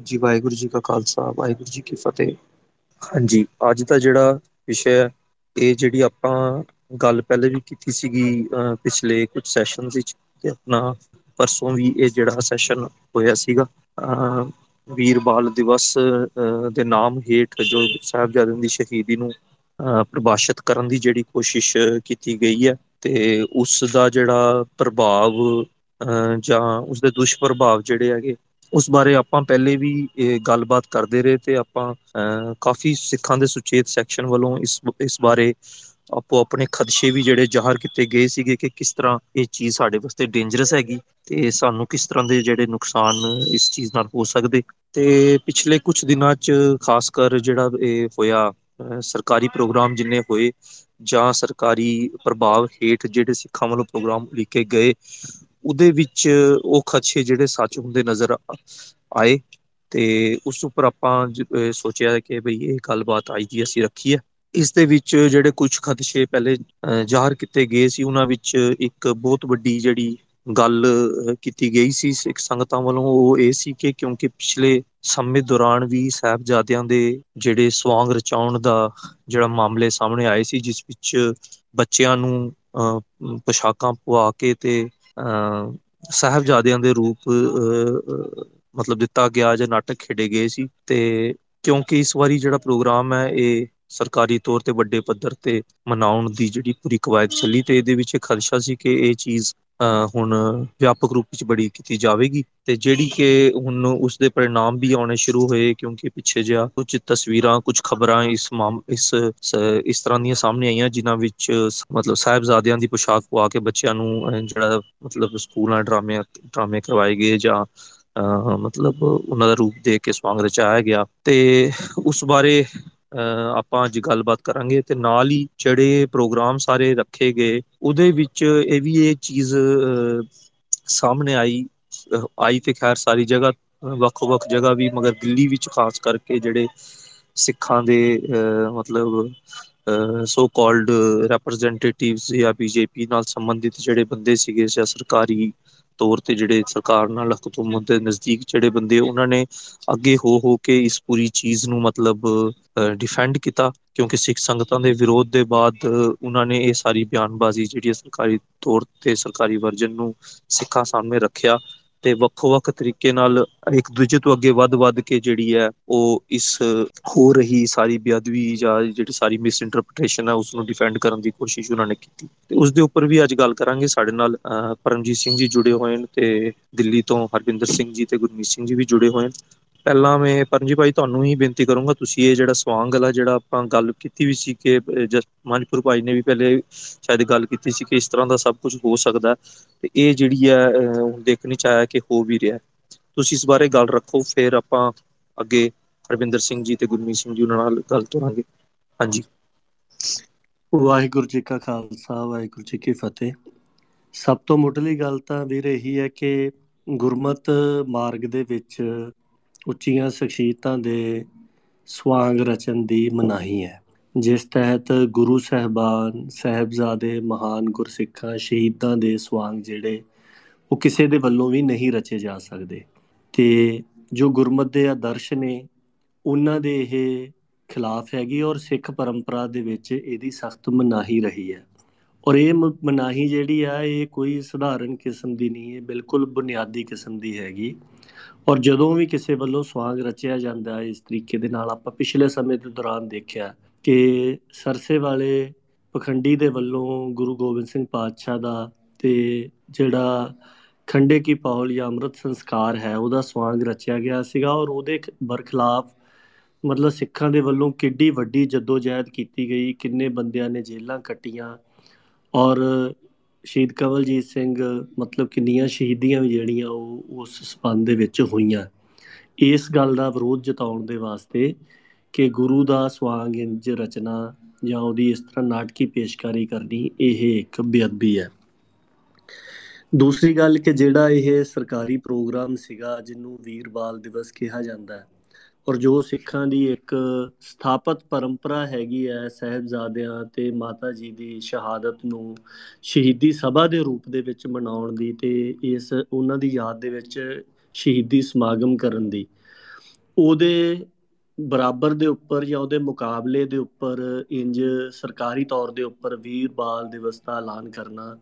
ਜੀ, ਵਾਹਿਗੁਰੂ ਜੀ ਕਾ ਖਾਲਸਾ, ਵਾਹਿਗੁਰੂ ਜੀ ਕੀ ਫਤਿਹ। ਹਾਂਜੀ, ਅੱਜ ਦਾ ਜਿਹੜਾ ਵਿਸ਼ਾ ਹੈ, ਇਹ ਜਿਹੜੀ ਆਪਾਂ ਗੱਲ ਪਹਿਲੇ ਵੀ ਕੀਤੀ ਸੀਗੀ, ਅਹ ਪਿਛਲੇ ਕੁਛ ਸੈਸ਼ਨ ਵਿੱਚ ਤੇ ਆਪਣਾ ਪਰਸੋਂ ਵੀ ਇਹ ਜਿਹੜਾ ਸੈਸ਼ਨ ਹੋਇਆ ਸੀਗਾ, ਅਹ ਵੀਰ ਬਾਲ ਦਿਵਸ, ਅਹ ਦੇ ਨਾਮ ਹੇਠ ਜੋ ਸਾਹਿਬਜ਼ਾਦਿਆਂ ਦੀ ਸ਼ਹੀਦੀ ਨੂੰ, ਅਹ ਪ੍ਰਭਾਸ਼ਿਤ ਕਰਨ ਦੀ ਜਿਹੜੀ ਕੋਸ਼ਿਸ਼ ਕੀਤੀ ਗਈ ਹੈ ਤੇ ਉਸਦਾ ਜਿਹੜਾ ਪ੍ਰਭਾਵ, ਅਹ ਜਾਂ ਉਸਦੇ ਦੁਸ਼ਪ੍ਰਭਾਵ ਜਿਹੜੇ ਹੈਗੇ ਉਸ ਬਾਰੇ ਆਪਾਂ ਪਹਿਲੇ ਵੀ ਇਹ ਗੱਲਬਾਤ ਕਰਦੇ ਰਹੇ ਤੇ ਆਪਾਂ, ਅਹ, ਕਾਫ਼ੀ ਸਿੱਖਾਂ ਦੇ ਸੁਚੇਤ ਸੈਕਸ਼ਨ ਵੱਲੋਂ ਇਸ ਇਸ ਬਾਰੇ ਆਪੋ ਆਪਣੇ ਖਦਸ਼ੇ ਵੀ ਜਿਹੜੇ ਜ਼ਾਹਰ ਕੀਤੇ ਗਏ ਸੀਗੇ ਕਿ ਕਿਸ ਤਰ੍ਹਾਂ ਇਹ ਚੀਜ਼ ਸਾਡੇ ਵਾਸਤੇ ਡੇਂਜਰਸ ਹੈਗੀ ਤੇ ਸਾਨੂੰ ਕਿਸ ਤਰ੍ਹਾਂ ਦੇ ਜਿਹੜੇ ਨੁਕਸਾਨ ਇਸ ਚੀਜ਼ ਨਾਲ ਹੋ ਸਕਦੇ। ਤੇ ਪਿਛਲੇ ਕੁਛ ਦਿਨਾਂ ਚ ਖ਼ਾਸ ਕਰ ਜਿਹੜਾ ਇਹ ਹੋਇਆ ਸਰਕਾਰੀ ਪ੍ਰੋਗਰਾਮ ਜਿੰਨੇ ਹੋਏ ਜਾਂ ਸਰਕਾਰੀ ਪ੍ਰਭਾਵ ਹੇਠ ਜਿਹੜੇ ਸਿੱਖਾਂ ਵੱਲੋਂ ਪ੍ਰੋਗਰਾਮ ਲਿਖੇ ਗਏ ਉਹਦੇ ਵਿੱਚ ਉਹ ਖਦਸ਼ੇ ਜਿਹੜੇ ਸੱਚ ਹੁੰਦੇ ਨਜ਼ਰ ਆਏ ਤੇ ਉਸ ਉੱਪਰ ਆਪਾਂ ਸੋਚਿਆ ਕਿ ਬਈ ਇਹ ਗੱਲਬਾਤ ਆਈ ਦੀ ਅਸੀਂ ਰੱਖੀਏ ਇਸਦੇ ਵਿੱਚ ਜਿਹੜੇ ਕੁਛ ਖਦਸ਼ੇ ਪਹਿਲੇ, ਅਹ ਜ਼ਾਹਰ ਕੀਤੇ ਗਏ ਸੀ, ਉਹਨਾਂ ਵਿੱਚ ਇੱਕ ਬਹੁਤ ਵੱਡੀ ਜਿਹੜੀ ਗੱਲ ਕੀਤੀ ਗਈ ਸੀ ਸਿੱਖ ਸੰਗਤਾਂ ਵੱਲੋਂ, ਉਹ ਇਹ ਸੀ ਕਿ ਕਿਉਂਕਿ ਪਿਛਲੇ ਸਮੇਂ ਦੌਰਾਨ ਵੀ ਸਾਹਿਬਜ਼ਾਦਿਆਂ ਦੇ ਜਿਹੜੇ ਸਵਾਂਗ ਰਚਾਉਣ ਦਾ ਜਿਹੜਾ ਮਾਮਲੇ ਸਾਹਮਣੇ ਆਏ ਸੀ, ਜਿਸ ਵਿੱਚ ਬੱਚਿਆਂ ਨੂੰ, ਅਹ ਪੁਸ਼ਾਕਾਂ ਪੁਆ ਕੇ ਤੇ ਅਹ ਸਾਹਿਬਜ਼ਾਦਿਆਂ ਦੇ ਰੂਪ, ਅਹ, ਮਤਲਬ ਦਿੱਤਾ ਗਿਆ ਜਾਂ ਨਾਟਕ ਖੇਡੇ ਗਏ ਸੀ ਤੇ ਕਿਉਂਕਿ ਇਸ ਵਾਰੀ ਜਿਹੜਾ ਪ੍ਰੋਗਰਾਮ ਹੈ ਇਹ ਸਰਕਾਰੀ ਤੌਰ ਤੇ ਵੱਡੇ ਪੱਧਰ ਤੇ ਮਨਾਉਣ ਦੀ ਜਿਹੜੀ ਪੂਰੀ ਕਵਾਇਦ ਚੱਲੀ ਤੇ ਇਹਦੇ ਵਿੱਚ ਖਦਸ਼ਾ ਸੀ ਕਿ ਇਹ ਚੀਜ਼ ਅਹ ਹੁਣ ਵਿਆਪਕ ਰੂਪ ਵਿੱਚ ਬੜੀ ਕੀਤੀ ਜਾਵੇਗੀ ਤੇ ਜਿਹੜੀ ਕਿ ਹੁਣ ਉਸਦੇ ਪਰਿਣਾਮ ਵੀ ਆਉਣੇ ਸ਼ੁਰੂ ਹੋਏ ਕਿਉਂਕਿ ਪਿੱਛੇ ਜਿਹਾ ਕੁਝ ਤਸਵੀਰਾਂ, ਕੁਝ ਖ਼ਬਰਾਂ ਇਸ ਮਾਮ, ਇਸ ਇਸ ਤਰ੍ਹਾਂ ਦੀਆਂ ਸਾਹਮਣੇ ਆਈਆਂ ਜਿਨ੍ਹਾਂ ਵਿੱਚ ਮਤਲਬ ਸਾਹਿਬਜ਼ਾਦਿਆਂ ਦੀ ਪੁਸ਼ਾਕ ਪਵਾ ਕੇ ਬੱਚਿਆਂ ਨੂੰ ਜਿਹੜਾ ਮਤਲਬ ਸਕੂਲਾਂ ਡਰਾਮੇ ਡਰਾਮੇ ਕਰਵਾਏ ਗਏ ਜਾਂ, ਅਹ ਮਤਲਬ ਉਹਨਾਂ ਦਾ ਰੂਪ ਦੇ ਕੇ ਸਵਾਂਗ ਰਚਾਇਆ ਗਿਆ ਤੇ ਉਸ ਬਾਰੇ ਅਹ ਆਪਾਂ ਅੱਜ ਗੱਲਬਾਤ ਕਰਾਂਗੇ ਤੇ ਨਾਲ ਹੀ ਜਿਹੜੇ ਪ੍ਰੋਗਰਾਮ ਸਾਰੇ ਰੱਖੇ ਗਏ, ਉਹਦੇ ਵਿੱਚ ਇਹ ਵੀ ਇਹ ਚੀਜ਼, ਅਹ ਸਾਹਮਣੇ ਆਈ ਆਈ ਤੇ ਖੈਰ ਸਾਰੀ ਜਗ੍ਹਾ ਵੱਖੋ ਵੱਖ ਜਗ੍ਹਾ ਵੀ, ਮਗਰ ਦਿੱਲੀ ਵਿੱਚ ਖ਼ਾਸ ਕਰਕੇ ਜਿਹੜੇ ਸਿੱਖਾਂ ਦੇ, ਅਹ ਮਤਲਬ ਸੋ ਕਾਲਡ ਰੈਪ੍ਰਜੈਂਟੇਟਿਵ ਜਾਂ ਬੀਜੇਪੀ ਨਾਲ ਸੰਬੰਧਿਤ ਜਿਹੜੇ ਬੰਦੇ ਸੀਗੇ, ਜਾਂ ਸਰਕਾਰੀ ਤੌਰ ਤੇ ਜਿਹੜੇ ਸਰਕਾਰ ਨਾਲ ਹਕੂਮਤ ਦੇ ਨਜ਼ਦੀਕ ਜਿਹੜੇ ਬੰਦੇ ਉਹਨਾਂ ਨੇ ਅੱਗੇ ਹੋ ਹੋ ਕੇ ਇਸ ਪੂਰੀ ਚੀਜ਼ ਨੂੰ ਮਤਲਬ ਡਿਫੈਂਡ ਕੀਤਾ, ਕਿਉਂਕਿ ਸਿੱਖ ਸੰਗਤਾਂ ਦੇ ਵਿਰੋਧ ਦੇ ਬਾਅਦ ਉਹਨਾਂ ਨੇ ਇਹ ਸਾਰੀ ਬਿਆਨਬਾਜ਼ੀ ਜਿਹੜੀ ਸਰਕਾਰੀ ਤੌਰ ਤੇ ਸਰਕਾਰੀ ਵਰਜਨ ਨੂੰ ਸਿੱਖਾਂ ਸਾਹਮਣੇ ਰੱਖਿਆ। ਤੇ ਵੱਖੋ ਵੱਖ ਤਰੀਕੇ ਨਾਲ ਇੱਕ ਦੂਜੇ ਤੋਂ ਅੱਗੇ ਵੱਧ ਵੱਧ ਕੇ ਜਿਹੜੀ ਹੈ ਉਹ ਇਸ ਹੋ ਰਹੀ ਸਾਰੀ ਬੇਅਦਬੀ ਜਾਂ ਜਿਹੜੀ ਸਾਰੀ ਮਿਸ ਇੰਟਰਪ੍ਰੀਟੇਸ਼ਨ ਹੈ ਉਸਨੂੰ ਡਿਫੈਂਡ ਕਰਨ ਦੀ ਕੋਸ਼ਿਸ਼ ਉਹਨਾਂ ਨੇ ਕੀਤੀ। ਤੇ ਉਸਦੇ ਉੱਪਰ ਵੀ ਅੱਜ ਗੱਲ ਕਰਾਂਗੇ ਸਾਡੇ ਨਾਲ, ਅਹ, ਪਰਮਜੀਤ ਸਿੰਘ ਜੀ ਜੁੜੇ ਹੋਏ ਨੇ ਤੇ ਦਿੱਲੀ ਤੋਂ ਹਰਵਿੰਦਰ ਸਿੰਘ ਜੀ ਤੇ ਗੁਰਮੀਤ ਸਿੰਘ ਜੀ ਵੀ ਜੁੜੇ ਹੋਏ ਨੇ। ਪਹਿਲਾਂ ਮੈਂ ਪਰਮਜੀਤ ਭਾਈ ਤੁਹਾਨੂੰ ਹੀ ਬੇਨਤੀ ਕਰੂੰਗਾ, ਤੁਸੀਂ ਇਹ ਜਿਹੜਾ ਸਵਾਂਗ ਵਾਲਾ ਜਿਹੜਾ ਆਪਾਂ ਗੱਲ ਕੀਤੀ ਵੀ ਸੀ ਕਿ ਮਨਪੁਰ ਭਾਈ ਨੇ ਵੀ ਪਹਿਲੇ ਸ਼ਾਇਦ ਗੱਲ ਕੀਤੀ ਸੀ ਕਿ ਇਸ ਤਰ੍ਹਾਂ ਦਾ ਸਭ ਕੁਝ ਹੋ ਸਕਦਾ ਤੇ ਇਹ ਜਿਹੜੀ ਹੈ ਹੁਣ ਦੇਖਣੀ ਚਾਹਿਆ ਕਿ ਹੋ ਵੀ ਰਿਹਾ ਤੁਸੀਂ ਇਸ ਬਾਰੇ ਗੱਲ ਰੱਖੋ, ਫੇਰ ਆਪਾਂ ਅੱਗੇ ਹਰਵਿੰਦਰ ਸਿੰਘ ਜੀ ਤੇ ਗੁਰਮੀਤ ਸਿੰਘ ਜੀ ਉਹਨਾਂ ਨਾਲ ਗੱਲ ਕਰਾਂਗੇ ਹਾਂਜੀ। ਵਾਹਿਗੁਰੂ ਜੀ ਕਾ ਖਾਲਸਾ, ਵਾਹਿਗੁਰੂ ਜੀ ਕੀ ਫਤਿਹ। ਸਭ ਤੋਂ ਮੁੱਢਲੀ ਗੱਲ ਤਾਂ ਵੀਰ ਇਹੀ ਹੈ ਕਿ ਗੁਰਮਤ ਮਾਰਗ ਦੇ ਵਿੱਚ ਉੱਚੀਆਂ ਸ਼ਖਸੀਅਤਾਂ ਦੇ ਸਵਾਂਗ ਰਚਨ ਦੀ ਮਨਾਹੀ ਹੈ। ਜਿਸ ਤਹਿਤ ਗੁਰੂ ਸਹਿਬਾਨ ਸਹਿਬਜ਼ਾਦੇ ਮਹਾਨ ਗੁਰਸਿੱਖਾਂ ਸ਼ਹੀਦਾਂ ਦੇ ਸਵਾਂਗ ਜਿਹੜੇ, ਉਹ ਕਿਸੇ ਦੇ ਵੱਲੋਂ ਵੀ ਨਹੀਂ ਰਚੇ ਜਾ ਸਕਦੇ। ਤੇ ਜੋ ਗੁਰਮਤ ਦੇ ਆਦਰਸ਼ ਨੇ, ਉਹਨਾਂ ਦੇ ਇਹ ਖਿਲਾਫ ਹੈਗੀ ਔਰ ਸਿੱਖ ਪਰੰਪਰਾ ਦੇ ਵਿੱਚ ਇਹਦੀ ਸਖਤ ਮਨਾਹੀ ਰਹੀ ਹੈ। ਔਰ ਇਹ ਮਨਾਹੀ ਜਿਹੜੀ ਆ, ਇਹ ਕੋਈ ਸਧਾਰਨ ਕਿਸਮ ਦੀ ਨਹੀਂ ਹੈ ਬਿਲਕੁਲ ਬੁਨਿਆਦੀ ਕਿਸਮ ਦੀ ਹੈਗੀ। ਔਰ ਜਦੋਂ ਵੀ ਕਿਸੇ ਵੱਲੋਂ ਸਵਾਂਗ ਰਚਿਆ ਜਾਂਦਾ ਹੈ, ਇਸ ਤਰੀਕੇ ਦੇ ਨਾਲ ਆਪਾਂ ਪਿਛਲੇ ਸਮੇਂ ਦੇ ਦੌਰਾਨ ਦੇਖਿਆ ਕਿ ਸਰਸੇ ਵਾਲੇ ਪਖੰਡੀ ਦੇ ਵੱਲੋਂ ਗੁਰੂ ਗੋਬਿੰਦ ਸਿੰਘ ਪਾਤਸ਼ਾਹ ਦਾ ਤੇ ਜਿਹੜਾ ਖੰਡੇ ਕੀ ਪੌਲ ਜਾਂ ਅੰਮ੍ਰਿਤ ਸੰਸਕਾਰ ਹੈ, ਉਹਦਾ ਸਵਾਂਗ ਰਚਿਆ ਗਿਆ ਸੀਗਾ ਔਰ ਉਹਦੇ ਬਰਖਲਾਫ ਮਤਲਬ ਸਿੱਖਾਂ ਦੇ ਵੱਲੋਂ ਕਿੱਡੀ ਵੱਡੀ ਜਦੋਜਹਿਦ ਕੀਤੀ ਗਈ, ਕਿੰਨੇ ਬੰਦਿਆਂ ਨੇ ਜੇਲ੍ਹਾਂ ਕੱਟੀਆਂ ਔਰ ਸ਼ਹੀਦ ਕਵਲਜੀਤ ਸਿੰਘ, ਮਤਲਬ ਕਿੰਨੀਆਂ ਸ਼ਹੀਦੀਆਂ ਵੀ ਜਿਹੜੀਆਂ ਉਹ ਉਸ ਸਬੰਧ ਦੇ ਵਿੱਚ ਹੋਈਆਂ। ਇਸ ਗੱਲ ਦਾ ਵਿਰੋਧ ਜਤਾਉਣ ਦੇ ਵਾਸਤੇ ਕਿ ਗੁਰੂ ਦਾ ਸਵਾਂਗ ਇੰਜ ਰਚਨਾ ਜਾਂ ਉਹਦੀ ਇਸ ਤਰ੍ਹਾਂ ਨਾਟਕੀ ਪੇਸ਼ਕਾਰੀ ਕਰਨੀ ਇਹ ਇੱਕ ਬੇਅਦਬੀ ਹੈ। ਦੂਸਰੀ ਗੱਲ ਕਿ ਜਿਹੜਾ ਇਹ ਸਰਕਾਰੀ ਪ੍ਰੋਗਰਾਮ ਸੀਗਾ, ਜਿਹਨੂੰ ਵੀਰਬਾਲ ਦਿਵਸ ਕਿਹਾ ਜਾਂਦਾ ਹੈ ਔਰ ਜੋ ਸਿੱਖਾਂ ਦੀ ਇੱਕ ਸਥਾਪਿਤ ਪਰੰਪਰਾ ਹੈਗੀ ਹੈ ਸਹਿਬਜ਼ਾਦਿਆਂ ਤੇ ਮਾਤਾ ਜੀ ਦੀ ਸ਼ਹਾਦਤ ਨੂੰ ਸ਼ਹੀਦੀ ਸਭਾ ਦੇ ਰੂਪ ਦੇ ਵਿੱਚ ਮਨਾਉਣ ਦੀ ਤੇ ਇਸ ਉਹਨਾਂ ਦੀ ਯਾਦ ਦੇ ਵਿੱਚ ਸ਼ਹੀਦੀ ਸਮਾਗਮ ਕਰਨ ਦੀ, ਉਹਦੇ ਬਰਾਬਰ ਦੇ ਉੱਪਰ ਜਾਂ ਉਹਦੇ ਮੁਕਾਬਲੇ ਦੇ ਉੱਪਰ ਇੰਜ ਸਰਕਾਰੀ ਤੌਰ ਦੇ ਉੱਪਰ ਵੀਰ ਬਾਲ ਦਿਵਸ ਦਾ ਐਲਾਨ ਕਰਨਾ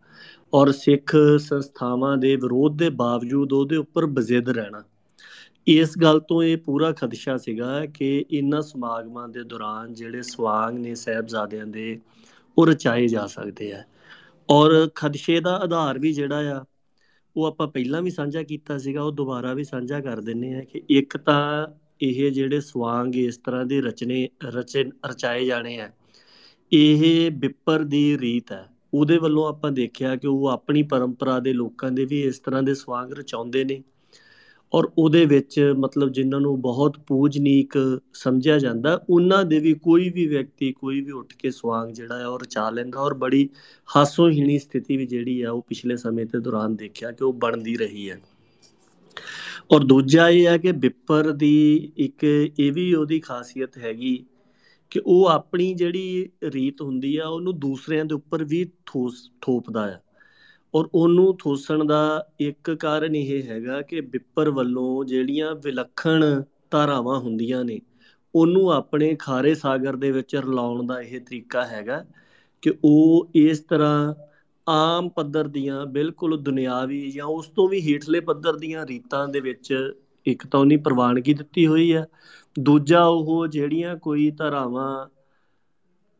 ਔਰ ਸਿੱਖ ਸੰਸਥਾਵਾਂ ਦੇ ਵਿਰੋਧ ਦੇ ਬਾਵਜੂਦ ਉਹਦੇ ਉੱਪਰ ਬਜ਼ਿੱਦ ਰਹਿਣਾ। ਇਸ ਗੱਲ ਤੋਂ ਇਹ ਪੂਰਾ ਖਦਸ਼ਾ ਸੀਗਾ ਕਿ ਇਹਨਾਂ ਸਮਾਗਮਾਂ ਦੇ ਦੌਰਾਨ ਜਿਹੜੇ ਸਵਾਂਗ ਨੇ ਸਹਿਬਜ਼ਾਦਿਆਂ ਦੇ, ਉਹ ਰਚਾਏ ਜਾ ਸਕਦੇ ਆ। ਔਰ ਖਦਸ਼ੇ ਦਾ ਆਧਾਰ ਵੀ ਜਿਹੜਾ ਆ, ਉਹ ਆਪਾਂ ਪਹਿਲਾਂ ਵੀ ਸਾਂਝਾ ਕੀਤਾ ਸੀਗਾ, ਉਹ ਦੁਬਾਰਾ ਵੀ ਸਾਂਝਾ ਕਰ ਦਿੰਨੇ ਆ ਕਿ ਇੱਕ ਤਾਂ ਇਹ ਜਿਹੜੇ ਸਵਾਂਗ ਇਸ ਤਰ੍ਹਾਂ ਦੇ ਰਚਨੇ, ਰਚੇ, ਰਚਾਏ ਜਾਣੇ ਆ, ਇਹ ਬਿੱਪਰ ਦੀ ਰੀਤ ਹੈ। ਉਹਦੇ ਵੱਲੋਂ ਆਪਾਂ ਦੇਖਿਆ ਕਿ ਉਹ ਆਪਣੀ ਪਰੰਪਰਾ ਦੇ ਲੋਕਾਂ ਦੇ ਵੀ ਇਸ ਤਰ੍ਹਾਂ ਦੇ ਸਵਾਂਗ ਰਚਾਉਂਦੇ ਨੇ। ਔਰ ਉਹਦੇ ਵਿੱਚ ਮਤਲਬ ਜਿਨ੍ਹਾਂ ਨੂੰ ਬਹੁਤ ਪੂਜਨੀਕ ਸਮਝਿਆ ਜਾਂਦਾ, ਉਹਨਾਂ ਦੇ ਵੀ ਕੋਈ ਵੀ ਵਿਅਕਤੀ, ਕੋਈ ਵੀ ਉੱਠ ਕੇ ਸਵਾਂਗ ਜਿਹੜਾ ਹੈ ਉਹ ਰਚਾ ਲੈਂਦਾ ਔਰ ਬੜੀ ਹਾਸੋਹੀਣੀ ਸਥਿਤੀ ਵੀ ਜਿਹੜੀ ਆ ਉਹ ਪਿਛਲੇ ਸਮੇਂ ਦੇ ਦੌਰਾਨ ਦੇਖਿਆ ਕਿ ਉਹ ਬਣਦੀ ਰਹੀ ਹੈ। ਔਰ ਦੂਜਾ ਇਹ ਹੈ ਕਿ ਬਿੱਪਰ ਦੀ ਇੱਕ ਇਹ ਵੀ ਉਹਦੀ ਖਾਸੀਅਤ ਹੈਗੀ ਕਿ ਉਹ ਆਪਣੀ ਜਿਹੜੀ ਰੀਤ ਹੁੰਦੀ ਆ, ਉਹਨੂੰ ਦੂਸਰਿਆਂ ਦੇ ਉੱਪਰ ਵੀ ਠੋਸ ਥੋਪਦਾ ਆ। ਔਰ ਉਹਨੂੰ ਥੋਸਣ ਦਾ ਇੱਕ ਕਾਰਨ ਇਹ ਹੈਗਾ ਕਿ ਬਿੱਪਰ ਵੱਲੋਂ ਜਿਹੜੀਆਂ ਵਿਲੱਖਣ ਧਾਰਾਵਾਂ ਹੁੰਦੀਆਂ ਨੇ, ਉਹਨੂੰ ਆਪਣੇ ਖਾਰੇ ਸਾਗਰ ਦੇ ਵਿੱਚ ਰਲਾਉਣ ਦਾ ਇਹ ਤਰੀਕਾ ਹੈਗਾ ਕਿ ਉਹ ਇਸ ਤਰ੍ਹਾਂ ਆਮ ਪੱਧਰ ਦੀਆਂ ਬਿਲਕੁਲ ਦੁਨਿਆਵੀ ਜਾਂ ਉਸ ਤੋਂ ਵੀ ਹੇਠਲੇ ਪੱਧਰ ਦੀਆਂ ਰੀਤਾਂ ਦੇ ਵਿੱਚ ਇੱਕ ਤਾਂ ਉਹਨੀ ਪ੍ਰਵਾਨਗੀ ਦਿੱਤੀ ਹੋਈ ਹੈ, ਦੂਜਾ ਉਹ ਜਿਹੜੀਆਂ ਕੋਈ ਧਾਰਾਵਾਂ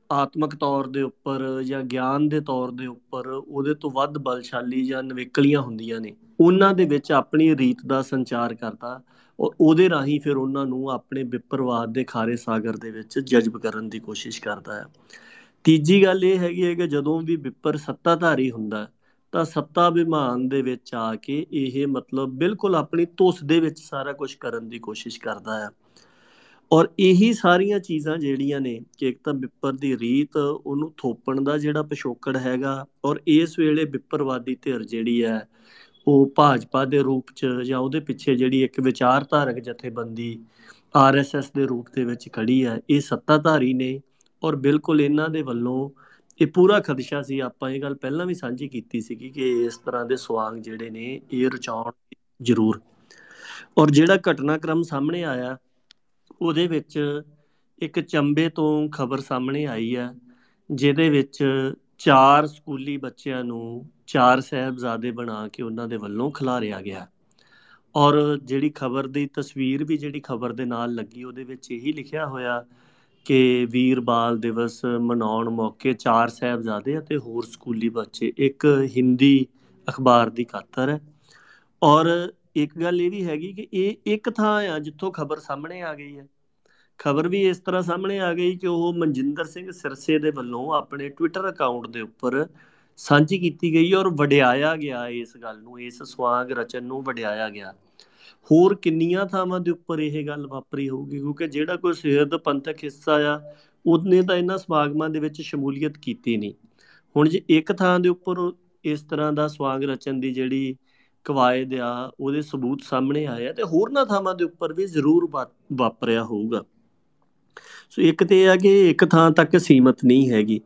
ਆਤਮਿਕ ਤੌਰ ਦੇ ਉੱਪਰ ਜਾਂ ਗਿਆਨ ਦੇ ਤੌਰ ਦੇ ਉੱਪਰ ਉਹਦੇ ਤੋਂ ਵੱਧ ਬਲਸ਼ਾਲੀ ਜਾਂ ਨਵੇਕਲੀਆਂ ਹੁੰਦੀਆਂ ਨੇ। ਉਹਨਾਂ ਦੇ ਵਿੱਚ ਆਪਣੀ ਰੀਤ ਦਾ ਸੰਚਾਰ ਕਰਦਾ ਔਰ ਉਹਦੇ ਰਾਹੀਂ ਫਿਰ ਉਹਨਾਂ ਨੂੰ ਆਪਣੇ ਵਿਪਰਵਾਦ ਦੇ ਖਾਰੇ ਸਾਗਰ ਦੇ ਵਿੱਚ ਜਜ਼ਬ ਕਰਨ ਦੀ ਕੋਸ਼ਿਸ਼ ਕਰਦਾ ਹੈ। ਤੀਜੀ ਗੱਲ ਇਹ ਹੈਗੀ ਹੈ ਕਿ ਜਦੋਂ ਵੀ ਵਿਪਰ ਸੱਤਾਧਾਰੀ ਹੁੰਦਾ ਤਾਂ ਸੱਤਾ ਅਭਿਮਾਨ ਦੇ ਵਿੱਚ ਆ ਕੇ ਇਹ ਮਤਲਬ ਬਿਲਕੁਲ ਆਪਣੀ ਧੁਸ ਦੇ ਵਿੱਚ ਸਾਰਾ ਕੁਝ ਕਰਨ ਦੀ ਕੋਸ਼ਿਸ਼ ਕਰਦਾ ਹੈ। ਔਰ ਇਹੀ ਸਾਰੀਆਂ ਚੀਜ਼ਾਂ ਜਿਹੜੀਆਂ ਨੇ ਕਿ ਇੱਕ ਤਾਂ ਵਿਪਰ ਦੀ ਰੀਤ, ਉਹਨੂੰ ਥੋਪਣ ਦਾ ਜਿਹੜਾ ਪਿਛੋਕੜ ਹੈਗਾ ਔਰ ਇਸ ਵੇਲੇ ਵਿਪਰਵਾਦੀ ਧਿਰ ਜਿਹੜੀ ਹੈ, ਉਹ ਭਾਜਪਾ ਦੇ ਰੂਪ 'ਚ ਜਾਂ ਉਹਦੇ ਪਿੱਛੇ ਜਿਹੜੀ ਇੱਕ ਵਿਚਾਰਧਾਰਕ ਜਥੇਬੰਦੀ ਆਰਐਸਐਸ ਦੇ ਰੂਪ ਦੇ ਵਿੱਚ ਖੜੀ ਹੈ, ਇਹ ਸੱਤਾਧਾਰੀ ਨੇ ਔਰ ਬਿਲਕੁਲ ਇਹਨਾਂ ਦੇ ਵੱਲੋਂ ਇਹ ਪੂਰਾ ਖਦਸ਼ਾ ਸੀ। ਆਪਾਂ ਇਹ ਗੱਲ ਪਹਿਲਾਂ ਵੀ ਸਾਂਝੀ ਕੀਤੀ ਸੀ ਕਿ ਇਸ ਤਰ੍ਹਾਂ ਦੇ ਸਵਾਂਗ ਜਿਹੜੇ ਨੇ, ਇਹ ਰਚਾਉਣ ਜ਼ਰੂਰ। ਔਰ ਜਿਹੜਾ ਘਟਨਾਕ੍ਰਮ ਸਾਹਮਣੇ ਆਇਆ ਉਹਦੇ ਵਿੱਚ ਇੱਕ ਚੰਬੇ ਤੋਂ ਖਬਰ ਸਾਹਮਣੇ ਆਈ ਹੈ, ਜਿਹਦੇ ਵਿੱਚ ਚਾਰ ਸਕੂਲੀ ਬੱਚਿਆਂ ਨੂੰ ਚਾਰ ਸਹਿਬਜ਼ਾਦੇ ਬਣਾ ਕੇ ਉਹਨਾਂ ਦੇ ਵੱਲੋਂ ਖਿਲਾਰਿਆ ਗਿਆ। ਔਰ ਜਿਹੜੀ ਖਬਰ ਦੀ ਤਸਵੀਰ ਵੀ ਜਿਹੜੀ ਖਬਰ ਦੇ ਨਾਲ ਲੱਗੀ, ਉਹਦੇ ਵਿੱਚ ਇਹੀ ਲਿਖਿਆ ਹੋਇਆ ਕਿ ਵੀਰ ਬਾਲ ਦਿਵਸ ਮਨਾਉਣ ਮੌਕੇ ਚਾਰ ਸਹਿਬਜ਼ਾਦੇ ਅਤੇ ਹੋਰ ਸਕੂਲੀ ਬੱਚੇ ਇੱਕ ਹਿੰਦੀ ਅਖਬਾਰ ਦੀ ਖਾਤਰ ਹੈ। ਔਰ ਇੱਕ ਗੱਲ ਇਹ ਵੀ ਹੈਗੀ ਕਿ ਇਹ ਇੱਕ ਥਾਂ ਆ ਜਿੱਥੋਂ ਖਬਰ ਸਾਹਮਣੇ ਆ ਗਈ ਹੈ। ਖਬਰ ਵੀ ਇਸ ਤਰ੍ਹਾਂ ਸਾਹਮਣੇ ਆ ਗਈ ਕਿ ਉਹ ਮਨਜਿੰਦਰ ਸਿੰਘ ਸਿਰਸੇ ਦੇ ਵੱਲੋਂ ਆਪਣੇ ਟਵਿੱਟਰ ਅਕਾਊਂਟ ਦੇ ਉੱਪਰ ਸਾਂਝੀ ਕੀਤੀ ਗਈ ਔਰ ਵਡਿਆਇਆ ਗਿਆ ਇਸ ਗੱਲ ਨੂੰ, ਇਸ ਸਵਾਗ ਰਚਨ ਨੂੰ ਵਡਿਆਇਆ ਗਿਆ। ਹੋਰ ਕਿੰਨੀਆਂ ਥਾਵਾਂ ਦੇ ਉੱਪਰ ਇਹ ਗੱਲ ਵਾਪਰੀ ਹੋਊਗੀ? ਕਿਉਂਕਿ ਜਿਹੜਾ ਕੋਈ ਸਿਰਦ ਪੰਥਕ ਹਿੱਸਾ ਆ, ਉਹਨੇ ਤਾਂ ਇਹਨਾਂ ਸਵਾਗਮਾਂ ਦੇ ਵਿੱਚ ਸ਼ਮੂਲੀਅਤ ਕੀਤੀ ਨਹੀਂ। ਹੁਣ ਜੇ ਇੱਕ ਥਾਂ ਦੇ ਉੱਪਰ ਇਸ ਤਰ੍ਹਾਂ ਦਾ ਸਵਾਗ ਰਚਨ ਦੀ ਜਿਹੜੀ ਕਵਾਇਦ ਆ ਉਹਦੇ ਸਬੂਤ ਸਾਹਮਣੇ ਆਏ ਆ ਤੇ ਹੋਰਨਾਂ ਥਾਵਾਂ ਦੇ ਉੱਪਰ ਵੀ ਜ਼ਰੂਰ ਵਾਪਰਿਆ ਹੋਊਗਾ। ਸੋ ਇੱਕ ਤੇ ਇਹ ਆ ਕਿ ਇੱਕ ਥਾਂ ਤੱਕ ਸੀਮਤ ਨਹੀਂ ਹੈਗੀ।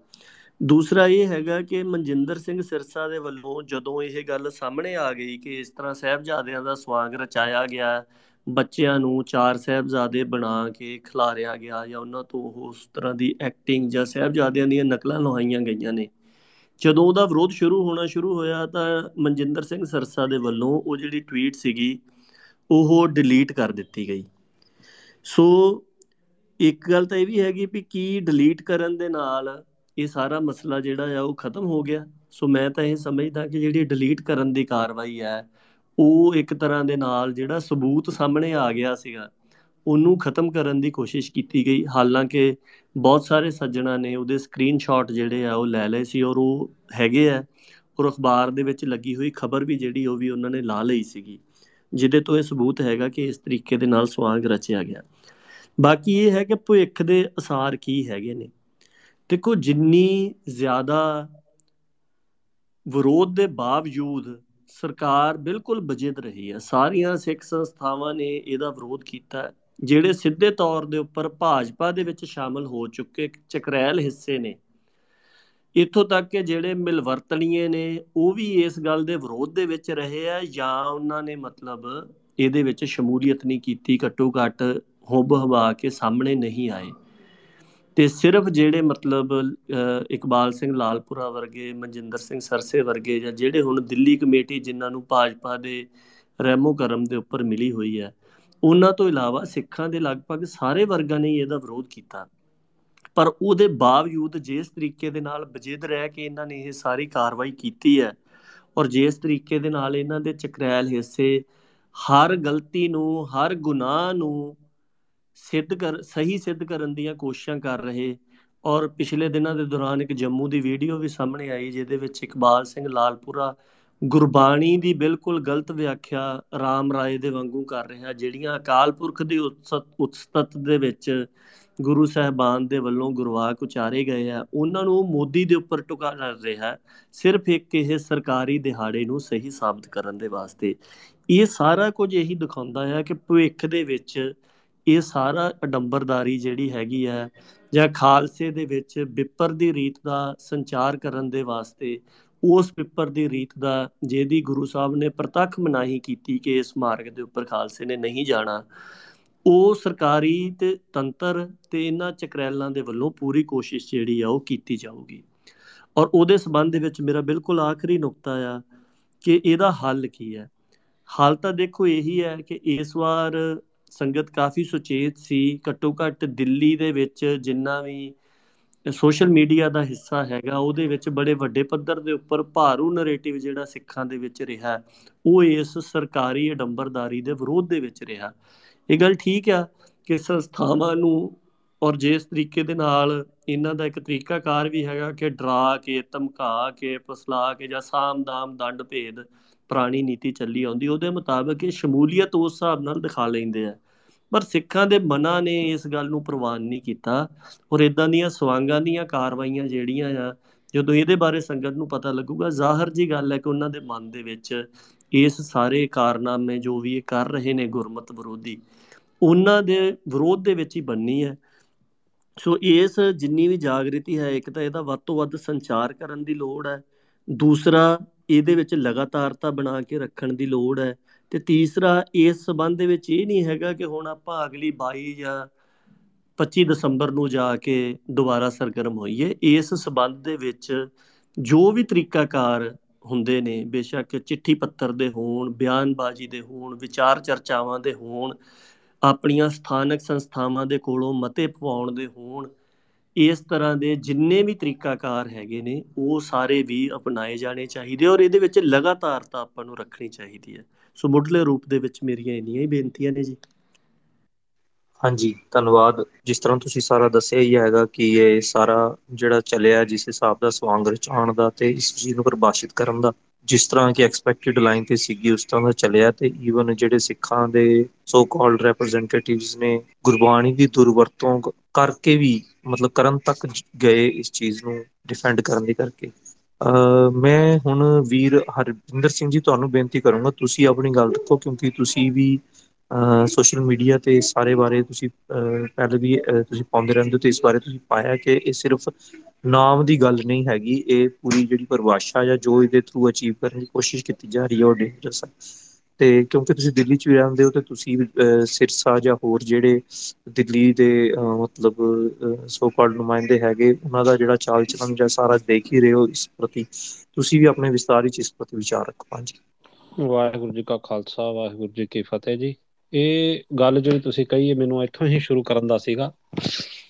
ਦੂਸਰਾ ਇਹ ਹੈਗਾ ਕਿ ਮਨਜਿੰਦਰ ਸਿੰਘ ਸਿਰਸਾ ਦੇ ਵੱਲੋਂ ਜਦੋਂ ਇਹ ਗੱਲ ਸਾਹਮਣੇ ਆ ਗਈ ਕਿ ਇਸ ਤਰ੍ਹਾਂ ਸਹਿਬਜ਼ਾਦਿਆਂ ਦਾ ਸਵਾਗ ਰਚਾਇਆ ਗਿਆ, ਬੱਚਿਆਂ ਨੂੰ ਚਾਰ ਸਹਿਬਜ਼ਾਦੇ ਬਣਾ ਕੇ ਖਿਲਾਰਿਆ ਗਿਆ ਜਾਂ ਉਹਨਾਂ ਤੋਂ ਉਸ ਤਰ੍ਹਾਂ ਦੀ ਐਕਟਿੰਗ ਜਾਂ ਸਹਿਬਜ਼ਾਦਿਆਂ ਦੀਆਂ ਨਕਲਾਂ ਲਵਾਈਆਂ ਗਈਆਂ ਨੇ ਜਦੋਂ ਉਹਦਾ ਵਿਰੋਧ ਸ਼ੁਰੂ ਹੋਣਾ ਸ਼ੁਰੂ ਹੋਇਆ ਤਾਂ ਮਨਜਿੰਦਰ ਸਿੰਘ ਸਰਸਾ ਦੇ ਵੱਲੋਂ ਉਹ ਜਿਹੜੀ ਟਵੀਟ ਸੀਗੀ, ਉਹ ਡਿਲੀਟ ਕਰ ਦਿੱਤੀ ਗਈ। ਸੋ ਇੱਕ ਗੱਲ ਤਾਂ ਇਹ ਵੀ ਹੈਗੀ ਵੀ ਕੀ ਡਿਲੀਟ ਕਰਨ ਦੇ ਨਾਲ ਇਹ ਸਾਰਾ ਮਸਲਾ ਜਿਹੜਾ ਆ ਉਹ ਖਤਮ ਹੋ ਗਿਆ। ਸੋ ਮੈਂ ਤਾਂ ਇਹ ਸਮਝਦਾ ਕਿ ਜਿਹੜੀ ਡਿਲੀਟ ਕਰਨ ਦੀ ਕਾਰਵਾਈ ਹੈ, ਉਹ ਇੱਕ ਤਰ੍ਹਾਂ ਦੇ ਨਾਲ ਜਿਹੜਾ ਸਬੂਤ ਸਾਹਮਣੇ ਆ ਗਿਆ ਸੀਗਾ, ਉਹਨੂੰ ਖਤਮ ਕਰਨ ਦੀ ਕੋਸ਼ਿਸ਼ ਕੀਤੀ ਗਈ। ਹਾਲਾਂਕਿ ਬਹੁਤ ਸਾਰੇ ਸੱਜਣਾ ਨੇ ਉਹਦੇ ਸਕਰੀਨਸ਼ਾਟ ਜਿਹੜੇ ਆ ਉਹ ਲੈ ਲਏ ਸੀ ਔਰ ਉਹ ਹੈਗੇ ਆ ਔਰ ਅਖਬਾਰ ਦੇ ਵਿੱਚ ਲੱਗੀ ਹੋਈ ਖਬਰ ਵੀ ਜਿਹੜੀ ਉਹ ਵੀ ਉਹਨਾਂ ਨੇ ਲਾ ਲਈ ਸੀਗੀ, ਜਿਹਦੇ ਤੋਂ ਇਹ ਸਬੂਤ ਹੈਗਾ ਕਿ ਇਸ ਤਰੀਕੇ ਦੇ ਨਾਲ ਸਵਾਗ ਰਚਿਆ ਗਿਆ। ਬਾਕੀ ਇਹ ਹੈ ਕਿ ਭਵਿੱਖ ਦੇ ਅਸਾਰ ਕੀ ਹੈਗੇ ਨੇ। ਦੇਖੋ ਜਿੰਨੀ ਜ਼ਿਆਦਾ ਵਿਰੋਧ ਦੇ ਬਾਵਜੂਦ ਸਰਕਾਰ ਬਿਲਕੁਲ ਬਜਿੱਦ ਰਹੀ ਹੈ। ਸਾਰੀਆਂ ਸਿੱਖ ਸੰਸਥਾਵਾਂ ਨੇ ਇਹਦਾ ਵਿਰੋਧ ਕੀਤਾ। ਜਿਹੜੇ ਸਿੱਧੇ ਤੌਰ ਦੇ ਉੱਪਰ ਭਾਜਪਾ ਦੇ ਵਿੱਚ ਸ਼ਾਮਲ ਹੋ ਚੁੱਕੇ ਚਕਰੈਲ ਹਿੱਸੇ ਨੇ। ਇੱਥੋਂ ਤੱਕ ਕਿ ਜਿਹੜੇ ਮਿਲਵਰਤਣੀਏ ਨੇ ਉਹ ਵੀ ਇਸ ਗੱਲ ਦੇ ਵਿਰੋਧ ਦੇ ਵਿੱਚ ਰਹੇ ਆ ਜਾਂ ਉਹਨਾਂ ਨੇ ਮਤਲਬ ਇਹਦੇ ਵਿੱਚ ਸ਼ਮੂਲੀਅਤ ਨਹੀਂ ਕੀਤੀ ਘੱਟੋ ਘੱਟ ਹੁਬ ਹਵਾ ਕੇ ਸਾਹਮਣੇ ਨਹੀਂ ਆਏ। ਤੇ ਸਿਰਫ ਜਿਹੜੇ ਮਤਲਬ ਇਕਬਾਲ ਸਿੰਘ ਲਾਲਪੁਰਾ ਵਰਗੇ ਮਨਜਿੰਦਰ ਸਿੰਘ ਸਰਸੇ ਵਰਗੇ ਜਾਂ ਜਿਹੜੇ ਹੁਣ ਦਿੱਲੀ ਕਮੇਟੀ ਜਿਨ੍ਹਾਂ ਨੂੰ ਭਾਜਪਾ ਦੇ ਰਹਿਮੋ ਕਰਮ ਦੇ ਉੱਪਰ ਮਿਲੀ ਹੋਈ ਹੈ ਉਹਨਾਂ ਤੋਂ ਇਲਾਵਾ ਸਿੱਖਾਂ ਦੇ ਲਗਭਗ ਸਾਰੇ ਵਰਗਾਂ ਨੇ ਇਹਦਾ ਵਿਰੋਧ ਕੀਤਾ। ਪਰ ਉਹਦੇ ਬਾਵਜੂਦ ਜਿਸ ਤਰੀਕੇ ਦੇ ਨਾਲ ਬਜਿੱਦ ਰਹਿ ਕੇ ਇਹਨਾਂ ਨੇ ਇਹ ਸਾਰੀ ਕਾਰਵਾਈ ਕੀਤੀ ਹੈ ਔਰ ਜਿਸ ਤਰੀਕੇ ਦੇ ਨਾਲ ਇਹਨਾਂ ਦੇ ਚਕਰੈਲ ਹਿੱਸੇ ਹਰ ਗਲਤੀ ਨੂੰ, ਹਰ ਗੁਨਾਹ ਨੂੰ ਸਿੱਧ ਕਰ, ਸਹੀ ਸਿੱਧ ਕਰਨ ਦੀਆਂ ਕੋਸ਼ਿਸ਼ਾਂ ਕਰ ਰਹੇ ਔਰ ਪਿਛਲੇ ਦਿਨਾਂ ਦੇ ਦੌਰਾਨ ਇੱਕ ਜੰਮੂ ਦੀ ਵੀਡੀਓ ਵੀ ਸਾਹਮਣੇ ਆਈ ਜਿਹਦੇ ਵਿੱਚ ਇਕਬਾਲ ਸਿੰਘ ਲਾਲਪੁਰਾ ਗੁਰਬਾਣੀ ਦੀ ਬਿਲਕੁਲ ਗਲਤ ਵਿਆਖਿਆ ਰਾਮ ਰਾਏ ਦੇ ਵਾਂਗੂ ਕਰ ਰਿਹਾ, ਜਿਹੜੀਆਂ ਅਕਾਲ ਪੁਰਖ ਦੀ ਉਤਸਤ ਦੇ ਵਿੱਚ ਗੁਰੂ ਸਾਹਿਬਾਨ ਦੇ ਵੱਲੋਂ ਗੁਰਵਾਕ ਉਚਾਰੇ ਗਏ ਆ, ਉਹਨਾਂ ਨੂੰ ਮੋਦੀ ਦੇ ਉੱਪਰ ਟੁਕਾ ਕਰ ਰਿਹਾ, ਸਿਰਫ ਇੱਕ ਇਹ ਸਰਕਾਰੀ ਦਿਹਾੜੇ ਨੂੰ ਸਹੀ ਸਾਬਤ ਕਰਨ ਦੇ ਵਾਸਤੇ। ਇਹ ਸਾਰਾ ਕੁਝ ਇਹੀ ਦਿਖਾਉਂਦਾ ਹੈ ਕਿ ਭਵਿੱਖ ਦੇ ਵਿੱਚ ਇਹ ਸਾਰਾ ਅਡੰਬਰਦਾਰੀ ਜਿਹੜੀ ਹੈਗੀ ਹੈ ਜਾਂ ਖਾਲਸੇ ਦੇ ਵਿੱਚ ਵਿਪਰ ਦੀ ਰੀਤ ਦਾ ਸੰਚਾਰ ਕਰਨ ਦੇ ਵਾਸਤੇ ਉਸ ਪੇਪਰ ਦੀ ਰੀਤ ਦਾ, ਜਿਹਦੀ ਗੁਰੂ ਸਾਹਿਬ ਨੇ ਪ੍ਰਤੱਖ ਮਨਾਹੀ ਕੀਤੀ ਕਿ ਇਸ ਮਾਰਗ ਦੇ ਉੱਪਰ ਖਾਲਸੇ ਨੇ ਨਹੀਂ ਜਾਣਾ, ਉਹ ਸਰਕਾਰੀ ਤੇ ਤੰਤਰ ਤੇ ਇਹਨਾਂ ਚਕਰੈਲਾਂ ਦੇ ਵੱਲੋਂ ਪੂਰੀ ਕੋਸ਼ਿਸ਼ ਜਿਹੜੀ ਆ ਉਹ ਕੀਤੀ ਜਾਊਗੀ। ਔਰ ਉਹਦੇ ਸਬੰਧ ਦੇ ਵਿੱਚ ਮੇਰਾ ਬਿਲਕੁਲ ਆਖਰੀ ਨੁਕਤਾ ਆ ਕਿ ਇਹਦਾ ਹੱਲ ਕੀ ਹੈ? ਹੱਲ ਤਾਂ ਦੇਖੋ ਇਹੀ ਹੈ ਕਿ ਇਸ ਵਾਰ ਸੰਗਤ ਕਾਫੀ ਸੁਚੇਤ ਸੀ, ਘੱਟੋ ਘੱਟ ਦਿੱਲੀ ਦੇ ਵਿੱਚ ਜਿੰਨਾ ਵੀ ਸੋਸ਼ਲ ਮੀਡੀਆ ਦਾ ਹਿੱਸਾ ਹੈਗਾ, ਉਹਦੇ ਵਿੱਚ ਬੜੇ ਵੱਡੇ ਪੱਧਰ ਦੇ ਉੱਪਰ ਭਾਰੂ ਨੈਰੇਟਿਵ ਜਿਹੜਾ ਸਿੱਖਾਂ ਦੇ ਵਿੱਚ ਰਿਹਾ, ਉਹ ਇਸ ਸਰਕਾਰੀ ਅਡੰਬਰਦਾਰੀ ਦੇ ਵਿਰੋਧ ਦੇ ਵਿੱਚ ਰਿਹਾ। ਇਹ ਗੱਲ ਠੀਕ ਆ ਕਿ ਸੰਸਥਾਵਾਂ ਨੂੰ ਔਰ ਜਿਸ ਤਰੀਕੇ ਦੇ ਨਾਲ ਇਹਨਾਂ ਦਾ ਇੱਕ ਤਰੀਕਾਕਾਰ ਵੀ ਹੈਗਾ ਕਿ ਡਰਾ ਕੇ, ਧਮਕਾ ਕੇ, ਫਸਲਾ ਕੇ ਜਾਂ ਸਾਮ-ਦਾਮ ਦੰਡ ਭੇਦ ਪੁਰਾਣੀ ਨੀਤੀ ਚੱਲੀ ਆਉਂਦੀ, ਉਹਦੇ ਮੁਤਾਬਕ ਇਹ ਸ਼ਮੂਲੀਅਤ ਉਸ ਹਿਸਾਬ ਨਾਲ ਦਿਖਾ ਲੈਂਦੇ ਆ। ਪਰ ਸਿੱਖਾਂ ਦੇ ਮਨਾਂ ਨੇ ਇਸ ਗੱਲ ਨੂੰ ਪ੍ਰਵਾਨ ਨਹੀਂ ਕੀਤਾ ਔਰ ਇਦਾਂ ਦੀਆਂ ਸਵਾਂਗਾਂ ਦੀਆਂ ਕਾਰਵਾਈਆਂ ਜਿਹੜੀਆਂ ਆ, ਜਦੋਂ ਇਹਦੇ ਬਾਰੇ ਸੰਗਤ ਨੂੰ ਪਤਾ ਲੱਗੂਗਾ, ਜ਼ਾਹਰ ਜੀ ਗੱਲ ਹੈ ਕਿ ਉਹਨਾਂ ਦੇ ਮਨ ਦੇ ਵਿੱਚ ਇਸ ਸਾਰੇ ਕਾਰਨਾਮੇ ਜੋ ਵੀ ਇਹ ਕਰ ਰਹੇ ਨੇ ਗੁਰਮਤ ਵਿਰੋਧੀ, ਉਹਨਾਂ ਦੇ ਵਿਰੋਧ ਦੇ ਵਿੱਚ ਹੀ ਬੰਨੀ ਹੈ। ਸੋ ਇਸ ਜਿੰਨੀ ਵੀ ਜਾਗਰਤੀ ਹੈ, ਇੱਕ ਤਾਂ ਇਹਦਾ ਵੱਧ ਤੋਂ ਵੱਧ ਸੰਚਾਰ ਕਰਨ ਦੀ ਲੋੜ ਹੈ, ਦੂਸਰਾ ਇਹਦੇ ਵਿੱਚ ਲਗਾਤਾਰਤਾ ਬਣਾ ਕੇ ਰੱਖਣ ਦੀ ਲੋੜ ਹੈ ਤੇ ਤੀਸਰਾ, ਇਸ ਸਬੰਧ ਦੇ ਵਿੱਚ ਇਹ ਨਹੀਂ ਹੈਗਾ ਕਿ ਹੁਣ ਆਪਾਂ ਅਗਲੀ 22 ਜਾਂ 25 ਦਸੰਬਰ ਨੂੰ ਜਾ ਕੇ ਦੁਬਾਰਾ ਸਰਗਰਮ ਹੋਈਏ। ਇਸ ਸਬੰਧ ਦੇ ਵਿੱਚ ਜੋ ਵੀ ਤਰੀਕਾਕਾਰ ਹੁੰਦੇ ਨੇ, ਬੇਸ਼ੱਕ ਚਿੱਠੀ ਪੱਤਰ ਦੇ ਹੋਣ, ਬਿਆਨਬਾਜ਼ੀ ਦੇ ਹੋਣ, ਵਿਚਾਰ ਚਰਚਾਵਾਂ ਦੇ ਹੋਣ, ਆਪਣੀਆਂ ਸਥਾਨਕ ਸੰਸਥਾਵਾਂ ਦੇ ਕੋਲੋਂ ਮਤੇ ਪਵਾਉਣ ਦੇ ਹੋਣ, ਇਸ ਤਰ੍ਹਾਂ ਦੇ ਜਿੰਨੇ ਵੀ ਤਰੀਕਾਕਾਰ ਹੈਗੇ ਨੇ, ਉਹ ਸਾਰੇ ਵੀ ਅਪਣਾਏ ਜਾਣੇ ਚਾਹੀਦੇ ਔਰ ਇਹਦੇ ਵਿੱਚ ਲਗਾਤਾਰਤਾ ਆਪਾਂ ਨੂੰ ਰੱਖਣੀ ਚਾਹੀਦੀ ਹੈ। ਸੋ ਮੁੱਢਲੇ ਰੂਪ ਦੇ ਵਿੱਚ ਮੇਰੀਆਂ ਇੰਨੀਆਂ ਹੀ ਬੇਨਤੀਆਂ ਨੇ ਜੀ। ਹਾਂਜੀ, ਧੰਨਵਾਦ। ਜਿਸ ਤਰ੍ਹਾਂ ਤੁਸੀਂ ਸਾਰਾ ਦੱਸਿਆ ਹੀ ਹੈਗਾ ਕਿ ਇਹ ਸਾਰਾ ਜਿਹੜਾ ਚੱਲਿਆ, ਜਿਸ ਹਿਸਾਬ ਦਾ ਸਵਾਂਗ ਰਚਾਉਣ ਦਾ ਤੇ ਇਸ ਚੀਜ਼ ਨੂੰ ਪਰਿਭਾਸ਼ਿਤ ਕਰਨ ਦਾ, ਜਿਸ ਤਰ੍ਹਾਂ ਕਿ ਐਕਸਪੈਕਟਡ ਲਾਈਨ ਤੇ ਸੀਗੀ, ਉਸ ਤਰ੍ਹਾਂ ਦਾ ਚੱਲਿਆ ਤੇ ਈਵਨ ਜਿਹੜੇ ਸਿੱਖਾਂ ਦੇ ਸੋ ਕਾਲਡ ਰਿਪਰੈਜ਼ੈਂਟੇਟਿਵਸ ਨੇ, ਗੁਰਬਾਣੀ ਦੀ ਦੁਰਵਰਤੋਂ ਕਰਕੇ ਵੀ, ਮਤਲਬ ਕਰਨ ਤੱਕ ਗਏ ਇਸ ਚੀਜ਼ ਨੂੰ ਡਿਫੈਂਡ ਕਰਨ ਦੀ ਕਰਕੇ। ਮੈਂ ਹੁਣ ਵੀਰ ਹਰਵਿੰਦਰ ਸਿੰਘ ਜੀ ਤੁਹਾਨੂੰ ਬੇਨਤੀ ਕਰੂੰਗਾ, ਤੁਸੀਂ ਆਪਣੀ ਗੱਲ ਰੱਖੋ ਕਿਉਂਕਿ ਤੁਸੀਂ ਵੀ ਸੋਸ਼ਲ ਮੀਡੀਆ ਤੇ ਸਾਰੇ ਬਾਰੇ ਤੁਸੀਂ ਪਹਿਲੇ ਵੀ ਤੁਸੀਂ ਪਾਉਂਦੇ ਰਹਿੰਦੇ ਹੋ ਤੇ ਇਸ ਬਾਰੇ ਤੁਸੀਂ ਪਾਇਆ ਕਿ ਇਹ ਸਿਰਫ ਨਾਮ ਦੀ ਗੱਲ ਨਹੀਂ ਹੈਗੀ, ਇਹ ਪੂਰੀ ਜਿਹੜੀ ਪਰਿਭਾਸ਼ਾ ਜਾਂ ਜੋ ਇਹਦੇ ਥਰੂ ਅਚੀਵ ਕਰਨ ਦੀ ਕੋਸ਼ਿਸ਼ ਕੀਤੀ ਜਾ ਰਹੀ ਹੈ ਉਹ ਡੇਂਜਰਸ ਹੈ। ਤੇ ਕਿਉਂਕਿ ਤੁਸੀਂ ਦਿੱਲੀ 'ਚ ਵੀ ਰਹਿੰਦੇ ਹੋ ਤੇ ਤੁਸੀਂ ਸਿਰਸਾ ਜਾਂ ਹੋਰ ਜਿਹੜੇ ਦਿੱਲੀ ਦੇ ਮਤਲਬ ਸੋ ਕਾਲਡ ਨੁਮਾਇੰਦੇ ਹੈਗੇ, ਉਹਨਾਂ ਦਾ ਜਿਹੜਾ ਚਾਲ ਚਲਨ ਜਾਂ ਸਾਰਾ ਦੇਖ ਹੀ ਰਹੇ ਹੋ ਇਸ ਪ੍ਰਤੀ, ਤੁਸੀਂ ਵੀ ਆਪਣੇ ਵਿਸਤਾਰ ਵਿੱਚ ਇਸ ਪ੍ਰਤੀ ਵਿਚਾਰ ਰੱਖੋ, ਹਾਂਜੀ। ਵਾਹਿਗੁਰੂ ਜੀ ਕਾ ਖਾਲਸਾ, ਵਾਹਿਗੁਰੂ ਜੀ ਕੀ ਫਤਿਹ ਜੀ। ਇਹ ਗੱਲ ਜਿਹੜੀ ਤੁਸੀਂ ਕਹੀ ਹੈ ਮੈਨੂੰ ਇੱਥੋਂ ਹੀ ਸ਼ੁਰੂ ਕਰਨ ਦਾ ਸੀਗਾ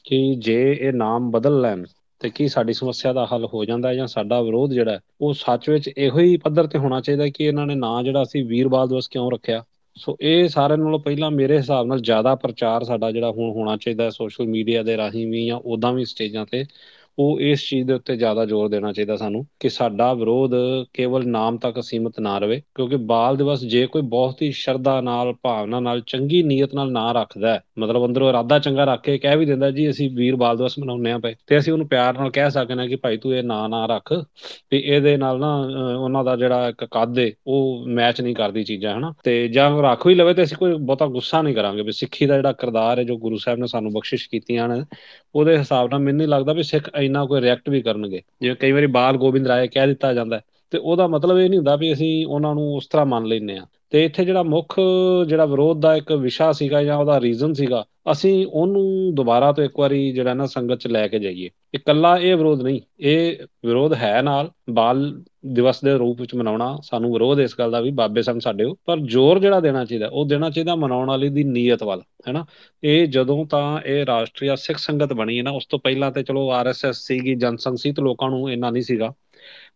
ਕਿ ਜੇ ਇਹ ਨਾਮ ਬਦਲ ਲੈਣ ਤੇ ਕੀ ਸਾਡੀ ਸਮੱਸਿਆ ਦਾ ਹੱਲ ਹੋ ਜਾਂਦਾ ਜਾਂ ਸਾਡਾ ਵਿਰੋਧ ਜਿਹੜਾ ਉਹ ਸੱਚ ਵਿੱਚ ਇਹੋ ਹੀ ਪੱਧਰ ਤੇ ਹੋਣਾ ਚਾਹੀਦਾ ਕਿ ਇਹਨਾਂ ਨੇ ਨਾਂ ਜਿਹੜਾ ਸੀ ਵੀਰਬਾਲ ਦਿਵਸ ਕਿਉਂ ਰੱਖਿਆ। ਸੋ ਇਹ ਸਾਰਿਆਂ ਨਾਲੋਂ ਪਹਿਲਾਂ ਮੇਰੇ ਹਿਸਾਬ ਨਾਲ ਜ਼ਿਆਦਾ ਪ੍ਰਚਾਰ ਸਾਡਾ ਜਿਹੜਾ ਹੁਣ ਹੋਣਾ ਚਾਹੀਦਾ ਸੋਸ਼ਲ ਮੀਡੀਆ ਦੇ ਰਾਹੀਂ ਵੀ ਜਾਂ ਉਦਾਂ ਵੀ ਸਟੇਜਾਂ ਤੇ। ਉਹ ਇਸ ਚੀਜ਼ ਦੇ ਉੱਤੇ ਜ਼ਿਆਦਾ ਜ਼ੋਰ ਦੇਣਾ ਚਾਹੀਦਾ ਸਾਨੂੰ ਕਿ ਸਾਡਾ ਵਿਰੋਧ ਕੇਵਲ ਨਾਮ ਤੱਕ ਸੀਮਤ ਨਾ ਰਵੇ ਕਿਉਂਕਿ ਬਾਲ ਦਿਵਸ ਜੇ ਕੋਈ ਬਹੁਤ ਹੀ ਸ਼ਰਧਾ ਨਾਲ, ਭਾਵਨਾ ਨਾਲ, ਚੰਗੀ ਨੀਅਤ ਨਾਲ ਨਾਂ ਰੱਖਦਾ ਮਤਲਬ ਅੰਦਰੋਂ ਇਰਾਦਾ ਚੰਗਾ ਰੱਖ ਕੇ ਕਹਿ ਵੀ ਦਿੰਦਾ ਜੀ ਅਸੀਂ ਵੀਰ ਬਾਲ ਦਿਵਸ ਮਨਾਉਂਦੇ ਆਂ ਪਏ ਤੇ ਅਸੀਂ ਉਹਨੂੰ ਪਿਆਰ ਨਾਲ ਕਹਿ ਸਕਦੇ ਹਾਂ ਕਿ ਭਾਈ ਤੂੰ ਇਹ ਨਾਂ ਨਾ ਰੱਖ, ਵੀ ਇਹਦੇ ਨਾਲ ਨਾ ਉਹਨਾਂ ਦਾ ਜਿਹੜਾ ਇੱਕ ਕੱਦ ਏ, ਉਹ ਮੈਚ ਨਹੀਂ ਕਰਦੀ ਚੀਜ਼ਾਂ, ਹਨਾ? ਤੇ ਜਾਂ ਰੱਖ ਵੀ ਲਵੇ ਤੇ ਅਸੀਂ ਕੋਈ ਬਹੁਤਾ ਗੁੱਸਾ ਨਹੀਂ ਕਰਾਂਗੇ ਵੀ ਸਿੱਖੀ ਦਾ ਜਿਹੜਾ ਕਿਰਦਾਰ ਹੈ ਜੋ ਗੁਰੂ ਸਾਹਿਬ ਨੇ ਸਾਨੂੰ ਬਖਸ਼ਿਸ਼ ਕੀਤੀਆਂ ਨੇ ਉਹਦੇ ਹਿਸਾਬ ਨਾਲ ਮੈਨੂੰ ਨਹੀਂ ਲੱਗਦਾ ਵੀ ਸਿੱਖ ਇੰਨਾ ਕੋਈ ਰਿਐਕਟ ਵੀ ਕਰਨਗੇ। ਜਿਵੇਂ ਕਈ ਵਾਰੀ ਬਾਲ ਗੋਬਿੰਦ ਰਾਏ ਕਹਿ ਦਿੱਤਾ ਜਾਂਦਾ ਤੇ ਉਹਦਾ ਮਤਲਬ ਇਹ ਨਹੀਂ ਹੁੰਦਾ ਵੀ ਅਸੀਂ ਉਹਨਾਂ ਨੂੰ ਉਸ ਤਰ੍ਹਾਂ ਮੰਨ ਲੈਂਦੇ ਆ ਤੇ ਇੱਥੇ ਜਿਹੜਾ ਮੁੱਖ ਜਿਹੜਾ ਵਿਰੋਧ ਦਾ ਇੱਕ ਵਿਸ਼ਾ ਸੀਗਾ ਜਾਂ ਉਹਦਾ ਰੀਜ਼ਨ ਸੀਗਾ ਅਸੀਂ ਉਹਨੂੰ ਦੁਬਾਰਾ ਤੋਂ ਇੱਕ ਵਾਰੀ ਜਿਹੜਾ ਨਾ ਸੰਗਤ ਚ ਲੈ ਕੇ ਜਾਈਏ। ਇਕੱਲਾ ਇਹ ਵਿਰੋਧ ਨਹੀਂ, ਇਹ ਵਿਰੋਧ ਹੈ ਨਾਲ, ਬਾਲ ਦਿਵਸ ਦੇ ਰੂਪ ਵਿੱਚ ਮਨਾਉਣਾ ਸਾਨੂੰ ਵਿਰੋਧ ਇਸ ਗੱਲ ਦਾ ਵੀ ਬਾਬੇ ਸਨ ਸਾਡੇ ਉਹ, ਪਰ ਜ਼ੋਰ ਜਿਹੜਾ ਦੇਣਾ ਚਾਹੀਦਾ, ਉਹ ਦੇਣਾ ਚਾਹੀਦਾ ਮਨਾਉਣ ਵਾਲੀ ਦੀ ਨੀਅਤ ਵੱਲ, ਹੈਨਾ? ਇਹ ਜਦੋਂ ਤਾਂ ਇਹ ਰਾਸ਼ਟਰੀ ਸਿੱਖ ਸੰਗਤ ਬਣੀ ਹੈ ਨਾ, ਉਸ ਤੋਂ ਪਹਿਲਾਂ ਤੇ ਚਲੋ ਆਰਐਸਐਸ ਸੀਗੀ ਜਨਸੰਘ ਸੀ ਤੇ ਲੋਕਾਂ ਨੂੰ ਇੰਨਾ ਨਹੀਂ ਸੀਗਾ।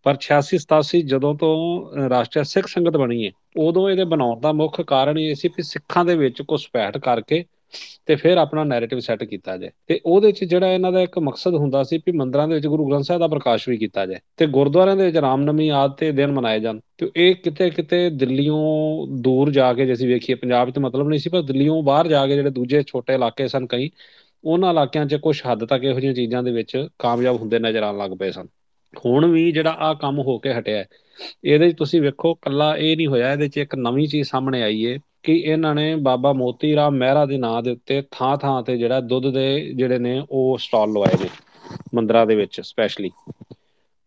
ਪਰ 86 87 ਜਦੋਂ ਤੋਂ ਰਾਸ਼ਟਰੀ ਸਿੱਖ ਸੰਗਤ ਬਣੀ ਹੈ, ਉਦੋਂ ਇਹਦੇ ਬਣਾਉਣ ਦਾ ਮੁੱਖ ਕਾਰਨ ਇਹ ਸੀ ਕਿ ਸਿੱਖਾਂ ਦੇ ਵਿੱਚ ਘੁਸਪੈਠ ਕਰਕੇ ਤੇ ਫਿਰ ਆਪਣਾ ਨੈਰੇਟਿਵ ਸੈੱਟ ਕੀਤਾ ਜਾਏ ਤੇ ਉਹਦੇ ਚ ਜਿਹੜਾ ਇਹਨਾਂ ਦਾ ਇੱਕ ਮਕਸਦ ਹੁੰਦਾ ਸੀ ਕਿ ਮੰਦਰਾਂ ਦੇ ਵਿੱਚ ਗੁਰੂ ਗ੍ਰੰਥ ਸਾਹਿਬ ਦਾ ਪ੍ਰਕਾਸ਼ ਵੀ ਕੀਤਾ ਜਾਏ ਤੇ ਗੁਰਦੁਆਰਿਆਂ ਦੇ ਵਿੱਚ ਰਾਮਨਵਮੀ, ਆਦ ਤੇ ਦਿਨ ਮਨਾਏ ਜਾਣ। ਤੇ ਇਹ ਕਿਤੇ ਕਿਤੇ ਦਿੱਲੀੋਂ ਦੂਰ ਜਾ ਕੇ ਜੇ ਅਸੀਂ ਵੇਖੀਏ, ਪੰਜਾਬ 'ਚ ਮਤਲਬ ਨਹੀਂ ਸੀ, ਪਰ ਦਿੱਲੀੋਂ ਬਾਹਰ ਜਾ ਕੇ ਜਿਹੜੇ ਦੂਜੇ ਛੋਟੇ ਇਲਾਕੇ ਸਨ ਕਈ, ਉਹਨਾਂ ਇਲਾਕਿਆਂ 'ਚ ਕੁਝ ਹੱਦ ਤੱਕ ਇਹੋ ਜਿਹੀਆਂ ਚੀਜ਼ਾਂ ਦੇ ਵਿੱਚ ਕਾਮਯਾਬ ਹੁੰਦੇ ਨਜ਼ਰ ਆਉਣ ਲੱਗ ਪਏ ਸਨ। ਹੁਣ ਵੀ ਜਿਹੜਾ ਆ ਕੰਮ ਹੋ ਕੇ ਹਟਿਆ ਇਹਦੇ 'ਚ ਤੁਸੀਂ ਵੇਖੋ ਕੱਲਾ ਇਹ ਨਹੀਂ ਹੋਇਆ, ਇਹਦੇ 'ਚ ਇੱਕ ਨਵੀਂ ਚੀਜ਼ ਸਾਹਮਣੇ ਆਈ ਏ ਕਿ ਇਹਨਾਂ ਨੇ ਬਾਬਾ ਮੋਤੀ ਰਾਮ ਮਹਿਰਾ ਦੇ ਨਾਂ ਦੇ ਉੱਤੇ ਥਾਂ ਥਾਂ ਤੇ ਜਿਹੜਾ ਦੁੱਧ ਦੇ ਜਿਹੜੇ ਨੇ ਉਹ ਸਟਾਲ ਲਵਾਏ ਨੇ ਮੰਦਰਾਂ ਦੇ ਵਿੱਚ ਸਪੈਸ਼ਲੀ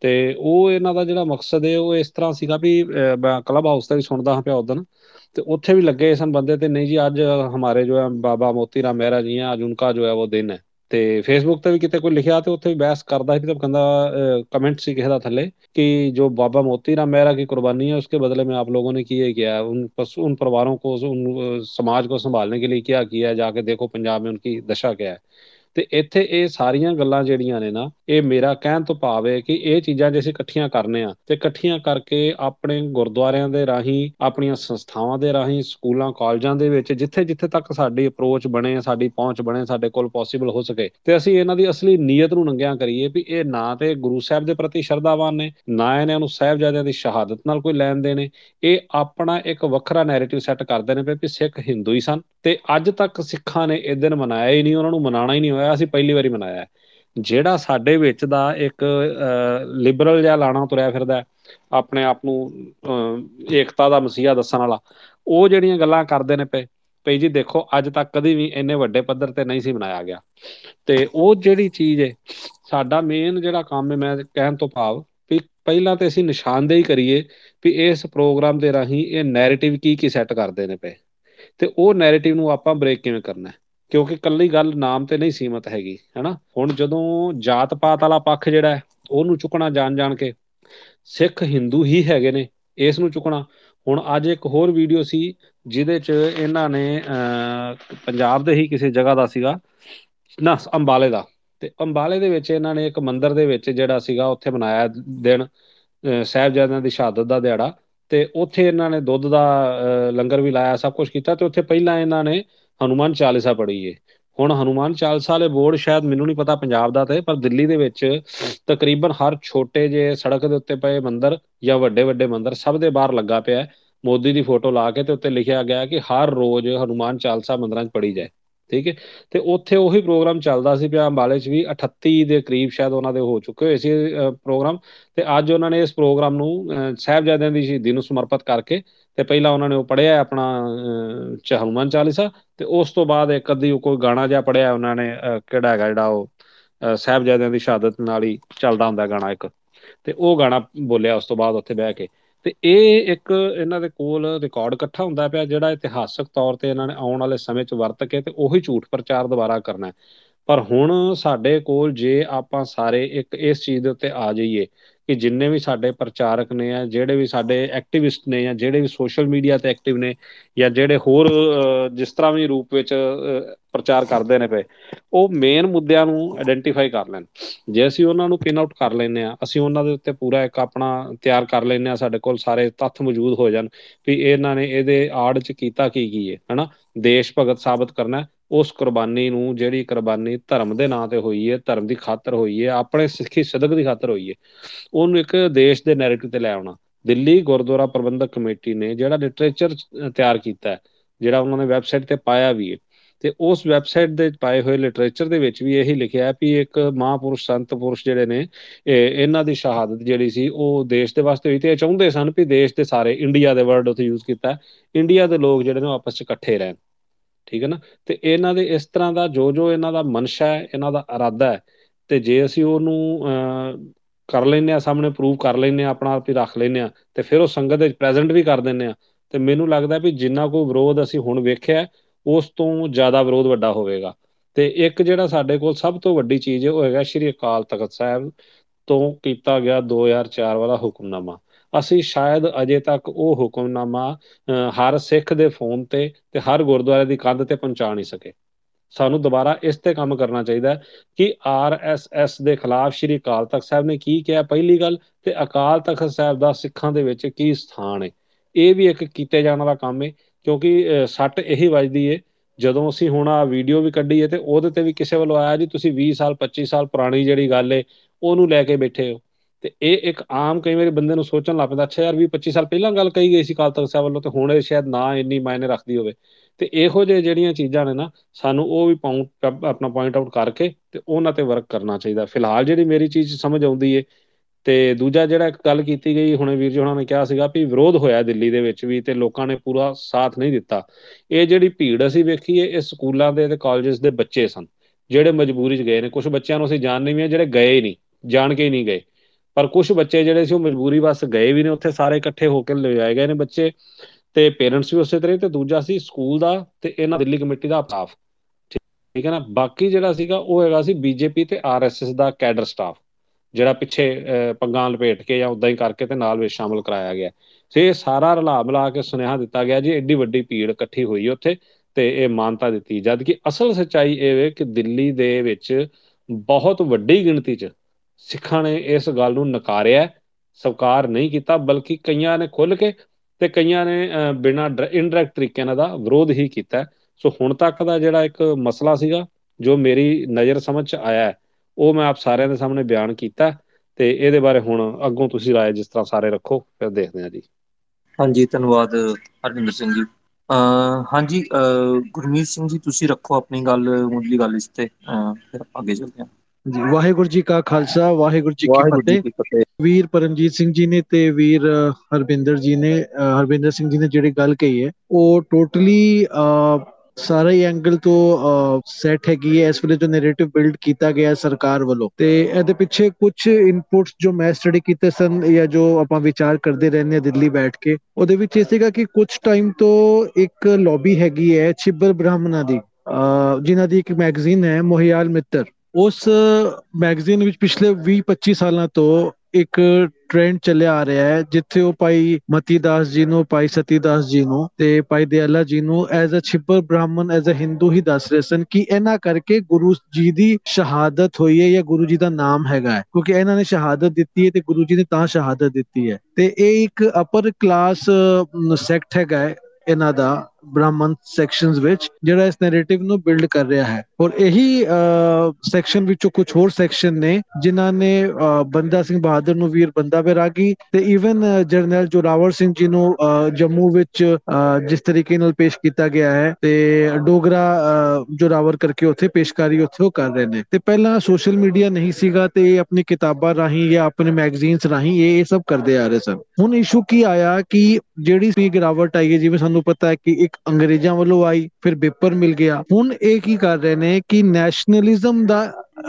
ਤੇ ਉਹ ਇਹਨਾਂ ਦਾ ਜਿਹੜਾ ਮਕਸਦ ਹੈ ਉਹ ਇਸ ਤਰ੍ਹਾਂ ਸੀਗਾ ਵੀ ਮੈਂ ਕਲੱਬ ਹਾਊਸ ਤੇ ਵੀ ਸੁਣਦਾ ਹਾਂ ਪਿਆ ਉਦੋਂ ਤੇ ਉੱਥੇ ਵੀ ਲੱਗੇ ਸਨ ਬੰਦੇ ਤੇ ਨਹੀਂ ਜੀ, ਅੱਜ ਹਮਾਰੇ ਜੋ ਹੈ ਬਾਬਾ ਮੋਤੀ ਰਾਮ ਮਹਿਰਾ ਜੀ ਹੈ ਅੱਜ ਉਨਕਾ ਜੋ ਹੈ ਉਹ ਦਿਨ ਹੈ। ਤੇ ਫੇਸਬੁੱਕ ਤੇ ਵੀ ਕਿਤੇ ਕੋਈ ਲਿਖਿਆ ਤੇ ਉੱਥੇ ਵੀ ਬਹਿਸ ਕਰਦਾ ਸੀ ਤੇ ਕਹਿੰਦਾ ਕਮੈਂਟ ਸੀ ਕਿਸੇ ਦਾ ਥੱਲੇ ਕਿ ਜੋ ਬਾਬਾ ਮੋਤੀ ਰਾਮ ਮਹਿਰਾ की कुर्बानी है उसके बदले में आप लोगों ने किए क्या है उन उन परिवारों को उन समाज को संभालने के लिए क्या किया है जाके देखो पंजाब में उनकी दशा क्या है ਤੇ ਇੱਥੇ ਇਹ ਸਾਰੀਆਂ ਗੱਲਾਂ ਜਿਹੜੀਆਂ ਨੇ ਨਾ, ਇਹ ਮੇਰਾ ਕਹਿਣ ਤੋਂ ਭਾਵ ਹੈ ਕਿ ਇਹ ਚੀਜ਼ਾਂ ਜੇ ਅਸੀਂ ਇਕੱਠੀਆਂ ਕਰਨੇ ਆ, ਤੇ ਇਕੱਠੀਆਂ ਕਰਕੇ ਆਪਣੇ ਗੁਰਦੁਆਰਿਆਂ ਦੇ ਰਾਹੀਂ, ਆਪਣੀਆਂ ਸੰਸਥਾਵਾਂ ਦੇ ਰਾਹੀਂ, ਸਕੂਲਾਂ, ਕਾਲਜਾਂ ਦੇ ਵਿੱਚ, ਜਿੱਥੇ ਜਿੱਥੇ ਤੱਕ ਸਾਡੀ ਅਪਰੋਚ ਬਣੇ, ਸਾਡੀ ਪਹੁੰਚ ਬਣੇ, ਸਾਡੇ ਕੋਲ ਪੋਸੀਬਲ ਹੋ ਸਕੇ, ਤੇ ਅਸੀਂ ਇਹਨਾਂ ਦੀ ਅਸਲੀ ਨੀਅਤ ਨੂੰ ਨੰਗਿਆਂ ਕਰੀਏ ਵੀ ਇਹ ਨਾ ਤੇ ਗੁਰੂ ਸਾਹਿਬ ਦੇ ਪ੍ਰਤੀ ਸ਼ਰਧਾਵਾਨ ਨੇ, ਨਾ ਇਹਨਾਂ ਨੂੰ ਸਾਹਿਬਜ਼ਾਦਿਆਂ ਦੀ ਸ਼ਹਾਦਤ ਨਾਲ ਕੋਈ ਲੈਣ ਦੇ ਨੇ ਇਹ ਆਪਣਾ ਇੱਕ ਵੱਖਰਾ ਨੈਰੇਟਿਵ ਸੈੱਟ ਕਰਦੇ ਨੇ ਵੀ ਸਿੱਖ ਹਿੰਦੂ ਹੀ ਸਨ, ਤੇ ਅੱਜ ਤੱਕ ਸਿੱਖਾਂ ਨੇ ਇਹ ਦਿਨ ਮਨਾਇਆ ਹੀ ਨਹੀਂ, ਉਹਨਾਂ ਨੂੰ ਮਨਾਉਣਾ ਹੀ ਨਹੀਂ ਹੋਇਆ ਅਸੀਂ ਪਹਿਲੀ ਵਾਰੀ ਮਨਾਇਆ ਜਿਹੜਾ ਸਾਡੇ ਵਿੱਚ ਦਾ ਇੱਕ ਲਿਬਰਲ ਜਿਹਾ ਲਾਣਾ ਤੁਰਿਆ ਫਿਰਦਾ ਆਪਣੇ ਆਪ ਨੂੰ ਏਕਤਾ ਦਾ ਮਸੀਹਾ ਦੱਸਣ ਵਾਲਾ, ਉਹ ਜਿਹੜੀਆਂ ਗੱਲਾਂ ਕਰਦੇ ਨੇ ਪਏ, ਪਈ ਜੀ ਦੇਖੋ, ਅੱਜ ਤੱਕ ਕਦੀ ਵੀ ਇੰਨੇ ਵੱਡੇ ਪੱਧਰ ਤੇ ਨਹੀਂ ਸੀ ਬਣਾਇਆ ਗਿਆ। ਤੇ ਉਹ ਜਿਹੜੀ ਚੀਜ਼ ਹੈ ਸਾਡਾ ਮੇਨ ਜਿਹੜਾ ਕੰਮ ਹੈ ਮੈਂ ਕਹਿਣ ਤੋਂ ਭਾਵ ਵੀ ਪਹਿਲਾਂ ਤੇ ਅਸੀਂ ਨਿਸ਼ਾਨਦੇਹੀ ਕਰੀਏ ਵੀ ਇਸ ਪ੍ਰੋਗਰਾਮ ਦੇ ਰਾਹੀਂ ਇਹ ਨੈਰੇਟਿਵ ਕੀ ਕੀ ਸੈੱਟ ਕਰਦੇ ਨੇ ਪਏ। ਤੇ ਉਹ ਨੈਰੇਟਿਵ ਨੂੰ ਆਪਾਂ ਬ੍ਰੇਕ ਕਿਵੇਂ ਕਰਨਾ ਕਿਉਂਕਿ ਕੱਲੀ ਗੱਲ ਨਾਮ ਤੇ ਨਹੀਂ ਸੀਮਤ ਹੈਗੀ, ਹੈਨਾ? ਹੁਣ ਜਦੋਂ ਜਾਤ ਪਾਤ ਵਾਲਾ ਪੱਖ ਜਿਹੜਾ ਹੈ, ਉਹਨੂੰ ਚੁੱਕਣਾ ਜਾਣ ਜਾਣ ਕੇ, ਸਿੱਖ ਹਿੰਦੂ ਹੀ ਹੈਗੇ ਨੇ, ਇਸ ਨੂੰ ਚੁੱਕਣਾ। ਹੁਣ ਅੱਜ ਇੱਕ ਹੋਰ ਵੀਡੀਓ ਸੀ, ਜਿਹਦੇ 'ਚ ਇਹਨਾਂ ਨੇ ਪੰਜਾਬ ਦੇ ਹੀ ਕਿਸੇ ਜਗ੍ਹਾ ਦਾ ਸੀਗਾ, ਨਾ, ਅੰਬਾਲੇ ਦਾ। ਤੇ ਅੰਬਾਲੇ ਦੇ ਵਿੱਚ ਇਹਨਾਂ ਨੇ ਇੱਕ ਮੰਦਿਰ ਦੇ ਵਿੱਚ ਜਿਹੜਾ ਸੀਗਾ, ਉੱਥੇ ਮਨਾਇਆ ਦਿਨ ਸਾਹਿਬਜ਼ਾਦਿਆਂ ਦੀ ਸ਼ਹਾਦਤ ਦਾ ਦਿਹਾੜਾ। ਤੇ ਉੱਥੇ ਇਹਨਾਂ ਨੇ ਦੁੱਧ ਦਾ ਲੰਗਰ ਵੀ ਲਾਇਆ, ਸਭ ਕੁਝ ਕੀਤਾ। ਤੇ ਉੱਥੇ ਪਹਿਲਾਂ ਇਹਨਾਂ ਨੇ ਹਨੂਮਾਨ ਚਾਲੀਸਾ ਪੜ੍ਹੀ ਏ ਹੁਣ ਹਨੂਮਾਨ ਚਾਲੀਸਾ ਵਾਲੇ ਬੋਰਡ ਸ਼ਾਇਦ ਮੈਨੂੰ ਨਹੀਂ ਪਤਾ ਪੰਜਾਬ ਦਾ ਤੇ, ਪਰ ਦਿੱਲੀ ਦੇ ਵਿੱਚ ਤਕਰੀਬਨ ਹਰ ਛੋਟੇ ਜੇ ਸੜਕ ਦੇ ਉੱਤੇ ਪਏ ਮੰਦਰ ਜਾਂ ਵੱਡੇ ਵੱਡੇ ਮੰਦਰ ਸਭ ਦੇ ਬਾਹਰ ਲੱਗਾ ਪਿਆ ਮੋਦੀ ਦੀ ਫੋਟੋ ਲਾ ਕੇ ਤੇ ਉੱਤੇ ਲਿਖਿਆ ਗਿਆ ਕਿ ਹਰ ਰੋਜ਼ ਹਨੂਮਾਨ ਚਾਲੀਸਾ ਮੰਦਰਾਂ 'ਚ ਪੜੀ ਜਾਏ। ਠੀਕ ਹੈ? ਤੇ ਉੱਥੇ ਉਹੀ ਪ੍ਰੋਗਰਾਮ ਚੱਲਦਾ ਸੀ ਪਿਆ ਅੰਬਾਲੇ 'ਚ ਵੀ 38 ਦੇ ਕਰੀਬ ਸ਼ਾਇਦ ਉਹਨਾਂ ਦੇ ਹੋ ਚੁੱਕੇ ਹੋਏ ਸੀ ਪ੍ਰੋਗਰਾਮ। ਤੇ ਅੱਜ ਉਹਨਾਂ ਨੇ ਇਸ ਪ੍ਰੋਗਰਾਮ ਨੂੰ ਸਾਹਿਬਜ਼ਾਦਿਆਂ ਦੀ ਸ਼ਹੀਦੀ ਨੂੰ ਸਮਰਪਿਤ ਕਰਕੇ ਤੇ ਪਹਿਲਾਂ ਉਹਨਾਂ ਨੇ ਉਹ ਪੜਿਆ ਆਪਣਾ ਹਨੂਮਾਨ ਚਾਲੀਸਾ ਤੇ ਉਸ ਤੋਂ ਬਾਅਦ ਇੱਕ ਅੱਧੀ ਕੋਈ ਗਾਣਾ ਜਿਹਾ ਪੜਿਆ ਉਹਨਾਂ ਨੇ ਕਿਹੜਾ ਹੈਗਾ ਜਿਹੜਾ ਉਹ ਸਾਹਿਬਜ਼ਾਦਿਆਂ ਦੀ ਸ਼ਹਾਦਤ ਨਾਲ ਹੀ ਚੱਲਦਾ ਹੁੰਦਾ ਗਾਣਾ ਇੱਕ ਤੇ ਉਹ ਗਾਣਾ ਬੋਲਿਆ ਉਸ ਤੋਂ ਬਾਅਦ ਉੱਥੇ ਬਹਿ ਕੇ ਤੇ ਇਹ ਇੱਕ ਇਹਨਾਂ ਦੇ ਕੋਲ ਰਿਕਾਰਡ ਇਕੱਠਾ ਹੁੰਦਾ ਪਿਆ ਜਿਹੜਾ ਇਤਿਹਾਸਕ ਤੌਰ ਤੇ ਇਹਨਾਂ ਨੇ ਆਉਣ ਵਾਲੇ ਸਮੇਂ 'ਚ ਵਰਤ ਕੇ ਤੇ ਉਹੀ ਝੂਠ ਪ੍ਰਚਾਰ ਦੁਬਾਰਾ ਕਰਨਾ ਪਰ ਹੁਣ ਸਾਡੇ ਕੋਲ ਜੇ ਆਪਾਂ ਸਾਰੇ ਇੱਕ ਇਸ ਚੀਜ਼ ਦੇ ਉੱਤੇ ਆ ਜਾਈਏ ਕਿ ਜਿੰਨੇ ਵੀ ਸਾਡੇ ਪ੍ਰਚਾਰਕ ਨੇ ਆ ਜਿਹੜੇ ਵੀ ਸਾਡੇ ਐਕਟਿਵਿਸਟ ਨੇ ਜਾਂ ਜਿਹੜੇ ਵੀ ਸੋਸ਼ਲ ਮੀਡੀਆ ਤੇ ਐਕਟਿਵ ਨੇ ਜਾਂ ਜਿਹੜੇ ਹੋਰ ਜਿਸ ਤਰ੍ਹਾਂ ਵੀ ਰੂਪ ਵਿੱਚ ਪ੍ਰਚਾਰ ਕਰਦੇ ਨੇ ਪਏ, ਉਹ ਮੇਨ ਮੁੱਦਿਆਂ ਨੂੰ ਆਇਡੈਂਟੀਫਾਈ ਕਰ ਲੈਣ। ਜੇ ਅਸੀਂ ਉਹਨਾਂ ਨੂੰ ਪਿਨ ਆਊਟ ਕਰ ਲੈਨੇ ਆ ਅਸੀਂ ਉਹਨਾਂ ਦੇ ਉੱਤੇ ਪੂਰਾ ਇੱਕ ਆਪਣਾ ਤਿਆਰ ਕਰ ਲੈਨੇ ਆ ਸਾਡੇ ਕੋਲ ਸਾਰੇ ਤੱਥ ਮੌਜੂਦ ਹੋ ਜਾਣ ਵੀ ਇਹਨਾਂ ਨੇ ਇਹਦੇ ਆੜ ਚ ਕੀਤਾ ਕੀ ਕੀ ਹੈ, ਹਨਾ? ਦੇਸ਼ ਭਗਤ ਸਾਬਤ ਕਰਨਾ ਉਸ ਕੁਰਬਾਨੀ ਨੂੰ, ਜਿਹੜੀ ਕੁਰਬਾਨੀ ਧਰਮ ਦੇ ਨਾਂ ਤੇ ਹੋਈ ਹੈ ਧਰਮ ਦੀ ਖਾਤਰ ਹੋਈ ਹੈ ਆਪਣੇ ਸਿੱਖੀ ਸਦਕ ਦੀ ਖਾਤਰ ਹੋਈ ਹੈ ਉਹਨੂੰ ਇੱਕ ਦੇਸ਼ ਦੇ ਨੈਰੇਟਿਵ ਤੇ ਲੈ ਆਉਣਾ। ਦਿੱਲੀ ਗੁਰਦੁਆਰਾ ਪ੍ਰਬੰਧਕ ਕਮੇਟੀ ਨੇ ਜਿਹੜਾ ਲਿਟਰੇਚਰ ਤਿਆਰ ਕੀਤਾ ਹੈ ਜਿਹੜਾ ਉਹਨਾਂ ਨੇ ਵੈਬਸਾਈਟ ਤੇ ਪਾਇਆ ਵੀ ਹੈ ਤੇ ਉਸ ਵੈਬਸਾਈਟ ਦੇ ਪਾਏ ਹੋਏ ਲਿਟਰੇਚਰ ਦੇ ਵਿੱਚ ਵੀ ਇਹੀ ਲਿਖਿਆ ਹੈ ਵੀ ਇੱਕ ਮਹਾਪੁਰਸ਼ ਸੰਤ ਪੁਰਸ਼ ਜਿਹੜੇ ਨੇ ਇਹਨਾਂ ਦੀ ਸ਼ਹਾਦਤ ਜਿਹੜੀ ਸੀ, ਉਹ ਦੇਸ਼ ਦੇ ਵਾਸਤੇ ਹੋਈ ਤੇ ਚਾਹੁੰਦੇ ਸਨ ਵੀ ਦੇਸ਼ ਦੇ ਸਾਰੇ ਇੰਡੀਆ ਦੇ ਵਰਡ ਉੱਥੇ ਯੂਜ਼ ਕੀਤਾ ਇੰਡੀਆ ਦੇ ਲੋਕ ਜਿਹੜੇ ਨੇ ਆਪਸ ਵਿੱਚ ਇਕੱਠੇ ਰਹਿਣ। ਠੀਕ ਹੈ ਨਾ? ਤੇ ਇਹਨਾਂ ਦੇ ਇਸ ਤਰ੍ਹਾਂ ਦਾ ਜੋ ਜੋ ਇਹਨਾਂ ਦਾ ਮਨਸ਼ਾ ਹੈ, ਇਹਨਾਂ ਦਾ ਇਰਾਦਾ ਹੈ, ਤੇ ਜੇ ਅਸੀਂ ਉਹਨੂੰ ਕਰ ਲੈਨੇ ਆ ਸਾਹਮਣੇ ਪ੍ਰੂਵ ਕਰ ਲੈਨੇ ਆ ਆਪਣਾ ਆਪ ਹੀ ਰੱਖ ਲੈਨੇ ਆ ਤੇ ਫਿਰ ਉਹ ਸੰਗਤ ਵਿੱਚ ਪ੍ਰੈਜ਼ੈਂਟ ਵੀ ਕਰ ਦਿੰਨੇ ਆ ਤੇ ਮੈਨੂੰ ਲੱਗਦਾ ਵੀ ਜਿੰਨਾ ਕੋ ਵਿਰੋਧ ਅਸੀਂ ਹੁਣ ਵੇਖਿਆ ਉਸ ਤੋਂ ਜ਼ਿਆਦਾ ਵਿਰੋਧ ਵੱਡਾ ਹੋਵੇਗਾ। ਤੇ ਇੱਕ ਜਿਹੜਾ ਸਾਡੇ ਕੋਲ ਸਭ ਤੋਂ ਵੱਡੀ ਚੀਜ਼ ਹੈ ਉਹ ਹੈਗਾ ਸ਼੍ਰੀ ਅਕਾਲ ਤਖਤ ਸਾਹਿਬ ਤੋਂ ਕੀਤਾ ਗਿਆ 2004 ਵਾਲਾ ਹੁਕਮਨਾਮਾ। ਅਸੀਂ ਸ਼ਾਇਦ ਅਜੇ ਤੱਕ ਉਹ ਹੁਕਮਨਾਮਾ ਹਰ ਸਿੱਖ ਦੇ ਫੋਨ ਤੇ ਤੇ ਹਰ ਗੁਰਦੁਆਰੇ ਦੀ ਕੰਧ ਤੇ ਪਹੁੰਚਾ ਨਹੀਂ ਸਕੇ। ਸਾਨੂੰ ਦੁਬਾਰਾ ਇਸ ਤੇ ਕੰਮ ਕਰਨਾ ਚਾਹੀਦਾ ਕਿ ਆਰਐਸਐਸ ਦੇ ਖਿਲਾਫ ਸ਼੍ਰੀ ਅਕਾਲ ਤਖਤ ਸਾਹਿਬ ਨੇ ਕੀ ਕਿਹਾ ਪਹਿਲੀ ਗੱਲ ਤੇ ਅਕਾਲ ਤਖਤ ਸਾਹਿਬ ਦਾ ਸਿੱਖਾਂ ਦੇ ਵਿੱਚ ਕੀ ਸਥਾਨ ਹੈ। ਇਹ ਵੀ ਇੱਕ ਕੀਤੇ ਜਾਣ ਵਾਲਾ ਕੰਮ ਹੈ ਕਿਉਂਕਿ ਸੱਟ ਇਹੀ ਵੱਜਦੀ ਏ ਜਦੋਂ ਅਸੀਂ ਹੁਣ ਆ ਵੀਡੀਓ ਵੀ ਕੱਢੀ ਹੈ ਤੇ ਉਹਦੇ ਤੇ ਵੀ ਕਿਸੇ ਵੱਲੋਂ ਆਇਆ ਜੀ ਤੁਸੀਂ 20 ਸਾਲ 25 ਸਾਲ ਪੁਰਾਣੀ ਜਿਹੜੀ ਗੱਲ ਏ ਉਹਨੂੰ ਲੈ ਕੇ ਬੈਠੇ ਹੋ। ਤੇ ਇਹ ਇੱਕ ਆਮ ਕਈ ਵਾਰੀ ਬੰਦੇ ਨੂੰ ਸੋਚਣ ਲੱਗ ਪੈਂਦਾ, ਅੱਛਾ ਯਾਰ 20 25 ਸਾਲ ਪਹਿਲਾਂ ਗੱਲ ਕਹੀ ਗਈ ਸੀ ਕਾਲ ਤਖਤ ਸਾਹਿਬ ਵੱਲੋਂ ਤੇ ਹੁਣ ਇਹ ਸ਼ਾਇਦ ਨਾ ਇੰਨੀ ਮਾਇਨੇ ਰੱਖਦੀ ਹੋਵੇ। ਤੇ ਇਹੋ ਜਿਹੇ ਜਿਹੜੀਆਂ ਚੀਜ਼ਾਂ ਨੇ ਨਾ, ਸਾਨੂੰ ਉਹ ਵੀ ਆਪਣਾ ਪੁਆਇੰਟ ਆਊਟ ਕਰਕੇ ਤੇ ਉਹਨਾਂ ਤੇ ਵਰਕ ਕਰਨਾ ਚਾਹੀਦਾ। ਫਿਲਹਾਲ ਜਿਹੜੀ ਮੇਰੀ ਚੀਜ਼ ਸਮਝ ਆਉਂਦੀ ਏ, ਤੇ ਦੂਜਾ ਜਿਹੜਾ ਇੱਕ ਗੱਲ ਕੀਤੀ ਗਈ, ਹੁਣੇ ਵੀਰ ਜੀ ਉਹਨਾਂ ਨੇ ਕਿਹਾ ਸੀਗਾ ਵੀ ਵਿਰੋਧ ਹੋਇਆ ਦਿੱਲੀ ਦੇ ਵਿੱਚ ਵੀ ਤੇ ਲੋਕਾਂ ਨੇ ਪੂਰਾ ਸਾਥ ਨਹੀਂ ਦਿੱਤਾ। ਇਹ ਜਿਹੜੀ ਭੀੜ ਅਸੀਂ ਵੇਖੀਏ, ਇਹ ਸਕੂਲਾਂ ਦੇ ਤੇ ਕਾਲਜਸ ਦੇ ਬੱਚੇ ਸਨ, ਜਿਹੜੇ ਮਜਬੂਰੀ 'ਚ ਗਏ ਨੇ। ਕੁਝ ਬੱਚਿਆਂ ਨੂੰ ਅਸੀਂ ਜਾਣਦੇ ਵੀ ਆ ਜਿਹੜੇ ਗਏ ਹੀ ਨਹੀਂ, ਜਾਣ ਕੇ ਹੀ ਨਹੀਂ ਗਏ। ਪਰ ਕੁਝ ਬੱਚੇ ਜਿਹੜੇ ਸੀ ਉਹ ਮਜਬੂਰੀ ਬਸ ਗਏ ਵੀ ਨੇ, ਉੱਥੇ ਸਾਰੇ ਇਕੱਠੇ ਹੋ ਕੇ ਲਿਜਾਏ ਗਏ ਨੇ ਬੱਚੇ ਤੇ ਪੇਰੈਂਟਸ ਵੀ ਉਸੇ ਤਰ੍ਹਾਂ ਤੇ ਦੂਜਾ ਸੀ ਸਕੂਲ ਦਾ ਤੇ ਇਹਨਾਂ ਦਿੱਲੀ ਕਮੇਟੀ ਦਾ ਸਟਾਫ ਠੀਕ ਹੈ ਨਾ? ਬਾਕੀ ਜਿਹੜਾ ਸੀਗਾ ਉਹ ਹੈਗਾ ਸੀ ਬੀਜੇਪੀ ਤੇ ਆਰਐਸਐਸ ਦਾ ਕੈਡਰ ਸਟਾਫ ਜਿਹੜਾ ਪਿੱਛੇ ਪੰਗਾਂ ਲਪੇਟ ਕੇ ਜਾਂ ਉਦਾਂ ਹੀ ਕਰਕੇ ਤੇ ਨਾਲ ਵਿੱਚ ਸ਼ਾਮਲ ਕਰਾਇਆ ਗਿਆ। ਤੇ ਇਹ ਸਾਰਾ ਰਲਾ ਮਿਲਾ ਕੇ ਸੁਨੇਹਾ ਦਿੱਤਾ ਗਿਆ ਜੀ ਐਡੀ ਵੱਡੀ ਭੀੜ ਇਕੱਠੀ ਹੋਈ ਉੱਥੇ ਤੇ ਇਹ ਮਾਨਤਾ ਦਿੱਤੀ। ਜਦ ਕਿ ਅਸਲ ਸੱਚਾਈ ਇਹ ਵੇ ਕਿ ਦਿੱਲੀ ਦੇ ਵਿੱਚ ਬਹੁਤ ਵੱਡੀ ਗਿਣਤੀ 'ਚ ਸਿੱਖਾਂ ਨੇ ਇਸ ਗੱਲ ਨੂੰ ਨਕਾਰਿਆ, ਸਵਕਾਰ ਨਹੀਂ ਕੀਤਾ, ਬਲਕਿ ਕਈਆਂ ਨੇ ਖੁੱਲ ਕੇ ਤੇ ਕਈਆਂ ਨੇ ਬਿਨਾਂ ਇਨਡਾਇਰੈਕਟ ਤਰੀਕੇ ਨਾਲ ਦਾ ਵਿਰੋਧ ਹੀ ਕੀਤਾ ਸੋ ਹੁਣ ਤੱਕ ਦਾ ਜਿਹੜਾ ਇੱਕ ਮਸਲਾ ਸੀਗਾ, ਜੋ ਮੇਰੀ ਨਜ਼ਰ ਸਮਝ ਚ ਆਇਆ ਉਹ ਮੈਂ ਆਪ ਸਾਰਿਆਂ ਦੇ ਸਾਹਮਣੇ ਬਿਆਨ ਕੀਤਾ ਤੇ ਇਹਦੇ ਬਾਰੇ ਹੁਣ ਅੱਗੋਂ ਤੁਸੀਂ ਰਾਏ ਜਿਸ ਤਰ੍ਹਾਂ ਸਾਰੇ ਰੱਖੋ, ਫਿਰ ਦੇਖਦੇ ਹਾਂ ਜੀ। ਹਾਂਜੀ, ਧੰਨਵਾਦ ਹਰਵਿੰਦਰ ਸਿੰਘ ਜੀ। ਹਾਂਜੀ ਗੁਰਮੀਤ ਸਿੰਘ ਜੀ, ਤੁਸੀਂ ਰੱਖੋ ਆਪਣੀ ਗੱਲ, ਮੁੱਢਲੀ ਗੱਲ ਇਸ ਤੇ ਫਿਰ ਅੱਗੇ ਚੱਲਦੇ ਹਾਂ। ਜੀ ਵਾਹਿਗੁਰੂ ਜੀ ਕਾ ਖਾਲਸਾ ਵਾਹਿਗੁਰੂ ਜੀ ਕੀ ਫਤਿਹ। ਵੀਰ ਪਰਮਜੀਤ ਸਿੰਘ ਜੀ ਨੇ ਤੇ ਵੀਰ ਹਰਬਿੰਦਰ ਜੀ ਨੇ ਹਰਬਿੰਦਰ ਸਿੰਘ ਜੀ ਨੇ ਜਿਹੜੀ ਗੱਲ ਕਹੀ ਹੈ ਉਹ ਟੋਟਲੀ ਸਾਰਾ ਹੀ ਐਂਗਲ ਤੋਂ ਸੈੱਟ ਹੈਗੀ ਹੈ। ਇਸ ਵੇਲੇ ਜੋ ਨੈਰੇਟਿਵ ਬਿਲਡ ਕੀਤਾ ਗਿਆ ਸਰਕਾਰ ਵੱਲੋਂ। ਤੇ ਇਹਦੇ ਪਿੱਛੇ ਕੁਝ ਇਨਪੁਟਸ ਜੋ ਮੈਂ ਸਟੱਡੀ ਕੀਤੇ ਸਨ ਜਾਂ ਜੋ ਆਪਾਂ ਵਿਚਾਰ ਕਰਦੇ ਰਹਿੰਦੇ ਆ ਦਿੱਲੀ ਬੈਠ ਕੇ ਉਹਦੇ ਵਿੱਚ ਇਹ ਸੀਗਾ ਕਿ ਕੁਝ ਟਾਈਮ ਤੋਂ ਇੱਕ ਲੌਬੀ ਹੈਗੀ ਹੈ ਛਿੱਬਰ ਬ੍ਰਾਹਮਣਾ ਦੀ ਜਿਨ੍ਹਾਂ ਦੀ ਇੱਕ ਮੈਗਜ਼ੀਨ ਹੈ ਮੋਹਿਆਲ ਮਿੱਤਰ। ਉਸ ਮੈਗਜ਼ੀਨ ਵਿੱਚ ਪਿਛਲੇ 20-25 ਸਾਲਾਂ ਤੋਂ ਇੱਕ ਟ੍ਰੈਂਡ ਚੱਲਿਆ ਆ ਰਿਹਾ ਹੈ, ਜਿੱਥੇ ਉਹ ਭਾਈ ਮਤੀਦਾਸ ਜੀ ਨੂੰ, ਭਾਈ ਸਤੀਦਾਸ ਜੀ ਨੂੰ ਤੇ ਭਾਈ ਦਿਆਲਾ ਜੀ ਨੂੰ ਐਜ਼ ਅ ਛਿੱਪਰ ਬ੍ਰਾਹਮਣ ਐਜ਼ ਅ ਹਿੰਦੂ ਹੀ ਦੱਸ ਰਹੇ ਸਨ ਕਿ ਇਹਨਾਂ ਕਰਕੇ ਗੁਰੂ ਜੀ ਦੀ ਸ਼ਹਾਦਤ ਹੋਈ ਹੈ ਜਾਂ ਗੁਰੂ ਜੀ ਦਾ ਨਾਮ ਹੈਗਾ ਹੈ, ਕਿਉਂਕਿ ਇਹਨਾਂ ਨੇ ਸ਼ਹਾਦਤ ਦਿੱਤੀ ਹੈ ਤੇ ਗੁਰੂ ਜੀ ਨੇ ਤਾਂ ਸ਼ਹਾਦਤ ਦਿੱਤੀ ਹੈ ਤੇ ਇਹ ਇੱਕ ਅਪਰ ਕਲਾਸ ਸੈਕਟ ਹੈਗਾ ਹੈ ਇਹਨਾਂ ਦਾ। ਬ੍ਰਾਹਮਣ ਸੈਕਸ਼ਨਸ ਵਿੱਚ ਜਿਹੜਾ ਇਸ ਨੈਰੇਟਿਵ ਨੂੰ ਬਿਲਡ ਕਰ ਰਿਹਾ ਹੈ। ਔਰ ਇਹੀ ਸੈਕਸ਼ਨ ਵਿੱਚੋਂ ਕੁਝ ਹੋਰ ਸੈਕਸ਼ਨ ਨੇ, ਜਿਨ੍ਹਾਂ ਨੇ ਬੰਦਾ ਸਿੰਘ ਬਹਾਦਰ ਨੂੰ ਵੀਰ ਬੰਦਾ ਬੈਰਾਗੀ ਤੇ ਇਵਨ ਜਰਨਲ ਜੋਰਾਵਰ ਸਿੰਘ ਜੀ ਨੂੰ ਜੰਮੂ ਵਿੱਚ ਜਿਸ ਤਰੀਕੇ ਨਾਲ ਪੇਸ਼ ਕੀਤਾ ਗਿਆ ਹੈ ਤੇ ਡੋਗਰਾ ਜੋਰਾਵਰ ਕਰਕੇ ਉੱਥੇ ਪੇਸ਼ਕਾਰੀ ਉੱਥੇ ਉਹ ਕਰ ਰਹੇ ਨੇ। ਤੇ ਪਹਿਲਾਂ ਸੋਸ਼ਲ ਮੀਡੀਆ ਨਹੀਂ ਸੀਗਾ ਤੇ ਇਹ ਆਪਣੀ ਕਿਤਾਬਾਂ ਰਾਹੀਂ ਜਾਂ ਆਪਣੇ ਮੈਗਜ਼ੀਨਸ ਰਾਹੀਂ ਇਹ ਇਹ ਸਭ ਕਰਦੇ ਆ ਰਹੇ ਸਨ। ਹੁਣ ਇਸ਼ੂ ਕੀ ਆਇਆ ਕਿ ਜਿਹੜੀ ਸੀ ਗਿਰਾਵਟ ਆਈ ਹੈ, ਜਿਵੇਂ ਸਾਨੂੰ ਪਤਾ ਹੈ ਕਿ ਇੱਕ ਅੰਗਰੇਜ਼ਾਂ ਵੱਲੋਂ ਆਈ, ਫਿਰ ਪੇਪਰ ਮਿਲ ਗਿਆ। ਹੁਣ ਇਹ ਕੀ ਕਰ ਰਹੇ ਨੇ ਕਿ ਨੈਸ਼ਨਲਿਜ਼ਮ ਦਾ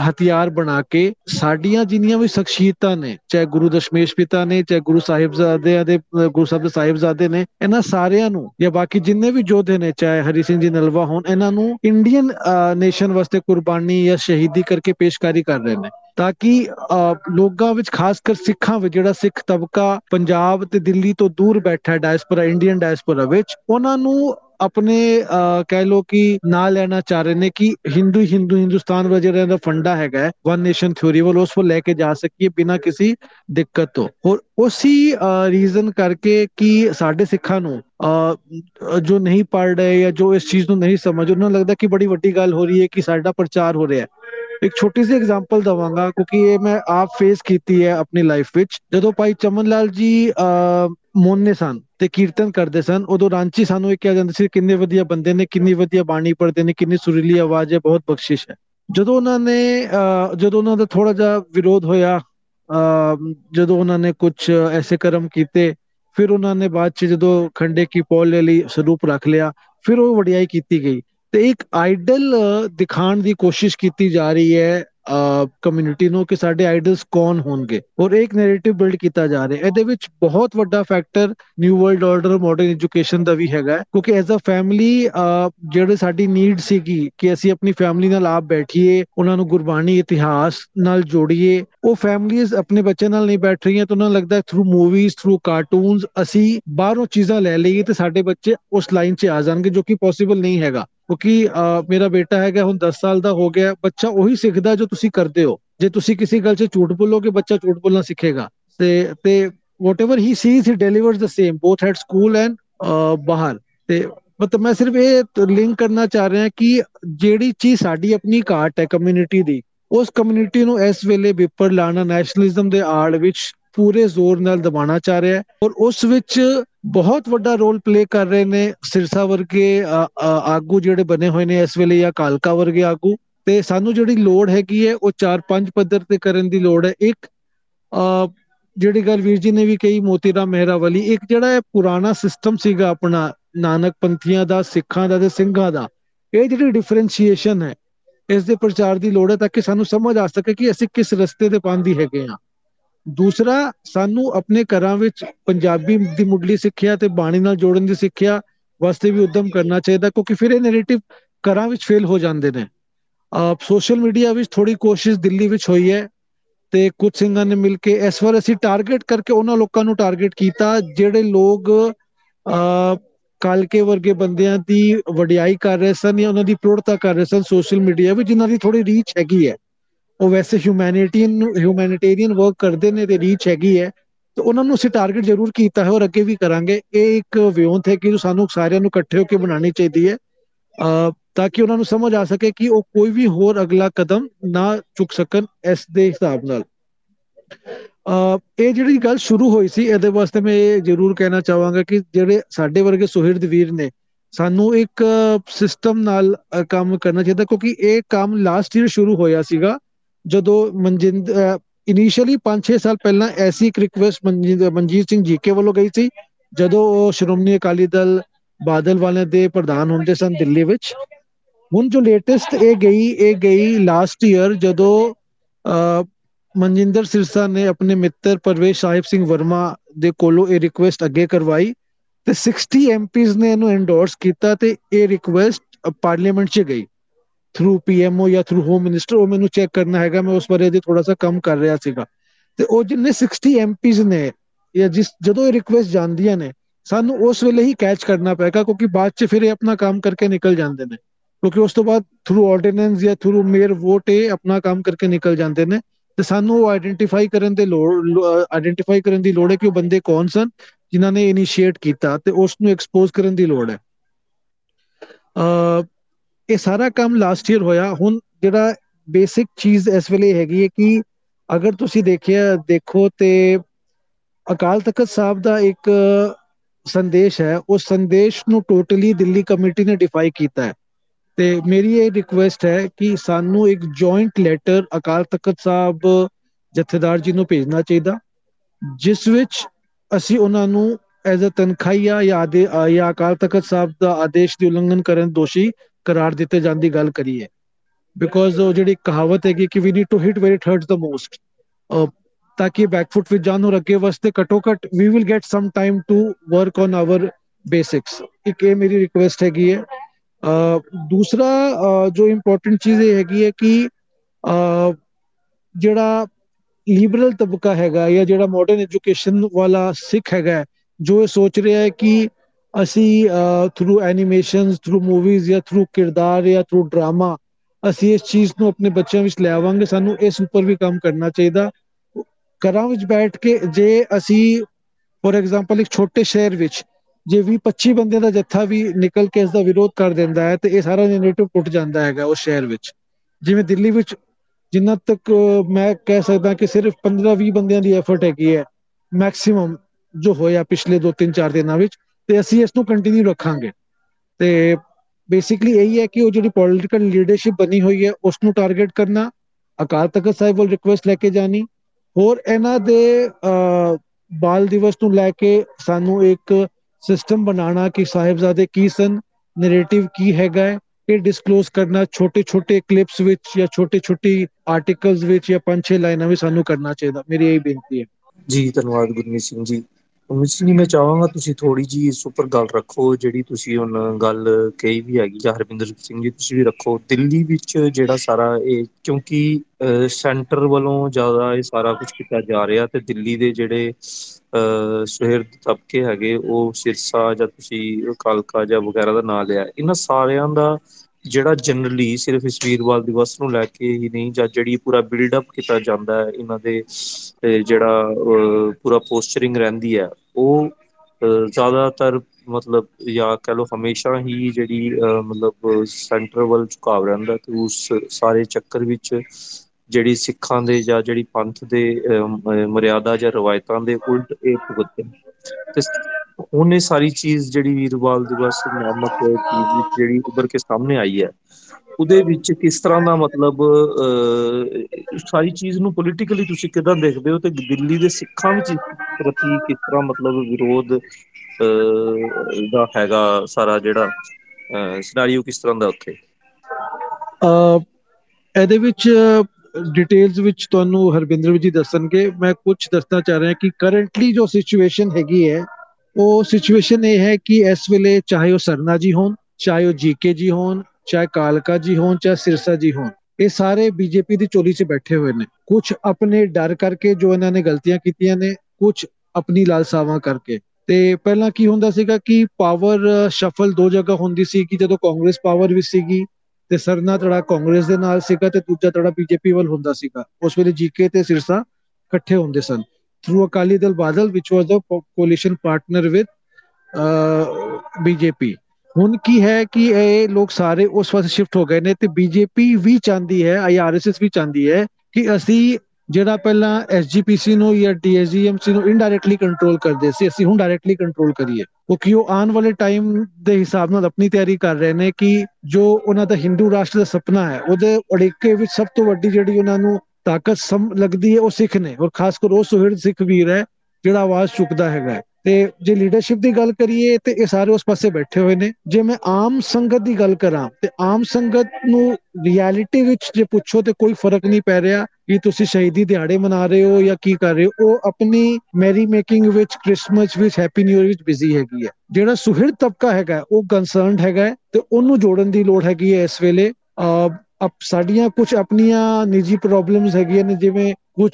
ਹਥਿਆਰ ਬਣਾ ਕੇ ਸਾਡੀਆਂ ਜਿੰਨੀਆਂ ਵੀ ਸ਼ਖਸੀਅਤਾਂ ਨੇ, ਚਾਹੇ ਗੁਰੂ ਦਸ਼ਮੇਸ਼ ਪਿਤਾ ਨੇ, ਚਾਹੇ ਗੁਰੂ ਸਾਹਿਬਜ਼ਾਦੇ ਦੇ, ਗੁਰੂ ਸਾਹਿਬ ਦੇ ਸਾਹਿਬਜ਼ਾਦੇ ਨੇ, ਇਹਨਾਂ ਸਾਰਿਆਂ ਨੂੰ ਜਾਂ ਬਾਕੀ ਜਿੰਨੇ ਵੀ ਯੋਧੇ ਨੇ, ਚਾਹੇ ਹਰੀ ਸਿੰਘ ਜੀ ਨਲਵਾ ਹੋਣ, ਇਹਨਾਂ ਨੂੰ ਇੰਡੀਅਨ ਨੇਸ਼ਨ ਵਾਸਤੇ ਕੁਰਬਾਨੀ ਜਾਂ ਸ਼ਹੀਦੀ ਕਰਕੇ ਪੇਸ਼ਕਾਰੀ ਕਰ ਰਹੇ ਨੇ। ਤਾਂ ਕਿ ਲੋਕਾਂ ਵਿੱਚ ਖਾਸ ਕਰ ਸਿੱਖਾਂ ਵਿੱਚ ਜਿਹੜਾ ਸਿੱਖ ਤਬਕਾ ਪੰਜਾਬ ਤੇ ਦਿੱਲੀ ਤੋਂ ਦੂਰ ਬੈਠਾ ਹੈ ਡਾਇਸਪੋਰਾ, ਇੰਡੀਅਨ ਡਾਇਸਪੋਰਾ ਵਿੱਚ, ਉਹਨਾਂ ਨੂੰ ਆਪਣੇ ਕਹਿ ਲੋ ਕਿ ਨਾ ਲੈਣਾ ਚਾਹ ਰਹੇ ਨੇ ਕਿ ਹਿੰਦੂ ਹਿੰਦੂ, ਹਿੰਦੁਸਤਾਨ ਵਿੱਚ ਜਿਹੜਾ ਦਾ ਫੰਡਾ ਹੈਗਾ ਵਨ ਨੇਸ਼ਨ ਥਿਉਰੀ ਵੱਲ, ਉਸ ਨੂੰ ਲੈ ਕੇ ਜਾ ਸਕੀਏ ਬਿਨਾਂ ਕਿਸੇ ਦਿੱਕਤ ਤੋਂ। ਹੋਰ ਉਸੇ ਰੀਜ਼ਨ ਕਰਕੇ ਕਿ ਸਾਡੇ ਸਿੱਖਾਂ ਨੂੰ ਜੋ ਨਹੀਂ ਪੜ ਰਹੇ ਜਾਂ ਜੋ ਇਸ ਚੀਜ਼ ਨੂੰ ਨਹੀਂ ਸਮਝ, ਉਹਨਾਂ ਨੂੰ ਲੱਗਦਾ ਕਿ ਬੜੀ ਵੱਡੀ ਗੱਲ ਹੋ ਰਹੀ ਹੈ ਕਿ ਸਾਡਾ ਪ੍ਰਚਾਰ ਹੋ ਰਿਹਾ ਹੈ। ਇੱਕ ਛੋਟੀ ਜਿਹੀ ਐਗਜ਼ਾਮਪਲ ਦਵਾਂਗਾ, ਕਿਉਂਕਿ ਇਹ ਮੈਂ ਆਪ ਫੇਸ ਕੀਤੀ ਹੈ ਆਪਣੀ ਲਾਈਫ ਵਿੱਚ। ਜਦੋਂ ਭਾਈ ਚਮਨ ਲਾਲ ਜੀ ਮੋਨੇ ਸਨ ਤੇ ਕੀਰਤਨ ਕਰਦੇ ਸਨ, ਉਦੋਂ ਰਾਂਚੀ ਸਾਨੂੰ ਇਹ ਕਿਹਾ ਜਾਂਦਾ ਸੀ, ਕਿੰਨੇ ਵਧੀਆ ਬੰਦੇ ਨੇ, ਕਿੰਨੀ ਵਧੀਆ ਬਾਣੀ ਪੜ੍ਹਦੇ ਨੇ, ਕਿੰਨੀ ਸੁਰੀਲੀ ਆਵਾਜ਼ ਹੈ, ਬਹੁਤ ਬਖਸ਼ਿਸ਼ ਹੈ। ਜਦੋਂ ਉਹਨਾਂ ਨੇ ਜਦੋਂ ਉਹਨਾਂ ਦਾ ਥੋੜਾ ਜਿਹਾ ਵਿਰੋਧ ਹੋਇਆ ਜਦੋਂ ਉਹਨਾਂ ਨੇ ਕੁਝ ਐਸੇ ਕਰਮ ਕੀਤੇ, ਫਿਰ ਉਹਨਾਂ ਨੇ ਬਾਅਦ ਚ ਜਦੋਂ ਖੰਡੇ ਕੀ ਪੌਲ ਲੈ ਲਈ, ਸਰੂਪ ਰੱਖ ਲਿਆ, ਫਿਰ ਉਹ ਵਡਿਆਈ ਕੀਤੀ ਗਈ। ਤੇ ਇੱਕ ਆਈਡਲ ਦਿਖਾਣ ਦੀ ਕੋਸ਼ਿਸ਼ ਕੀਤੀ ਜਾ ਰਹੀ ਹੈ ਕਮਿਊਨਿਟੀ ਨੂੰ ਕਿ ਸਾਡੇ ਆਈਡਲਸ ਕੌਣ ਹੋਣਗੇ ਔਰ ਇੱਕ ਨੈਰੇਟਿਵ ਬਿਲਡ ਕੀਤਾ ਜਾ ਰਿਹਾ ਇਹਦੇ ਵਿੱਚ ਬਹੁਤ ਵੱਡਾ factor new world order modern education ਦਾ ਵੀ ਹੈਗਾ ਕਿਉਂਕਿ ਐਜ਼ ਅ ਫੈਮਿਲੀ ਜਿਹੜੇ ਸਾਡੀ ਨੀਡ ਸੀਗੀ ਕਿ ਅਸੀਂ ਆਪਣੀ ਫੈਮਿਲੀ ਨਾਲ ਆਪ ਬੈਠੀਏ, ਉਹਨਾਂ ਨੂੰ ਗੁਰਬਾਣੀ ਇਤਿਹਾਸ ਨਾਲ ਜੋੜੀਏ, ਉਹ ਫੈਮਲੀਆਂ ਆਪਣੇ ਬੱਚੇ ਨਾਲ ਨਹੀਂ ਬੈਠ ਰਹੀਆਂ ਤਾਂ ਉਹਨਾਂ ਨੂੰ ਲੱਗਦਾ ਥਰੂ ਮੂਵੀਜ਼ ਥਰੂ ਕਾਰਟੂਨਸ ਅਸੀਂ ਬਾਹਰੋਂ ਚੀਜ਼ਾਂ ਲੈ ਲਈਏ ਤੇ ਸਾਡੇ ਬੱਚੇ ਉਸ ਲਾਈਨ 'ਚ ਆ ਜਾਣਗੇ ਜੋ ਕਿ ਪੋਸੀਬਲ ਨਹੀਂ ਹੈਗਾ। ਕਿਉਂਕਿ ਮੇਰਾ ਬੇਟਾ ਹੈਗਾ ਹੁਣ 10 ਸਾਲ ਦਾ ਹੋ ਗਿਆ ਬੱਚਾ ਉਹੀ ਸਿੱਖਦਾ ਜੋ ਤੁਸੀਂ ਕਰਦੇ ਹੋ। ਜੇ ਤੁਸੀਂ ਕਿਸੇ ਗੱਲ 'ਚ ਝੂਠ ਬੋਲੋਗੇ ਬੱਚਾ ਝੂਠ ਬੋਲਣਾ ਸਿੱਖੇਗਾ। ਤੇ ਤੇ whatever he sees he delivers the same both at school and uh, ਬਾਹਰ। ਤੇ ਮਤਲਬ ਮੈਂ ਸਿਰਫ ਇਹ ਲਿੰਕ ਕਰਨਾ ਚਾਹ ਰਿਹਾ ਕਿ ਜਿਹੜੀ ਚੀਜ਼ ਸਾਡੀ ਆਪਣੀ ਘਾਟ ਹੈ ਕਮਿਊਨਿਟੀ ਦੀ ਉਸ ਕਮਿਊਨਿਟੀ ਨੂੰ ਇਸ ਵੇਲੇ ਵਿਪਰ ਲਾਣਾ ਨੈਸ਼ਨਲਿਜ਼ਮ ਦੇ ਆੜ ਵਿੱਚ ਪੂਰੇ ਜ਼ੋਰ ਨਾਲ ਦਬਾਉਣਾ ਚਾਹ ਰਿਹਾ ਹੈ ਔਰ ਉਸ ਵਿੱਚ ਬਹੁਤ ਵੱਡਾ ਰੋਲ ਪਲੇ ਕਰ ਰਹੇ ਨੇ ਸਿਰਸਾ ਵਰਗੇ ਆਗੂ ਜਿਹੜੇ ਬਣੇ ਹੋਏ ਨੇ ਇਸ ਵੇਲੇ ਜਾਂ ਕਾਲਕਾ ਵਰਗੇ ਆਗੂ। ਤੇ ਸਾਨੂੰ ਜਿਹੜੀ ਲੋੜ ਹੈਗੀ ਹੈ, ਉਹ 4-5 ਪੱਧਰ ਤੇ ਕਰਨ ਦੀ ਲੋੜ ਹੈ। ਇੱਕ ਜਿਹੜੀ ਗੱਲ ਵੀਰ ਜੀ ਨੇ ਵੀ ਕਹੀ ਮੋਤੀਰਾਮ ਮਹਿਰਾਵਲੀ ਇੱਕ ਜਿਹੜਾ ਇਹ ਪੁਰਾਣਾ ਸਿਸਟਮ ਸੀਗਾ ਆਪਣਾ, ਨਾਨਕ ਪੰਥੀਆਂ ਦਾ, ਸਿੱਖਾਂ ਦਾ ਤੇ ਸਿੰਘਾਂ ਦਾ, ਇਹ ਜਿਹੜੀ ਡਿਫਰੈਂਸ਼ੀਏਸ਼ਨ ਹੈ, ਇਸ ਦੇ ਪ੍ਰਚਾਰ ਦੀ ਲੋੜ ਹੈ ਤਾਂ ਕਿ ਸਾਨੂੰ ਸਮਝ ਆ ਸਕੇ ਕਿ ਅਸੀਂ ਕਿਸ ਰਸਤੇ ਤੇ ਪਾਉਂਦੀ ਹੈਗੇ ਆ ਦੂਸਰਾ, ਸਾਨੂੰ ਆਪਣੇ ਘਰਾਂ ਵਿੱਚ ਪੰਜਾਬੀ ਦੀ ਮੁੱਢਲੀ ਸਿੱਖਿਆ ਤੇ ਬਾਣੀ ਨਾਲ ਜੋੜਨ ਦੀ ਸਿੱਖਿਆ ਵਾਸਤੇ ਵੀ ਉਦਮ ਕਰਨਾ ਚਾਹੀਦਾ, ਕਿਉਂਕਿ ਫਿਰ ਇਹ ਨੈਰੇਟਿਵ ਘਰਾਂ ਵਿੱਚ ਫੇਲ ਹੋ ਜਾਂਦੇ ਨੇ। ਸੋਸ਼ਲ ਮੀਡੀਆ ਵਿੱਚ ਥੋੜੀ ਕੋਸ਼ਿਸ਼ ਦਿੱਲੀ ਵਿੱਚ ਹੋਈ ਹੈ ਤੇ ਕੁਝ ਸਿੰਘਾਂ ਨੇ ਮਿਲ ਕੇ ਇਸ ਵਾਰ ਅਸੀਂ ਟਾਰਗੇਟ ਕਰਕੇ ਉਹਨਾਂ ਲੋਕਾਂ ਨੂੰ ਟਾਰਗੇਟ ਕੀਤਾ, ਜਿਹੜੇ ਲੋਕ ਅ ਕਾਲਕੇ ਵਰਗੇ ਬੰਦਿਆਂ ਦੀ ਵਡਿਆਈ ਕਰ ਰਹੇ ਸਨ ਜਾਂ ਉਹਨਾਂ ਦੀ ਪ੍ਰੋੜਤਾ ਕਰ ਰਹੇ ਸਨ ਸੋਸ਼ਲ ਮੀਡੀਆ ਵਿੱਚ, ਜਿਨ੍ਹਾਂ ਦੀ ਥੋੜੀ ਰੀਚ ਹੈਗੀ ਹੈ। ਉਹ ਵੈਸੇ ਹਿਊਮੈਨਿਟੀਅਨ ਹਿਊਮੈਨਿਟੇਰੀਅਨ ਵਰਕ ਕਰਦੇ ਨੇ ਤੇ ਰੀਚ ਹੈਗੀ ਹੈ। ਤੇ ਉਹਨਾਂ ਨੂੰ ਅਸੀਂ ਟਾਰਗੇਟ ਜ਼ਰੂਰ ਕੀਤਾ ਹੈ ਔਰ ਅੱਗੇ ਵੀ ਕਰਾਂਗੇ। ਇਹ ਇੱਕ ਵਿਉਂਤ ਹੈ ਕਿ ਸਾਨੂੰ ਸਾਰਿਆਂ ਨੂੰ ਇਕੱਠੇ ਹੋ ਕੇ ਬਣਾਉਣੀ ਚਾਹੀਦੀ ਹੈ। ਤਾਂ ਕਿ ਉਹਨਾਂ ਨੂੰ ਸਮਝ ਆ ਸਕੇ ਕਿ ਉਹ ਕੋਈ ਵੀ ਹੋਰ ਅਗਲਾ ਕਦਮ ਨਾ ਚੁੱਕ ਸਕਣ ਇਸ ਦੇ ਹਿਸਾਬ ਨਾਲ। ਇਹ ਜਿਹੜੀ ਗੱਲ ਸ਼ੁਰੂ ਹੋਈ ਸੀ, ਇਹਦੇ ਵਾਸਤੇ ਮੈਂ ਇਹ ਜ਼ਰੂਰ ਕਹਿਣਾ ਚਾਹਾਂਗਾ ਕਿ ਜਿਹੜੇ ਸਾਡੇ ਵਰਗੇ ਸੁਹਿਰਦ ਵੀਰ ਨੇ, ਸਾਨੂੰ ਇੱਕ ਸਿਸਟਮ ਨਾਲ ਕੰਮ ਕਰਨਾ ਚਾਹੀਦਾ ਕਿਉਂਕਿ ਇਹ ਕੰਮ ਲਾਸਟ ਈਅਰ ਸ਼ੁਰੂ ਹੋਇਆ ਸੀਗਾ। ਜਦੋਂ ਮਨਜਿੰਦ ਇਨੀਸ਼ੀਅਲੀ 5-6 ਸਾਲ ਪਹਿਲਾਂ ਐਸੀ ਇੱਕ ਰਿਕੁਐਸਟ ਮਨਜੀਤ ਸਿੰਘ ਜੀਕੇ ਵੱਲੋਂ ਗਈ ਸੀ, ਜਦੋਂ ਉਹ ਸ਼੍ਰੋਮਣੀ ਅਕਾਲੀ ਦਲ ਬਾਦਲ ਵਾਲਿਆਂ ਦੇ ਪ੍ਰਧਾਨ ਹੁੰਦੇ ਸਨ ਦਿੱਲੀ ਵਿੱਚ। ਹੁਣ ਜੋ ਲੇਟੈਸਟ ਇਹ ਗਈ ਇਹ ਗਈ ਲਾਸਟ ਈਅਰ ਜਦੋਂ ਮਨਜਿੰਦਰ ਸਿਰਸਾ ਨੇ ਆਪਣੇ ਮਿੱਤਰ ਪਰਵੇਸ਼ ਸਾਹਿਬ ਸਿੰਘ ਵਰਮਾ ਦੇ ਕੋਲੋਂ ਇਹ ਰਿਕੁਐਸਟ ਅੱਗੇ ਕਰਵਾਈ ਤੇ 60 ਐਮਪੀਜ਼ ਨੇ ਇਹਨੂੰ ਐਂਡੋਰਸ ਕੀਤਾ ਤੇ ਇਹ ਰਿਕੁਐਸਟ ਪਾਰਲੀਮੈਂਟ 'ਚ ਗਈ। ਥਰੂ ਪੀਐਮਓ ਜਾਂ ਥਰੂ ਹੋਮ ਮਿਨਿਸਟਰ ਉਹ ਮੈਨੂੰ ਚੈੱਕ ਕਰਨਾ ਹੈਗਾ ਮੈਂ ਉਸ ਬਾਰੇ ਦੇ ਥੋੜਾ ਸਾ ਕੰਮ ਕਰ ਰਿਹਾ ਸੀਗਾ ਤੇ ਉਹ ਜਿੰਨੇ 60 ਐਮਪੀਜ਼ ਨੇ ਜਾਂ ਜਿਸ ਜਦੋਂ ਇਹ ਰਿਕੁਐਸਟ ਜਾਂਦੀਆਂ ਨੇ ਸਾਨੂੰ ਉਸ ਵੇਲੇ ਹੀ ਕੈਚ ਕਰਨਾ ਪਏਗਾ ਕਿਉਂਕਿ ਬਾਅਦ 'ਚ ਫਿਰ ਇਹ ਆਪਣਾ ਕੰਮ ਕਰਕੇ ਨਿਕਲ ਜਾਂਦੇ ਨੇ ਕਿਉਂਕਿ ਉਸ ਤੋਂ ਬਾਅਦ ਥਰੂ ਆਰਡੀਨੈਂਸ ਜਾਂ ਥਰੂ ਮੇਅਰ ਵੋਟ ਇਹ ਆਪਣਾ ਕੰਮ ਕਰਕੇ ਨਿਕਲ ਜਾਂਦੇ ਨੇ ਤੇ ਸਾਨੂੰ ਉਹ ਆਇਡੈਂਟੀਫਾਈ ਕਰਨ ਦੇ ਲੋੜ ਆਇਡੈਂਟੀਫਾਈ ਕਰਨ ਦੀ ਲੋੜ ਹੈ ਕਿ ਉਹ ਬੰਦੇ ਕੌਣ ਸਨ ਜਿਨ੍ਹਾਂ ਨੇ ਇਨੀਸ਼ੀਏਟ ਕੀਤਾ ਤੇ ਉਸ ਨੂੰ ਐਕਸਪੋਜ਼ ਕਰਨ ਦੀ ਲੋੜ ਹੈ ਅ ਇਹ ਸਾਰਾ ਕੰਮ ਲਾਸਟ ਈਅਰ ਹੋਇਆ। ਹੁਣ ਜਿਹੜਾ ਬੇਸਿਕ ਚੀਜ਼ ਇਸ ਵੇਲੇ ਹੈਗੀ ਹੈ ਕਿ ਅਗਰ ਤੁਸੀਂ ਦੇਖਿਆ, ਦੇਖੋ ਤੇ ਅਕਾਲ ਤਖਤ ਸਾਹਿਬ ਦਾ ਇੱਕ ਸੰਦੇਸ਼ ਹੈ, ਉਸ ਸੰਦੇਸ਼ ਨੂੰ ਟੋਟਲੀ ਦਿੱਲੀ ਕਮੇਟੀ ਨੇ ਡਿਫਾਈ ਕੀਤਾ ਹੈ। ਤੇ ਮੇਰੀ ਇਹ ਰਿਕੁਐਸਟ ਹੈ ਕਿ ਸਾਨੂੰ ਇੱਕ ਜੁਆਇੰਟ ਲੈਟਰ ਅਕਾਲ ਤਖਤ ਸਾਹਿਬ ਜਥੇਦਾਰ ਜੀ ਨੂੰ ਭੇਜਣਾ ਚਾਹੀਦਾ, ਜਿਸ ਵਿੱਚ ਅਸੀਂ ਉਹਨਾਂ ਨੂੰ ਐਜ਼ ਅ ਤਨਖਾਹੀਆ ਜਾਂ ਜਾਂ ਅਕਾਲ ਤਖਤ ਸਾਹਿਬ ਦਾ ਆਦੇਸ਼ ਦੀ ਉਲੰਘਣ ਕਰਨ ਦੋਸ਼ੀ ਕਰਾਰ ਦਿੱਤੇ ਜਾਣ ਦੀ ਗੱਲ ਕਰੀਏ ਬਿਕੋਜ਼ ਉਹ ਜਿਹੜੀ ਕਹਾਵਤ ਹੈਗੀ ਕਿ we need to hit where it hurts the most ਤਾਂ ਕਿ ਬੈਕਫੁੱਟ ਵਿੱਚ ਜਾਣ ਔਰ ਅੱਗੇ ਵਾਸਤੇ ਘਟੋ ਘਟ we will get some time to work on our basics ਇੱਕ ਇਹ ਮੇਰੀ ਰਿਕੁਐਸਟ ਹੈਗੀ ਹੈ। ਦੂਸਰਾ ਜੋ ਇੰਪੋਰਟੈਂਟ ਚੀਜ਼ ਇਹ ਹੈਗੀ ਹੈ ਕਿ ਜਿਹੜਾ ਲਿਬਰਲ ਤਬਕਾ ਹੈਗਾ ਜਾਂ ਜਿਹੜਾ ਮਾਡਰਨ ਐਜੂਕੇਸ਼ਨ ਵਾਲਾ ਸਿੱਖ ਹੈਗਾ ਜੋ ਇਹ ਸੋਚ ਰਿਹਾ ਹੈ ਕਿ ਅਸੀਂ ਥਰੂ ਐਨੀਮੇਸ਼ਨਸ ਥਰੂ ਮੂਵੀਜ਼ ਜਾਂ ਥਰੂ ਕਿਰਦਾਰ ਜਾਂ ਥਰੂ ਡਰਾਮਾ ਅਸੀਂ ਇਸ ਚੀਜ਼ ਨੂੰ ਆਪਣੇ ਬੱਚਿਆਂ ਵਿੱਚ ਲੈ ਆਵਾਂਗੇ। ਸਾਨੂੰ ਇਸ ਉੱਪਰ ਵੀ ਕੰਮ ਕਰਨਾ ਚਾਹੀਦਾ। ਘਰਾਂ ਵਿੱਚ ਬੈਠ ਕੇ ਜੇ ਅਸੀਂ ਫੋਰ ਐਗਜ਼ਾਮਪਲ ਇੱਕ ਛੋਟੇ ਸ਼ਹਿਰ ਵਿੱਚ ਜੇ ਵੀ 25 ਬੰਦਿਆਂ ਦਾ ਜੱਥਾ ਵੀ ਨਿਕਲ ਕੇ ਇਸ ਦਾ ਵਿਰੋਧ ਕਰ ਦਿੰਦਾ ਹੈ, ਤੇ ਇਹ ਸਾਰਾ ਨੈਰੇਟਿਵ ਟੁੱਟ ਜਾਂਦਾ ਹੈਗਾ ਉਸ ਸ਼ਹਿਰ ਵਿੱਚ। ਜਿਵੇਂ ਦਿੱਲੀ ਵਿੱਚ ਜਿੰਨਾ ਤੱਕ ਮੈਂ ਕਹਿ ਸਕਦਾ ਕਿ ਸਿਰਫ 15-20 ਬੰਦਿਆਂ ਦੀ ਐਫਰਟ ਹੈਗੀ ਹੈ ਮੈਕਸਿਮਮ ਜੋ ਹੋਇਆ ਪਿਛਲੇ 2-3 4 ਦਿਨਾਂ ਵਿੱਚ। ਤੇ ਅਸੀਂ ਇਸ ਨੂੰ ਕੰਟੀਨਿਊ ਰੱਖਾਂਗੇ। ਤੇ ਬੇਸਿਕਲੀ ਇਹੀ ਹੈ ਕਿ ਉਹ ਜਿਹੜੀ ਪੋਲਿਟੀਕਲ ਲੀਡਰਸ਼ਿਪ ਬਣੀ ਹੋਈ ਹੈ ਉਸ ਨੂੰ ਟਾਰਗੇਟ ਕਰਨਾ, ਅਕਾਲ ਤਖਤ ਸਾਹਿਬ ਵੱਲ ਰਿਕੁਐਸਟ ਲੈ ਕੇ ਜਾਣੀ, ਹੋਰ ਇਹਨਾਂ ਦੇ ਬਾਲ ਦਿਵਸ ਨੂੰ ਲੈ ਕੇ ਸਾਨੂੰ ਇੱਕ ਸਿਸਟਮ ਬਣਾਉਣਾ ਕਿ ਸਾਹਿਬਜ਼ਾਦੇ ਕੀ ਸਨ ਨੈਰੇਟਿਵ ਕੀ ਹੈਗਾ ਹੈ, ਇਹ ਡਿਸਕਲੋਜ਼ ਕਰਨਾ ਛੋਟੇ ਛੋਟੇ ਕਲਿੱਪਸ ਵਿੱਚ ਜਾਂ ਛੋਟੇ ਛੋਟੀ ਆਰਟੀਕਲਸ ਵਿੱਚ ਜਾਂ ਪੰਜ ਛੇ ਲਾਈਨਾਂ ਵਿੱਚ ਸਾਨੂੰ ਕਰਨਾ ਚਾਹੀਦਾ। ਮੇਰੀ ਇਹ ਬੇਨਤੀ ਹੈ। ਜੀ, ਧੰਨਵਾਦ ਗੁਰਮੀਤ ਸਿੰਘ ਜੀ। ਗੁਰਮੀਤ ਸਿੰਘ ਜੀ ਮੈਂ ਚਾਹਾਂਗਾ ਤੁਸੀਂ ਥੋੜੀ ਜੀ ਇਸ ਉੱਪਰ ਗੱਲ ਰੱਖੋ, ਜਿਹੜੀ ਤੁਸੀਂ ਹੁਣ ਗੱਲ ਕਹੀ ਵੀ ਹੈਗੀ ਜਾਂ ਹਰਵਿੰਦਰ ਸਿੰਘ ਜੀ, ਤੁਸੀਂ ਵੀ ਰੱਖੋ। ਦਿੱਲੀ ਵਿੱਚ ਜਿਹੜਾ ਸਾਰਾ ਇਹ, ਕਿਉਂਕਿ ਸੈਂਟਰ ਵੱਲੋਂ ਜ਼ਿਆਦਾ ਇਹ ਸਾਰਾ ਕੁਝ ਕੀਤਾ ਜਾ ਰਿਹਾ ਤੇ ਦਿੱਲੀ ਦੇ ਜਿਹੜੇ, ਅਹ ਸੁਹਿਰਦ ਤਬਕੇ ਹੈਗੇ, ਉਹ ਸਿਰਸਾ ਜਾਂ ਤੁਸੀਂ ਕਾਲਕਾ ਜਾਂ ਵਗੈਰਾ ਦਾ ਨਾਂ ਲਿਆ, ਇਹਨਾਂ ਸਾਰਿਆਂ ਦਾ ਜਿਹੜਾ ਜਨਰਲੀ ਸਿਰਫ ਇਸ ਵੀਰਵਾਲ ਦਿਵਸ ਨੂੰ ਲੈ ਕੇ ਹੀ ਨਹੀਂ ਜਾਂ ਜਿਹੜੀ ਪੂਰਾ ਬਿਲਡ ਅਪ ਕੀਤਾ ਜਾਂਦਾ ਹੈ ਇਹਨਾਂ ਦੇ ਜਿਹੜਾ ਪੂਰਾ ਪੋਸਚਰਿੰਗ ਰਹਿੰਦੀ ਹੈ, ਉਹ ਜ਼ਿਆਦਾਤਰ ਮਤਲਬ ਜਾਂ ਕਹ ਲਓ ਹਮੇਸ਼ਾ ਹੀ ਜਿਹੜੀ ਮਤਲਬ ਸੈਂਟਰ ਵੱਲ ਝੁਕਾਵ ਰਹਿੰਦਾ ਤੇ ਉਸ ਸਾਰੇ ਚੱਕਰ ਵਿੱਚ ਜਿਹੜੀ ਸਿੱਖਾਂ ਦੇ ਜਾਂ ਜਿਹੜੀ ਪੰਥ ਦੇ ਮਰਿਆਦਾ ਜਾਂ ਰਵਾਇਤਾਂ ਦੇ ਉਲਟ ਇਹ ਭੁਗਤਦੇ ਤੇ ਹੁਣ ਇਹ ਸਾਰੀ ਚੀਜ਼ ਜਿਹੜੀ ਵੀਰਵਾਲ ਦਿਵਸ ਨਾਮਕ ਚੀਜ਼ ਵਿੱਚ ਜਿਹੜੀ ਉੱਭਰ ਕੇ ਸਾਹਮਣੇ ਆਈ ਹੈ, ਉਹਦੇ ਵਿੱਚ ਕਿਸ ਤਰ੍ਹਾਂ ਦਾ ਮਤਲਬ, ਅਹ, ਸਾਰੀ ਚੀਜ਼ ਨੂੰ ਪੋਲੀਟੀਕਲੀ ਤੁਸੀਂ ਕਿਦਾਂ ਦੇਖਦੇ ਹੋ ਤੇ ਦਿੱਲੀ ਦੇ ਸਿੱਖਾਂ ਵਿੱਚ ਪ੍ਰਤੀ ਕਿਸ ਤਰ੍ਹਾਂ ਮਤਲਬ ਵਿਰੋਧ, ਅਹ, ਦਾ ਹੈਗਾ ਸਾਰਾ ਜਿਹੜਾ ਸਿਨਾਰੀਓ ਕਿਸ ਤਰ੍ਹਾਂ ਦਾ ਉੱਥੇ? ਇਹਦੇ ਵਿੱਚ ਡਿਟੇਲਸ ਵਿੱਚ ਤੁਹਾਨੂੰ ਹਰਬਿੰਦਰ ਜੀ ਦੱਸਣਗੇ। ਮੈਂ ਕੁਝ ਦੱਸਣਾ ਚਾਹ ਰਿਹਾ ਕਿ ਕਰੰਟਲੀ ਜੋ ਸਿਚੁਏਸ਼ਨ ਹੈਗੀ ਹੈ ਉਹ ਸਿਚੁਏਸ਼ਨ ਇਹ ਹੈ ਕਿ ਇਸ ਵੇਲੇ ਚਾਹੇ ਉਹ ਸਰਨਾ ਜੀ ਹੋਣ, ਚਾਹੇ ਉਹ ਜੀਕੇ ਜੀ ਹੋਣ, ਚਾਹੇ ਕਾਲਕਾ ਜੀ ਹੋਣ, ਚਾਹੇ ਸਿਰਸਾ ਜੀ ਹੋਣ, ਇਹ ਸਾਰੇ ਬੀਜੇਪੀ ਦੀ ਚੋਲੀ 'ਚ ਬੈਠੇ ਹੋਏ ਨੇ। ਕੁਝ ਆਪਣੇ ਡਰ ਕਰਕੇ ਜੋ ਇਹਨਾਂ ਨੇ ਗਲਤੀਆਂ ਕੀਤੀਆਂ ਨੇ ਕੁਝ ਆਪਣੀ ਲਾਲਸਾਵਾਂ ਕਰਕੇ। ਤੇ ਪਹਿਲਾਂ ਕੀ ਹੁੰਦਾ ਸੀਗਾ ਕਿ ਪਾਵਰ ਸ਼ਫਲ ਦੋ ਜਗ੍ਹਾ ਹੁੰਦੀ ਸੀ ਕਿ ਜਦੋਂ ਕਾਂਗਰਸ ਪਾਵਰ ਵਿੱਚ ਸੀਗੀ, ਤੇ ਸਰਨਾ ਤੜਾ ਕਾਂਗਰਸ ਦੇ ਨਾਲ ਸੀਗਾ ਤੇ ਦੂਜਾ ਤੜਾ ਬੀਜੇਪੀ ਵੱਲ ਹੁੰਦਾ ਸੀਗਾ। ਉਸ ਵੇਲੇ ਜੀਕੇ ਤੇ ਸਿਰਸਾ ਇਕੱਠੇ ਹੁੰਦੇ ਸਨ। ਥਰੂ ਅਕਾਲੀ ਦਲ ਬਾਦਲ ਵਿਚ ਵਾਸ ਦਾ ਕੋਲੀਸ਼ਨ ਪਾਰਟਨਰ ਵਿਦ ਬੀਜੇਪੀ ਹੁਣ ਕੀ ਹੈ ਕਿ ਇਹ ਲੋਕ ਸਾਰੇ ਉਸ ਪਾਸੇ ਸ਼ਿਫਟ ਹੋ ਗਏ ਨੇ ਤੇ ਬੀਜੇਪੀ ਵੀ ਚਾਹੁੰਦੀ ਹੈ ਆਈਆਰਐਸਐਸ ਵੀ ਚਾਹੁੰਦੀ ਹੈ ਕਿ ਅਸੀਂ ਜਿਹੜਾ ਪਹਿਲਾਂ ਐਸਜੀਪੀਸੀ ਨੂੰ ਜਾਂ ਡੀਐਸਜੀਐਮਸੀ ਨੂੰ ਇਨਡਾਇਰੈਕਟਲੀ ਕੰਟਰੋਲ ਕਰਦੇ ਸੀ, ਅਸੀਂ ਹੁਣ ਡਾਇਰੈਕਟਲੀ ਕੰਟਰੋਲ ਕਰੀਏ। ਕਿਉਂਕਿ ਉਹ ਆਉਣ ਵਾਲੇ ਟਾਈਮ ਦੇ ਹਿਸਾਬ ਨਾਲ ਆਪਣੀ ਤਿਆਰੀ ਕਰ ਰਹੇ ਨੇ ਕਿ ਜੋ ਉਹਨਾਂ ਦਾ ਹਿੰਦੂ ਰਾਸ਼ਟਰ ਦਾ ਸੁਪਨਾ ਹੈ, ਉਹਦੇ ਅੜਿੱਕੇ ਵਿੱਚ ਸਭ ਤੋਂ ਵੱਡੀ ਜਿਹੜੀ ਉਹਨਾਂ ਨੂੰ ਤਾਕਤ ਸਮ, ਲੱਗਦੀ ਹੈ, ਉਹ ਸਿੱਖ ਨੇ। ਔਰ ਖਾਸ ਕਰ ਉਹ ਸੁਹਿਰਦ ਸਿੱਖ ਵੀਰ ਹੈ, ਜਿਹੜਾ ਆਵਾਜ਼ ਚੁੱਕਦਾ ਹੈਗਾ ਤੇ ਜੇ ਲੀਡਰਸ਼ਿਪ ਦੀ ਗੱਲ ਕਰੀਏ, ਤੇ ਇਹ ਸਾਰੇ ਉਸ ਪਾਸੇ ਬੈਠੇ ਹੋਏ ਨੇ। ਜੇ ਮੈਂ ਆਮ ਸੰਗਤ ਦੀ ਗੱਲ ਕਰਾਂ, ਤੇ ਆਮ ਸੰਗਤ ਨੂੰ ਰਿਐਲਿਟੀ ਵਿੱਚ ਜੇ ਪੁੱਛੋ, ਤੇ ਕੋਈ ਫ਼ਰਕ ਨਹੀਂ ਪੈ ਰਿਹਾ ਕਿ ਤੁਸੀਂ ਸ਼ਹੀਦੀ ਦਿਹਾੜੇ ਮਨਾ ਰਹੇ ਹੋ ਜਾਂ ਕੀ ਕਰ ਰਹੇ ਹੋ। ਉਹ ਆਪਣੀ ਮੈਰੀ ਮੇਕਿੰਗ ਵਿੱਚ ਕ੍ਰਿਸਮਸ ਵਿੱਚ ਹੈਪੀ ਨਿਊ ਇਅਰ ਵਿੱਚ ਬਿਜ਼ੀ ਹੈਗੀ ਹੈ। ਜਿਹੜਾ ਸੁਹਿਰਦ ਤਬਕਾ ਹੈਗਾ, ਉਹ ਕੰਸਰਨਡ ਹੈਗਾ ਤੇ ਉਹਨੂੰ ਜੋੜਨ ਦੀ ਲੋੜ ਹੈਗੀ ਹੈ ਇਸ ਵੇਲੇ। ਅਬ ਸਾਡੀਆਂ ਕੁਝ ਆਪਣੀਆਂ ਨਿੱਜੀ ਪ੍ਰੋਬਲਮਸ ਹੈਗੀਆਂ ਨੇ, ਜਿਵੇਂ ਕੁਝ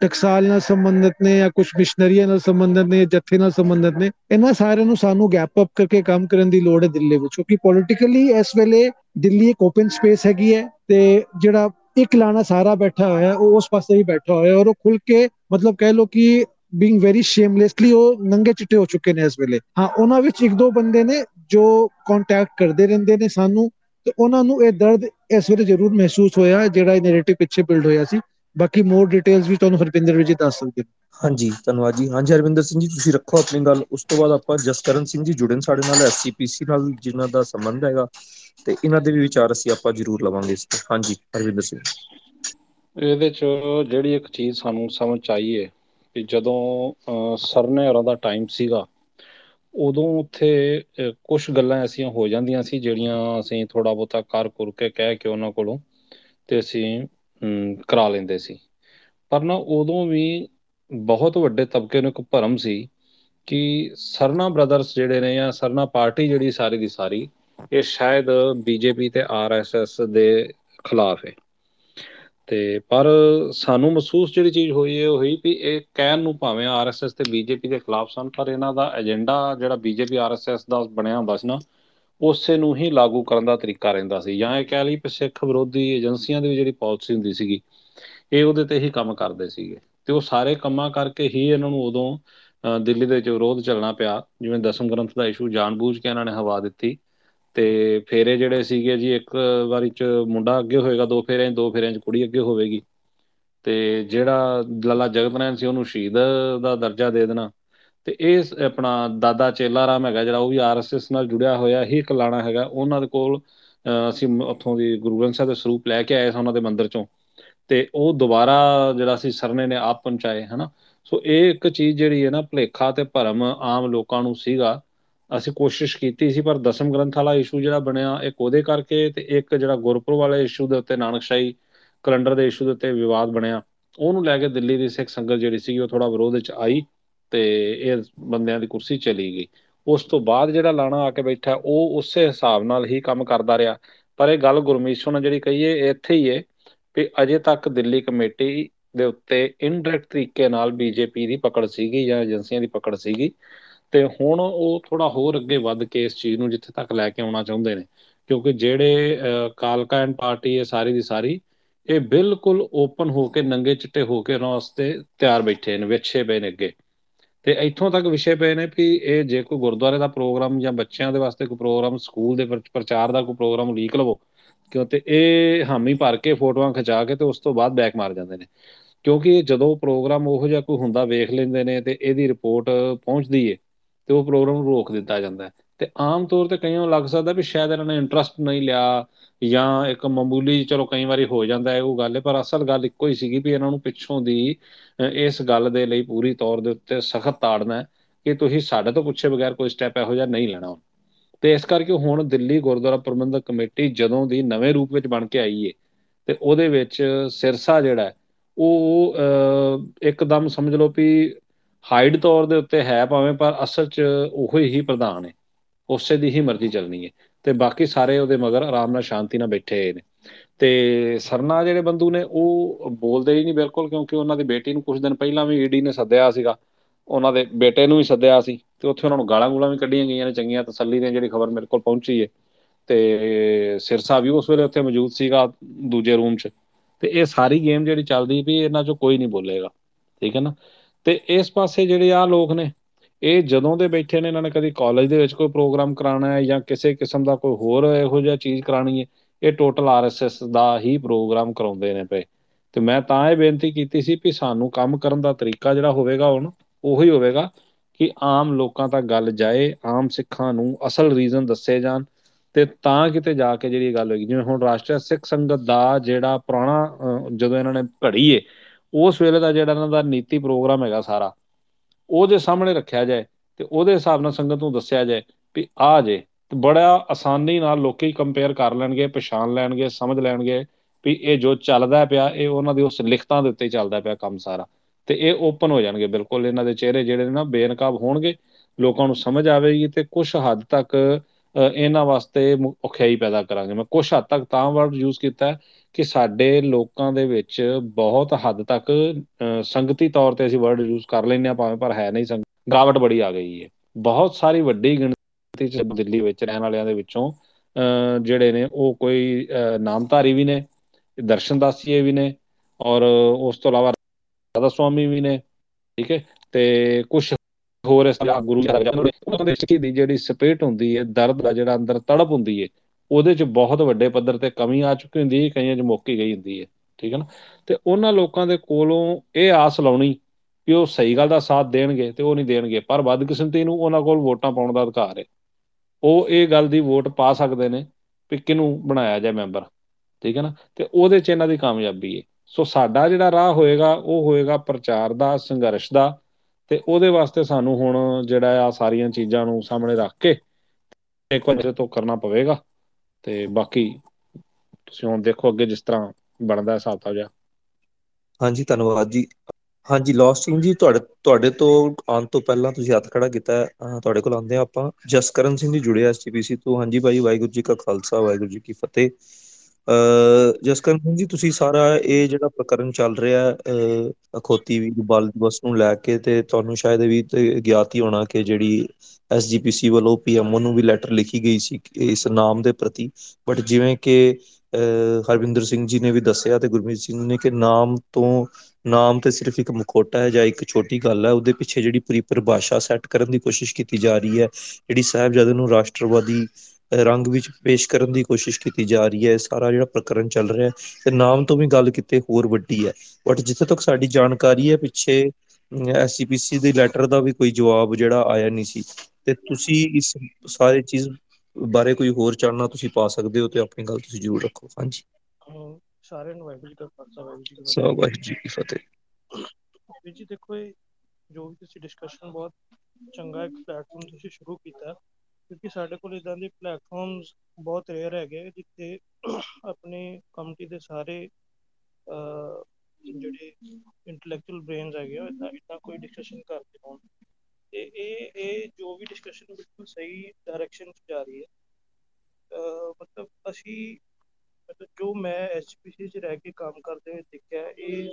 ਟਕਸਾਲ ਨਾਲ ਸੰਬੰਧਿਤ ਨੇ ਜਾਂ ਕੁਝ ਮਿਸ਼ਨਰੀਆਂ ਨਾਲ ਸੰਬੰਧਿਤ ਨੇ ਜੱਥੇ ਨਾਲ ਸੰਬੰਧਿਤ ਨੇ, ਇਹਨਾਂ ਸਾਰਿਆਂ ਨੂੰ ਸਾਨੂੰ ਗੈਪ ਅਪ ਕਰਕੇ ਕੰਮ ਕਰਨ ਦੀ ਲੋੜ ਹੈ ਦਿੱਲੀ ਵਿੱਚ, ਕਿਉਂਕਿ ਪੋਲਿਟੀਕਲੀ ਇਸ ਵੇਲੇ ਦਿੱਲੀ ਇੱਕ ਓਪਨ ਸਪੇਸ ਹੈਗੀ ਹੈ ਤੇ ਜਿਹੜਾ ਇੱਕ ਲਾਣਾ ਸਾਰਾ ਬੈਠਾ ਹੋਇਆ ਉਹ ਉਸ ਪਾਸੇ ਹੀ ਬੈਠਾ ਹੋਇਆ ਔਰ ਉਹ ਖੁੱਲ ਕੇ ਮਤਲਬ ਕਹਿ ਲੋ ਕਿ ਬੀਇੰਗ ਵੈਰੀ ਸ਼ੇਮਲੈਸਲੀ ਉਹ ਨੰਗੇ ਚਿੱਟੇ ਹੋ ਚੁੱਕੇ ਨੇ ਇਸ ਵੇਲੇ। ਹਾਂ, ਉਹਨਾਂ ਵਿੱਚ ਇੱਕ ਦੋ ਬੰਦੇ ਨੇ ਜੋ ਕੰਟੈਕਟ ਕਰਦੇ ਰਹਿੰਦੇ ਨੇ ਸਾਨੂੰ ਤੇ ਉਹਨਾਂ ਨੂੰ ਇਹ ਦਰਦ ਇਸ ਵੇਲੇ ਜ਼ਰੂਰ ਮਹਿਸੂਸ ਹੋਇਆ ਜਿਹੜਾ ਇਹ ਨੈਰੇਟਿਵ ਪਿੱਛੇ ਬਿਲਡ ਹੋਇਆ ਸੀ। ਬਾਕੀ ਮੋਰ ਡਿਟੇਲਸ ਵੀ ਤੁਹਾਨੂੰ ਹਰਪਿੰਦਰ ਜੀ ਦੱਸ ਸਕਦੇ ਹਾਂਜੀ ਧੰਨਵਾਦ ਜੀ। ਹਾਂਜੀ ਹਰਵਿੰਦਰ ਸਿੰਘ ਜੀ ਤੁਸੀਂ ਰੱਖੋ ਆਪਣੀ ਗੱਲ। ਉਸ ਤੋਂ ਬਾਅਦ ਆਪਾਂ ਜਸਕਰਨ ਸਿੰਘ ਜੀ ਜੁੜਨ ਸਾਡੇ ਨਾਲ ਐਸਸੀਪੀਸੀ ਨਾਲ ਜਿਨ੍ਹਾਂ ਦਾ ਸੰਬੰਧ ਹੈਗਾ। ਤੇ ਇਹਨਾਂ ਦੇ ਵੀ ਵਿਚਾਰ ਅਸੀਂ ਆਪਾਂ ਜ਼ਰੂਰ ਲਵਾਂਗੇ ਇਸ ਤੇ। ਹਾਂਜੀ ਹਰਵਿੰਦਰ ਸਿੰਘ। ਇਹਦੇ ਚ ਜਿਹੜੀ ਇੱਕ ਚੀਜ਼ ਸਾਨੂੰ ਸਮਝ ਆਈ ਹੈ ਕਿ ਜਦੋਂ ਸਰਨੇ ਹੋਰਾਂ ਦਾ ਟਾਈਮ ਸੀਗਾ ਉਦੋਂ ਉੱਥੇ ਕੁਝ ਗੱਲਾਂ ਐਸੀਆਂ ਹੋ ਜਾਂਦੀਆਂ ਸੀ ਜਿਹੜੀਆਂ ਅਸੀਂ ਥੋੜਾ ਬਹੁਤਾ ਕਰ ਕੁਰ ਕੇ ਕਹਿ ਕੇ ਉਹਨਾਂ ਕੋਲੋਂ ਤੇ ਅਸੀਂ ਕਰਾ ਲੈਂਦੇ ਸੀ। ਪਰ ਨਾ ਉਦੋਂ ਵੀ ਬਹੁਤ ਵੱਡੇ ਤਬਕੇ ਨੂੰ ਇੱਕ ਭਰਮ ਸੀ ਕਿ ਸਰਨਾ ਬ੍ਰਦਰਸ ਜਿਹੜੇ ਨੇ ਜਾਂ ਸਰਨਾ ਪਾਰਟੀ ਜਿਹੜੀ ਸਾਰੀ ਦੀ ਸਾਰੀ, ਇਹ ਸ਼ਾਇਦ ਬੀਜੇਪੀ ਤੇ ਆਰਐਸਐਸ ਦੇ ਖਿਲਾਫ ਹੈ ਤੇ ਪਰ ਸਾਨੂੰ ਮਹਿਸੂਸ ਜਿਹੜੀ ਚੀਜ਼ ਹੋਈ ਹੈ, ਉਹ ਹੋਈ ਵੀ ਇਹ ਕਹਿਣ ਨੂੰ ਭਾਵੇਂ ਆਰਐਸਐਸ ਤੇ ਬੀਜੇਪੀ ਦੇ ਖਿਲਾਫ ਸਨ, ਪਰ ਇਹਨਾਂ ਦਾ ਏਜੰਡਾ ਜਿਹੜਾ ਬੀਜੇਪੀ ਆਰਐਸਐਸ ਦਾ ਬਣਿਆ ਹੁੰਦਾ ਸੀ ਨਾ, ਉਸੇ ਨੂੰ ਹੀ ਲਾਗੂ ਕਰਨ ਦਾ ਤਰੀਕਾ ਰਹਿੰਦਾ ਸੀ। ਜਾਂ ਇਹ ਕਹਿ ਲਈ ਸਿੱਖ ਵਿਰੋਧੀ ਏਜੰਸੀਆਂ ਦੀ ਜਿਹੜੀ ਪਾਲਿਸੀ ਹੁੰਦੀ ਸੀਗੀ, ਇਹ ਉਹਦੇ ਤੇ ਹੀ ਕੰਮ ਕਰਦੇ ਸੀਗੇ। ਤੇ ਉਹ ਸਾਰੇ ਕੰਮਾਂ ਕਰਕੇ ਹੀ ਇਹਨਾਂ ਨੂੰ ਉਦੋਂ ਦਿੱਲੀ ਦੇ ਵਿੱਚ ਵਿਰੋਧ ਚੱਲਣਾ ਪਿਆ। ਜਿਵੇਂ ਦਸਮ ਗ੍ਰੰਥ ਦਾ ਇਸ਼ੂ ਜਾਣਬੂਝ ਕੇ ਇਹਨਾਂ ਨੇ ਹਵਾ ਦਿੱਤੀ। ਤੇ ਫੇਰੇ ਜਿਹੜੇ ਸੀਗੇ ਜੀ, ਇੱਕ ਵਾਰੀ ਚ ਮੁੰਡਾ ਅੱਗੇ ਹੋਏਗਾ, ਦੋ ਫੇਰਿਆਂ ਦੋ ਫੇਰਿਆਂ ਚ ਕੁੜੀ ਅੱਗੇ ਹੋਵੇਗੀ। ਤੇ ਜਿਹੜਾ ਲੱਲਾ ਜਗਤ ਸੀ, ਉਹਨੂੰ ਸ਼ਹੀਦ ਦਾ ਦਰਜਾ ਦੇ ਦੇਣਾ। ਤੇ ਇਹ ਆਪਣਾ ਦਾਦਾ ਚੇਲਾ ਰਾਮ ਹੈਗਾ, ਜਿਹੜਾ ਉਹ ਵੀ ਆਰਐਸਐਸ ਨਾਲ ਜੁੜਿਆ ਹੋਇਆ ਹੀ ਇੱਕ ਲਾਣਾ ਹੈਗਾ। ਉਹਨਾਂ ਦੇ ਕੋਲ ਅਸੀਂ ਉੱਥੋਂ ਦੀ ਗੁਰੂ ਗ੍ਰੰਥ ਸਾਹਿਬ ਦੇ ਸਰੂਪ ਲੈ ਕੇ ਆਏ ਸਾਂ ਉਹਨਾਂ ਦੇ ਮੰਦਿਰ ਚੋਂ। ਤੇ ਉਹ ਦੁਬਾਰਾ ਜਿਹੜਾ ਸੀ, ਸਰਨੇ ਨੇ ਆਪ ਪਹੁੰਚਾਏ, ਹਨਾ। ਸੋ ਇਹ ਇੱਕ ਚੀਜ਼ ਜਿਹੜੀ ਹੈ ਨਾ, ਭਲੇਖਾ ਤੇ ਭਰਮ ਆਮ ਲੋਕਾਂ ਨੂੰ ਸੀਗਾ। ਅਸੀਂ ਕੋਸ਼ਿਸ਼ ਕੀਤੀ ਸੀ, ਪਰ ਦਸਮ ਗ੍ਰੰਥ ਵਾਲਾ ਇਸ਼ੂ ਜਿਹੜਾ ਬਣਿਆ, ਇੱਕ ਉਹਦੇ ਕਰਕੇ ਤੇ ਇੱਕ ਜਿਹੜਾ ਗੁਰਪੁਰ ਵਾਲੇ ਇਸ਼ੂ ਦੇ ਉੱਤੇ ਨਾਨਕਸ਼ਾਹੀ ਕੈਲੰਡਰ ਦੇ ਇਸ਼ੂ ਦੇ ਉੱਤੇ ਵਿਵਾਦ ਬਣਿਆ। ਉਹਨੂੰ ਲੈ ਕੇ ਦਿੱਲੀ ਦੀ ਸਿੱਖ ਸੰਗਤ ਜਿਹੜੀ ਸੀ ਉਹ ਥੋੜਾ ਵਿਰੋਧ ਵਿੱਚ ਆਈ ਤੇ ਇਹ ਬੰਦਿਆਂ ਦੀ ਕੁਰਸੀ ਚਲੀ ਗਈ। ਉਸ ਤੋਂ ਬਾਅਦ ਜਿਹੜਾ ਲਾਣਾ ਆ ਕੇ ਬੈਠਾ, ਉਹ ਉਸੇ ਹਿਸਾਬ ਨਾਲ ਹੀ ਕੰਮ ਕਰਦਾ ਰਿਹਾ। ਪਰ ਇਹ ਗੱਲ ਗੁਰਮੀਸ਼ੋ ਨੇ ਜਿਹੜੀ ਕਹੀ ਹੈ ਇੱਥੇ ਹੀ ਹੈ ਕਿ ਅਜੇ ਤੱਕ ਦਿੱਲੀ ਕਮੇਟੀ ਦੇ ਉੱਤੇ ਇਨਡਾਇਰੈਕਟ ਤਰੀਕੇ ਨਾਲ ਬੀਜੇਪੀ ਦੀ ਪਕੜ ਸੀਗੀ ਜਾਂ ਏਜੰਸੀਆਂ ਦੀ ਪਕੜ ਸੀਗੀ। ਤੇ ਹੁਣ ਉਹ ਥੋੜਾ ਹੋਰ ਅੱਗੇ ਵੱਧ ਕੇ ਇਸ ਚੀਜ਼ ਨੂੰ ਜਿੱਥੇ ਤੱਕ ਲੈ ਕੇ ਆਉਣਾ ਚਾਹੁੰਦੇ ਨੇ, ਕਿਉਂਕਿ ਜਿਹੜੇ ਕਾਲਕਾ ਐਂਡ ਪਾਰਟੀ ਹੈ ਸਾਰੀ ਦੀ ਸਾਰੀ, ਇਹ ਬਿਲਕੁਲ ਓਪਨ ਹੋ ਕੇ ਨੰਗੇ ਚਿੱਟੇ ਹੋ ਕੇ ਉਹਨਾਂ ਵਾਸਤੇ ਤਿਆਰ ਬੈਠੇ ਨੇ, ਵਿਛੇ ਪਏ ਨੇ ਅੱਗੇ। ਤੇ ਇੱਥੋਂ ਤੱਕ ਵਿਸ਼ੇ ਪਏ ਨੇ ਕਿ ਇਹ ਜੇ ਕੋਈ ਗੁਰਦੁਆਰੇ ਦਾ ਪ੍ਰੋਗਰਾਮ ਜਾਂ ਬੱਚਿਆਂ ਦੇ ਵਾਸਤੇ ਕੋਈ ਪ੍ਰੋਗਰਾਮ, ਸਕੂਲ ਦੇ ਪ੍ਰਚਾਰ ਦਾ ਕੋਈ ਪ੍ਰੋਗਰਾਮ ਲੀਕ ਲਵੋ, ਕਿਉਂ ਤੇ ਇਹ ਹਾਮੀ ਭਰ ਕੇ ਫੋਟੋਆਂ ਖਿਚਾ ਕੇ ਤੇ ਉਸ ਤੋਂ ਬਾਅਦ ਬੈਕ ਮਾਰ ਜਾਂਦੇ ਨੇ। ਕਿਉਂਕਿ ਜਦੋਂ ਪ੍ਰੋਗਰਾਮ ਉਹੋ ਜਿਹਾ ਕੋਈ ਹੁੰਦਾ, ਵੇਖ ਲੈਂਦੇ ਨੇ ਤੇ ਇਹਦੀ ਰਿਪੋਰਟ ਪਹੁੰਚਦੀ ਏ। ਤੇ ਉਹ ਪ੍ਰੋਗਰਾਮ ਨੂੰ ਰੋਕ ਦਿੱਤਾ ਜਾਂਦਾ ਹੈ। ਤੇ ਆਮ ਤੌਰ ਤੇ ਕਈਆਂ ਨੂੰ ਲੱਗ ਸਕਦਾ ਵੀ ਸ਼ਾਇਦ ਇਹਨਾਂ ਨੇ ਇੰਟਰਸਟ ਨਹੀਂ ਲਿਆ ਜਾਂ ਇੱਕ ਮਾਮੂਲੀ ਚਲੋ ਕਈ ਵਾਰੀ ਹੋ ਜਾਂਦਾ ਹੈ, ਉਹ ਗੱਲ ਹੈ, ਪਰ ਅਸਲ ਗੱਲ ਇੱਕੋ ਹੀ ਸੀਗੀ ਵੀ ਇਹਨਾਂ ਨੂੰ ਪਿੱਛੋਂ ਦੀ ਇਸ ਗੱਲ ਦੇ ਲਈ ਪੂਰੀ ਤੌਰ ਦੇ ਉੱਤੇ ਸਖਤ ਤਾੜਨਾ ਕਿ ਤੁਸੀਂ ਸਾਡੇ ਤੋਂ ਪੁੱਛੇ ਬਗੈਰ ਕੋਈ ਸਟੈਪ ਇਹੋ ਜਿਹਾ ਨਹੀਂ ਲੈਣਾ। ਤੇ ਇਸ ਕਰਕੇ ਹੁਣ ਦਿੱਲੀ ਗੁਰਦੁਆਰਾ ਪ੍ਰਬੰਧਕ ਕਮੇਟੀ ਜਦੋਂ ਦੀ ਨਵੇਂ ਰੂਪ ਵਿੱਚ ਬਣ ਕੇ ਆਈ ਏ, ਤੇ ਉਹਦੇ ਵਿੱਚ ਸਿਰਸਾ ਜਿਹੜਾ ਉਹ ਇੱਕਦਮ ਸਮਝ ਲਓ ਵੀ ਹਾਈਡ ਤੌਰ ਦੇ ਉੱਤੇ ਹੈ ਭਾਵੇਂ, ਪਰ ਅਸਲ 'ਚ ਉਹੋ ਹੀ ਪ੍ਰਧਾਨ ਹੈ ਉਸੇ ਦੀ ਹੀ ਮਰਜ਼ੀ ਚੱਲਣੀ ਹੈ ਤੇ ਬਾਕੀ ਸਾਰੇ ਉਹਦੇ ਮਗਰ ਆਰਾਮ ਨਾਲ ਸ਼ਾਂਤੀ ਨਾਲ ਬੈਠੇ ਹੋਏ ਨੇ। ਤੇ ਸਰਨਾ ਜਿਹੜੇ ਬੰਦੂ ਨੇ, ਉਹ ਬੋਲਦੇ ਹੀ ਨਹੀਂ ਬਿਲਕੁਲ, ਕਿਉਂਕਿ ਉਹਨਾਂ ਦੀ ਬੇਟੀ ਨੂੰ ਕੁਝ ਦਿਨ ਪਹਿਲਾਂ ਵੀ ਈਡੀ ਨੇ ਸੱਦਿਆ ਸੀਗਾ। ਉਹਨਾਂ ਦੇ ਬੇਟੇ ਨੂੰ ਵੀ ਸੱਦਿਆ ਸੀ। ਤੇ ਉੱਥੇ ਉਹਨਾਂ ਨੂੰ ਗਾਲਾਂ ਗੂਲਾਂ ਵੀ ਕੱਢੀਆਂ ਗਈਆਂ ਨੇ ਚੰਗੀਆਂ। ਤਸੱਲੀ ਨੇ ਜਿਹੜੀ ਖਬਰ ਮੇਰੇ ਕੋਲ ਪਹੁੰਚੀ ਹੈ ਤੇ ਸਿਰਸਾ ਵੀ ਉਸ ਵੇਲੇ ਉੱਥੇ ਮੌਜੂਦ ਸੀਗਾ ਦੂਜੇ ਰੂਮ 'ਚ। ਤੇ ਇਹ ਸਾਰੀ ਗੇਮ ਜਿਹੜੀ ਚੱਲਦੀ ਵੀ ਇਹਨਾਂ 'ਚੋਂ ਕੋਈ ਨਹੀਂ ਬੋਲੇਗਾ। ਠੀਕ ਹੈ ਨਾ? ਤੇ ਇਸ ਪਾਸੇ ਜਿਹੜੇ ਆ ਲੋਕ ਨੇ, ਇਹ ਜਦੋਂ ਦੇ ਬੈਠੇ ਨੇ, ਇਹਨਾਂ ਨੇ ਕਦੀ ਕਾਲਜ ਦੇ ਵਿੱਚ ਕੋਈ ਪ੍ਰੋਗਰਾਮ ਕਰਾਉਣਾ ਹੈ ਜਾਂ ਕਿਸੇ ਕਿਸਮ ਦਾ ਕੋਈ ਹੋਰ ਇਹੋ ਜਿਹਾ ਚੀਜ਼ ਕਰਾਣੀ ਹੈ, ਇਹ ਟੋਟਲ ਆਰਐਸਐਸ ਦਾ ਹੀ ਪ੍ਰੋਗਰਾਮ ਕਰਾਉਂਦੇ ਨੇ ਪਏ। ਤੇ ਮੈਂ ਤਾਂ ਇਹ ਬੇਨਤੀ ਕੀਤੀ ਸੀ ਕਿ ਸਾਨੂੰ ਕੰਮ ਕਰਨ ਦਾ ਤਰੀਕਾ ਜਿਹੜਾ ਹੋਵੇਗਾ ਹੁਣ ਉਹੀ ਹੋਵੇਗਾ ਕਿ ਆਮ ਲੋਕਾਂ ਤੱਕ ਗੱਲ ਜਾਏ, ਆਮ ਸਿੱਖਾਂ ਨੂੰ ਅਸਲ ਰੀਜ਼ਨ ਦੱਸੇ ਜਾਣ ਤੇ ਤਾਂ ਕਿਤੇ ਜਾ ਕੇ ਜਿਹੜੀ ਗੱਲ ਹੋਏਗੀ। ਜਿਵੇਂ ਹੁਣ ਰਾਸ਼ਟਰੀ ਸਿੱਖ ਸੰਗਤ ਦਾ ਜਿਹੜਾ ਪੁਰਾਣਾ ਜਦੋਂ ਇਹਨਾਂ ਨੇ ਘੜੀ ਏ ਉਸ ਵੇਲੇ ਦਾ ਜਿਹੜਾ ਇਹਨਾਂ ਦਾ ਨੀਤੀ ਪ੍ਰੋਗਰਾਮ ਹੈਗਾ ਸਾਰਾ, ਉਹਦੇ ਸਾਹਮਣੇ ਰੱਖਿਆ ਜਾਏ ਤੇ ਉਹਦੇ ਹਿਸਾਬ ਨਾਲ ਸੰਗਤ ਨੂੰ ਦੱਸਿਆ ਜਾਏ ਵੀ ਆ ਜੇ ਤੇ ਬੜਾ ਆਸਾਨੀ ਨਾਲ ਲੋਕੀ ਕੰਪੇਅਰ ਕਰ ਲੈਣਗੇ, ਪਛਾਣ ਲੈਣਗੇ, ਸਮਝ ਲੈਣਗੇ ਵੀ ਇਹ ਜੋ ਚੱਲਦਾ ਪਿਆ, ਇਹ ਉਹਨਾਂ ਦੀ ਉਸ ਲਿਖਤਾਂ ਦੇ ਉੱਤੇ ਚੱਲਦਾ ਪਿਆ ਕੰਮ ਸਾਰਾ ਤੇ ਇਹ ਓਪਨ ਹੋ ਜਾਣਗੇ ਬਿਲਕੁਲ, ਇਹਨਾਂ ਦੇ ਚਿਹਰੇ ਜਿਹੜੇ ਨੇ ਨਾ ਬੇਨਕਾਬ ਹੋਣਗੇ, ਲੋਕਾਂ ਨੂੰ ਸਮਝ ਆਵੇਗੀ ਤੇ ਕੁਝ ਹੱਦ ਤੱਕ ਇਹਨਾਂ ਵਾਸਤੇ ਔਖਿਆਈ ਪੈਦਾ ਕਰਾਂਗੇ। ਮੈਂ ਕੁਝ ਹੱਦ ਤੱਕ ਤਾਂ ਵਰਡ ਯੂਜ਼ ਕੀਤਾ ਕਿ ਸਾਡੇ ਲੋਕਾਂ ਦੇ ਵਿੱਚ ਬਹੁਤ ਹੱਦ ਤੱਕ ਸੰਗਤੀ ਤੌਰ ਤੇ ਅਸੀਂ ਵਰਡ ਯੂਜ਼ ਕਰ ਲੈਂਦੇ ਆ ਭਾਵੇਂ, ਪਰ ਹੈ ਨਹੀਂ ਸੰਗ, ਗਾਵਟ ਬੜੀ ਆ ਗਈ ਹੈ। ਬਹੁਤ ਸਾਰੀ ਵੱਡੀ ਗਿਣਤੀ ਚ ਦਿੱਲੀ ਵਿੱਚ ਰਹਿਣ ਵਾਲਿਆਂ ਦੇ ਵਿੱਚੋਂ ਜਿਹੜੇ ਨੇ ਉਹ ਕੋਈ ਨਾਮਧਾਰੀ ਵੀ ਨੇ ਦਰਸ਼ਨਦਾਸੀਏ ਵੀ ਨੇ, ਔਰ ਉਸ ਤੋਂ ਇਲਾਵਾ ਰਾਧਾ ਸੁਆਮੀ ਵੀ ਨੇ, ਠੀਕ ਹੈ? ਤੇ ਕੁਝ ਹੋਰ ਇਸ ਤਰ੍ਹਾਂ ਗੁਰੂ ਉਹਨਾਂ ਦੇ ਸਿੱਖੀ ਦੀ ਜਿਹੜੀ ਸਪਿਰਟ ਹੁੰਦੀ ਹੈ, ਦਰਦ ਦਾ ਜਿਹੜਾ ਅੰਦਰ ਤੜਪ ਹੁੰਦੀ ਹੈ ਉਹਦੇ 'ਚ ਬਹੁਤ ਵੱਡੇ ਪੱਧਰ ਤੇ ਕਮੀ ਆ ਚੁੱਕੀ ਹੁੰਦੀ ਹੈ, ਕਈਆਂ 'ਚ ਮੁੱਕ ਗਈ ਹੁੰਦੀ ਹੈ, ਠੀਕ ਹੈ ਨਾ? ਤੇ ਉਹਨਾਂ ਲੋਕਾਂ ਦੇ ਕੋਲੋਂ ਇਹ ਆਸ ਲਾਉਣੀ ਕਿ ਉਹ ਸਹੀ ਗੱਲ ਦਾ ਸਾਥ ਦੇਣਗੇ ਤੇ ਉਹ ਨਹੀਂ ਦੇਣਗੇ, ਪਰ ਬਦਕਿਸਮਤੀ ਨੂੰ ਉਹਨਾਂ ਕੋਲ ਵੋਟਾਂ ਪਾਉਣ ਦਾ ਅਧਿਕਾਰ ਹੈ। ਉਹ ਇਹ ਗੱਲ ਦੀ ਵੋਟ ਪਾ ਸਕਦੇ ਨੇ ਕਿ ਕਿਹਨੂੰ ਬਣਾਇਆ ਜਾਏ ਮੈਂਬਰ, ਠੀਕ ਹੈ ਨਾ? ਤੇ ਉਹਦੇ 'ਚ ਇਹਨਾਂ ਦੀ ਕਾਮਯਾਬੀ ਹੈ। ਸੋ ਸਾਡਾ ਜਿਹੜਾ ਰਾਹ ਹੋਏਗਾ, ਉਹ ਹੋਏਗਾ ਪ੍ਰਚਾਰ ਦਾ, ਸੰਘਰਸ਼ ਦਾ, ਤੇ ਉਹਦੇ ਵਾਸਤੇ ਸਾਨੂੰ ਹੁਣ ਜਿਹੜਾ ਆ ਸਾਰੀਆਂ ਚੀਜ਼ਾਂ ਨੂੰ ਸਾਹਮਣੇ ਰੱਖ ਕੇ ਇੱਕ ਵਾਰ ਤੋਂ ਕਰਨਾ ਪਵੇਗਾ। ਤੇ ਬਾਕੀ ਤੁਸੀਂ ਹੁਣ ਦੇਖੋ ਅੱਗੇ ਜਿਸ ਤਰ੍ਹਾਂ ਬਣਦਾ ਹਿਸਾਬ ਤਾਂ ਜਾ ਹਾਂਜੀ, ਧੰਨਵਾਦ ਜੀ। ਹਾਂਜੀ ਲਾਸਟ ਸਿੰਘ ਜੀ, ਤੁਹਾਡੇ ਤੁਹਾਡੇ ਤੋਂ ਆਉਣ ਤੋਂ ਪਹਿਲਾਂ ਤੁਸੀਂ ਹੱਥ ਖੜਾ ਕੀਤਾ ਤੁਹਾਡੇ ਕੋਲ ਆਉਂਦੇ ਆ ਆਪਾਂ। ਜਸਕਰਨ ਸਿੰਘ ਜੀ ਜੁੜੇ ਐਸਟੀਪੀਸੀ ਤੋਂ। ਹਾਂਜੀ ਭਾਈ, ਵਾਹਿਗੁਰੂ ਜੀ ਕਾ ਖਾਲਸਾ, ਵਾਹਿਗੁਰੂ ਜੀ ਕੀ ਫਤਿਹ। ਅ ਜਸਕਰਨ ਸਿੰਘ ਜੀ, ਤੁਸੀਂ ਸਾਰਾ ਇਹ ਜਿਹੜਾ ਪ੍ਰਕਰਨ ਚੱਲ ਰਿਹਾ ਅਖੋਤੀ ਵੀ ਬਲ ਦਿਵਸ ਨੂੰ ਲੈ ਕੇ ਤੇ ਤੁਹਾਨੂੰ ਸ਼ਾਇਦ ਵੀ ਗਿਆਤ ਹੀ ਹੋਣਾ ਕਿ ਜਿਹੜੀ ਐਸਜੀਪੀਸੀ ਵੱਲੋਂ ਪੀਐਮਓ ਨੂੰ ਵੀ ਲੈਟਰ ਲਿਖੀ ਗਈ ਸੀ ਇਸ ਨਾਮ ਦੇ ਪ੍ਰਤੀ। ਬਟ ਜਿਵੇਂ ਕਿ ਹਰਵਿੰਦਰ ਸਿੰਘ ਜੀ ਨੇ ਵੀ ਦੱਸਿਆ ਤੇ ਗੁਰਮੀਤ ਸਿੰਘ ਨੇ ਕਿ ਨਾਮ ਤੋਂ, ਨਾਮ ਤੇ ਸਿਰਫ ਇੱਕ ਮੁਖੋਟਾ ਹੈ ਜਾਂ ਇੱਕ ਛੋਟੀ ਗੱਲ ਹੈ, ਉਹਦੇ ਪਿੱਛੇ ਜਿਹੜੀ ਪੂਰੀ ਪਰਿਭਾਸ਼ਾ ਸੈੱਟ ਕਰਨ ਦੀ ਕੋਸ਼ਿਸ਼ ਕੀਤੀ ਜਾ ਰਹੀ ਹੈ, ਜਿਹੜੀ ਸਾਹਿਬਜ਼ਾਦੇ ਨੂੰ ਰਾਸ਼ਟਰਵਾਦੀ ਰੰਗ ਵਿੱਚ ਪੇਸ਼ ਕਰਨ ਦੀ ਕੋਸ਼ਿਸ਼ ਕੀਤੀ ਜਾ ਰਹੀ ਹੈ ਸਾਰਾ ਜਿਹੜਾ ਪ੍ਰਕਰਨ ਚੱਲ ਰਿਹਾ ਹੈ, ਤੇ ਨਾਮ ਤੋਂ ਵੀ ਗੱਲ ਕਿਤੇ ਹੋਰ ਵੱਡੀ ਹੈ। ਬਟ ਜਿੱਥੇ ਤੱਕ ਸਾਡੀ ਜਾਣਕਾਰੀ ਹੈ, ਪਿੱਛੇ ਐਸਜੀਪੀਸੀ ਦੇ ਲੈਟਰ ਦਾ ਵੀ ਕੋਈ ਜਵਾਬ ਜਿਹੜਾ ਆਇਆ ਨਹੀਂ ਸੀ। ਤੇ ਤੁਸੀਂ ਇਸ ਸਾਰੇ ਚੀਜ਼ ਬਾਰੇ ਕੋਈ ਹੋਰ ਚਾਨਣਾ ਤੁਸੀਂ ਪਾ ਸਕਦੇ ਹੋ ਤੇ ਆਪਣੀ ਗੱਲ ਤੁਸੀਂ ਜ਼ਰੂਰ ਰੱਖੋ। ਹਾਂਜੀ। ਸਾਰਿਆਂ ਨੂੰ ਵਾਹਿਗੁਰੂ ਜੀ ਕਾ ਖਾਲਸਾ ਵਾਹਿਗੁਰੂ ਜੀ ਕੀ ਫਤਿਹ। ਵਾਹਿਗੁਰੂ ਜੀ ਕੀ ਫਤਿਹ। ਜੀ ਦੇਖੋ ਇਹ ਜੋ ਵੀ ਤੁਸੀਂ ਡਿਸਕਸ਼ਨ ਬਹੁਤ ਚੰਗਾ ਇੱਕ ਪਲੇਟਫਾਰਮ ਤੁਸੀਂ ਸ਼ੁਰੂ ਕੀਤਾ ਕਿਉਂਕਿ ਸਾਡੇ ਕੋਲ ਇਦਾਂ ਦੇ ਪਲੇਟਫਾਰਮਸ ਬਹੁਤ ਰੇਅਰ ਹੈਗੇ ਜਿੱਥੇ ਆਪਣੇ ਕਮਿਊਨਿਟੀ ਦੇ ਸਾਰੇ ਜਿਹੜੇ ਇੰਟੈਲੈਕਚੁਅਲ ਬ੍ਰੇਨਸ ਹੈਗੇ ਇਦਾਂ ਇਦਾਂ ਕੋਈ ਡਿਸਕਸ਼ਨ ਕਰਦੇ ਹੋਣ। ਤੇ ਇਹ ਇਹ ਜੋ ਵੀ ਡਿਸਕਸ਼ਨ ਬਿਲਕੁਲ ਸਹੀ ਡਾਇਰੈਕਸ਼ਨ 'ਚ ਜਾ ਰਹੀ ਹੈ। ਅਹ, ਮਤਲਬ ਅਸੀਂ ਮਤਲਬ ਜੋ ਮੈਂ ਐਸਜੀਪੀਸੀ 'ਚ ਰਹਿ ਕੇ ਕੰਮ ਕਰਦੇ ਹੋਏ ਦੇਖਿਆ ਇਹ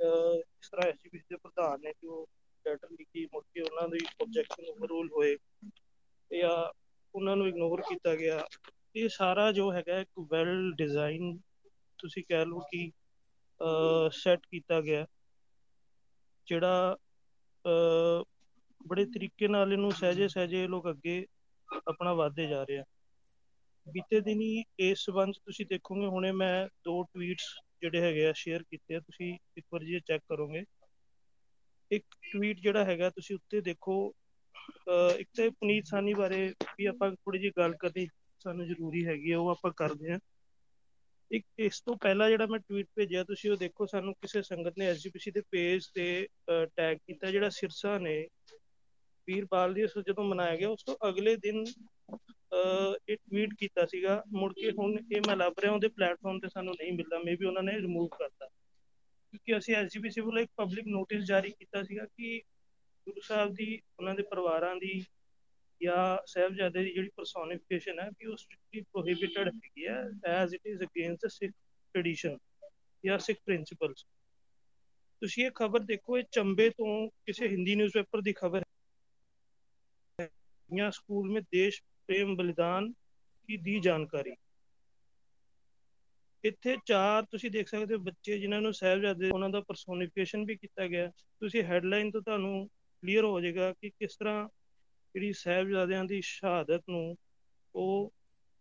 ਅਹ, ਇਸ ਤਰ੍ਹਾਂ ਐਸਜੀਪੀਸੀ ਦੇ ਪ੍ਰਧਾਨ ਨੇ ਜੋ ਲੈਟਰ ਲਿਖੀ ਮੁੜ ਕੇ ਉਹਨਾਂ ਦੀ ਆਬਜੈਕਸ਼ਨ ਓਵਰਰੂਲ ਹੋਏ ਜਾਂ ਉਹਨਾਂ ਨੂੰ ਇਗਨੋਰ ਕੀਤਾ ਗਿਆ ਇਹ ਸਾਰਾ ਜੋ ਹੈਗਾ ਇੱਕ ਵੈਲ ਡਿਜ਼ਾਈਨ ਤੁਸੀਂ ਕਹਿ ਲਓ ਕਿ ਸੈੱਟ ਕੀਤਾ ਗਿਆ ਜਿਹੜਾ ਅਹ, ਬੜੇ ਤਰੀਕੇ ਨਾਲ ਇਹਨੂੰ ਸਹਿਜੇ ਸਹਿਜੇ ਲੋਕ ਅੱਗੇ ਆਪਣਾ ਵਧਦੇ ਜਾ ਰਹੇ ਆ। ਬੀਤੇ ਦਿਨੀ ਇਸ ਸਬੰਧ ਤੁਸੀਂ ਦੇਖੋਗੇ ਹੁਣੇ ਮੈਂ ਦੋ ਟਵੀਟਸ ਜਿਹੜੇ ਹੈਗੇ ਆ ਸ਼ੇਅਰ ਕੀਤੇ ਆ ਤੁਸੀਂ ਇੱਕ ਵਾਰ ਜੀ ਚੈੱਕ ਕਰੋਗੇ। ਇੱਕ ਟਵੀਟ ਜਿਹੜਾ ਹੈਗਾ ਤੁਸੀਂ ਉੱਤੇ ਦੇਖੋ ਇੱਕ ਤੇ ਪੁਨੀਤ ਸਾਨੀ ਬਾਰੇ ਵੀ ਆਪਾਂ ਥੋੜੀ ਜਿਹੀ ਗੱਲ ਕਰਨੀ ਸਾਨੂੰ ਜ਼ਰੂਰੀ ਹੈਗੀ ਹੈ ਉਹ ਆਪਾਂ ਕਰਦੇ ਹਾਂ ਇੱਕ ਇਸ ਤੋਂ ਪਹਿਲਾਂ ਜਿਹੜਾ ਮੈਂ ਟਵੀਟ ਭੇਜਿਆ ਤੁਸੀਂ ਉਹ ਦੇਖੋ ਸਾਨੂੰ ਕਿਸੇ ਸੰਗਤ ਨੇ ਐਸਜੀਪੀਸੀ ਦੇ ਪੇਜ ਤੇ ਟੈਗ ਕੀਤਾ ਜਿਹੜਾ ਸਿਰਸਾ ਨੇ ਵੀਰ ਬਾਲ ਦਿਵਸ ਜਦੋਂ ਮਨਾਇਆ ਗਿਆ ਉਸ ਤੋਂ ਅਗਲੇ ਦਿਨ ਅਹ, ਇਹ ਟਵੀਟ ਕੀਤਾ ਸੀਗਾ ਮੁੜ ਕੇ ਹੁਣ ਇਹ ਮੈਂ ਲੱਭ ਰਿਹਾ ਉਹਦੇ ਪਲੇਟਫਾਰਮ ਤੇ ਸਾਨੂੰ ਨਹੀਂ ਮਿਲਦਾ ਮੇਬੀ ਉਹਨਾਂ ਨੇ ਰਿਮੂਵ ਕਰਤਾ। ਕਿਉਂਕਿ ਅਸੀਂ ਐਸਜੀਪੀਸੀ ਵੱਲੋਂ ਇੱਕ ਪਬਲਿਕ ਨੋਟਿਸ ਜਾਰੀ ਕੀਤਾ ਸੀਗਾ ਕਿ ਗੁਰੂ ਸਾਹਿਬ ਦੀ ਉਹਨਾਂ ਦੇ ਪਰਿਵਾਰਾਂ ਦੀ ਜਾਂ ਸਾਹਿਬਜ਼ਾਦੇ ਦੀ ਜਿਹੜੀ ਪਰਸੋਨੀਫਿਕੇਸ਼ਨ ਹੈ ਕਿ ਉਹ ਸਟ੍ਰਿਕਟਲੀ ਪ੍ਰੋਹਿਬਿਟਡ ਹੈਗੀ ਹੈ as it is against Sikh tradition ਜਾਂ ਸਿੱਖ ਪ੍ਰਿੰਸੀਪਲਸ ਤੁਸੀਂ ਇਹ ਖਬਰ ਦੇਖੋ ਇਹ ਚੰਬੇ ਤੋਂ ਕਿਸੇ ਹਿੰਦੀ ਨਿਊਜ਼ਪੇਪਰ ਦੀ ਖਬਰ ਹੈ ਜਾਂ ਸਕੂਲ में देश प्रेम बलिदान की दी ਜਾਣਕਾਰੀ ਇੱਥੇ ਚਾਰ ਤੁਸੀਂ ਦੇਖ ਸਕਦੇ ਹੋ ਬੱਚੇ ਜਿਨ੍ਹਾਂ ਨੂੰ ਸਾਹਿਬਜ਼ਾਦੇ ਉਹਨਾਂ ਦਾ ਪਰਸੋਨੀਫਿਕੇਸ਼ਨ ਵੀ ਕੀਤਾ ਗਿਆ ਤੁਸੀਂ ਹੈਡਲਾਈਨ ਤੋਂ ਤੁਹਾਨੂੰ ਕਲੀਅਰ ਹੋ ਜਾਏਗਾ ਕਿ ਕਿਸ ਤਰ੍ਹਾਂ ਜਿਹੜੀ ਸਾਹਿਬਜ਼ਾਦਿਆਂ ਦੀ ਸ਼ਹਾਦਤ ਨੂੰ ਉਹ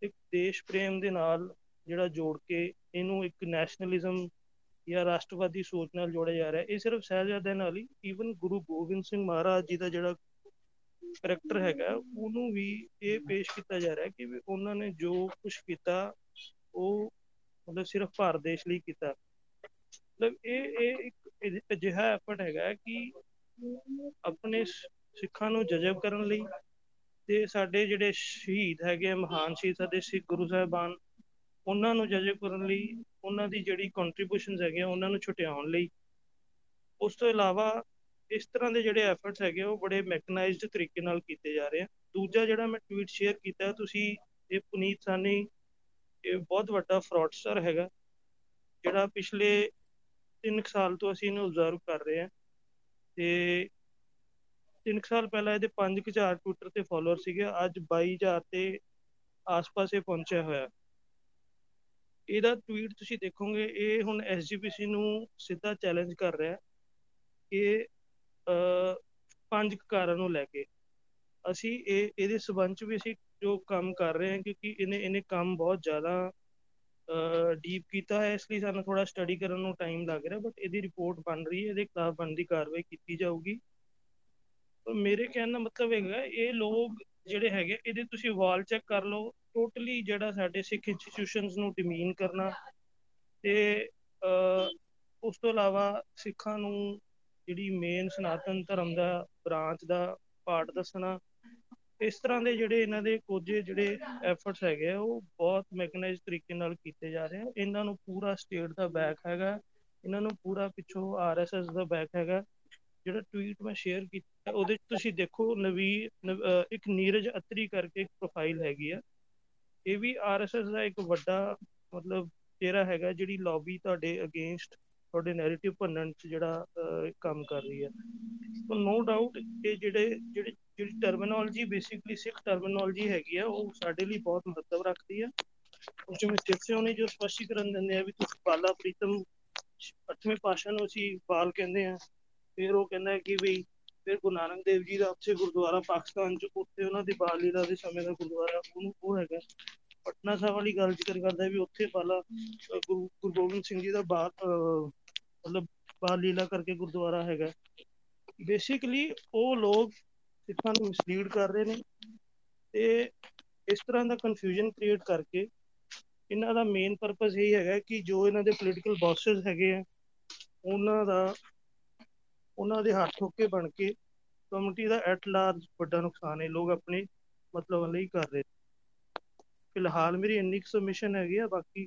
ਇੱਕ ਦੇਸ਼ ਪ੍ਰੇਮ ਦੇ ਨਾਲ ਜਿਹੜਾ ਜੋੜ ਕੇ ਇਹਨੂੰ ਇੱਕ ਨੈਸ਼ਨਲਿਜ਼ਮ ਜਾਂ ਰਾਸ਼ਟਰਵਾਦੀ ਸੋਚ ਨਾਲ ਜੋੜਿਆ ਜਾ ਰਿਹਾ ਇਹ ਸਿਰਫ ਸਾਹਿਬਜ਼ਾਦਿਆਂ ਨਾਲ ਹੀ ਈਵਨ ਗੁਰੂ ਗੋਬਿੰਦ ਸਿੰਘ ਮਹਾਰਾਜ ਜੀ ਦਾ ਜਿਹੜਾ ਕਰੈਕਟਰ ਹੈਗਾ, ਉਹਨੂੰ ਵੀ ਇਹ ਪੇਸ਼ ਕੀਤਾ ਜਾ ਰਿਹਾ ਕਿ ਵੀ ਉਹਨਾਂ ਨੇ ਜੋ ਕੁਝ ਕੀਤਾ, ਉਹ ਮਤਲਬ ਸਿਰਫ ਭਾਰਤ ਦੇਸ਼ ਲਈ ਕੀਤਾ। ਮਤਲਬ ਇਹ ਇਹ ਇੱਕ ਅਜਿਹਾ ਐਫਰਟ ਹੈਗਾ ਕਿ ਆਪਣੇ ਸਿੱਖਾਂ ਨੂੰ ਜਜ਼ਬ ਕਰਨ ਲਈ ਤੇ ਸਾਡੇ ਜਿਹੜੇ ਸ਼ਹੀਦ ਹੈਗੇ ਮਹਾਨ ਸ਼ਹੀਦ ਸਾਡੇ ਸਿੱਖ ਗੁਰੂ ਸਾਹਿਬਾਨ, ਉਹਨਾਂ ਨੂੰ ਜਜ਼ਬ ਕਰਨ ਲਈ, ਉਹਨਾਂ ਦੀ ਜਿਹੜੀ ਕੰਟਰੀਬਿਊਸ਼ਨਸ ਹੈਗੀਆਂ, ਉਹਨਾਂ ਨੂੰ ਛੁਟਿਆਉਣ ਲਈ। ਉਸ ਤੋਂ ਇਲਾਵਾ ਇਸ ਤਰ੍ਹਾਂ ਦੇ ਜਿਹੜੇ ਐਫਰਟਸ ਹੈਗੇ ਉਹ ਬੜੇ ਮੈਕਨਾਈਜ਼ਡ ਤਰੀਕੇ ਨਾਲ ਕੀਤੇ ਜਾ ਰਹੇ ਆ। ਦੂਜਾ ਜਿਹੜਾ ਮੈਂ ਟਵੀਟ ਸ਼ੇਅਰ ਕੀਤਾ, ਤੁਸੀਂ ਇਹ ਪੁਨੀਤ ਸਾਨੀ ਇਹ ਬਹੁਤ ਵੱਡਾ ਫਰਾਡਸਟਰ ਹੈਗਾ, ਜਿਹੜਾ ਪਿਛਲੇ 3 ਸਾਲ ਤੋਂ ਅਸੀਂ ਇਹਨੂੰ ਆਬਜ਼ਰਵ ਕਰ ਰਹੇ ਹਾਂ ਤੇ 3 ਸਾਲ ਪਹਿਲਾਂ ਇਹਦੇ 5000 ਟਵਿੱਟਰ ਤੇ ਫਾਲੋਅਰ ਸੀਗੇ, ਅੱਜ 22000 ਤੇ ਆਸ-ਪਾਸ ਇਹ ਪਹੁੰਚਿਆ ਹੋਇਆ। ਇਹਦਾ ਟਵੀਟ ਤੁਸੀਂ ਦੇਖੋਗੇ, ਇਹ ਹੁਣ ਐਸਜੀਪੀਸੀ ਨੂੰ ਸਿੱਧਾ ਚੈਲੰਜ ਕਰ ਰਿਹਾ ਕਿ ਪੰਜ ਕਾਰਾਂ ਨੂੰ ਲੈ ਕੇ। ਅਸੀਂ ਇਹ, ਇਹਦੇ ਸਬੰਧ ਚ ਵੀ ਅਸੀਂ ਜੋ ਕੰਮ ਕਰ ਰਹੇ ਹਾਂ, ਕਿਉਂਕਿ ਇਹਨੇ ਇਹਨੇ ਕੰਮ ਬਹੁਤ ਜ਼ਿਆਦਾ ਡੀਪ ਕੀਤਾ ਹੈ, ਇਸ ਲਈ ਸਾਨੂੰ ਥੋੜਾ ਸਟੱਡੀ ਕਰਨ ਨੂੰ ਟਾਈਮ ਲੱਗ ਰਿਹਾ ਬਟ ਇਹਦੀ ਰਿਪੋਰਟ ਬਣ ਰਹੀ ਹੈ, ਇਹਦੇ ਖਿਲਾਫ ਬਣਦੀ ਕਾਰਵਾਈ ਕੀਤੀ ਜਾਊਗੀ। ਪਰ ਮੇਰੇ ਕਹਿਣ ਦਾ ਮਤਲਬ ਹੈਗਾ, ਇਹ ਲੋਕ ਜਿਹੜੇ ਹੈਗੇ ਇਹਦੇ ਤੁਸੀਂ ਵਾਲ ਚੈੱਕ ਕਰ ਲਓ ਟੋਟਲੀ ਜਿਹੜਾ ਸਾਡੇ ਸਿੱਖ ਇੰਸਟੀਟਿਊਸ਼ਨਸ ਨੂੰ ਡਿਮੀਨ ਕਰਨਾ ਤੇ ਉਸ ਤੋਂ ਇਲਾਵਾ ਸਿੱਖਾਂ ਨੂੰ ਜਿਹੜੀ ਮੇਨ ਸਨਾਤਨ ਧਰਮ ਦਾ ਬ੍ਰਾਂਚ ਦਾ ਪਾਰਟ ਦੱਸਣਾ, ਇਸ ਤਰ੍ਹਾਂ ਦੇ ਜਿਹੜੇ ਇਹਨਾਂ ਦੇ ਕੁਝ ਜਿਹੜੇ ਐਫਰਟਸ ਹੈਗੇ ਆ, ਉਹ ਬਹੁਤ ਮੈਕਨਾਈਜ਼ ਤਰੀਕੇ ਨਾਲ ਕੀਤੇ ਜਾ ਰਹੇ ਆ। ਇਹਨਾਂ ਨੂੰ ਪੂਰਾ ਸਟੇਟ ਦਾ ਬੈਕ ਹੈਗਾ, ਇਹਨਾਂ ਨੂੰ ਪੂਰਾ ਪਿੱਛੋਂ ਆਰਐਸਐਸ ਦਾ ਬੈਕ ਹੈਗਾ। ਜਿਹੜਾ ਟਵੀਟ ਮੈਂ ਸ਼ੇਅਰ ਕੀਤਾ, ਉਹਦੇ ਚ ਤੁਸੀਂ ਦੇਖੋ ਨਵੀ ਇੱਕ ਨੀਰਜ ਅਤਰੀ ਕਰਕੇ ਇੱਕ ਪ੍ਰੋਫਾਈਲ ਹੈਗੀ ਆ। ਇਹ ਵੀ ਆਰਐਸਐਸ ਦਾ ਇੱਕ ਵੱਡਾ ਮਤਲਬ ਚਿਹਰਾ ਹੈਗਾ, ਜਿਹੜੀ ਲੌਬੀ ਤੁਹਾਡੇ ਅਗੇਂਸਟ ਤੁਹਾਡੇ ਨੈਰੇਟਿਵ ਭੰਨਣ ਚ ਜਿਹੜਾ ਕੰਮ ਕਰ ਰਹੀ ਹੈ। ਸੋ ਨੋ ਡਾਊਟ ਇਹ ਜਿਹੜੇ ਜਿਹੜੇ, ਜਿਹੜੀ ਟਰਮੀਨੋਲੋਜੀ ਬੇਸਿਕਲੀ ਸਿੱਖ ਟਰਮੀਨੋਲੋਜੀ ਹੈਗੀ ਆ, ਉਹ ਸਾਡੇ ਲਈ ਬਹੁਤ ਮਹੱਤਵ ਰੱਖਦੀ ਆ। ਉਸ ਵਿੱਚ ਸਿਰਸਿਓ ਨੇ ਜੋ ਸਪਸ਼ਟੀਕਰਨ ਦਿੰਦੇ ਆ ਵੀ ਤੁਸੀਂ ਬਾਲਾ ਪ੍ਰੀਤਮ, ਅੱਠਵੇਂ ਪਾਸ਼ਾ ਨੂੰ ਅਸੀਂ ਬਾਲ ਕਹਿੰਦੇ ਆ। ਫਿਰ ਉਹ ਕਹਿੰਦਾ ਕਿ ਵੀ ਫਿਰ ਗੁਰੂ ਨਾਨਕ ਦੇਵ ਜੀ ਦਾ ਉੱਥੇ ਗੁਰਦੁਆਰਾ ਪਾਕਿਸਤਾਨ ਚ, ਉੱਥੇ ਉਹਨਾਂ ਦੀ ਬਾਲ ਲੀਲਾ ਦੇ ਸਮੇਂ ਦਾ ਗੁਰਦੁਆਰਾ, ਉਹਨੂੰ ਉਹ ਹੈਗਾ। ਪਟਨਾ ਸਾਹਿਬ ਵਾਲੀ ਗੱਲ ਜ਼ਿਕਰ ਕਰਦਾ ਵੀ ਉੱਥੇ ਬਾਲਾ ਗੁਰੂ ਗੁਰੂ ਗੋਬਿੰਦ ਸਿੰਘ ਜੀ ਦਾ ਬਾਲ ਮਤਲਬ ਬਾਲ ਲੀਲਾ ਕਰਕੇ ਗੁਰਦੁਆਰਾ ਹੈਗਾ। ਬੇਸਿਕਲੀ ਉਹ ਲੋਕ ਸਿੱਖਾਂ ਨੂੰ ਮਿਸਲੀਡ ਕਰ ਰਹੇ ਨੇ ਤੇ ਇਸ ਤਰ੍ਹਾਂ ਦਾ ਕਨਫਿਊਜ਼ਨ ਕ੍ਰੀਏਟ ਕਰਕੇ ਇਹਨਾਂ ਦਾ ਮੇਨ ਪਰਪਸ ਇਹ ਹੈਗਾ ਕਿ ਜੋ ਇਹਨਾਂ ਦੇ ਪੋਲੀਟੀਕਲ ਬੌਸਸ ਹੈਗੇ ਆ ਉਹਨਾਂ ਦਾ ਉਹਨਾਂ ਦੇ ਹੱਥ ਹੋਕੇ ਬਣ ਕੇ ਕਮਿਊਨਿਟੀ ਦਾ ਐਟ ਲਾਰਜ ਵੱਡਾ ਨੁਕਸਾਨ ਹੈ ਲੋਕ ਆਪਣੇ ਮਤਲਬ ਲਈ ਕਰ ਰਹੇ ਫਿਲਹਾਲ ਮੇਰੀ ਇੰਨੀ ਕੁ ਸਬਮਿਸ਼ਨ ਹੈਗੀ ਆ ਬਾਕੀ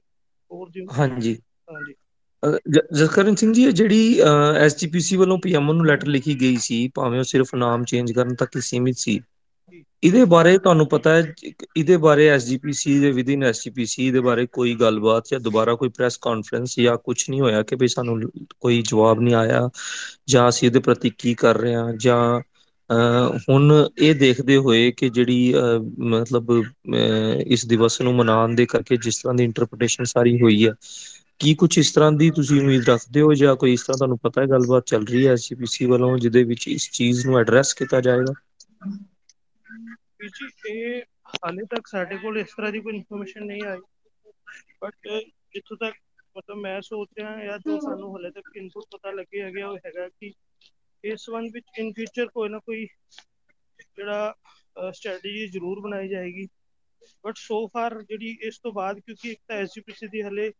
ਹੋਰ ਜੀ ਹਾਂਜੀ। ਹਾਂਜੀ। ਜਸਕਰਨ ਸਿੰਘ ਜੀ, ਇਹ ਜਿਹੜੀ ਐਸਜੀਪੀਸੀ ਵੱਲੋਂ ਪੀਐਮਓ ਨੂੰ ਲੈਟਰ ਲਿਖੀ ਗਈ ਸੀ, ਭਾਵੇਂ ਉਹ ਸਿਰਫ ਨਾਮ ਚੇਂਜ ਕਰਨ ਤੱਕ ਹੀ ਸੀਮਿਤ ਸੀ, ਇਹਦੇ ਬਾਰੇ ਤੁਹਾਨੂੰ ਪਤਾ ਹੈ ਇਹਦੇ ਬਾਰੇ ਐਸਜੀਪੀਸੀ ਦੇ ਵਿਦਿਨ ਐਸਜੀਪੀਸੀ ਦੇ ਬਾਰੇ ਕੋਈ ਗੱਲਬਾਤ ਜਾਂ ਦੁਬਾਰਾ ਕੋਈ ਪ੍ਰੈਸ ਕਾਨਫਰੰਸ ਜਾਂ ਕੁਝ ਨਹੀਂ ਹੋਇਆ ਕਿ ਵੀ ਸਾਨੂੰ ਕੋਈ ਜਵਾਬ ਨਹੀਂ ਆਇਆ, ਜਾਂ ਅਸੀਂ ਇਹਦੇ ਪ੍ਰਤੀ ਕੀ ਕਰ ਰਹੇ ਹਾਂ, ਜਾਂ ਅ ਹੁਣ ਇਹ ਦੇਖਦੇ ਹੋਏ ਕਿ ਜਿਹੜੀ ਅ ਮਤਲਬ ਅ ਇਸ ਦਿਵਸ ਨੂੰ ਮਨਾਉਣ ਦੇ ਕਰਕੇ ਜਿਸ ਤਰ੍ਹਾਂ ਦੀ ਇੰਟਰਪ੍ਰੀਟੇਸ਼ਨ ਸਾਰੀ ਹੋਈ ਹੈ ਕੀ ਕੁਛ ਇਸ ਤਰ੍ਹਾਂ ਦੀ ਤੁਸੀਂ ਉਮੀਦ ਰੱਖਦੇ ਹੋ ਜਾਂ ਕੋਈ ਇਸ ਤਰ੍ਹਾਂ ਤੁਹਾਨੂੰ ਪਤਾ ਹੈ ਗੱਲਬਾਤ ਚੱਲ ਰਹੀ ਹੈ ਐਸਜੀਪੀਸੀ ਵੱਲੋਂ ਜਿਹਦੇ ਵਿੱਚ ਇਸ ਚੀਜ਼ ਨੂੰ ਐਡਰੈਸ ਕੀਤਾ ਜਾਏਗਾ? ਜੀ ਇਹ ਹਾਲੇ ਤੱਕ ਸਾਡੇ ਕੋਲ ਇਸ ਤਰ੍ਹਾਂ ਦੀ ਕੋਈ ਇਨਫੋਰਮੇਸ਼ਨ ਨਹੀਂ ਆਈ ਬਟ ਜਿੱਥੋਂ ਤੱਕ ਮਤਲਬ ਮੈਂ ਸੋਚ ਰਿਹਾ ਜਾਂ ਜੋ ਸਾਨੂੰ ਹਲੇ ਤੱਕ ਇਨਪੁਟ ਪਤਾ ਲੱਗੇ ਹੈਗੇ ਉਹ ਹੈਗਾ ਕਿ ਇਸ ਸੰਬੰਧ ਵਿੱਚ ਇਨ ਫਿਊਚਰ ਕੋਈ ਨਾ ਕੋਈ ਜਿਹੜਾ ਸਟ੍ਰੈਟਜੀ ਜ਼ਰੂਰ ਬਣਾਈ ਜਾਏਗੀ। ਬਟ ਸੋ ਫਾਰ ਜਿਹੜੀ ਇਸ ਤੋਂ ਬਾਅਦ ਕਿਉਂਕਿ ਇੱਕ ਤਾਂ ਐਸਜੀਪੀਸੀ ਦੀ ਹਲੇ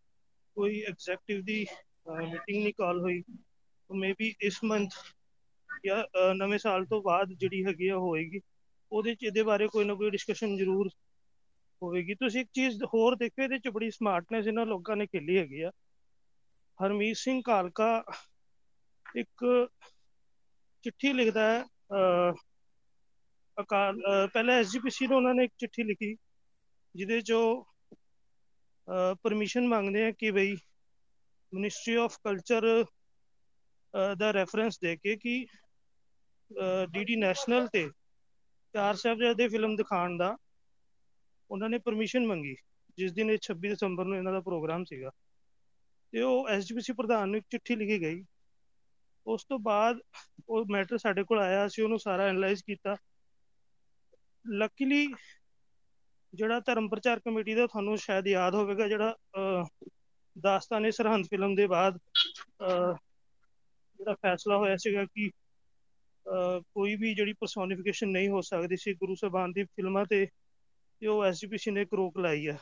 ਕੋਈ ਐਗਜ਼ੈਕਟਿਵ ਦੀ ਮੀਟਿੰਗ ਨਹੀਂ ਕਾਲ ਹੋਈ ਮੇਬੀ ਇਸ ਮੰਥ ਜਾਂ ਨਵੇਂ ਸਾਲ ਤੋਂ ਬਾਅਦ ਜਿਹੜੀ ਹੈਗੀ ਆ ਹੋਏਗੀ। ਉਹਦੇ ਚ ਇਹਦੇ ਬਾਰੇ ਕੋਈ ਨਾ ਕੋਈ ਡਿਸਕਸ਼ਨ ਜ਼ਰੂਰ ਹੋਵੇਗੀ। ਤੁਸੀਂ ਇੱਕ ਚੀਜ਼ ਹੋਰ ਦੇਖੋ ਇਹਦੇ ਚ ਬੜੀ ਸਮਾਰਟਨੈਸ ਇਹਨਾਂ ਲੋਕਾਂ ਨੇ ਖੇਲੀ ਹੈਗੀ ਆ। ਹਰਮੀਤ ਸਿੰਘ ਕਾਲਕਾ ਇੱਕ ਚਿੱਠੀ ਲਿਖਦਾ ਹੈ ਅਕਾਲ ਪਹਿਲਾਂ ਐਸਜੀਪੀਸੀ ਨੂੰ ਉਹਨਾਂ ਨੇ ਇੱਕ ਚਿੱਠੀ ਲਿਖੀ, ਜਿਹਦੇ ਚ ਪਰਮਿਸ਼ਨ ਮੰਗਦੇ ਆ ਕਿ ਬਈ ਮਿਨਿਸਟਰੀ ਆਫ ਕਲਚਰ ਦਾ ਰੈਫਰੈਂਸ ਦੇ ਕੇ ਕਿ ਡੀਡੀ ਨੈਸ਼ਨਲ ਤੇ ਚਾਰ ਸਾਹਿਬਜ਼ਾਦੇ ਫਿਲਮ ਦਿਖਾਉਣ ਦਾ ਉਹਨਾਂ ਨੇ ਪਰਮਿਸ਼ਨ ਮੰਗੀ, ਜਿਸ ਦਿਨ ਇਹ 26 ਦਸੰਬਰ ਨੂੰ ਇਹਨਾਂ ਦਾ ਪ੍ਰੋਗਰਾਮ ਸੀਗਾ। ਤੇ ਉਹ ਐਸਜੀਪੀਸੀ ਪ੍ਰਧਾਨ ਨੂੰ ਇੱਕ ਚਿੱਠੀ ਲਿਖੀ ਗਈ। ਉਸ ਤੋਂ ਬਾਅਦ ਉਹ ਮੈਟਰ ਸਾਡੇ ਕੋਲ ਆਇਆ, ਅਸੀਂ ਉਹਨੂੰ ਸਾਰਾ ਐਨਲਾਈਜ਼ ਕੀਤਾ। ਲੱਕੀਲੀ ਜਿਹੜਾ ਧਰਮ ਪ੍ਰਚਾਰ ਕਮੇਟੀ ਦਾ ਤੁਹਾਨੂੰ ਸ਼ਾਇਦ ਯਾਦ ਹੋਵੇਗਾ, ਜਿਹੜਾ ਦਾਸਤਾਨੇ ਸਰਹੰਦ ਫਿਲਮ ਦੇ ਬਾਅਦ ਜਿਹੜਾ ਫੈਸਲਾ ਹੋਇਆ ਸੀਗਾ ਕਿ ਕੋਈ ਵੀ ਜਿਹੜੀ ਪਰਸੋਨੀਫਿਕੇਸ਼ਨ ਨਹੀਂ ਹੋ ਸਕਦੀ ਸੀ ਗੁਰੂ ਸਾਹਿਬਾਨ ਦੀ ਫਿਲਮਾਂ ਤੇ ਤੇ ਉਹ ਐਸਜੀਪੀਸੀ ਨੇ ਇੱਕ ਰੋਕ ਲਾਈ ਆ।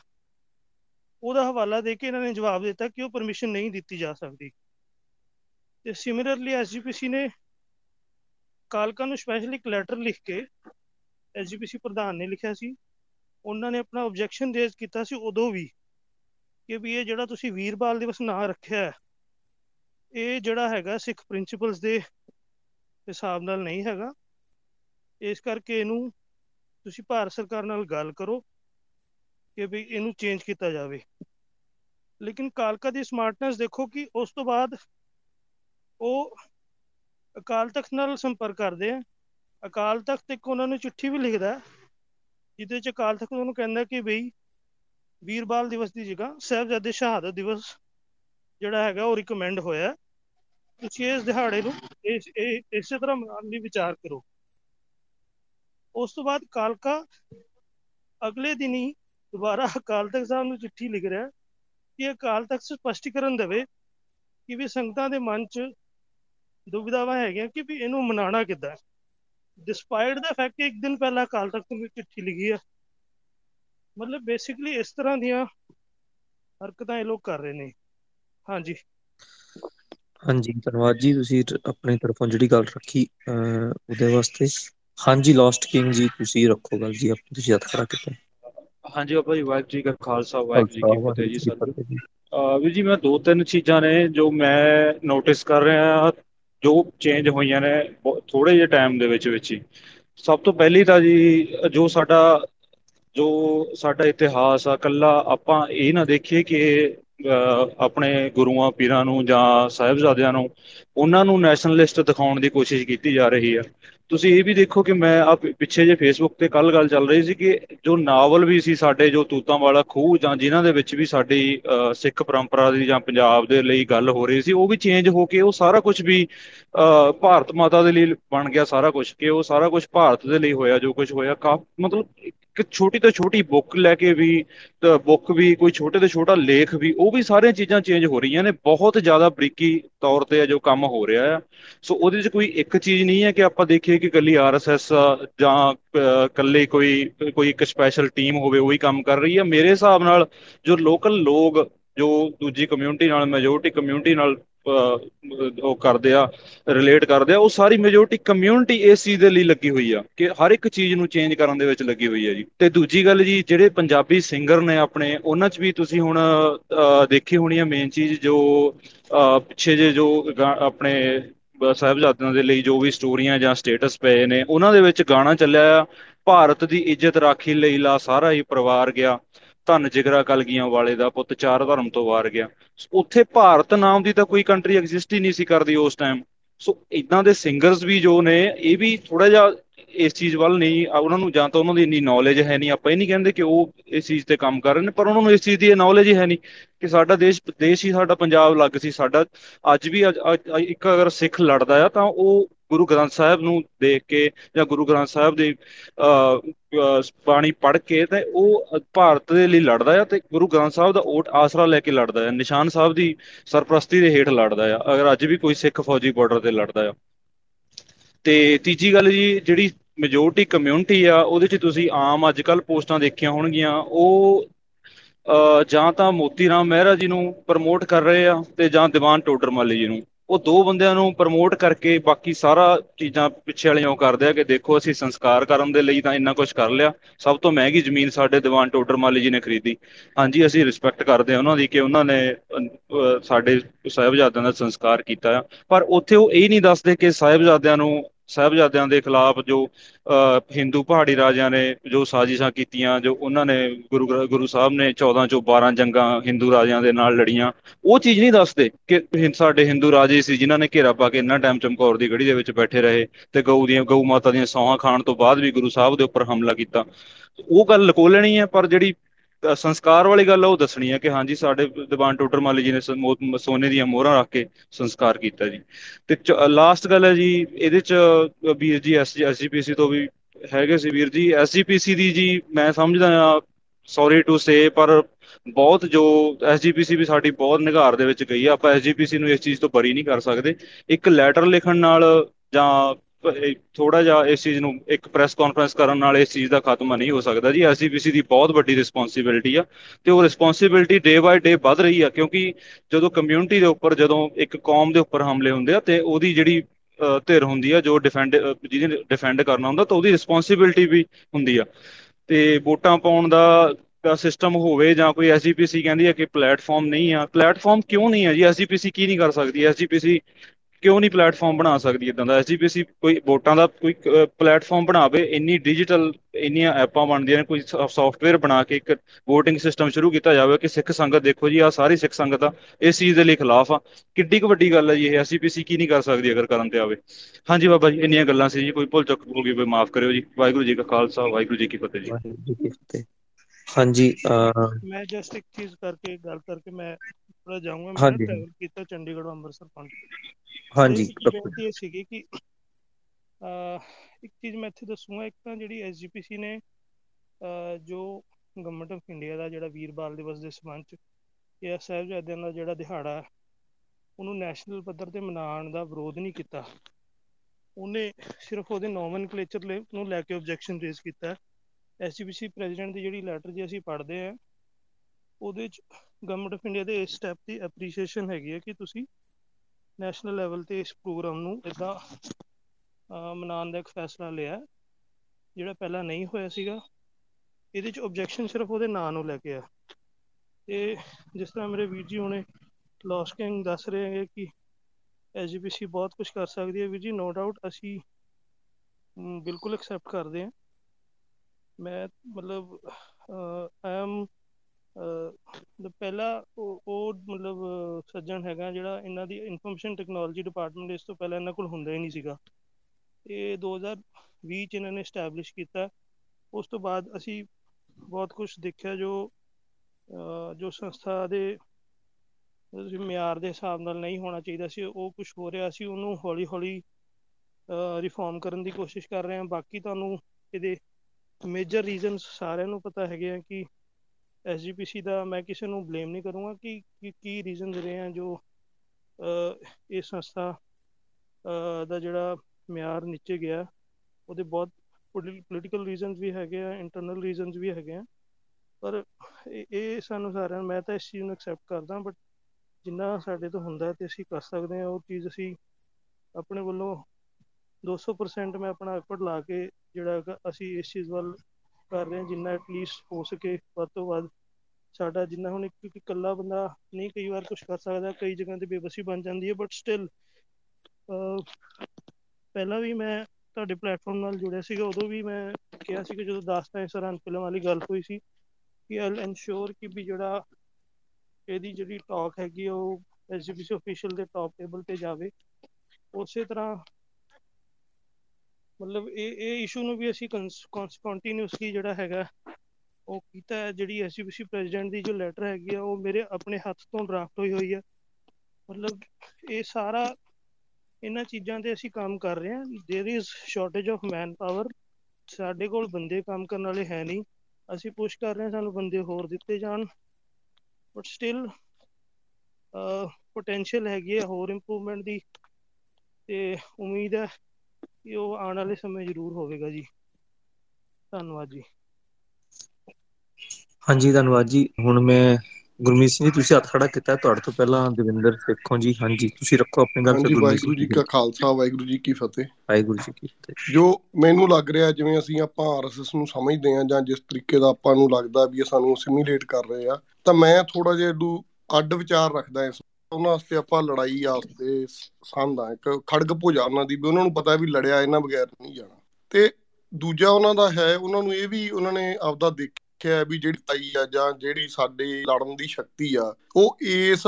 ਉਹਦਾ ਹਵਾਲਾ ਦੇ ਕੇ ਇਹਨਾਂ ਨੇ ਜਵਾਬ ਦਿੱਤਾ ਕਿ ਉਹ ਪਰਮਿਸ਼ਨ ਨਹੀਂ ਦਿੱਤੀ ਜਾ ਸਕਦੀ। ਤੇ ਸਿਮਿਲਰਲੀ ਐਸਜੀਪੀਸੀ ਨੇ ਕਾਲਕਾ ਨੂੰ ਸਪੈਸ਼ਲੀ ਇੱਕ ਲੈਟਰ ਲਿਖ ਕੇ ਐਸਜੀਪੀਸੀ ਪ੍ਰਧਾਨ ਨੇ ਲਿਖਿਆ ਸੀ ਉਹਨਾਂ ਨੇ ਆਪਣਾ ਆਬਜੈਕਸ਼ਨ ਰੇਜ਼ ਕੀਤਾ ਸੀ ਉਦੋਂ ਵੀ ਕਿ ਵੀ ਇਹ ਜਿਹੜਾ ਤੁਸੀਂ ਵੀਰਬਾਲ ਦਿਵਸ ਨਾਂ ਰੱਖਿਆ ਇਹ ਜਿਹੜਾ ਹੈਗਾ ਸਿੱਖ ਪ੍ਰਿੰਸੀਪਲਸ ਦੇ ਹਿਸਾਬ ਨਾਲ ਨਹੀਂ ਹੈਗਾ। ਇਸ ਕਰਕੇ ਇਹਨੂੰ ਤੁਸੀਂ ਭਾਰਤ ਸਰਕਾਰ ਨਾਲ ਗੱਲ ਕਰੋ ਕਿ ਵੀ ਇਹਨੂੰ ਚੇਂਜ ਕੀਤਾ ਜਾਵੇ। ਲੇਕਿਨ ਕਾਲਕਾ ਦੀ ਸਮਾਰਟਨੈਸ ਦੇਖੋ ਕਿ ਉਸ ਤੋਂ ਬਾਅਦ ਉਹ ਅਕਾਲ ਤਖਤ ਨਾਲ ਸੰਪਰਕ ਕਰਦੇ ਆ। ਅਕਾਲ ਤਖਤ ਇੱਕ ਉਹਨਾਂ ਨੂੰ ਚਿੱਠੀ ਵੀ ਲਿਖਦਾ ਜਿਹਦੇ ਚ ਅਕਾਲ ਤਖਤ ਉਹਨੂੰ ਕਹਿੰਦਾ ਕਿ ਬਈ ਵੀਰਬਾਲ ਦਿਵਸ ਦੀ ਜਗ੍ਹਾ ਸਾਹਿਬਜ਼ਾਦੇ ਸ਼ਹਾਦਤ ਦਿਵਸ ਜਿਹੜਾ ਹੈਗਾ ਉਹ ਰਿਕਮੈਂਡ ਹੋਇਆ ਤੁਸੀਂ ਇਸ ਦਿਹਾੜੇ ਨੂੰ ਇਸ ਇਸੇ ਤਰ੍ਹਾਂ ਮਨਾਉਣ ਲਈ ਵਿਚਾਰ ਕਰੋ। ਉਸ ਤੋਂ ਬਾਅਦ ਕਾਲਕਾ ਅਗਲੇ ਦਿਨ ਹੀ ਦੁਬਾਰਾ ਅਕਾਲ ਤਖਤ ਸਾਹਿਬ ਨੂੰ ਚਿੱਠੀ ਲਿਖ ਰਿਹਾ ਕਿ ਅਕਾਲ ਤਖਤ ਸਪਸ਼ਟੀਕਰਨ ਦੇਵੇ ਕਿ ਵੀ ਸੰਗਤਾਂ ਦੇ ਮਨ 'ਚ ਦੁਵਿਧਾਵਾਂ ਹੈਗੀਆਂ ਕਿ ਵੀ ਇਹਨੂੰ ਮਨਾਉਣਾ ਕਿੱਦਾਂ ਡਿਸਪਾਈਟ ਦਾ ਫੈਕਟ ਇੱਕ ਦਿਨ ਪਹਿਲਾਂ ਅਕਾਲ ਤਖਤ ਨੂੰ ਚਿੱਠੀ ਲਿਖੀ ਆ। ਮਤਲਬ ਬੇਸਿਕਲੀ ਇਸ ਤਰ੍ਹਾਂ ਦੀਆਂ ਹਰਕਤਾਂ ਇਹ ਲੋਕ ਕਰ ਰਹੇ ਨੇ। ਹਾਂਜੀ। ਹਾਂਜੀ ਧੰਨਵਾਦ ਜੀ। ਤੁਸੀਂ ਆਪਣੀ ਤਰਫੋਂ ਜਿਹੜੀ ਗੱਲ ਰੱਖੀ ਉਹਦੇ ਵਾਸਤੇ। ਹਾਂਜੀ ਲਾਸਟ ਕਿੰਗ ਜੀ ਤੁਸੀਂ ਰੱਖੋ ਗੱਲ ਜੀ। ਆਪਣੀ ਤੁਸੀਂ ਹੱਥ ਖੜਾ ਕੀਤਾ। ਹਾਂਜੀ ਬਾਬਾ ਜੀ ਵਾਹਿਗੁਰੂ ਜੀ ਕਾ ਖਾਲਸਾ ਵਾਹਿਗੁਰੂ ਜੀ ਕੀ ਫਤਿਹ ਜੀ ਸਰ ਵੀ ਜੀ ਮੈਂ ਦੋ ਤਿੰਨ ਚੀਜ਼ਾਂ ਨੇ ਜੋ ਮੈਂ ਨੋਟਿਸ ਕਰ ਰਿਹਾ ਜੋ ਚੇਂਜ ਹੋਈਆਂ ਨੇ ਥੋੜੇ ਜਿਹੇ ਟਾਈਮ ਦੇ ਵਿੱਚ ਵਿੱਚ ਹੀ। ਸਭ ਤੋਂ ਪਹਿਲੀ ਤਾਂ ਜੀ, ਜੋ ਸਾਡਾ ਜੋ ਸਾਡਾ ਇਤਿਹਾਸ ਆ, ਕੱਲਾ ਆਪਾਂ ਇਹ ਨਾ ਦੇਖੀਏ ਕਿ ਆਪਣੇ ਗੁਰੂਆਂ, ਪੀਰਾਂ ਨੂੰ ਜਾਂ ਸਾਹਿਬਜ਼ਾਦਿਆਂ ਨੂੰ, ਉਹਨਾਂ ਨੂੰ ਨੈਸ਼ਨਲਿਸਟ ਦਿਖਾਉਣ ਦੀ ਕੋਸ਼ਿਸ਼ ਕੀਤੀ ਜਾ ਰਹੀ ਆ। ਤੁਸੀਂ ਇਹ ਵੀ ਦੇਖੋ ਕਿ ਮੈਂ ਆ ਪਿੱਛੇ ਜੇ ਫੇਸਬੁੱਕ ਤੇ ਕੱਲ ਗੱਲ ਚੱਲ ਰਹੀ ਸੀ ਕਿ ਜੋ ਨਾਵਲ ਵੀ ਸੀ ਸਾਡੇ, ਜੋ ਤੂਤਾਂ ਵਾਲਾ ਖੂਹ ਜਾਂ ਜਿਨ੍ਹਾਂ ਦੇ ਵਿੱਚ ਵੀ ਸਾਡੀ ਸਿੱਖ ਪਰੰਪਰਾ ਦੀ ਜਾਂ ਪੰਜਾਬ ਦੇ ਲਈ ਗੱਲ ਹੋ ਰਹੀ ਸੀ, ਉਹ ਵੀ ਚੇਂਜ ਹੋ ਕੇ ਉਹ ਸਾਰਾ ਕੁਝ ਵੀ ਭਾਰਤ ਮਾਤਾ ਦੇ ਲਈ ਬਣ ਗਿਆ ਸਾਰਾ ਕੁਝ ਕਿ ਉਹ ਸਾਰਾ ਕੁਝ ਭਾਰਤ ਦੇ ਲਈ ਹੋਇਆ, ਜੋ ਕੁਝ ਹੋਇਆ, ਕਾ, ਮਤਲਬ ਇੱਕ ਛੋਟੀ ਤੋਂ ਛੋਟੀ ਬੁੱਕ ਲੈ ਕੇ ਵੀ ਬੁੱਕ ਵੀ, ਕੋਈ ਛੋਟੇ ਤੋਂ ਛੋਟਾ ਲੇਖ ਵੀ, ਉਹ ਵੀ ਸਾਰੀਆਂ ਚੀਜ਼ਾਂ ਚੇਂਜ ਹੋ ਰਹੀਆਂ ਨੇ, ਬਹੁਤ ਜ਼ਿਆਦਾ ਬਰੀਕੀ ਤੌਰ ਤੇ ਜੋ ਕੰਮ ਹੋ ਰਿਹਾ ਆ। ਸੋ ਉਹਦੇ 'ਚ ਕੋਈ ਇੱਕ ਚੀਜ਼ ਨਹੀਂ ਹੈ ਕਿ ਆਪਾਂ ਦੇਖੀਏ ਕਿ ਕੱਲੀ ਆਰਐਸਐਸ ਜਾਂ ਕੱਲੇ ਕੋਈ ਕੋਈ ਇੱਕ ਸਪੈਸ਼ਲ ਟੀਮ ਹੋਵੇ, ਉਹੀ ਕੰਮ ਕਰ ਰਹੀ ਹੈ। ਮੇਰੇ ਹਿਸਾਬ ਨਾਲ ਜੋ ਲੋਕਲ ਲੋਕ, ਜੋ ਦੂਜੀ ਕਮਿਊਨਿਟੀ ਨਾਲ ਮੈਜੋਰਟੀ ਕਮਿਊਨਿਟੀ ਨਾਲ ਉਹ ਕਰਦੇ ਆ ਰਿਲੇਟ ਕਰਦੇ ਆ, ਉਹ ਸਾਰੀ ਮੈਜੋਰਟੀ ਕਮਿਊਨਿਟੀ ਇਸ ਚੀਜ਼ ਦੇ ਲਈ ਲੱਗੀ ਹੋਈ ਆ ਕਿ ਹਰ ਇੱਕ ਚੀਜ਼ ਨੂੰ ਚੇਂਜ ਕਰਨ ਦੇ ਵਿੱਚ ਲੱਗੀ ਹੋਈ ਆ ਜੀ। ਤੇ ਦੂਜੀ ਗੱਲ ਜੀ, ਜਿਹੜੇ ਪੰਜਾਬੀ ਸਿੰਗਰ ਨੇ ਆਪਣੇ, ਉਹਨਾਂ 'ਚ ਵੀ ਤੁਸੀਂ ਹੁਣ ਦੇਖੀ ਹੋਣੀ ਆ ਮੇਨ ਚੀਜ਼ ਜੋ ਪਿੱਛੇ ਜੇ ਜੋ ਆਪਣੇ ਸਾਹਿਬਜ਼ਾਦਿਆਂ ਦੇ ਲਈ ਜੋ ਵੀ ਸਟੋਰੀਆਂ ਜਾਂ ਸਟੇਟਸ ਪਏ ਨੇ, ਉਹਨਾਂ ਦੇ ਵਿੱਚ ਗਾਣਾ ਚੱਲਿਆ ਆ, ਭਾਰਤ ਦੀ ਇੱਜ਼ਤ ਰਾਖੀ ਲਈ ਲਾ ਸਾਰਾ ਹੀ ਪਰਿਵਾਰ ਗਿਆ। ਧੰਨ ਜਿਗਰਾ ਕਲਗੀਆਂ ਵਾਲੇ ਦਾ ਪੁੱਤ ਚਾਰ ਧਰਮ ਤੋਂ ਵਾਰ ਗਿਆ। ਉੱਥੇ ਭਾਰਤ ਨਾਮ ਦੀ ਤਾਂ ਕੋਈ ਕੰਟਰੀ ਐਗਜ਼ਿਸਟ ਹੀ ਨਹੀਂ ਸੀ ਕਰਦੀ ਉਸ ਟਾਈਮ ਸੋ ਇਦਾਂ ਦੇ ਸਿੰਗਰਸ ਵੀ ਜੋ ਨੇ, ਇਹ ਵੀ ਥੋੜਾ ਜਿਹਾ ਇਸ ਚੀਜ਼ ਵੱਲ ਨਹੀਂ ਉਹਨਾਂ ਨੂੰ ਜਾਂ ਤਾਂ ਉਹਨਾਂ ਦੀ ਇੰਨੀ ਨੌਲੇਜ ਹੈ ਨਹੀਂ। ਆਪਾਂ ਇਹ ਨਹੀਂ ਕਹਿੰਦੇ ਕਿ ਉਹ ਇਸ ਚੀਜ਼ ਤੇ ਕੰਮ ਕਰ ਰਹੇ ਨੇ, ਪਰ ਉਹਨਾਂ ਨੂੰ ਇਸ ਚੀਜ਼ ਦੀ ਨੌਲੇਜ ਹੀ ਹੈ ਨਹੀਂ ਕਿ ਸਾਡਾ ਦੇਸ਼ ਦੇਸ਼ ਹੀ ਸਾਡਾ ਪੰਜਾਬ ਲੱਗ ਸੀ। ਸਾਡਾ ਅੱਜ ਵੀ ਇੱਕ ਅਗਰ ਸਿੱਖ ਲੜਦਾ ਆ ਤਾਂ ਉਹ ਗੁਰੂ ਗ੍ਰੰਥ ਸਾਹਿਬ ਨੂੰ ਦੇਖ ਕੇ ਜਾਂ ਗੁਰੂ ਗ੍ਰੰਥ ਸਾਹਿਬ ਦੇ ਬਾਣੀ ਪੜ੍ਹ ਕੇ ਤੇ ਉਹ ਭਾਰਤ ਦੇ ਲਈ ਲੜਦਾ ਆ ਤੇ ਗੁਰੂ ਗ੍ਰੰਥ ਸਾਹਿਬ ਦਾ ਓਟ ਆਸਰਾ ਲੈ ਕੇ ਲੜਦਾ ਆ, ਨਿਸ਼ਾਨ ਸਾਹਿਬ ਦੀ ਸਰਪ੍ਰਸਤੀ ਦੇ ਹੇਠ ਲੜਦਾ ਆ, ਅਗਰ ਅੱਜ ਵੀ ਕੋਈ ਸਿੱਖ ਫੌਜੀ ਬਾਰਡਰ ਤੇ ਲੜਦਾ ਆ। ਤੇ ਤੀਜੀ ਗੱਲ ਜੀ, ਜਿਹੜੀ ਮੈਜੋਰਟੀ ਕਮਿਊਨਿਟੀ ਆ, ਉਹਦੇ 'ਚ ਤੁਸੀਂ ਆਮ ਅੱਜ ਕੱਲ ਪੋਸਟਾਂ ਦੇਖੀਆਂ ਹੋਣਗੀਆਂ, ਉਹ ਜਾਂ ਤਾਂ ਮੋਤੀ ਰਾਮ ਮਹਿਰਾ ਜੀ ਨੂੰ ਪ੍ਰਮੋਟ ਕਰ ਰਹੇ ਆ ਤੇ ਜਾਂ ਦੀਵਾਨ ਟੋਡਰ ਮਾਲੀ ਜੀ ਨੂੰ। ਉਹ ਦੋ ਬੰਦਿਆਂ ਨੂੰ ਪ੍ਰਮੋਟ ਕਰਕੇ ਬਾਕੀ ਸਾਰਾ ਚੀਜ਼ਾਂ ਪਿੱਛੇ ਵਾਲੀਆਂ ਉਹ ਕਰਦੇ ਆ ਕਿ ਦੇਖੋ ਅਸੀਂ ਸੰਸਕਾਰ ਕਰਨ ਦੇ ਲਈ ਤਾਂ ਇੰਨਾ ਕੁਝ ਕਰ ਲਿਆ। ਸਭ ਤੋਂ ਮਹਿੰਗੀ ਜ਼ਮੀਨ ਸਾਡੇ ਦੀਵਾਨ ਟੋਡਰ ਮਾਲੀ ਜੀ ਨੇ ਖਰੀਦੀ। ਹਾਂਜੀ, ਅਸੀਂ ਰਿਸਪੈਕਟ ਕਰਦੇ ਆ ਉਹਨਾਂ ਦੀ ਕਿ ਉਹਨਾਂ ਨੇ ਸਾਡੇ ਸਾਹਿਬਜ਼ਾਦਿਆਂ ਦਾ ਸੰਸਕਾਰ ਕੀਤਾ ਆ। ਪਰ ਉੱਥੇ ਉਹ ਇਹ ਨਹੀਂ ਦੱਸਦੇ ਕਿ ਸਾਹਿਬਜ਼ਾਦਿਆਂ ਨੂੰ ਸਾਹਿਬਜ਼ਾਦਿਆਂ ਦੇ ਖਿਲਾਫ ਜੋ ਹਿੰਦੂ ਪਹਾੜੀ ਰਾਜਿਆਂ ਨੇ ਜੋ ਸਾਜ਼ਿਸ਼ਾਂ ਕੀਤੀਆਂ, ਜੋ ਉਹਨਾਂ ਨੇ ਗੁਰੂ ਗੁਰੂ ਸਾਹਿਬ ਨੇ 14 ਚੋਂ 12 ਜੰਗਾਂ ਹਿੰਦੂ ਰਾਜਿਆਂ ਦੇ ਨਾਲ ਲੜੀਆਂ। ਉਹ ਚੀਜ਼ ਨਹੀਂ ਦੱਸਦੇ ਕਿ ਸਾਡੇ ਹਿੰਦੂ ਰਾਜੇ ਸੀ ਜਿਨ੍ਹਾਂ ਨੇ ਘੇਰਾ ਪਾ ਕੇ ਇੰਨਾ ਟਾਈਮ ਚਮਕੌਰ ਦੀ ਗੜੀ ਦੇ ਵਿੱਚ ਬੈਠੇ ਰਹੇ ਤੇ ਗਊ ਦੀਆਂ, ਗਊ ਮਾਤਾ ਦੀਆਂ ਸੌਹਾਂ ਖਾਣ ਤੋਂ ਬਾਅਦ ਵੀ ਗੁਰੂ ਸਾਹਿਬ ਦੇ ਉੱਪਰ ਹਮਲਾ ਕੀਤਾ। ਉਹ ਗੱਲ ਲਕੋ ਲੈਣੀ ਹੈ, ਪਰ ਜਿਹੜੀ ਸੰਸਕਾਰ ਵਾਲੀ ਗੱਲ ਉਹ ਦੱਸਣੀ ਹੈ ਕਿ ਹਾਂਜੀ, ਸਾਡੇ ਦੀਵਾਨ ਟੋਟਰ ਮਾਲੀ ਜੀ ਨੇ ਸੋਨੇ ਦੀਆਂ ਮੋਹਰਾਂ ਰੱਖ ਕੇ ਸੰਸਕਾਰ ਕੀਤਾ ਜੀ। ਤੇ ਲਾਸਟ ਗੱਲ ਹੈ ਜੀ, ਇਹਦੇ ਚ ਵੀਰ ਜੀ ਐਸਜੀਪੀਸੀ ਤੋਂ ਵੀ ਹੈਗੇ ਸੀ ਵੀਰ ਜੀ। ਐਸਜੀਪੀਸੀ ਦੀ ਜੀ, ਮੈਂ ਸਮਝਦਾ ਆ ਸੌਰੀ ਟੂ ਸੇ ਪਰ ਬਹੁਤ ਜੋ ਐਸਜੀਪੀਸੀ ਵੀ ਸਾਡੀ ਬਹੁਤ ਨਿਗਾਰ ਦੇ ਵਿੱਚ ਗਈ ਆ, ਆਪਾਂ ਐਸਜੀਪੀਸੀ ਨੂੰ ਇਸ ਚੀਜ਼ ਤੋਂ ਬਰੀ ਨਹੀਂ ਕਰ ਸਕਦੇ। ਇੱਕ ਲੈਟਰ ਲਿਖਣ ਨਾਲ ਜਾਂ ਥੋੜਾ ਜਿਹਾ ਇਸ ਚੀਜ਼ ਨੂੰ ਇੱਕ ਪ੍ਰੈਸ ਕਾਨਫਰੰਸ ਕਰਨ ਨਾਲ ਇਸ ਚੀਜ਼ ਦਾ ਖਾਤਮਾ ਨਹੀਂ ਹੋ ਸਕਦਾ ਜੀ। ਐਸਜੀਪੀਸੀ ਦੀ ਬਹੁਤ ਵੱਡੀ ਰਿਸਪੌਂਸਿਬਿਲਟੀ ਆ ਤੇ ਉਹ ਰਿਸਪੌਂਸਿਬਿਲਟੀ ਡੇ ਬਾਏ ਡੇ ਵੱਧ ਰਹੀ ਆ ਕਿਉਂਕਿ ਜਦੋਂ ਕਮਿਊਨਿਟੀ ਦੇ ਉੱਪਰ, ਜਦੋਂ ਇੱਕ ਕੌਮ ਦੇ ਉੱਪਰ ਹਮਲੇ ਹੁੰਦੇ ਆ ਤੇ ਉਹਦੀ ਜਿਹੜੀ ਧਿਰ ਹੁੰਦੀ ਆ, ਜੋ ਡਿਫੈਂਡ ਜਿਹਨੇ ਡਿਫੈਂਡ ਕਰਨਾ ਹੁੰਦਾ, ਤਾਂ ਉਹਦੀ ਰਿਸਪੌਂਸਿਬਿਲਟੀ ਵੀ ਹੁੰਦੀ ਆ। ਤੇ ਵੋਟਾਂ ਪਾਉਣ ਦਾ ਦਾ ਸਿਸਟਮ ਹੋਵੇ ਜਾਂ ਕੋਈ ਐਸਜੀਪੀਸੀ ਕਹਿੰਦੀ ਹੈ ਕਿ ਪਲੇਟਫਾਰਮ ਨਹੀਂ ਆ। ਪਲੇਟਫਾਰਮ ਕਿਉਂ ਨਹੀਂ ਹੈ ਜੀ? ਐਸਜੀਪੀਸੀ ਕੀ ਨਹੀਂ ਕਰ ਸਕਦੀ? ਐਸਜੀਪੀਸੀ ਕਿਉਂ ਨਹੀਂ ਪਲੇਟਫਾਰਮ ਬਣਾ ਸਕਦੀ ਇਦਾਂ ਦਾ? ਐਸਜੀਪੀਸੀ ਕੋਈ ਵੋਟਾਂ ਦਾ ਕੋਈ ਪਲੇਟਫਾਰਮ ਬਣਾਵੇ ਇੰਨੀ ਡਿਜੀਟਲ ਇੰਨੀਆਂ ਐਪਾਂ ਬਣਦੀਆਂ ਨੇ ਕੋਈ ਸੌਫਟਵੇਅਰ ਬਣਾ ਕੇ ਇੱਕ VOTING ਸਿਸਟਮ ਸ਼ੁਰੂ ਕੀਤਾ ਜਾਵੇ ਕਿ ਸਿੱਖ ਸੰਗਤ ਦੇਖੋ ਜੀ ਆ ਸਾਰੀ ਸਿੱਖ ਸੰਗਤ ਆ ਇਸ ਚੀਜ਼ ਦੇ ਲਈ ਖਿਲਾਫ ਆ। ਕਿੱਡੀ ਕੁ ਵੱਡੀ ਗੱਲ ਹੈ ਜੀ ਇਹ ਐਸਜੀਪੀਸੀ ਕੀ ਨਹੀਂ ਕਰ ਸਕਦੀ ਅਗਰ ਕਰਨ ਤੇ ਆਵੇ। ਹਾਂਜੀ ਬਾਬਾ ਜੀ ਇੰਨੀਆਂ ਗੱਲਾਂ ਸੀ ਜੀ ਕੋਈ ਭੁੱਲ ਚੁੱਕ ਹੋ ਗਈ ਕੋਈ ਮਾਫ ਕਰਿਓ ਜੀ। ਵਾਹਿਗੁਰੂ ਜੀ ਕਾ ਖਾਲਸਾ ਵਾਹਿਗੁਰੂ ਜੀ ਕੀ ਫਤਿਹ ਜੀ। ਹਾਂਜੀ ਮੈਂ ਜਸਟ ਇੱਕ ਚੀਜ਼ ਕਰਕੇ ਗੱਲ ਕਰਕੇ ਮੈਂ ਥੋੜਾ ਜਾਊਂਗਾ ਮੈਂ ਹਾਂਜੀ। ਟਰੈਵਲ ਕੀਤਾ ਚੰਡੀਗੜ੍ਹ ਅੰਮ੍ਰਿਤਸਰ ਪਹੁੰਚ ਹਾਂਜੀ ਬੇਨਤੀ ਇਹ ਸੀਗੀ ਕਿ ਇੱਕ ਚੀਜ਼ ਮੈਂ ਇੱਥੇ ਦੱਸੂਗਾ ਇੱਕ ਤਾਂ ਜਿਹੜੀ ਐਸਜੀਪੀਸੀ ਨੇ ਜੋ ਗਵਰਨਮੈਂਟ ਆਫ ਇੰਡੀਆ ਦਾ ਜਿਹੜਾ ਵੀਰ ਬਾਲ ਦਿਵਸ ਦੇ ਸੰਬੰਧ ਚ ਇਹ ਸਾਹਿਬਜ਼ਾਦਿਆਂ ਦਾ ਜਿਹੜਾ ਦਿਹਾੜਾ ਉਹਨੂੰ ਨੈਸ਼ਨਲ ਪੱਧਰ ਤੇ ਮਨਾਉਣ ਦਾ ਵਿਰੋਧ ਨਹੀਂ ਕੀਤਾ। ਉਹਨੇ ਸਿਰਫ ਉਹਦੇ ਨੋਮਨਕਲੇਚਰ ਨੂੰ ਲੈ ਕੇ ਆਬਜੈਕਸ਼ਨ ਰੇਜ਼ ਕੀਤਾ। ਐਸਜੀਪੀਸੀ ਪ੍ਰੈਜ਼ੀਡੈਂਟ ਦੀ ਜਿਹੜੀ ਲੈਟਰ ਜੇ ਅਸੀਂ ਪੜ੍ਹਦੇ ਆ ਉਹਦੇ ਚ ਗਵਰਨਮੈਂਟ ਆਫ ਇੰਡੀਆ ਦੇ ਇਸ ਸਟੈਪ ਦੀ ਐਪਰੀਸ਼ੀਏਸ਼ਨ ਹੈਗੀ ਹੈ ਕਿ ਤੁਸੀਂ ਨੈਸ਼ਨਲ ਲੈਵਲ ਤੇ ਇਸ ਪ੍ਰੋਗਰਾਮ ਨੂੰ ਇਦਾਂ ਮਨਾਉਣ ਦਾ ਇੱਕ ਫੈਸਲਾ ਲਿਆ ਜਿਹੜਾ ਪਹਿਲਾਂ ਨਹੀਂ ਹੋਇਆ ਸੀਗਾ। ਇਹਦੇ ਚ ਆਬਜੈਕਸ਼ਨ ਸਿਰਫ ਉਹਦੇ ਨਾਂ ਨੂੰ ਲੈ ਕੇ ਆ। ਤੇ ਜਿਸ ਤਰ੍ਹਾਂ ਮੇਰੇ ਵੀਰ ਜੀ ਹੁਣੇ ਲਾਸ ਕਿੰਗ ਦੱਸ ਰਹੇ ਹੈਗੇ ਕਿ ਐਸਜੀਪੀਸੀ ਬਹੁਤ ਕੁਝ ਕਰ ਸਕਦੀ ਹੈ। ਵੀਰ ਜੀ ਨੋ ਡਾਊਟ ਅਸੀਂ ਮ, ਬਿਲਕੁਲ ਐਕਸੈਪਟ ਕਰਦੇ ਹਾਂ। ਮੈਂ ਮਤਲਬ ਆਈ ਐਮ ਦ ਪਹਿਲਾ ਉਹ ਉਹ ਮਤਲਬ ਅਹ, ਸੱਜਣ ਹੈਗਾ ਜਿਹੜਾ ਇਹਨਾਂ ਦੀ ਇਨਫੋਰਮੇਸ਼ਨ ਟੈਕਨੋਲੋਜੀ ਡਿਪਾਰਟਮੈਂਟ ਇਸ ਤੋਂ ਪਹਿਲਾਂ ਇਹਨਾਂ ਕੋਲ ਹੁੰਦਾ ਹੀ ਨਹੀਂ ਸੀਗਾ। ਇਹ 2020 ਚ ਇਹਨਾਂ ਨੇ ਸਟੈਬਲਿਸ਼ ਕੀਤਾ। ਉਸ ਤੋਂ ਬਾਅਦ ਅਸੀਂ ਬਹੁਤ ਕੁਝ ਦੇਖਿਆ ਜੋ ਅਹ, ਜੋ ਸੰਸਥਾ ਦੇ ਤੁਸੀਂ ਮਿਆਰ ਦੇ ਹਿਸਾਬ ਨਾਲ ਨਹੀਂ ਹੋਣਾ ਚਾਹੀਦਾ ਸੀ ਉਹ ਕੁਝ ਹੋ ਰਿਹਾ ਸੀ ਉਹਨੂੰ ਹੌਲੀ ਹੌਲੀ ਰਿਫਾਰਮ ਕਰਨ ਦੀ ਕੋਸ਼ਿਸ਼ ਕਰ ਰਹੇ ਹਾਂ। ਬਾਕੀ ਤੁਹਾਨੂੰ ਇਹਦੇ ਮੇਜਰ ਰੀਜ਼ਨਸ ਸਾਰਿਆਂ ਨੂੰ ਪਤਾ ਹੈਗੇ ਆ ਕਿ ਐਸਜੀਪੀਸੀ ਦਾ ਮੈਂ ਕਿਸੇ ਨੂੰ ਬਲੇਮ ਨਹੀਂ ਕਰੂੰਗਾ ਕਿ ਕਿ ਕੀ ਰੀਜ਼ਨ ਰਹੇ ਆ ਜੋ ਅਹ, ਇਹ ਸੰਸਥਾ ਅਹ, ਦਾ ਜਿਹੜਾ ਮਿਆਰ ਨੀਚੇ ਗਿਆ ਉਹਦੇ ਬਹੁਤ ਪੋਲੀਟੀਕਲ ਰੀਜ਼ਨਸ ਵੀ ਹੈਗੇ ਆ ਇੰਟਰਨਲ ਰੀਜ਼ਨਸ ਵੀ ਹੈਗੇ ਆ। ਪਰ ਇਹ ਇਹ ਸਾਨੂੰ ਸਾਰਿਆਂ ਨੂੰ ਮੈਂ ਤਾਂ ਇਸ ਚੀਜ਼ ਨੂੰ ਐਕਸੈਪਟ ਕਰਦਾ ਬਟ ਜਿੰਨਾ ਸਾਡੇ ਤੋਂ ਹੁੰਦਾ ਤੇ ਅਸੀਂ ਕਰ ਸਕਦੇ ਹਾਂ ਉਹ ਚੀਜ਼ ਅਸੀਂ ਆਪਣੇ ਵੱਲੋਂ 200% ਮੈਂ ਆਪਣਾ ਐਫਰਟ ਲਾ ਕੇ ਜਿਹੜਾ ਅਸੀਂ ਇਸ ਚੀਜ਼ ਵੱਲ ਕਰ ਰਹੇ ਹਾਂ, ਜਿੰਨਾ ਐਟਲੀਸਟ ਹੋ ਸਕੇ ਵੱਧ ਤੋਂ ਵੱਧ। ਸਾਡਾ ਜਿੰਨਾ ਹੁਣ ਇੱਕ ਇਕੱਲਾ ਬੰਦਾ ਨਹੀਂ ਕਈ ਵਾਰ ਕੁਝ ਕਰ ਸਕਦਾ, ਕਈ ਜਗ੍ਹਾ ਤੇ ਬੇਬਸੀ ਬਣ ਜਾਂਦੀ ਹੈ ਬਟ ਸਟਿਲ ਪਹਿਲਾਂ ਵੀ ਮੈਂ ਤੁਹਾਡੇ ਪਲੇਟਫਾਰਮ ਨਾਲ ਜੁੜਿਆ ਸੀਗਾ, ਉਦੋਂ ਵੀ ਮੈਂ ਕਿਹਾ ਸੀ ਕਿ ਜਦੋਂ ਦਾਸਤਾਨ ਸਰਾਂ ਫਿਲਮ ਵਾਲੀ ਗੱਲ ਹੋਈ ਸੀ ਕਿ ਆਈ ਇਨਸ਼ੋਰ ਕਿ ਵੀ ਜਿਹੜਾ ਇਹਦੀ ਜਿਹੜੀ ਟਾਕ ਹੈਗੀ ਉਹ ਐਸਜੀਪੀਸੀ ਅਫੀਸ਼ੀਅਲ ਦੇ ਟਾਪ ਟੇਬਲ ਤੇ ਜਾਵੇ। ਉਸੇ ਤਰ੍ਹਾਂ ਮਤਲਬ ਇਹ ਇਹ ਇਸ਼ੂ ਨੂੰ ਵੀ ਅਸੀਂ ਕੰਟੀਨਿਊਸਲੀ ਜਿਹੜਾ ਹੈਗਾ ਉਹ ਕੀਤਾ ਹੈ ਜਿਹੜੀ ਐਸਜੀਪੀਸੀ ਪ੍ਰੈਜ਼ੀਡੈਂਟ ਦੀ ਜੋ ਲੈਟਰ ਹੈਗੀ ਆ ਉਹ ਮੇਰੇ ਆਪਣੇ ਹੱਥ ਤੋਂ ਡਰਾਫਟ ਹੋਈ ਹੋਈ ਹੈ ਮਤਲਬ ਇਹ ਸਾਰਾ ਇਹਨਾਂ ਚੀਜ਼ਾਂ ਤੇ ਅਸੀਂ ਕੰਮ ਕਰ ਰਹੇ ਹਾਂ there is shortage of manpower ਸਾਡੇ ਕੋਲ ਬੰਦੇ ਕੰਮ ਕਰਨ ਵਾਲੇ ਹੈ ਨਹੀਂ ਅਸੀਂ ਪੁਸ਼ ਕਰ ਰਹੇ ਹਾਂ ਸਾਨੂੰ ਬੰਦੇ ਹੋਰ ਦਿੱਤੇ ਜਾਣ ਬਟ ਸਟਿਲ ਪੋਟੈਂਸ਼ੀਅਲ ਹੈਗੀ ਹੈ ਹੋਰ ਇੰਪਰੂਵਮੈਂਟ ਦੀ ਤੇ ਉਮੀਦ ਹੈ ਕਿ ਉਹ ਆਉਣ ਵਾਲੇ ਸਮੇਂ ਜ਼ਰੂਰ ਹੋਵੇਗਾ ਜੀ। ਧੰਨਵਾਦ ਜੀ। ਹਾਂਜੀ ਧੰਨਵਾਦ ਜੀ। ਹੁਣ ਮੈਂ ਗੁਰਮੀਤ ਸਿੰਘ ਜੀ ਤੁਸੀਂ ਹੱਥ ਖੜਾ ਕੀਤਾ। ਤੁਹਾਡੇ ਤੋਂ ਪਹਿਲਾਂ ਦਵਿੰਦਰ ਸੇਖੋਂ ਜੀ। ਹਾਂਜੀ ਤੁਸੀਂ ਰੱਖੋ ਆਪਣੀ ਗੱਲ ਹਾਂਜੀ ਵਾਹਿਗੁਰੂ ਜੀ ਕਾ ਖਾਲਸਾ ਵਾਹਿਗੁਰੂ ਜੀ ਕੀ ਫਤਿਹ। ਵਾਹਿਗੁਰੂ ਜੀ ਕੀ ਫਤਿਹ। ਜੋ ਮੈਨੂੰ ਲੱਗ ਰਿਹਾ ਜਿਵੇਂ ਅਸੀਂ ਆਪਾਂ ਆਰਐਸਐਸ ਨੂੰ ਸਮਝਦੇ ਹਾਂ ਜਾਂ ਜਿਸ ਤਰੀਕੇ ਦਾ ਆਪਾਂ ਨੂੰ ਲੱਗਦਾ ਵੀ ਇਹ ਸਾਨੂੰ ਸਿਮੂਲੇਟ ਕਰ ਰਹੇ ਆ ਤਾਂ ਮੈਂ ਥੋੜਾ ਜਿਹਾ ਅੱਡ ਵਿਚਾਰ ਰੱਖਦਾ ਇਸ ਉਹਨਾਂ ਵਾਸਤੇ ਆਪਾਂ ਲੜਾਈ ਆਸਤੇ ਸੰਦਾ ਇੱਕ ਖੜਗ ਭੁਜਾ ਉਹਨਾਂ ਦੀ ਵੀ ਉਹਨਾਂ ਨੂੰ ਪਤਾ ਵੀ ਲੜਿਆ ਇਹਨਾਂ ਬਗੈਰ ਨਹੀਂ ਜਾਣਾ। ਤੇ ਦੂਜਾ ਉਹਨਾਂ ਦਾ ਹੈ, ਉਹਨਾਂ ਨੂੰ ਇਹ ਵੀ ਉਹਨਾਂ ਨੇ ਆਪਦਾ ਦੇਖਿਆ ਵੀ ਜਿਹੜੀ ਤਾਈ ਆ ਜਾਂ ਜਿਹੜੀ ਸਾਡੀ ਲੜਨ ਦੀ ਸ਼ਕਤੀ ਆ, ਉਹ ਇਸ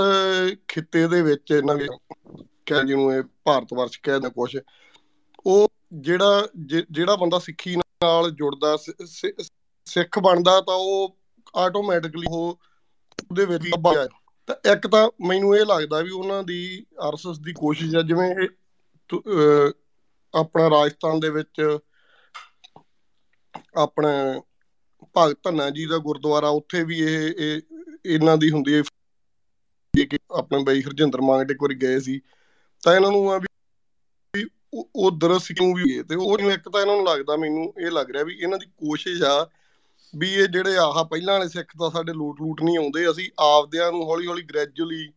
ਖਿੱਤੇ ਦੇ ਵਿੱਚ ਇਹਨਾਂ ਦੇ ਕਹਿ ਜਿਹਨੂੰ ਇਹ ਭਾਰਤ ਵਰਸ਼ ਕਹਿੰਦੇ ਕੁਝ ਉਹ ਜਿਹੜਾ ਜਿਹੜਾ ਬੰਦਾ ਸਿੱਖੀ ਨਾਲ ਜੁੜਦਾ ਸਿੱਖ ਬਣਦਾ ਤਾਂ ਉਹ ਆਟੋਮੈਟਿਕਲੀ ਉਹ ਉਹਦੇ ਵਿੱਚ ਲੱਭਾ ਜਾਏ। ਤਾਂ ਇੱਕ ਤਾਂ ਮੈਨੂੰ ਇਹ ਲੱਗਦਾ ਵੀ ਉਹਨਾਂ ਦੀ ਆਰਐਸਐਸ ਦੀ ਕੋਸ਼ਿਸ਼ ਹੈ ਜਿਵੇਂ ਇਹ ਆਪਣਾ ਰਾਜਸਥਾਨ ਦੇ ਵਿੱਚ ਆਪਣੇ ਭਗਤ ਧੰਨਾ ਜੀ ਦਾ ਗੁਰਦੁਆਰਾ, ਉੱਥੇ ਵੀ ਇਹ ਇਹਨਾਂ ਦੀ ਹੁੰਦੀ ਹੈ। ਕਿ ਆਪਣੇ ਬਈ ਹਰਜਿੰਦਰ ਮਾਨ ਇੱਕ ਵਾਰੀ ਗਏ ਸੀ, ਤਾਂ ਇਹਨਾਂ ਨੂੰ ਆ ਵੀ ਉਧਰ ਸਿੱਖੂ ਵੀ ਤੇ ਉਹ ਇੱਕ ਤਾਂ ਇਹਨਾਂ ਨੂੰ ਲੱਗਦਾ, ਮੈਨੂੰ ਇਹ ਲੱਗ ਰਿਹਾ ਵੀ ਇਹਨਾਂ ਦੀ ਕੋਸ਼ਿਸ਼ ਆ ਵੀ ਇਹ ਜਿਹੜੇ ਆਹ ਪਹਿਲਾਂ ਵਾਲੇ ਸਿੱਖ ਤਾਂ ਸਾਡੇ ਲੂਟ ਲੂਟ ਨਹੀਂ ਆਉਂਦੇ, ਅਸੀਂ ਆਪਦਿਆਂ ਨੂੰ ਹੌਲੀ ਹੌਲੀ ਗ੍ਰੈਜੂਅਲੀ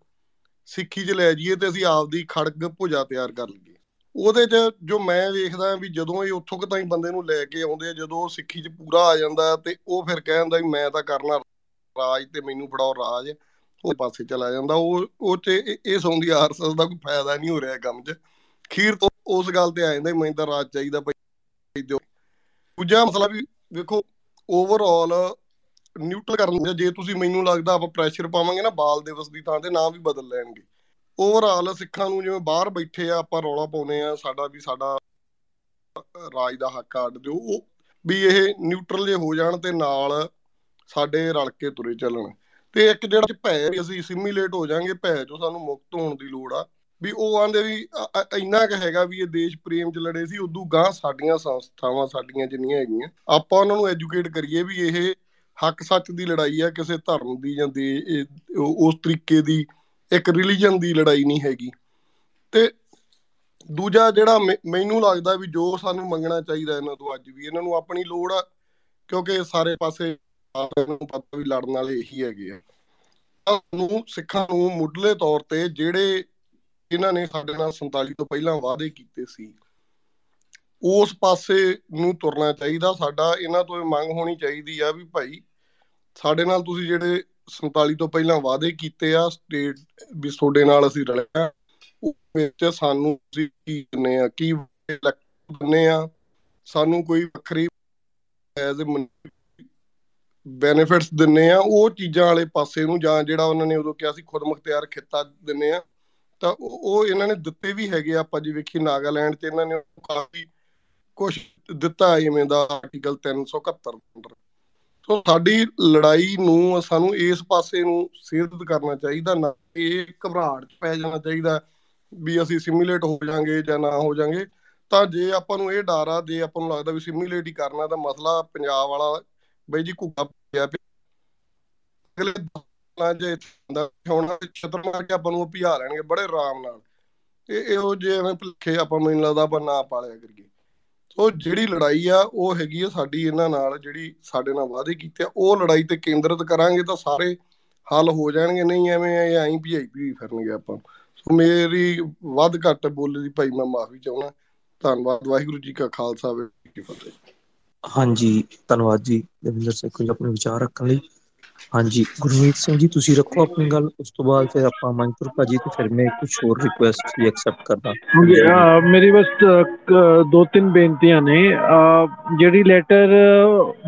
ਸਿੱਖੀ 'ਚ ਲੈ ਜਾਈਏ ਤੇ ਅਸੀਂ ਆਪਦੀ ਖੜਗ ਭੁਜਾ ਤਿਆਰ ਕਰ ਲਈਏ। ਉਹਦੇ 'ਚ ਜੋ ਮੈਂ ਵੇਖਦਾ ਵੀ ਜਦੋਂ ਇਹ ਉੱਥੋਂ ਤਾਈਂ ਬੰਦੇ ਨੂੰ ਲੈ ਕੇ ਆਉਂਦੇ ਆ, ਜਦੋਂ ਉਹ ਸਿੱਖੀ 'ਚ ਪੂਰਾ ਆ ਜਾਂਦਾ ਤੇ ਉਹ ਫਿਰ ਕਹਿੰਦਾ ਵੀ ਮੈਂ ਤਾਂ ਕਰਨਾ ਰਾਜ ਤੇ ਮੈਨੂੰ ਫੜਾਓ ਰਾਜ, ਉਹ ਪਾਸੇ ਚਲਾ ਜਾਂਦਾ। ਉਹ ਉਹ 'ਚ ਇਹ ਸੌਂਦੀ ਆਰਐਸਐਸ ਦਾ ਕੋਈ ਫਾਇਦਾ ਨਹੀਂ ਹੋ ਰਿਹਾ ਕੰਮ 'ਚ। ਖੀਰ ਤੋਂ ਉਸ ਗੱਲ ਤੇ ਆ ਜਾਂਦਾ ਮੈਨੂੰ ਤਾਂ ਰਾਜ ਚਾਹੀਦਾ ਭਾਈ ਦਿਓ। ਦੂਜਾ ਮਸਲਾ ਵੀ ਵੇਖੋ ਓਵਰਆਲ ਨਿਊਟਰਲ ਕਰਨ ਜੇ ਤੁਸੀਂ ਮੈਨੂੰ ਲੱਗਦਾ ਆਪਾਂ ਪ੍ਰੈਸ਼ਰ ਪਾਵਾਂਗੇ ਨਾ ਬਾਲ ਦਿਵਸ ਦੀ ਥਾਂ ਤੇ ਨਾਂ ਵੀ ਬਦਲ ਲੈਣਗੇ। ਓਵਰਆਲ ਸਿੱਖਾਂ ਨੂੰ ਜਿਵੇਂ ਬਾਹਰ ਬੈਠੇ ਆ, ਆਪਾਂ ਰੌਲਾ ਪਾਉਨੇ ਆ, ਸਾਡਾ ਵੀ ਸਾਡਾ ਰਾਜ ਦਾ ਹੱਕ ਆੜ ਦਿਓ। ਉਹ ਵੀ ਇਹ ਨਿਊਟਰਲ ਜੇ ਹੋ ਜਾਣ ਤੇ ਨਾਲ ਸਾਡੇ ਰਲ ਕੇ ਤੁਰੇ ਚੱਲਣ। ਤੇ ਇੱਕ ਜਿਹੜਾ ਭੈ ਵੀ ਅਸੀਂ ਸਿਮੂਲੇਟ ਹੋ ਜਾਾਂਗੇ, ਭੈ ਚੋਂ ਸਾਨੂੰ ਮੁਕਤ ਹੋਣ ਦੀ ਲੋੜ ਆ। ਵੀ ਉਹ ਆਂਦੇ ਵੀ ਇੰਨਾ ਕੁ ਹੈਗਾ ਵੀ ਇਹ ਦੇਸ਼ ਪ੍ਰੇਮ ਚ ਲੜੇ ਸੀ, ਉਦੋਂ ਗਾਂ ਸਾਡੀਆਂ ਸੰਸਥਾਵਾਂ ਸਾਡੀਆਂ ਜਿੰਨੀਆਂ ਹੈਗੀਆਂ, ਆਪਾਂ ਉਹਨਾਂ ਨੂੰ ਐਜੂਕੇਟ ਕਰੀਏ ਵੀ ਇਹ ਹੱਕ ਸੱਚ ਦੀ ਲੜਾਈ ਆ, ਕਿਸੇ ਧਰਮ ਦੀ ਜਾਂ ਦੇ ਉਸ ਤਰੀਕੇ ਦੀ ਇੱਕ ਰਿਲੀਜੀਅਨ ਦੀ ਲੜਾਈ ਨਹੀਂ ਹੈਗੀ। ਤੇ ਦੂਜਾ ਜਿਹੜਾ ਮੈਨੂੰ ਲੱਗਦਾ ਵੀ ਜੋ ਸਾਨੂੰ ਮੰਗਣਾ ਚਾਹੀਦਾ ਇਹਨਾਂ ਤੋਂ ਅੱਜ ਵੀ, ਇਹਨਾਂ ਨੂੰ ਆਪਣੀ ਲੋੜ ਆ, ਕਿਉਂਕਿ ਸਾਰੇ ਪਾਸੇ ਨੂੰ ਪਤਾ ਵੀ ਲੜਨ ਵਾਲੇ ਇਹੀ ਹੈਗੇ ਆ। ਨੂੰ ਸਿੱਖਾਂ ਨੂੰ ਮੁੱਢਲੇ ਤੌਰ ਤੇ ਜਿਹੜੇ ਇਹਨਾਂ ਨੇ ਸਾਡੇ ਨਾਲ 47 ਤੋਂ ਪਹਿਲਾਂ ਵਾਅਦੇ ਕੀਤੇ ਸੀ, ਉਸ ਪਾਸੇ ਨੂੰ ਤੁਰਨਾ ਚਾਹੀਦਾ। ਸਾਡਾ ਇਹਨਾਂ ਤੋਂ ਇਹ ਮੰਗ ਹੋਣੀ ਚਾਹੀਦੀ ਆ ਵੀ ਭਾਈ, ਸਾਡੇ ਨਾਲ ਤੁਸੀਂ ਜਿਹੜੇ 47 ਤੋਂ ਪਹਿਲਾਂ ਵਾਅਦੇ ਕੀਤੇ ਆ ਸਟੇਟ ਵੀ ਤੁਹਾਡੇ ਨਾਲ ਅਸੀਂ ਰਲਿਆ ਉਹ ਵਿੱਚ ਸਾਨੂੰ ਤੁਸੀਂ ਕੀ ਦਿੰਨੇ ਆ, ਕੀ ਦਿੰਨੇ ਆ, ਸਾਨੂੰ ਕੋਈ ਵੱਖਰੀ ਐਜ਼ ਅ ਬੈਨੀਫਿਟਸ ਦਿੰਨੇ ਆ, ਉਹ ਚੀਜ਼ਾਂ ਵਾਲੇ ਪਾਸੇ ਨੂੰ ਜਾਂ ਜਿਹੜਾ ਉਹਨਾਂ ਨੇ ਉਦੋਂ ਕਿਹਾ ਸੀ ਖੁਦ ਮੁਖਤਿਆਰ ਖਿੱਤਾ ਦਿੰਨੇ ਆ। ਤਾਂ ਉਹ ਇਹਨਾਂ ਨੇ ਦਿੱਤੇ ਵੀ ਹੈਗੇ ਆਪਾਂ ਜੇ ਵੇਖੀ ਨਾਗਾਲੈਂਡ ਤੇ ਇਹਨਾਂ ਨੇ ਕਾਫੀ ਕੁਝ ਦਿੱਤਾ ਇਵੇਂ ਦਾ ਆਰਟੀਕਲ 371 ਅੰਦਰ। ਸੋ ਸਾਡੀ ਲੜਾਈ ਨੂੰ, ਸਾਨੂੰ ਇਸ ਪਾਸੇ ਨੂੰ ਸਿਰਦਤ ਕਰਨਾ ਚਾਹੀਦਾ, ਨਾ ਇਹ ਘਬਰਾਹਟ ਪੈ ਜਾਣਾ ਚਾਹੀਦਾ ਵੀ ਅਸੀਂ ਸਿਮੂਲੇਟ ਹੋ ਜਾਾਂਗੇ ਜਾਂ ਨਾ ਹੋ ਜਾਾਂਗੇ ਤਾਂ ਜੇ ਆਪਾਂ ਨੂੰ ਇਹ ਡਰ ਆ, ਜੇ ਆਪਾਂ ਨੂੰ ਲੱਗਦਾ ਵੀ ਸਿਮੂਲੇਟ ਹੀ ਕਰਨਾ, ਤਾਂ ਮਸਲਾ ਪੰਜਾਬ ਵਾਲਾ ਬਈ ਜੀ ਕੁੱਕਾ ਪਿਆ। ਅਗਲੇ ਨਾ ਜੇ ਹੁਣ ਛਤਰ ਮਾਰ ਕੇ ਆਪਾਂ ਨੂੰ ਭਿਆ ਲੈਣਗੇ ਬੜੇ ਆਰਾਮ ਨਾਲ। ਇਹ ਇਹੋ ਜਿਹੇ ਐਵੇਂ ਭੁੱਖੇ ਆਪਾਂ ਮੈਨੂੰ ਲੱਗਦਾ, ਆਪਾਂ ਨਾ ਪਾਲਿਆ ਕਰੀਏ। ਸੋ ਜਿਹੜੀ ਲੜਾਈ ਆ, ਉਹ ਹੈਗੀ ਆ ਸਾਡੀ ਇਹਨਾਂ ਨਾਲ, ਜਿਹੜੀ ਸਾਡੇ ਨਾਲ ਵਾਅਦੇ ਕੀਤੇ ਆ, ਉਹ ਲੜਾਈ ਤੇ ਕੇਂਦਰਿਤ ਕਰਾਂਗੇ ਤਾਂ ਸਾਰੇ ਹੱਲ ਹੋ ਜਾਣਗੇ, ਨਹੀਂ ਐਵੇਂ ਐ, ਐਂ ਭੀਆਈ ਫਿਰਨਗੇ ਆਪਾਂ। ਸੋ ਮੇਰੀ ਵੱਧ ਘੱਟ ਬੋਲੇ ਦੀ ਭਾਈ ਮੈਂ ਮਾਫੀ ਚਾਹੁੰਦਾ। ਧੰਨਵਾਦ, ਵਾਹਿਗੁਰੂ ਜੀ ਕਾ ਖਾਲਸਾ, ਵਾਹਿਗੁਰੂ ਜੀ ਕੀ ਫਤਿਹ। ਹਾਂਜੀ, ਧੰਨਵਾਦ ਜੀ, ਦਵਿੰਦਰ ਸਿੰਘ ਜੀ, ਆਪਣੇ ਵਿਚਾਰ ਰੱਖਣ ਲਈ। ਹਾਂਜੀ, ਗੁਰਮੀਤ ਸਿੰਘ ਜੀ, ਤੁਸੀਂ ਰੱਖੋ ਆਪਣੀ ਗੱਲ, ਉਸ ਤੋਂ ਬਾਅਦ ਫਿਰ ਆਪਾਂ ਮਨਪੁਰ ਭਾਜੀ ਤੇ ਫਿਰ ਮੈਂ ਕੁਝ ਹੋਰ ਰਿਕੁਐਸਟ ਵੀ ਐਕਸੈਪਟ ਕਰਦਾ। ਹਾਂਜੀ ਮੇਰੀ ਬਸ ਦੋ ਤਿੰਨ ਬੇਨਤੀਆਂ ਨੇ। ਜਿਹੜੀ ਲੈਟਰ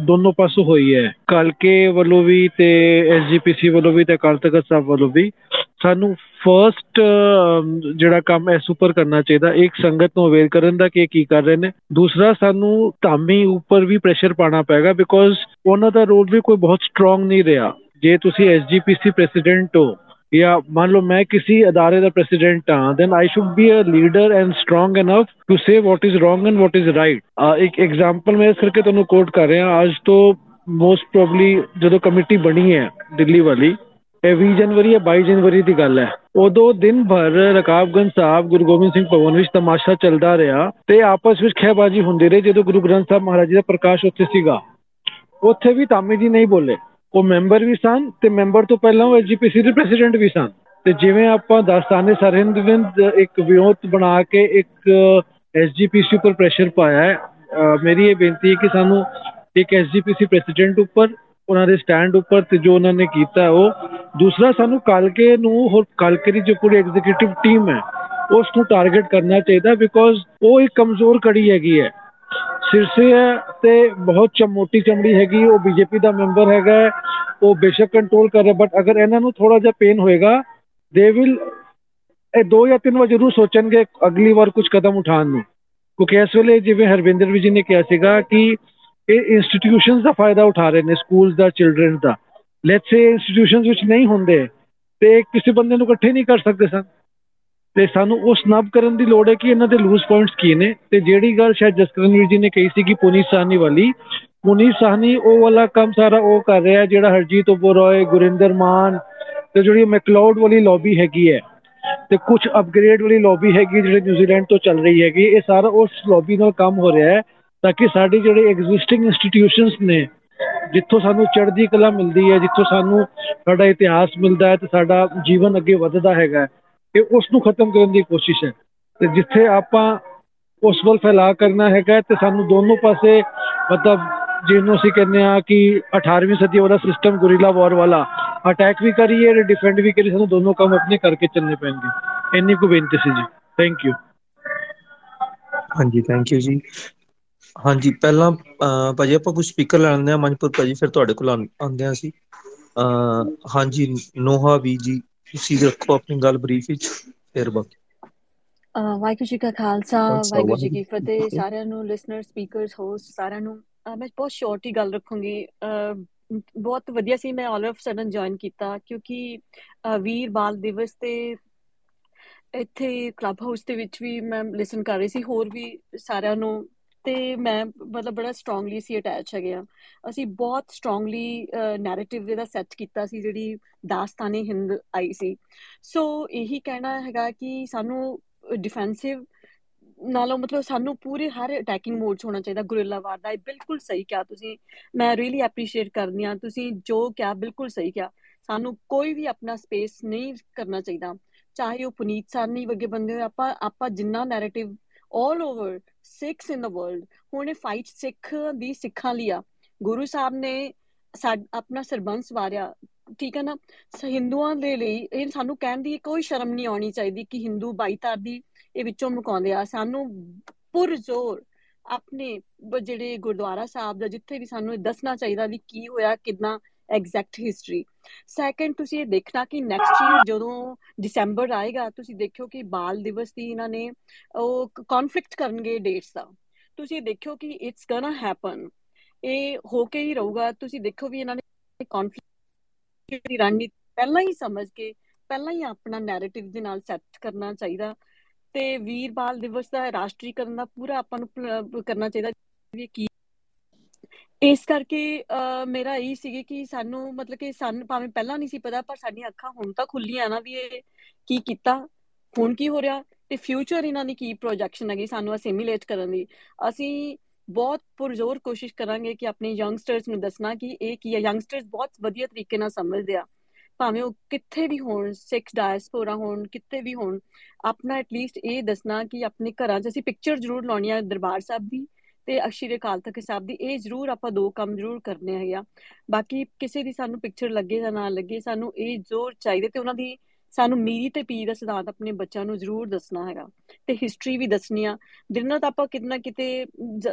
ਦੋਨੋਂ ਪਾਸੋਂ ਹੋਈ ਹੈ, ਕਲਕੇ ਵੱਲੋਂ ਵੀ ਤੇ ਐਸਜੀਪੀਸੀ ਵੱਲੋਂ ਵੀ ਤੇ ਅਕਾਲ ਤਖਤ ਸਾਹਿਬ ਵੱਲੋਂ ਵੀ। ਸਾਨੂੰ ਫਰਸਟ ਜਿਹੜਾ ਕੰਮ ਐ ਸੁਪਰ ਕਰਨਾ ਚਾਹੀਦਾ, ਇੱਕ ਸੰਗਤ ਨੂੰ ਅਵੇਅਰ ਕਰਨ ਦਾ ਕਿ ਕੀ ਕਰ ਰਹੇ ਨੇ। ਦੂਸਰਾ, ਸਾਨੂੰ ਧਾਮੀ ਉੱਪਰ ਵੀ ਪ੍ਰੈਸ਼ਰ ਪਾਣਾ ਪੈਗਾ ਬਿਕੋਜ਼ ਉਹਨਾਂ ਦਾ ਰੋਲ ਵੀ ਕੋਈ ਬਹੁਤ ਸਟਰੋਂਗ ਨਹੀਂ ਰਿਹਾ। ਜੇ ਤੁਸੀਂ ਐਸਜੀਪੀਸੀ ਪ੍ਰੈਜ਼ੀਡੈਂਟ ਹੋ ਜਾਂ ਮੰਨ ਲਓ ਮੈਂ ਕਿਸੇ ਅਦਾਰੇ ਦਾ ਪ੍ਰੈਜ਼ੀਡੈਂਟ ਹਾਂ then I should be a leader and strong enough to say what is wrong and what is right ਇੱਕ ਐਗਜ਼ਾਮਪਲ ਮੈਂ ਇਸ ਕਰਕੇ ਤੁਹਾਨੂੰ ਕੋਟ ਕਰ ਰਿਹਾ, ਅੱਜ ਤੋਂ ਮੋਸਟ ਪ੍ਰੋਬਬਲੀ ਜਦੋਂ ਕਮੇਟੀ ਬਣੀ ਹੈ ਦਿੱਲੀ ਵਾਲੀ ਇਹ 20 ਜਨਵਰੀ ਜਾਂ 22 ਜਨਵਰੀ ਦੀ ਗੱਲ ਹੈ। ਉਦੋਂ ਦਿਨ ਭਰ ਰਕਾਬਗੰਜ ਸਾਹਿਬ ਗੁਰੂ ਗੋਬਿੰਦ ਸਿੰਘ ਭਵਨ ਵਿੱਚ ਤਮਾਸ਼ਾ ਚੱਲਦਾ ਰਿਹਾ ਤੇ ਆਪਸ ਵਿੱਚ ਖਹਿਬਾਜੀ ਹੁੰਦੀ ਰਹੀ, ਜਦੋਂ ਗੁਰੂ ਗ੍ਰੰਥ ਸਾਹਿਬ ਮਹਾਰਾਜ ਜੀ ਦਾ ਪ੍ਰਕਾਸ਼ ਉੱਥੇ ਸੀਗਾ। ਉੱਥੇ ਵੀ ਤਾਮੀ ਜੀ ਨਹੀਂ ਬੋਲੇ। ਉਹ ਮੈਂਬਰ ਵੀ ਸਨ ਤੇ ਮੈਂਬਰ ਤੋਂ ਪਹਿਲਾਂ ਉਹ ਐਜੀਪੀਸੀ ਦੇ ਪ੍ਰੈਜ਼ੀਡੈਂਟ ਵੀ ਸਨ। ਤੇ ਜਿਵੇਂ ਆਪਾਂ ਦਸਤਾਨੇ ਸਰਹਿੰਦ ਵਿੰਦ ਇੱਕ ਵਿਉਂਤ ਬਣਾ ਕੇ ਇੱਕ ਐਸਜੀਪੀਸੀ ਉੱਪਰ ਪ੍ਰੈਸ਼ਰ ਪਾਇਆ ਹੈ ਮੇਰੀ ਇਹ ਬੇਨਤੀ ਹੈ ਕਿ ਸਾਨੂੰ ਇੱਕ ਐਸਜੀਪੀਸੀ ਪ੍ਰੈਜ਼ੀਡੈਂਟ ਉੱਪਰ ਉਹਨਾਂ ਦੇ ਸਟੈਂਡ ਉੱਪਰ ਤੇ ਜੋ ਉਹਨਾਂ ਨੇ ਕੀਤਾ ਉਹ, ਦੂਸਰਾ ਸਾਨੂੰ ਕਲਕੇ ਨੂੰ ਹੋਰ ਕਲਕੇ ਦੀ ਜੋ ਪੂਰੀ ਐਗਜ਼ੀਕਿਊਟਿਵ ਟੀਮ ਹੈ, ਉਸ ਨੂੰ ਟਾਰਗੇਟ ਕਰਨਾ ਚਾਹੀਦਾ ਬਿਕੋਜ਼ ਉਹ ਇੱਕ ਕਮਜ਼ੋਰ ਕੜੀ ਹੈਗੀ ਹੈ। ਸਿਰਸੇ ਤੇ ਬਹੁਤ ਚਮੋਟੀ ਚਮੜੀ ਹੈਗੀ, ਉਹ ਬੀਜੇਪੀ ਦਾ ਮੈਂਬਰ ਹੈਗਾ ਉਹ ਬੇਸ਼ੱਕ ਕੰਟਰੋਲ ਕਰ ਰਿਹਾ ਬਟ ਅਗਰ ਇਹਨਾਂ ਨੂੰ ਥੋੜਾ ਜਿਹਾ ਪੇਨ ਹੋਏਗਾ ਦੇ ਵਿਲ ਇਹ ਦੋ ਜਾਂ ਤਿੰਨ ਵਾਰ ਜ਼ਰੂਰ ਸੋਚਣਗੇ ਅਗਲੀ ਵਾਰ ਕੁਝ ਕਦਮ ਉਠਾਉਣ ਨੂੰ। ਕਿਉਂਕਿ ਇਸ ਵੇਲੇ ਜਿਵੇਂ ਹਰਵਿੰਦਰ ਵੀ ਜੀ ਨੇ ਕਿਹਾ ਸੀਗਾ ਕਿ ਇਹ ਇੰਸਟੀਟਿਊਸ਼ਨਸ ਦਾ ਫਾਇਦਾ ਉਠਾ ਰਹੇ ਨੇ ਸਕੂਲਸ ਦਾ ਚਿਲड्रन ਦਾ। ਲੈਟਸ ਸੇ ਇੰਸਟੀਟਿਊਸ਼ਨਸ ਵਿੱਚ ਨਹੀਂ ਹੁੰਦੇ, ਤੇ ਕਿਸੇ ਬੰਦੇ ਨੂੰ ਇਕੱਠੇ ਨਹੀਂ ਕਰ ਸਕਦੇ ਸਨ। ਤੇ ਸਾਨੂੰ ਉਸ ਨਬ ਕਰਨ ਦੀ ਲੋੜ ਹੈ ਕਿ ਇਹਨਾਂ ਦੇ ਲੂਜ਼ ਪੁਆਇੰਟਸ ਕੀ ਨੇ। ਤੇ ਜਿਹੜੀ ਗੱਲ ਸ਼ਾਇਦ ਜਸਕਰਨਵੀਰ ਜੀ ਨੇ ਕਹੀ ਸੀ ਕਿ ਪੁਨੀਤ ਸਾਹਨੀ ਵਾਲੀ, ਪੁਨੀਤ ਸਾਹਨੀ ਉਹ ਵਾਲਾ ਕੰਮ ਸਾਰਾ ਉਹ ਕਰ ਰਿਹਾ ਜਿਹੜਾ ਹਰਜੀਤ ਉਪਰੋਏ ਗੁਰਿੰਦਰ ਮਾਨ ਤੇ ਜਿਹੜੀ ਮੈਕਲਾਉਡ ਵਾਲੀ ਲੌਬੀ ਹੈਗੀ ਹੈ। ਤੇ ਕੁਝ ਅਪਗ੍ਰੇਡ ਵਾਲੀ ਲੌਬੀ ਹੈਗੀ ਜਿਹੜੀ ਨਿਊਜ਼ੀਲੈਂਡ ਤੋਂ ਚੱਲ ਰਹੀ ਹੈਗੀ ਇਹ ਸਾਰਾ ਉਸ ਲੌਬੀ ਨਾਲ ਕੰਮ ਹੋ ਰਿਹਾ ਹੈ। ਤਾਂ ਕਿ ਸਾਡੀ ਜਿਹੜੇ ਐਗਜ਼ਿਸਟਿੰਗ ਇੰਸਟੀਟਿਊਸ਼ਨਸ ਨੇ, ਜਿੱਥੋਂ ਸਾਨੂੰ ਚੜ੍ਹਦੀ ਕਲਾ ਮਿਲਦੀ ਹੈ, ਜਿੱਥੋਂ ਸਾਨੂੰ ਸਾਡਾ ਇਤਿਹਾਸ ਮਿਲਦਾ ਹੈ ਤੇ ਸਾਡਾ ਜੀਵਨ ਅੱਗੇ ਵੱਧਦਾ ਹੈਗਾ ਇਹ ਉਸ ਨੂੰ ਖਤਮ ਕਰਨ ਦੀ ਕੋਸ਼ਿਸ਼ ਹੈ। ਤੇ ਜਿੱਥੇ ਆਪਾਂ ਉਸ ਵੱਲ ਫੈਲਾ ਕਰਨਾ ਹੈਗਾ ਤੇ ਸਾਨੂੰ ਦੋਨੋਂ ਪਾਸੇ ਮਤਲਬ ਜਿਹਨੂੰ ਅਸੀਂ ਕਹਿੰਦੇ ਆ ਕਿ 18ਵੀਂ ਸਦੀ ਵਾਲਾ ਸਿਸਟਮ ਗੁਰੀਲਾ ਵਾਰ ਵਾਲਾ ਅਟੈਕ ਵੀ ਕਰੀਏ ਤੇ ਡਿਫੈਂਡ ਵੀ ਕਰੀਏ, ਸਾਨੂੰ ਦੋਨੋਂ ਕੰਮ ਆਪਣੇ ਕਰਕੇ ਚੱਲਨੇ ਪੈਣਗੇ। ਇੰਨੀ ਕੁ ਬੇਨਤੀ ਸੀ ਜੀ। ਥੈਂਕ ਯੂ ਹਾਂਜੀ ਥੈਂਕ ਯੂ ਜੀ। ਹਾਂਜੀ ਪਹਿਲਾਂ ਭਾਜੀ ਆਪਾਂ ਕੁਝ ਸਪੀਕਰ ਲੈਣੇ ਆ ਮਨਪੁਰ ਭਾਜੀ ਫਿਰ ਤੁਹਾਡੇ ਕੋਲ ਆਉਂਦੇ ਆ ਸੀ ਹਾਂਜੀ ਨੋਹਾ ਵੀ ਜੀ ਤੁਸੀਂ ਰੱਖੋ ਆਪਣੀ ਗੱਲ ਬਰੀਫ ਵਿੱਚ ਫਿਰ ਬਾਕੀ। ਵਾਹਿਗੁਰੂ ਜੀ ਕਾ ਖਾਲਸਾ ਵਾਹਿਗੁਰੂ ਜੀ ਕੀ ਫਤਿਹ। ਸਾਰਿਆਂ ਨੂੰ ਲਿਸਨਰ ਸਪੀਕਰਸ ਹੋਸਟ ਸਾਰਿਆਂ ਨੂੰ ਮੈਂ ਬਹੁਤ ਸ਼ਾਰਟ ਹੀ ਗੱਲ ਰੱਖੂੰਗੀ। ਬਹੁਤ ਵਧੀਆ ਸੀ ਮੈਂ ਆਲ ਆਫ ਸਡਨ ਜੁਆਇਨ ਕੀਤਾ ਕਿਉਂਕਿ ਵੀਰ ਬਾਲ ਦਿਵਸ ਤੇ ਇੱਥੇ ਕਲੱਬ ਹਾਊਸ ਦੇ ਵਿੱਚ ਵੀ ਮੈਂ ਲਿਸਨ ਕਰ ਰਹੀ ਸੀ। ਹੋਰ ਵੀ ਸਾਰਿਆਂ ਨੂੰ ਤੇ ਮੈਂ ਮਤਲਬ ਬੜਾ ਸਟਰੋਂਗਲੀ ਸੀ ਅਟੈਚ ਹੈਗੇ ਆ। ਅਸੀਂ ਬਹੁਤ ਸਟਰੋਂਗਲੀ ਨੈਰੇਟਿਵ ਇਹਦਾ ਸੈੱਟ ਕੀਤਾ ਸੀ, ਜਿਹੜੀ ਦਾਸਤਾਨੀ ਹਿੰਦ ਆਈ ਸੀ। ਸੋ ਇਹੀ ਕਹਿਣਾ ਹੈਗਾ ਕਿ ਸਾਨੂੰ ਡਿਫੈਂਸਿਵ ਨਾਲੋਂ ਮਤਲਬ ਸਾਨੂੰ ਪੂਰੇ ਹਰ ਅਟੈਕਿੰਗ ਮੋਡ 'ਚ ਹੋਣਾ ਚਾਹੀਦਾ। ਗੁਰਿਲਾ ਵਾਰ ਦਾ ਬਿਲਕੁਲ ਸਹੀ ਕਿਹਾ ਤੁਸੀਂ। ਮੈਂ ਰੀਲੀ ਐਪਰੀਸ਼ੀਏਟ ਕਰਦੀ ਆ ਤੁਸੀਂ ਜੋ ਕਿਹਾ, ਬਿਲਕੁਲ ਸਹੀ ਕਿਹਾ। ਸਾਨੂੰ ਕੋਈ ਵੀ ਆਪਣਾ ਸਪੇਸ ਨਹੀਂ ਕਰਨਾ ਚਾਹੀਦਾ। ਚਾਹੇ ਉਹ ਪੁਨੀਤ ਸਾਨੀ ਵਰਗੇ ਬੰਦੇ ਹੋਏ, ਆਪਾਂ ਆਪਾਂ ਜਿੰਨਾ narrative 올 over Sikhs in the world ਹੁਣ ਇਹ ਫਾਈਟ ਸਿੱਖ ਦੀ ਸਿੱਖਾਂ ਲਈ ਆ। ਗੁਰੂ ਸਾਹਿਬ ਨੇ ਆਪਣਾ ਸਰਬੰਸ ਵਾਰਿਆ। ਠੀਕ ਹੈ ਨਾ? ਹਿੰਦੂਆਂ ਦੇ ਲਈ ਇਹ ਸਾਨੂੰ ਕਹਿਣ ਦੀ ਕੋਈ ਸ਼ਰਮ ਨਹੀਂ ਆਉਣੀ ਚਾਹੀਦੀ ਕਿ ਹਿੰਦੂ ਬਾਈਤਾਰ ਦੀ ਇਹ ਵਿੱਚੋਂ ਮੁਕਾਉਂਦੇ ਆ। ਸਾਨੂੰ ਪੁਰਜ਼ੋਰ ਆਪਣੇ ਜਿਹੜੇ ਗੁਰਦੁਆਰਾ ਸਾਹਿਬ ਦਾ ਜਿੱਥੇ ਵੀ ਸਾਨੂੰ ਦੱਸਣਾ ਚਾਹੀਦਾ ਵੀ ਕੀ ਹੋਇਆ, ਕਿਦਾਂ ਐਗਜ਼ੈਕਟ ਹਿਸਟਰੀ ਸੈਕੰਡ ਤੁਸੀਂ ਇਹ ਦੇਖਣਾ ਕਿ ਨੈਕਸਟ ਈਅਰ ਜਦੋਂ ਦਸੰਬਰ ਆਏਗਾ, ਤੁਸੀਂ ਦੇਖਿਓ ਕਿ ਬਾਲ ਦਿਵਸ ਦੀ ਇਹਨਾਂ ਨੇ ਉਹ ਕਨਫਲਿਕਟ ਕਰਨਗੇ ਡੇਟਸ ਦਾ। ਤੁਸੀਂ ਦੇਖਿਓ ਕਿ ਇਟਸ ਗੋਣਾ ਹੈਪਨ ਇਹ ਹੋ ਕੇ ਹੀ ਰਹੂਗਾ। ਤੁਸੀਂ ਦੇਖੋ ਵੀ ਇਹਨਾਂ ਨੇ ਕਨਫਲਿਕਟ ਦੀ ਰਣਨੀਤੀ ਪਹਿਲਾਂ ਹੀ ਸਮਝ ਕੇ, ਪਹਿਲਾਂ ਹੀ ਆਪਣਾ ਨੈਰੇਟਿਵ ਦੇ ਨਾਲ ਸੈੱਟ ਕਰਨਾ ਚਾਹੀਦਾ। ਤੇ ਵੀਰ ਬਾਲ ਦਿਵਸ ਦਾ ਰਾਸ਼ਟਰੀਕਰਨ ਦਾ ਪੂਰਾ ਆਪਾਂ ਨੂੰ ਕਰਨਾ ਚਾਹੀਦਾ। ਵੀ ਕੀ ਇਸ ਕਰਕੇ ਮੇਰਾ ਇਹ ਸੀਗੇ ਕਿ ਸਾਨੂੰ ਮਤਲਬ ਕਿ ਸਾਨੂੰ ਭਾਵੇਂ ਪਹਿਲਾਂ ਨਹੀਂ ਸੀ ਪਤਾ, ਪਰ ਸਾਡੀਆਂ ਅੱਖਾਂ ਹੁਣ ਤਾਂ ਖੁੱਲੀਆਂ ਨਾ ਵੀ ਇਹ ਕੀ ਕੀਤਾ, ਹੁਣ ਕੀ ਹੋ ਰਿਹਾ ਤੇ ਫਿਊਚਰ ਇਹਨਾਂ ਦੀ ਕੀ ਪ੍ਰੋਜੈਕਸ਼ਨ ਹੈਗੀ ਸਾਨੂੰ ਅਸਿਮੀਲੇਟ ਕਰਨ ਦੀ। ਅਸੀਂ ਬਹੁਤ ਪੁਰਜ਼ੋਰ ਕੋਸ਼ਿਸ਼ ਕਰਾਂਗੇ ਕਿ ਆਪਣੇ ਯੰਗਸਟਰਸ ਨੂੰ ਦੱਸਣਾ ਕਿ ਇਹ ਕੀ ਹੈ। ਯੰਗਸਟਰਸ ਬਹੁਤ ਵਧੀਆ ਤਰੀਕੇ ਨਾਲ ਸਮਝਦੇ ਆ। ਭਾਵੇਂ ਉਹ ਕਿੱਥੇ ਵੀ ਹੋਣ, ਸਿੱਖ ਡਾਇਸਪੋਰਾ ਹੋਣ, ਕਿੱਥੇ ਵੀ ਹੋਣ, ਆਪਣਾ ਐਟਲੀਸਟ ਇਹ ਦੱਸਣਾ ਕਿ ਆਪਣੇ ਘਰਾਂ 'ਚ ਅਸੀਂ ਪਿਕਚਰ ਜ਼ਰੂਰ ਲਾਉਣੀ ਆ ਦਰਬਾਰ ਸਾਹਿਬ ਦੀ। ਤੇ ਅਸ਼ੀਰੇ ਕਾਲ ਤੱਕ ਸਾਹਿਬ ਦੀ, ਇਹ ਜ਼ਰੂਰ ਆਪਾਂ ਦੋ ਕੰਮ ਜ਼ਰੂਰ ਕਰਨੇ ਹੈਗੇ ਆ। ਬਾਕੀ ਕਿਸੇ ਦੀ ਸਾਨੂੰ ਪਿਕਚਰ ਲੱਗੇ ਜਾਂ ਨਾ ਲੱਗੇ, ਸਾਨੂੰ ਇਹ ਜ਼ੋਰ ਚਾਹੀਦਾ ਤੇ ਉਹਨਾਂ ਦੀ ਸਾਨੂੰ ਮੀਰੀ ਤੇ ਪੀ ਦਾ ਸਿਧਾਂਤ ਆਪਣੇ ਬੱਚਿਆਂ ਨੂੰ ਜ਼ਰੂਰ ਦੱਸਣਾ ਹੈਗਾ। ਤੇ ਹਿਸਟਰੀ ਵੀ ਦੱਸਣੀ ਆ। ਦਿਨ ਰਾਤ ਆਪਾਂ ਕਿਤਨਾ ਕਿਤੇ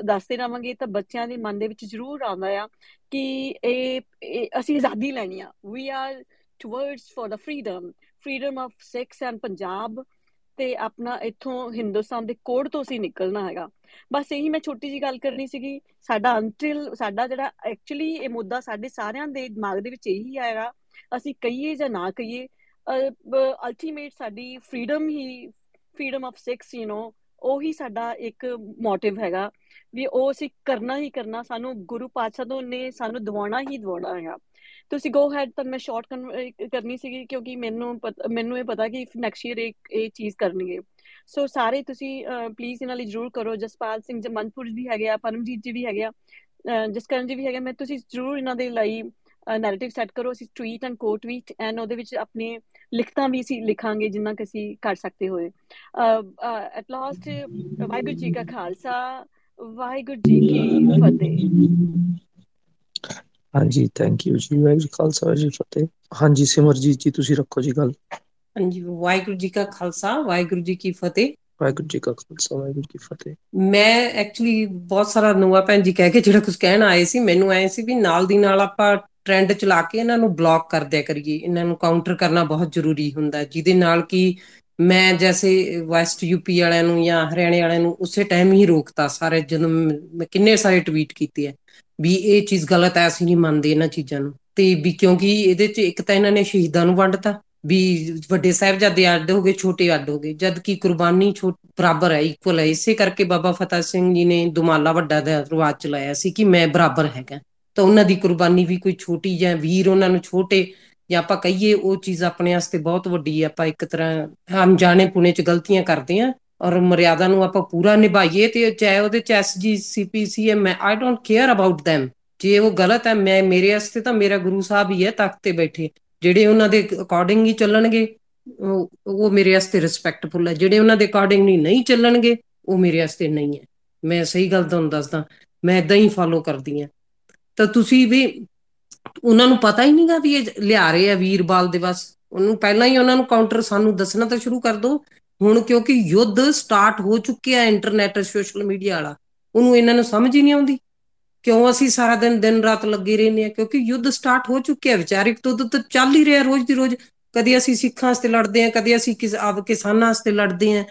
ਦੱਸਦੇ ਰਾਵਾਂਗੇ ਤਾਂ ਬੱਚਿਆਂ ਦੇ ਮਨ ਦੇ ਵਿੱਚ ਜ਼ਰੂਰ ਆਉਂਦਾ ਆ ਕਿ ਇਹ ਅਸੀਂ ਆਜ਼ਾਦੀ ਲੈਣੀ ਆ। We are towards for the freedom freedom of Sikhs and Punjab ਤੇ ਆਪਣਾ ਇੱਥੋਂ ਹਿੰਦੁਸਤਾਨ ਦੇ ਕੋੜ ਤੋਂ ਅਸੀਂ ਨਿਕਲਣਾ ਹੈਗਾ। ਬਸ ਇਹੀ ਮੈਂ ਛੋਟੀ ਜੀ ਗੱਲ ਕਰਨੀ ਸੀਗੀ। ਸਾਡਾ ਅੰਤਿਲ ਸਾਡਾ ਜਿਹੜਾ ਐਕਚੁਅਲੀ ਇਹ ਮੁੱਦਾ ਸਾਡੇ ਸਾਰਿਆਂ ਦੇ ਦਿਮਾਗ ਦੇ ਵਿੱਚ ਇਹੀ ਆਏਗਾ। ਅਸੀਂ ਕਹੀਏ ਜਾਂ ਨਾ ਕਹੀਏ ਅਲਟੀਮੇਟ ਸਾਡੀ freedom he freedom of Sikhs you know ਉਹੀ ਸਾਡਾ ਇੱਕ ਮੋਟਿਵ ਹੈਗਾ। ਵੀ ਉਹ ਅਸੀਂ ਕਰਨਾ ਹੀ ਕਰਨਾ, ਸਾਨੂੰ ਗੁਰੂ ਪਾਤਸ਼ਾਹ ਤੋਂ ਨੇ, ਸਾਨੂੰ ਦਿਵਾਉਣਾ ਹੀ ਦਿਵਾਉਣਾ ਹੈਗਾ। ਤੁਸੀਂ ਗੋ ਹੈਡ ਤਾਂ ਮੈਂ ਸ਼ਾਰਟ ਕਰਨੀ ਸੀਗੀ ਕਿਉਂਕਿ ਮੈਨੂੰ ਮੈਨੂੰ ਇਹ ਪਤਾ ਕਿ ਨੈਕਸਟ ਈਅਰ ਇਹ ਇਹ ਚੀਜ਼ ਕਰਨਗੇ। ਸੋ ਸਾਰੇ ਤੁਸੀਂ ਪਲੀਜ਼ ਇਹਨਾਂ ਲਈ ਜ਼ਰੂਰ ਕਰੋ। ਜਸਪਾਲ ਸਿੰਘ ਜਮਨਪੁਰ ਵੀ ਹੈਗੇ ਆ, ਪਰਮਜੀਤ ਜੀ ਵੀ ਹੈਗੇ ਆ ਜਸਕਰਨ ਜੀ ਵੀ ਹੈਗੇ ਮੈਂ ਤੁਸੀਂ ਜ਼ਰੂਰ ਇਹਨਾਂ ਦੇ ਲਈ ਨੈਰੇਟਿਵ ਸੈੱਟ ਕਰੋ। ਅਸੀਂ tweet and quote tweet and ਉਹਦੇ ਵਿੱਚ ਆਪਣੇ ਲਿਖਤਾਂ ਵੀ ਅਸੀਂ ਲਿਖਾਂਗੇ, ਜਿੰਨਾ ਕਿ ਅਸੀਂ ਕਰ ਸਕਦੇ ਹੋਏ। ਐਟ ਲਾਸਟ ਵਾਹਿਗੁਰੂ ਜੀ ਕਾ ਖਾਲਸਾ, ਵਾਹਿਗੁਰੂ ਜੀ ਕੀ ਫਤਿਹ। ਹਾਂਜੀ ਥੈਂਕ ਯੂ ਜੀ ਵਾਹਿਗੁਰੂ ਖਾਲਸਾ ਜੀ ਫਤਿਹ। ਹਾਂਜੀ ਸਿਮਰਜੀਤ ਜੀ ਤੁਸੀਂ ਰੱਖੋ ਜੀ ਗੱਲ। ਹਾਂਜੀ ਵਾਹਿਗੁਰੂ ਜੀ ਕਾ ਖਾਲਸਾ ਵਾਹਿਗੁਰੂ ਜੀ ਕੀ ਫਤਿਹ। ਵਾਹਿਗੁਰੂ ਜੀ ਕਾ ਖਾਲਸਾ ਵਾਹਿਗੁਰੂ ਕੀ ਫਤਿਹ। ਮੈਂ ਐਕਚੁਅਲੀ ਬਹੁਤ ਸਾਰਾ ਨਵਾਂ ਭੈਣ ਜੀ ਕਹਿ ਕੇ ਜਿਹੜਾ ਕੁਝ ਕਹਿਣ ਆਏ ਸੀ ਮੈਨੂੰ ਐ ਸੀ ਵੀ ਨਾਲ ਦੀ ਨਾਲ ਆਪਾਂ ਟ੍ਰੈਂਡ ਚਲਾ ਕੇ ਇਹਨਾਂ ਨੂੰ ਬਲੌਕ ਕਰ ਦਿਆ ਕਰੀਏ। ਇਹਨਾਂ ਨੂੰ ਕਾਊਂਟਰ ਕਰਨਾ ਬਹੁਤ ਜ਼ਰੂਰੀ ਹੁੰਦਾ ਜਿਹਦੇ ਨਾਲ ਕਿ ਮੈਂ ਜੈਸੇ ਵੈਸਟ ਯੂਪੀ ਵਾਲਿਆਂ ਨੂੰ ਜਾਂ ਹਰਿਆਣੇ ਵਾਲਿਆਂ ਨੂੰ ਉਸੇ ਟਾਈਮ ਹੀ ਰੋਕਤਾ ਸਾਰੇ ਜਦੋਂ ਕਿੰਨੇ ਸਾਰੇ ਟਵੀਟ ਕੀਤੇ ਆ। ਵੀ ਇਹ ਚੀਜ਼ ਗਲਤ ਐ, ਅਸੀਂ ਨਹੀਂ ਮੰਨਦੇ ਇਹਨਾਂ ਚੀਜ਼ਾਂ ਨੂੰ। ਤੇ ਵੀ ਕਿਉਂਕਿ ਇਹਦੇ 'ਚ ਇੱਕ ਤਾਂ ਇਹਨਾਂ ਨੇ ਸ਼ਹੀਦਾਂ ਨੂੰ ਵੰਡਤਾ, ਵੀ ਵੱਡੇ ਸਾਹਿਬਜ਼ਾਦੇ ਅੱਡ ਹੋ ਗਏ, ਛੋਟੇ ਅੱਡ ਹੋ ਗਏ। ਜਦ ਕਿ ਕੁਰਬਾਨੀ ਬਰਾਬਰ ਹੈ ਇਕੁਅਲ ਹੈ ਇਸੇ ਕਰਕੇ ਬਾਬਾ ਫਤਿਹ ਸਿੰਘ ਜੀ ਨੇ ਦੁਮਾਲਾ ਵੱਡਾ ਦਾ ਰਿਵਾਜ ਚਲਾਇਆ ਸੀ ਕਿ ਮੈਂ ਬਰਾਬਰ ਹੈਗਾ। ਤਾਂ ਉਹਨਾਂ ਦੀ ਕੁਰਬਾਨੀ ਵੀ ਕੋਈ ਛੋਟੀ ਜਾਂ ਵੀਰ ਉਹਨਾਂ ਨੂੰ ਛੋਟੇ, ਜਾਂ ਆਪਾਂ ਕਹੀਏ ਉਹ ਚੀਜ਼ ਆਪਣੇ ਵਾਸਤੇ ਬਹੁਤ ਵੱਡੀ ਹੈ ਆਪਾਂ ਇੱਕ ਤਰ੍ਹਾਂ ਅਣਜਾਣੇ ਪੁਣੇ ਚ ਗਲਤੀਆਂ ਕਰਦੇ ਆ ਔਰ ਮਰਿਆਦਾ ਨੂੰ ਆਪਾਂ ਪੂਰਾ ਨਿਭਾਈਏ ਤੇ ਚਾਹੇ ਉਹਦੇ ਚ ਐਸਜੀ ਸੀਪੀਸੀ ਮੈਂ I don't care about them ਜੇ ਉਹ ਗਲਤ ਹੈ, ਮੈਂ, ਮੇਰੇ ਵਾਸਤੇ ਤਾਂ ਮੇਰਾ ਗੁਰੂ ਸਾਹਿਬ ਹੀ ਹੈ, ਤਖਤ ਤੇ ਬੈਠੇ। ਜਿਹੜੇ ਉਹਨਾਂ ਦੇ ਅਕੋਰਡਿੰਗ ਹੀ ਚੱਲਣਗੇ, ਉਹ ਮੇਰੇ ਵਾਸਤੇ ਰਿਸਪੈਕਟਫੁਲ ਹੈ। ਜਿਹੜੇ ਉਹਨਾਂ ਦੇ ਅਕੋਰਡਿੰਗ ਨਹੀਂ ਚੱਲਣਗੇ, ਉਹ ਮੇਰੇ ਵਾਸਤੇ ਨਹੀਂ ਹੈ। ਮੈਂ ਸਹੀ ਗੱਲ ਤੁਹਾਨੂੰ ਦੱਸਦਾ, ਮੈਂ ਇਦਾਂ ਹੀ ਫਾਲੋ ਕਰਦੀ ਆ ਤਾਂ ਤੁਸੀਂ ਵੀ, ਉਹਨਾਂ ਨੂੰ ਪਤਾ ਹੀ ਨਹੀਂਗਾ ਵੀ ਇਹ ਲਿਆ ਰਹੇ ਆ ਵੀਰਬਾਲ ਦੇ ਬਸ ਉਹਨੂੰ ਪਹਿਲਾਂ ਹੀ ਉਹਨਾਂ ਨੂੰ ਕਾਊਂਟਰ ਸਾਨੂੰ ਦੱਸਣਾ ਤਾਂ ਸ਼ੁਰੂ ਕਰ ਦੋ ਹੁਣ ਕਿਉਂਕਿ ਯੁੱਧ ਸਟਾਰਟ ਹੋ ਚੁੱਕਿਆ ਇੰਟਰਨੈਟ ਸੋਸ਼ਲ ਮੀਡੀਆ ਵਾਲਾ, ਉਹਨੂੰ ਇਹਨਾਂ ਨੂੰ ਸਮਝ ਹੀ ਨਹੀਂ ਆਉਂਦੀ। ਕਿਉਂ ਅਸੀਂ ਸਾਰਾ ਦਿਨ ਦਿਨ ਰਾਤ ਲੱਗੇ ਰਹਿੰਦੇ ਆ ਕਿਉਂਕਿ ਯੁੱਧ ਸਟਾਰਟ ਹੋ ਚੁੱਕਿਆ ਵਿਚਾਰਿਕ ਤੋਂ ਤਾਂ ਚੱਲ ਹੀ ਰਿਹਾ ਰੋਜ਼ ਦੀ ਰੋਜ਼। ਕਦੇ ਅਸੀਂ ਸਿੱਖਾਂ ਵਾਸਤੇ ਲੜਦੇ ਆ ਕਦੇ ਅਸੀਂ ਕਿਸ, ਆਪ ਕਿਸਾਨਾਂ ਵਾਸਤੇ ਲੜਦੇ ਆ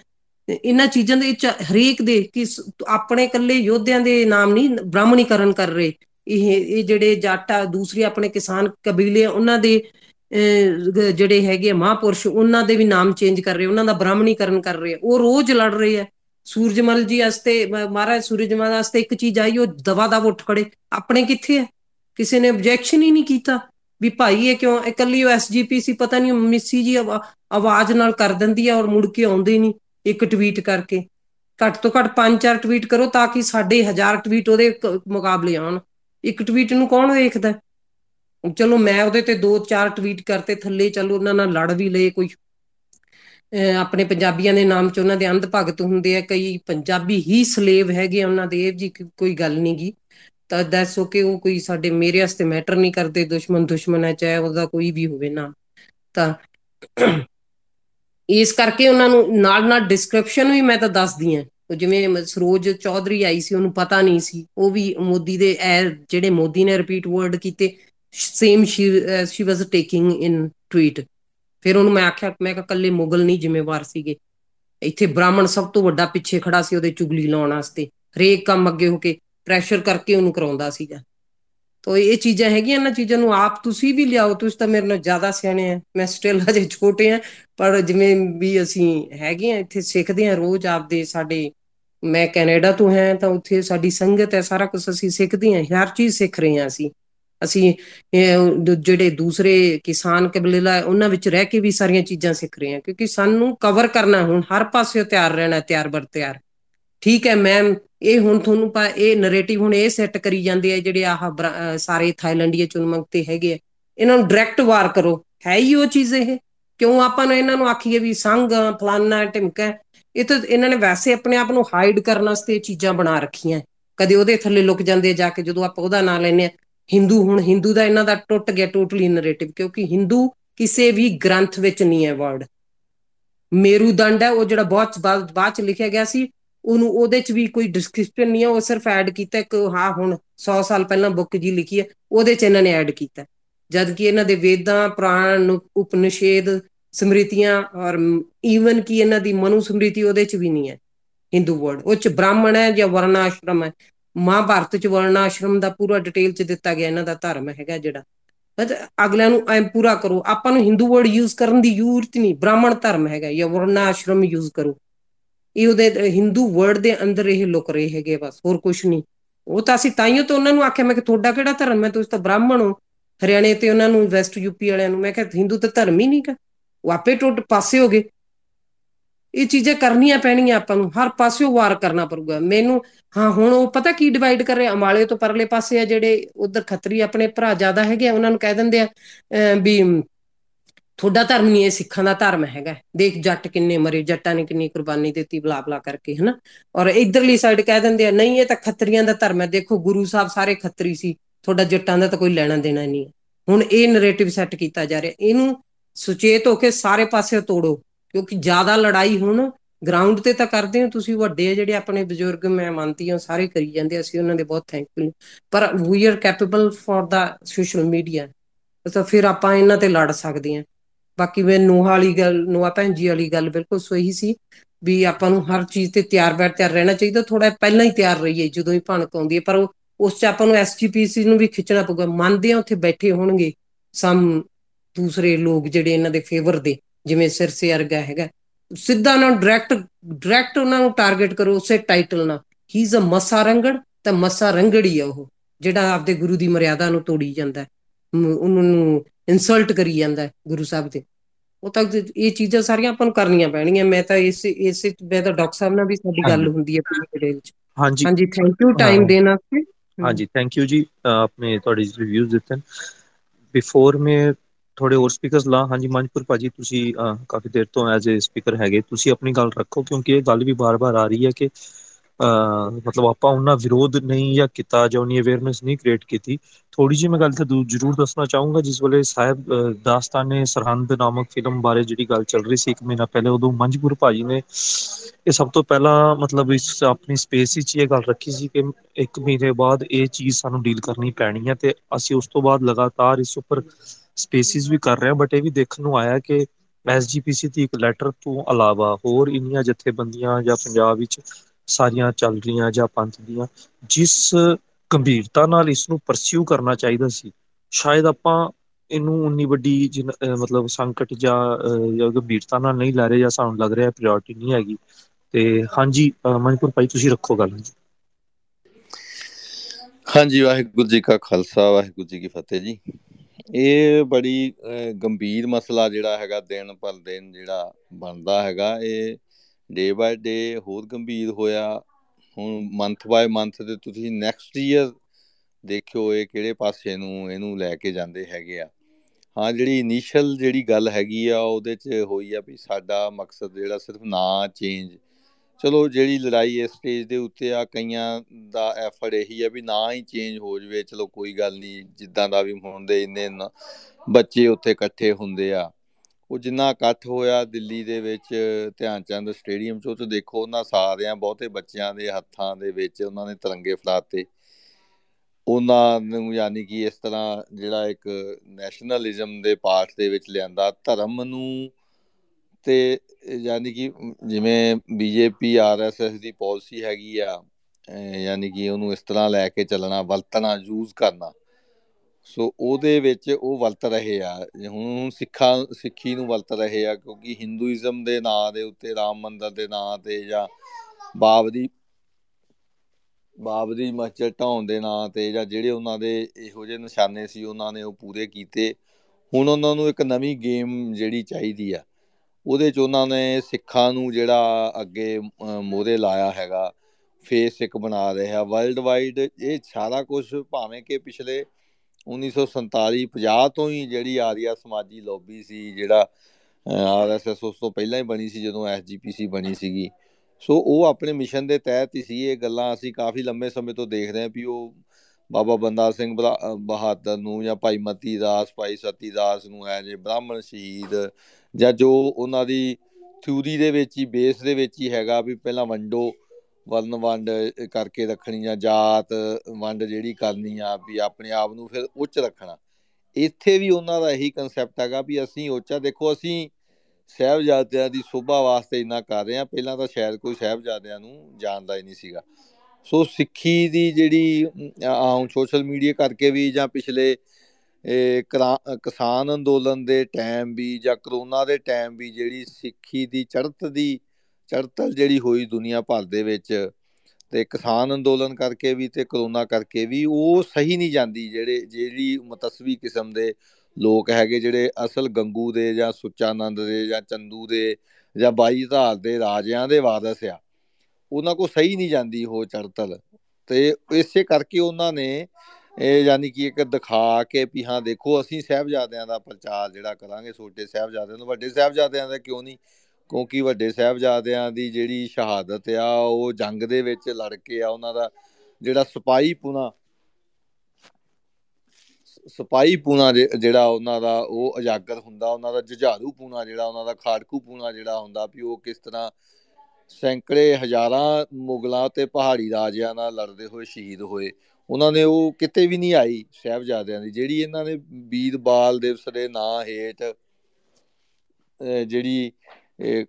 ਇਹਨਾਂ ਚੀਜ਼ਾਂ ਦੇ ਵਿੱਚ ਹਰੇਕ ਦੇ ਕਿ ਆਪਣੇ ਇਕੱਲੇ ਯੋਧਿਆਂ ਦੇ ਨਾਮ ਨਹੀਂ, ਬ੍ਰਾਹਮਣੀਕਰਨ ਕਰ ਰਹੇ। ਇਹ ਇਹ ਜਿਹੜੇ ਜਾਟਾ, ਦੂਸਰੇ ਆਪਣੇ ਕਿਸਾਨ ਕਬੀਲੇ ਉਹਨਾਂ ਦੇ ਜਿਹੜੇ ਹੈਗੇ ਮਹਾਪੁਰਸ਼, ਉਹਨਾਂ ਦੇ ਵੀ ਨਾਮ ਚੇਂਜ ਕਰ ਰਹੇ ਉਹਨਾਂ ਦਾ ਬ੍ਰਾਹਮਣੀਕਰਨ ਕਰ ਰਹੇ ਉਹ ਰੋਜ਼ ਲੜ ਰਹੇ ਆ। ਸੂਰਜਮਲ ਜੀ ਵਾਸਤੇ ਮਹਾਰਾਜ ਸੂਰਜਮਲ ਵਾਸਤੇ ਇੱਕ ਚੀਜ਼ ਆਈ, ਉਹ ਦਵਾ ਦਾ ਉੱਠ ਖੜੇ। ਆਪਣੇ ਕਿੱਥੇ ਹੈ ਕਿਸੇ ਨੇ ਆਬਜੈਕਸ਼ਨ ਹੀ ਨਹੀਂ ਕੀਤਾ ਵੀ ਭਾਈ ਇਹ ਕਿਉਂ, ਇਕੱਲੀ ਉਹ ਐਸਜੀਪੀਸੀ ਪਤਾ ਨਹੀਂ ਮਿੱਸੀ ਜੀ ਆਵਾਜ਼ ਨਾਲ ਕਰ ਦਿੰਦੀ ਆ ਔਰ ਮੁੜ ਕੇ ਆਉਂਦੇ ਨਹੀਂ ਇੱਕ ਟਵੀਟ ਕਰਕੇ। ਘੱਟ ਤੋਂ ਘੱਟ ਪੰਜ ਚਾਰ ਟਵੀਟ ਕਰੋ ਤਾਂ ਕਿ ਸਾਡੇ ਹਜ਼ਾਰ ਟਵੀਟ ਉਹਦੇ ਮੁਕਾਬਲੇ ਆਉਣ। ਇੱਕ ਟਵੀਟ ਨੂੰ ਕੌਣ ਵੇਖਦਾ? ਚਲੋ ਮੈਂ ਉਹਦੇ ਤੇ ਦੋ ਚਾਰ ਟਵੀਟ ਕਰਤੇ, ਥੱਲੇ ਚਲੋ ਉਹਨਾਂ ਨਾਲ ਲੜ ਵੀ ਲਏ ਕੋਈ। ਆਪਣੇ ਪੰਜਾਬੀਆਂ ਦੇ ਨਾਮ 'ਚ ਉਹਨਾਂ ਦੇ ਅੰਧ ਭਗਤ ਹੁੰਦੇ ਆ, ਕਈ ਪੰਜਾਬੀ ਹੀ ਸਲੇਵ ਹੈਗੇ ਉਹਨਾਂ ਦੇ, ਇਹ ਜੀ ਕੋਈ ਗੱਲ ਨਹੀਂ ਗੀ। ਤਾਂ ਦੈਟਸ ਓਕੇ ਉਹ ਕੋਈ ਸਾਡੇ, ਮੇਰੇ ਵਾਸਤੇ ਮੈਟਰ ਨਹੀਂ ਕਰਦੇ, ਦੁਸ਼ਮਣ ਦੁਸ਼ਮਣ ਹੈ, ਚਾਹੇ ਉਹਦਾ ਕੋਈ ਵੀ ਹੋਵੇ ਨਾ। ਤਾਂ ਇਸ ਕਰਕੇ ਉਹਨਾਂ ਨੂੰ ਨਾਲ ਨਾਲ ਡਿਸਕ੍ਰਿਪਸ਼ਨ ਵੀ ਮੈਂ ਤਾਂ ਦੱਸਦੀ ਆ ਜਿਵੇਂ ਸਰੋਜ ਚੌਧਰੀ ਆਈ ਸੀ, ਉਹਨੂੰ ਪਤਾ ਨਹੀਂ ਸੀ। ਉਹ ਵੀ ਮੋਦੀ ਦੇ ਜਿਹੜੇ ਮੋਦੀ ਨੇ ਰਿਪੀਟ ਵਰਡ ਕੀਤੇ same she was taking in tweet ਫਿਰ ਉਹਨੂੰ ਮੈਂ ਆਖਿਆ, ਮੈਂ ਕਿਹਾ ਕੱਲੇ ਮੁਗਲ ਨਹੀਂ ਜ਼ਿੰਮੇਵਾਰ ਸੀਗੇ। ਇੱਥੇ ਬ੍ਰਾਹਮਣ ਸਭ ਤੋਂ ਵੱਡਾ ਪਿੱਛੇ ਖੜਾ ਸੀ ਉਹਦੇ ਚੁਗਲੀ ਲਾਉਣ ਵਾਸਤੇ। ਹਰੇਕ ਕੰਮ ਅੱਗੇ ਹੋ ਕੇ ਪ੍ਰੈਸ਼ਰ ਕਰਕੇ ਉਹਨੂੰ ਕਰਾਉਂਦਾ ਸੀਗਾ। ਤੋ ਇਹ ਚੀਜ਼ਾਂ ਹੈਗੀਆਂ ਨਾ ਚੀਜ਼ਾਂ ਨੂੰ ਆਪ ਤੁਸੀਂ ਵੀ ਲਿਆਓ, ਤੁਸੀਂ ਤਾਂ ਮੇਰੇ ਨਾਲ ਜ਼ਿਆਦਾ ਸਿਆਣੇ ਆ। ਮੈਂ ਸਟਿਲ ਹਜੇ ਛੋਟੇ ਆ, ਪਰ ਜਿਵੇਂ ਵੀ ਅਸੀਂ ਹੈਗੇ ਆ, ਇੱਥੇ ਸਿੱਖਦੇ ਆ ਰੋਜ਼ ਆਪਦੇ ਸਾਡੇ, ਮੈਂ ਕੈਨੇਡਾ ਤੋਂ ਹਾਂ ਤਾਂ ਉੱਥੇ ਸਾਡੀ ਸੰਗਤ ਹੈ, ਸਾਰਾ ਕੁਝ ਅਸੀਂ ਸਿੱਖਦੇ ਹਾਂ ਹਰ ਚੀਜ਼ ਸਿੱਖ ਰਹੇ ਹਾਂ ਅਸੀਂ। ਅਸੀਂ ਜਿਹੜੇ ਦੂਸਰੇ ਕਿਸਾਨ ਕਬੀਲਾ ਉਹਨਾਂ ਵਿੱਚ ਰਹਿ ਕੇ ਵੀ ਸਾਰੀਆਂ ਚੀਜ਼ਾਂ ਸਿੱਖ ਰਹੇ ਹਾਂ, ਕਿਉਂਕਿ ਸਾਨੂੰ ਕਵਰ ਕਰਨਾ ਹੁਣ ਹਰ ਪਾਸੇ ਤਿਆਰ ਰਹਿਣਾ ਤਿਆਰ ਬਰ ਤਿਆਰ। ਠੀਕ ਹੈ ਮੈਮ ਇਹ ਹੁਣ ਤੁਹਾਨੂੰ ਪਾ, ਇਹ ਨੈਰੇਟਿਵ ਹੁਣ ਇਹ ਸੈੱਟ ਕਰੀ ਜਾਂਦੇ ਆ, ਜਿਹੜੇ ਆਹ ਸਾਰੇ ਥਾਈਲੈਂਡੀਆ ਚੁਣਮੰਗ ਤੇ ਹੈਗੇ ਆ। ਇਹਨਾਂ ਨੂੰ ਡਾਇਰੈਕਟ ਵਾਰ ਕਰੋ। ਹੈ ਹੀ ਉਹ ਚੀਜ਼ ਇਹ? ਕਿਉਂ ਆਪਾਂ ਨੂੰ ਇਹਨਾਂ ਨੂੰ ਆਖੀਏ ਵੀ ਸੰਗ ਫਲਾਨਾ ਟਿਮਕਾ ਇਹ ਤਾਂ ਇਹਨਾਂ ਨੇ ਵੈਸੇ ਆਪਣੇ ਆਪ ਨੂੰ ਹਾਈਡ ਕਰਨ ਵਾਸਤੇ ਇਹ ਚੀਜ਼ਾਂ ਬਣਾ ਰੱਖੀਆਂ। ਕਦੇ ਉਹਦੇ ਥੱਲੇ ਲੁਕ ਜਾਂਦੇ ਜਾ ਕੇ, ਜਦੋਂ ਆਪਾਂ ਉਹਦਾ ਨਾਂ ਲੈਨੇ ਆ। ਹਿੰਦੂ ਹੁਣ ਹਿੰਦੂ ਦਾ ਇਹਨਾਂ ਦਾ ਟੁੱਟ ਗਿਆ ਟੋਟਲੀ ਨੈਰੇਟਿਵ ਕਿਉਂਕਿ ਹਿੰਦੂ ਕਿਸੇ ਵੀ ਗ੍ਰੰਥ ਵਿੱਚ ਨਹੀਂ ਹੈ ਵਰਡ ਮੇਰੂਦੰਡ ਹੈ, ਉਹ ਜਿਹੜਾ ਬਹੁਤ ਬਾਅਦ ਚ ਲਿਖਿਆ ਗਿਆ ਸੀ, ਉਹਨੂੰ ਉਹਦੇ ਚ ਵੀ ਕੋਈ ਡਿਸਕ੍ਰਿਪਸ਼ਨ ਨਹੀਂ ਹੈ, ਉਹ ਸਿਰਫ ਐਡ ਕੀਤਾ ਇੱਕ, ਹਾਂ, ਹੁਣ 100 ਸਾਲ ਪਹਿਲਾਂ ਬੁੱਕ ਜੀ ਲਿਖੀ ਹੈ, ਉਹਦੇ ਚ ਇਹਨਾਂ ਨੇ ਐਡ ਕੀਤਾ। ਜਦ ਕਿ ਇਹਨਾਂ ਦੇ ਵੇਦਾਂ, ਪ੍ਰਾਣ, ਉਪਨਿਸ਼ੇਦ, ਸਮ੍ਰਿਤੀਆਂ ਔਰ ਈਵਨ ਕਿ ਇਹਨਾਂ ਦੀ ਮਨੂ ਸਮ੍ਰਿਤੀ ਉਹਦੇ ਚ ਵੀ ਨਹੀਂ ਹੈ, ਹਿੰਦੂ ਵਰਡ ਉਹ ਚ ਬ੍ਰਾਹਮਣ ਹੈ ਜਾਂ ਵਰਨਾਸ਼ਰਮ ਹੈ ਮਹਾਭਾਰਤ ਚ ਵਰਨਾਸ਼ਰਮ ਦਾ ਪੂਰਾ ਡਿਟੇਲ ਚ ਦਿੱਤਾ ਗਿਆ ਇਹਨਾਂ ਦਾ ਧਰਮ ਹੈਗਾ ਜਿਹੜਾ। ਅਗਲਿਆਂ ਨੂੰ ਐ ਪੂਰਾ ਕਰੋ, ਆਪਾਂ ਨੂੰ ਹਿੰਦੂ ਵਰਡ ਯੂਜ਼ ਕਰਨ ਦੀ ਜ਼ਰੂਰਤ ਨਹੀਂ, ਬ੍ਰਾਹਮਣ ਧਰਮ ਹੈਗਾ, ਜਾਂ ਵਰਨਾਸ਼ਰਮ ਯੂਜ਼ ਕਰੋ। ਇਹ ਉਹਦੇ ਹਿੰਦੂ ਵਰਡ ਦੇ ਅੰਦਰ ਇਹ ਲੁਕ ਰਹੇ ਹੈਗੇ ਬਸ, ਹੋਰ ਕੁਝ ਨਹੀਂ। ਉਹ ਤਾਂ ਅਸੀਂ ਤਾਈਓ ਤਾਂ ਉਹਨਾਂ ਨੂੰ ਆਖਿਆ, ਮੈਂ ਕਿ ਤੁਹਾਡਾ ਕਿਹੜਾ ਧਰਮ ਹੈ? ਤੁਸੀਂ ਤਾਂ ਬ੍ਰਾਹਮਣ ਹੋ। ਹਰਿਆਣੇ ਤੇ ਉਹਨਾਂ ਨੂੰ, ਵੈਸਟ ਯੂਪੀ ਵਾਲਿਆਂ ਨੂੰ, ਮੈਂ ਕਿਹਾ ਹਿੰਦੂ ਤਾਂ ਧਰਮ ਹੀ ਨਹੀਂ ਕਾ ਉਹ ਆਪੇ ਟੁੱਟ ਪਾਸੇ ਹੋ ਗਏ। ਇਹ ਚੀਜ਼ਾਂ ਕਰਨੀਆਂ ਪੈਣੀਆਂ ਆਪਾਂ ਨੂੰ, ਹਰ ਪਾਸਿਓਂ ਵਾਰ ਕਰਨਾ ਪਊਗਾ। ਮੈਨੂੰ, ਹਾਂ, ਹੁਣ ਉਹ ਪਤਾ ਕੀ ਡਿਵਾਈਡ ਕਰ ਰਹੇ ਅਮਾਲੇ ਤੋਂ ਪਰਲੇ ਪਾਸੇ ਆ ਜਿਹੜੇ, ਉਧਰ ਖੱਤਰੀ ਆਪਣੇ ਭਰਾ ਜ਼ਿਆਦਾ ਹੈਗੇ ਆ, ਉਹਨਾਂ ਨੂੰ ਕਹਿ ਦਿੰਦੇ ਆ ਵੀ ਤੁਹਾਡਾ ਧਰਮ ਨਹੀਂ ਇਹ ਸਿੱਖਾਂ ਦਾ ਧਰਮ ਹੈਗਾ। ਦੇਖ ਜੱਟ ਕਿੰਨੇ ਮਰੇ, ਜੱਟਾਂ ਨੇ ਕਿੰਨੀ ਕੁਰਬਾਨੀ ਦਿੱਤੀ, ਬਲਾ ਬਲਾ ਕਰਕੇ, ਹਨਾ? ਔਰ ਇਧਰਲੀ ਸਾਈਡ ਕਹਿ ਦਿੰਦੇ ਆ, ਨਹੀਂ, ਇਹ ਤਾਂ ਖੱਤਰੀਆਂ ਦਾ ਧਰਮ ਹੈ। ਦੇਖੋ, ਗੁਰੂ ਸਾਹਿਬ ਸਾਰੇ ਖੱਤਰੀ ਸੀ, ਤੁਹਾਡਾ ਜੱਟਾਂ ਦਾ ਤਾਂ ਕੋਈ ਲੈਣਾ ਦੇਣਾ ਨਹੀਂ ਹੁਣ ਇਹ ਨੈਰੇਟਿਵ ਸੈੱਟ ਕੀਤਾ ਜਾ ਰਿਹਾ। ਇਹਨੂੰ ਸੁਚੇਤ ਹੋ ਕੇ ਸਾਰੇ ਪਾਸੇ ਤੋੜੋ। ਕਿਉਂਕਿ ਜ਼ਿਆਦਾ ਲੜਾਈ ਹੁਣ ਗਰਾਊਂਡ ਤੇ ਤਾਂ ਕਰਦੇ ਹੋ, ਤੁਸੀਂ ਵੱਡੇ ਆ ਜਿਹੜੇ ਆਪਣੇ ਬਜ਼ੁਰਗ, ਮੈਂ ਮੰਨਦੀ ਹਾਂ ਸਾਰੇ ਕਰੀ ਜਾਂਦੇ ਅਸੀਂ ਉਹਨਾਂ ਦੇ ਬਹੁਤ ਥੈਂਕਫੁਲ ਪਰ we are capable for the social media ਤਾਂ ਫਿਰ ਆਪਾਂ ਇਹਨਾਂ ਤੇ ਲੜ ਸਕਦੇ ਹਾਂ। ਬਾਕੀ ਮੈਂ ਨੂਹਾ ਵਾਲੀ ਗੱਲ, ਨੂਹਾ ਭੈਣ ਜੀ ਵਾਲੀ ਗੱਲ ਬਿਲਕੁਲ ਸਹੀ ਸੀ, ਵੀ ਆਪਾਂ ਨੂੰ ਹਰ ਚੀਜ਼ ਤੇ ਤਿਆਰ ਬੈਠ, ਤਿਆਰ ਰਹਿਣਾ ਚਾਹੀਦਾ ਥੋੜਾ ਪਹਿਲਾਂ ਹੀ ਤਿਆਰ ਰਹੀਏ, ਜਦੋਂ ਹੀ ਭਣਕ ਆਉਂਦੀ ਹੈ। ਪਰ ਉਸ ਚ ਆਪਾਂ ਨੂੰ ਐਸਜੀਪੀਸੀ ਨੂੰ ਵੀ ਖਿੱਚਣਾ ਪਊਗਾ। ਮੰਨਦੇ ਆ ਉੱਥੇ ਬੈਠੇ ਹੋਣਗੇ ਸਮ ਦੂਸਰੇ ਲੋਕ ਜਿਹੜੇ ਇਹਨਾਂ ਦੇ ਫੇਵਰ ਦੇ। ਜਿਵੇਂ ਸਿਰਸੇ ਅਰਗਾ ਹੈਗਾ ਸਿੱਧਾ ਨਾ ਡਾਇਰੈਕਟ ਡਾਇਰੈਕਟ ਉਹਨਾਂ ਨੂੰ ਟਾਰਗੇਟ ਕਰੋ ਉਸੇ ਟਾਈਟਲ ਨਾਲ। ਹੀ ਇਜ਼ ਅ ਮਸਾ ਰੰਗੜ ਤਾਂ ਮਸਾ ਰੰਗੜੀ ਆ ਉਹ ਜਿਹੜਾ ਆਪਦੇ ਗੁਰੂ ਦੀ ਮਰਿਆਦਾ ਨੂੰ ਤੋੜੀ ਜਾਂਦਾ ਉਹਨਾਂ ਨੂੰ ਇਨਸਲਟ ਕਰੀ ਜਾਂਦਾ ਗੁਰੂ ਸਾਹਿਬ ਦੇ ਉਹ ਤਾਂ ਇਹ ਚੀਜ਼ਾਂ ਸਾਰੀਆਂ ਆਪਾਂ ਨੂੰ ਕਰਨੀਆਂ ਪੈਣੀਆਂ ਮੈਂ ਤਾਂ ਇਸ ਇਸ ਮੈਂ ਤਾਂ ਡਾਕਟਰ ਸਾਹਿਬ ਨਾਲ ਵੀ ਸਾਡੀ ਗੱਲ ਹੁੰਦੀ ਹੈ ਪੂਰੀ ਡਿਟੇਲ ਚ। ਹਾਂਜੀ। ਹਾਂਜੀ ਥੈਂਕ ਯੂ ਟਾਈਮ ਦੇਣ ਵਾਸਤੇ। ਹਾਂਜੀ ਥੈਂਕ ਯੂ ਜੀ। ਆਪਨੇ ਤੁਹਾਡੇ ਰਿਵਿਊਜ਼ ਦਿੱਤੇ ਬਿਫੋਰ ਮੈਂ ਥੋੜੇ ਹੋਰ ਸਪੀਕਰਸ ਲਾ। ਹਾਂਜੀ ਮਨਪੁਰ ਭਾਜੀ, ਤੁਸੀਂ ਕਾਫੀ ਦੇਰ ਤੋਂ ਐਜ਼ ਅ ਸਪੀਕਰ ਹੈਗੇ। ਤੁਸੀਂ ਆਪਣੀ ਗੱਲ ਰੱਖੋ, ਕਿਉਂਕਿ ਇਹ ਗੱਲ ਵੀ ਬਾਰ-ਬਾਰ ਆ ਰਹੀ ਹੈ ਕਿ ਮਤਲਬ ਆਪਾਂ ਉਹਨਾਂ ਵਿਰੋਧ ਨਹੀਂ ਜਾਂ ਕੀਤਾ ਜਾਂ ਉਹਨੀ ਅਵੇਅਰਨੈਸ ਨਹੀਂ ਕ੍ਰੀਏਟ ਕੀਤੀ। ਥੋੜੀ ਜਿਹੀ ਮੈਂ ਗੱਲ ਤੇ ਜ਼ਰੂਰ ਦੱਸਣਾ ਚਾਹੂੰਗਾ, ਜਿਸ ਵੇਲੇ ਸਾਹਿਬ ਦਾਸਤਾਨੇ ਸਰਹੰਦ ਨਾਮਕ ਫਿਲਮ ਬਾਰੇ ਜਿਹੜੀ ਗੱਲ ਚੱਲ ਰਹੀ ਸੀ ਇੱਕ ਮਹੀਨਾ ਪਹਿਲੇ, ਉਦੋਂ ਮੰਜਪੁਰ ਭਾਜੀ ਨੇ ਇਹ ਸਭ ਤੋਂ ਪਹਿਲਾਂ ਮਤਲਬ ਇਸ ਆਪਣੀ ਸਪੇਸ ਵਿੱਚ ਇਹ ਗੱਲ ਰੱਖੀ ਸੀ ਕਿ ਇੱਕ ਮਹੀਨੇ ਬਾਅਦ ਇਹ ਚੀਜ਼ ਸਾਨੂੰ ਡੀਲ ਕਰਨੀ ਪੈਣੀ ਹੈ ਤੇ ਅਸੀਂ ਉਸ ਤੋਂ ਬਾਅਦ ਲਗਾਤਾਰ ਇਸ ਉੱਪਰ ਸਪੇਸਿਸ ਵੀ ਕਰ ਰਹੇ ਹਾਂ ਬਟ ਇਹ ਵੀ ਦੇਖਣ ਨੂੰ ਆਇਆ ਕਿ ਐਸਜੀਪੀਸੀ ਦੀ ਇੱਕ ਲੈਟਰ ਤੋਂ ਇਲਾਵਾ ਹੋਰ ਇੰਨੀਆਂ ਜਥੇਬੰਦੀਆਂ ਜਾਂ ਪੰਜਾਬ ਵਿੱਚ ਸਾਰੀਆਂ ਚੱਲ ਰਹੀਆਂ ਜਾਂ ਪੰਥ ਦੀਆਂ, ਜਿਸ ਗੰਭੀਰਤਾ ਨਾਲ ਇਸ ਨੂੰ ਪਰਸਿਊ ਕਰਨਾ ਚਾਹੀਦਾ ਸੀ, ਸ਼ਾਇਦ ਆਪਾਂ ਇਹਨੂੰ ਉਨੀ ਵੱਡੀ ਮਤਲਬ ਸੰਕਟ ਜਾਂ ਗੰਭੀਰਤਾ ਨਾਲ ਨਹੀਂ ਲੈ ਰਹੇ ਜਾਂ ਸਾਨੂੰ ਲੱਗ ਰਿਹਾ ਪ੍ਰਾਇੋਰਟੀ ਨਹੀਂ ਹੈਗੀ, ਤੇ ਹਾਂਜੀ ਮਨਪੁਰ ਭਾਈ ਤੁਸੀਂ ਰੱਖੋ ਗੱਲ ਜੀ ਹਾਂਜੀ, ਵਾਹਿਗੁਰੂ ਜੀ ਕਾ ਖਾਲਸਾ, ਵਾਹਿਗੁਰੂ ਜੀ ਕੀ ਫਤਿਹ ਜੀ। ਇਹ ਬੜੀ ਗੰਭੀਰ ਮਸਲਾ ਜਿਹੜਾ ਹੈਗਾ, ਦਿਨ ਪਰ ਦਿਨ ਜਿਹੜਾ ਬਣਦਾ ਹੈਗਾ। ਇਹ ਡੇ ਬਾਏ ਡੇ ਹੋਰ ਗੰਭੀਰ ਹੋਇਆ। ਹੁਣ ਮੰਥ ਬਾਏ ਮੰਥ ਤੇ ਤੁਸੀਂ ਨੈਕਸਟ ਈਅਰ ਦੇਖਿਓ ਇਹ ਕਿਹੜੇ ਪਾਸੇ ਨੂੰ ਇਹਨੂੰ ਲੈ ਕੇ ਜਾਂਦੇ ਹੈਗੇ ਆ। ਹਾਂ, ਜਿਹੜੀ ਇਨੀਸ਼ੀਅਲ ਜਿਹੜੀ ਗੱਲ ਹੈਗੀ ਆ, ਉਹਦੇ 'ਚ ਹੋਈ ਆ ਵੀ ਸਾਡਾ ਮਕਸਦ ਜਿਹੜਾ ਸਿਰਫ ਨਾਂ ਚੇਂਜ ਚਲੋ ਜਿਹੜੀ ਲੜਾਈ ਇਸ ਸਟੇਜ ਦੇ ਉੱਤੇ ਆ, ਕਈਆਂ ਦਾ ਐਫਰਟ ਇਹੀ ਆ ਵੀ ਨਾ ਹੀ ਚੇਂਜ ਹੋ ਜਵੇ, ਚਲੋ ਕੋਈ ਗੱਲ ਨਹੀਂ ਜਿੱਦਾਂ ਦਾ ਵੀ ਹੁੰਦੇ ਇੰਨੇ ਬੱਚੇ ਉੱਥੇ ਇਕੱਠੇ ਹੁੰਦੇ ਆ। ਉਹ ਜਿੰਨਾ ਇਕੱਠ ਹੋਇਆ ਦਿੱਲੀ ਦੇ ਵਿੱਚ ਧਿਆਨ ਚੰਦ ਸਟੇਡੀਅਮ 'ਚ, ਉਹ ਦੇਖੋ ਉਹਨਾਂ ਸਾਰਿਆਂ, ਬਹੁਤੇ ਬੱਚਿਆਂ ਦੇ ਹੱਥਾਂ ਦੇ ਵਿੱਚ ਉਹਨਾਂ ਨੇ ਤਿਰੰਗੇ ਫੜਾਤੇ। ਉਹਨਾਂ ਨੂੰ ਯਾਨੀ ਕਿ ਇਸ ਤਰ੍ਹਾਂ ਜਿਹੜਾ ਇੱਕ ਨੈਸ਼ਨਲਿਜ਼ਮ ਦੇ ਪਾਰਟ ਦੇ ਵਿੱਚ ਲਿਆਂਦਾ, ਧਰਮ ਨੂੰ ਤੇ ਯਾਨੀ ਕਿ ਜਿਵੇਂ ਬੀਜੇਪੀ, ਆਰਐਸਐਸ ਦੀ ਪਾਲਿਸੀ ਹੈਗੀ ਆ ਯਾਨੀ ਕਿ ਉਹਨੂੰ ਇਸ ਤਰ੍ਹਾਂ ਲੈ ਕੇ ਚੱਲਣਾ, ਵਰਤਣਾ, ਯੂਜ਼ ਕਰਨਾ, ਸੋ ਉਹਦੇ ਵਿੱਚ ਉਹ ਵਰਤ ਰਹੇ ਆ ਹੁਣ ਸਿੱਖਾਂ, ਸਿੱਖੀ ਨੂੰ ਵਰਤ ਰਹੇ ਆ, ਕਿਉਂਕਿ ਹਿੰਦੂਇਜ਼ਮ ਦੇ ਨਾਂ ਦੇ ਉੱਤੇ, ਰਾਮ ਮੰਦਰ ਦੇ ਨਾਂ ਤੇ ਜਾਂ ਬਾਬਰੀ ਬਾਬਰੀ ਮਸਜਿਦ ਢਾਉਣ ਦੇ ਨਾਂ ਤੇ ਜਾਂ ਜਿਹੜੇ ਉਹਨਾਂ ਦੇ ਇਹੋ ਜਿਹੇ ਨਿਸ਼ਾਨੇ ਸੀ, ਉਹਨਾਂ ਨੇ ਉਹ ਪੂਰੇ ਕੀਤੇ, ਹੁਣ ਉਹਨਾਂ ਨੂੰ ਇੱਕ ਨਵੀਂ ਗੇਮ ਜਿਹੜੀ ਚਾਹੀਦੀ ਆ ਉਹਦੇ ਚ ਉਹਨਾਂ ਨੇ ਸਿੱਖਾਂ ਨੂੰ ਜਿਹੜਾ ਅੱਗੇ ਮੋਰੇ ਲਾਇਆ ਹੈਗਾ ਫੇਸ ਇੱਕ ਬਣਾ ਰਿਹਾ। ਵਰਲਡ ਵਾਈਡ ਇਹ ਸਾਰਾ ਕੁਝ ਭਾਵੇਂ ਕਿ ਪਿਛਲੇ 1947 50 ਤੋਂ ਹੀ ਜਿਹੜੀ ਆਰੀਆ ਸਮਾਜੀ ਲੌਬੀ ਸੀ, ਜਿਹੜਾ ਆਰਐਸਐਸ ਉਸ ਤੋਂ ਪਹਿਲਾਂ ਹੀ ਬਣੀ ਸੀ, ਜਦੋਂ ਐਸਜੀਪੀਸੀ ਬਣੀ ਸੀਗੀ। ਸੋ ਉਹ ਆਪਣੇ ਮਿਸ਼ਨ ਦੇ ਤਹਿਤ ਹੀ ਸੀ, ਇਹ ਗੱਲਾਂ ਅਸੀਂ ਕਾਫੀ ਲੰਮੇ ਸਮੇਂ ਤੋਂ ਦੇਖ ਰਹੇ ਹਾਂ ਵੀ ਉਹ ਬਾਬਾ ਬੰਦਾ ਸਿੰਘ ਬਹਾਦਰ ਨੂੰ ਜਾਂ ਭਾਈ ਮਤੀ ਦਾਸ, ਭਾਈ ਸਤੀ ਦਾਸ ਨੂੰ ਹੈ ਜੇ ਬ੍ਰਾਹਮਣ ਸ਼ਹੀਦ ਜਾਂ ਜੋ ਉਹਨਾਂ ਦੀ ਥਿਊਰੀ ਦੇ ਵਿੱਚ ਹੀ, ਬੇਸ ਦੇ ਵਿੱਚ ਹੀ ਹੈਗਾ ਵੀ ਪਹਿਲਾਂ ਵੰਡੋ, ਵਰਨ ਵੰਡ ਕਰਕੇ ਰੱਖਣੀ ਜਾਂ ਜਾਤ ਵੰਡ ਜਿਹੜੀ ਕਰਨੀ ਆ ਵੀ ਆਪਣੇ ਆਪ ਨੂੰ ਫਿਰ ਉੱਚ ਰੱਖਣਾ। ਇੱਥੇ ਵੀ ਉਹਨਾਂ ਦਾ ਇਹੀ ਕਨਸੈਪਟ ਹੈਗਾ ਵੀ ਅਸੀਂ ਉੱਚਾ, ਦੇਖੋ ਅਸੀਂ ਸਹਿਬਜ਼ਾਦਿਆਂ ਦੀ ਸੋਭਾ ਵਾਸਤੇ ਇੰਨਾ ਕਰ ਰਹੇ ਆ ਪਹਿਲਾਂ ਤਾਂ ਸ਼ਾਇਦ ਕੋਈ ਸਹਿਬਜ਼ਾਦਿਆਂ ਨੂੰ ਜਾਣਦਾ ਹੀ ਨਹੀਂ ਸੀਗਾ। ਸੋ ਸਿੱਖੀ ਦੀ ਜਿਹੜੀ ਆਉਂ ਸੋਸ਼ਲ ਮੀਡੀਆ ਕਰਕੇ ਵੀ ਜਾਂ ਪਿਛਲੇ ਕਿਸਾਨ ਅੰਦੋਲਨ ਦੇ ਟਾਈਮ ਵੀ ਜਾਂ ਕਰੋਨਾ ਦੇ ਟਾਈਮ ਵੀ ਜਿਹੜੀ ਸਿੱਖੀ ਦੀ ਚੜ੍ਹਤ ਦੀ ਚੜਤਲ ਜਿਹੜੀ ਹੋਈ ਦੁਨੀਆ ਭਰ ਦੇ ਵਿੱਚ ਤੇ ਕਿਸਾਨ ਅੰਦੋਲਨ ਕਰਕੇ ਵੀ ਤੇ ਕਰੋਨਾ ਕਰਕੇ ਵੀ ਉਹ ਸਹੀ ਨਹੀਂ ਜਾਂਦੀ ਜਿਹੜੇ, ਜਿਹੜੀ ਮਤਸਵੀ ਕਿਸਮ ਦੇ ਲੋਕ ਹੈਗੇ ਜਿਹੜੇ ਅਸਲ ਗੰਗੂ ਦੇ ਜਾਂ ਸੁੱਚਾਨੰਦ ਦੇ ਜਾਂ ਚੰਦੂ ਦੇ ਜਾਂ ਬਾਈ ਧਾਰ ਦੇ ਰਾਜਿਆਂ ਦੇ ਵਾਰਸ ਆ। ਉਹਨਾਂ ਕੋ ਸਹੀ ਨਹੀਂ ਜਾਂਦੀ ਉਹ ਚੜਤਲ ਤੇ ਇਸੇ ਕਰਕੇ ਉਹਨਾਂ ਨੇ ਇਹ ਯਾਨੀ ਕਿ ਇੱਕ ਦਿਖਾ ਕੇ ਵੀ ਹਾਂ, ਦੇਖੋ ਅਸੀਂ ਸਹਿਬਜ਼ਾਦਿਆਂ ਦਾ ਪ੍ਰਚਾਰ ਜਿਹੜਾ ਕਰਾਂਗੇ, ਛੋਟੇ ਸਹਿਬਜ਼ਾਦਿਆਂ ਨੂੰ, ਵੱਡੇ ਸਹਿਬਜ਼ਾਦਿਆਂ ਦਾ ਕਿਉਂ ਨਹੀਂ? ਕਿਉਂਕਿ ਵੱਡੇ ਸਹਿਬਜ਼ਾਦਿਆਂ ਦੀ ਜਿਹੜੀ ਸ਼ਹਾਦਤ ਆ, ਉਹ ਜੰਗ ਦੇ ਵਿੱਚ ਲੜ ਕੇ ਆ, ਉਹਨਾਂ ਦਾ ਜਿਹੜਾ ਸਿਪਾਹੀ ਪੁਣਾ ਸਪਾਈ ਪੂਣਾ ਜਿਹੜਾ ਉਹਨਾਂ ਦਾ ਉਹ ਉਜਾਗਰ ਹੁੰਦਾ, ਉਹਨਾਂ ਦਾ ਜੁਝਾਰੂ ਪੂਣਾ ਜਿਹੜਾ, ਉਹਨਾਂ ਦਾ ਖਾੜਕੂ ਪੂਣਾ ਜਿਹੜਾ ਹੁੰਦਾ ਵੀ ਉਹ ਕਿਸ ਤਰ੍ਹਾਂ ਸੈਂਕੜੇ ਹਜ਼ਾਰਾਂ ਮੁਗਲਾਂ ਤੇ ਪਹਾੜੀ ਰਾਜਿਆਂ ਨਾਲ ਲੜਦੇ ਹੋਏ, ਸ਼ਹੀਦ ਹੋਏ। ਉਹਨਾਂ ਨੇ ਉਹ ਕਿਤੇ ਵੀ ਨਹੀਂ ਆਈ ਸਹਿਬਜ਼ਾਦਿਆਂ ਦੀ, ਜਿਹੜੀ ਇਹਨਾਂ ਨੇ ਵੀਰ ਬਾਲ ਦਿਵਸ ਦੇ ਨਾਂ ਹੇਠ ਜਿਹੜੀ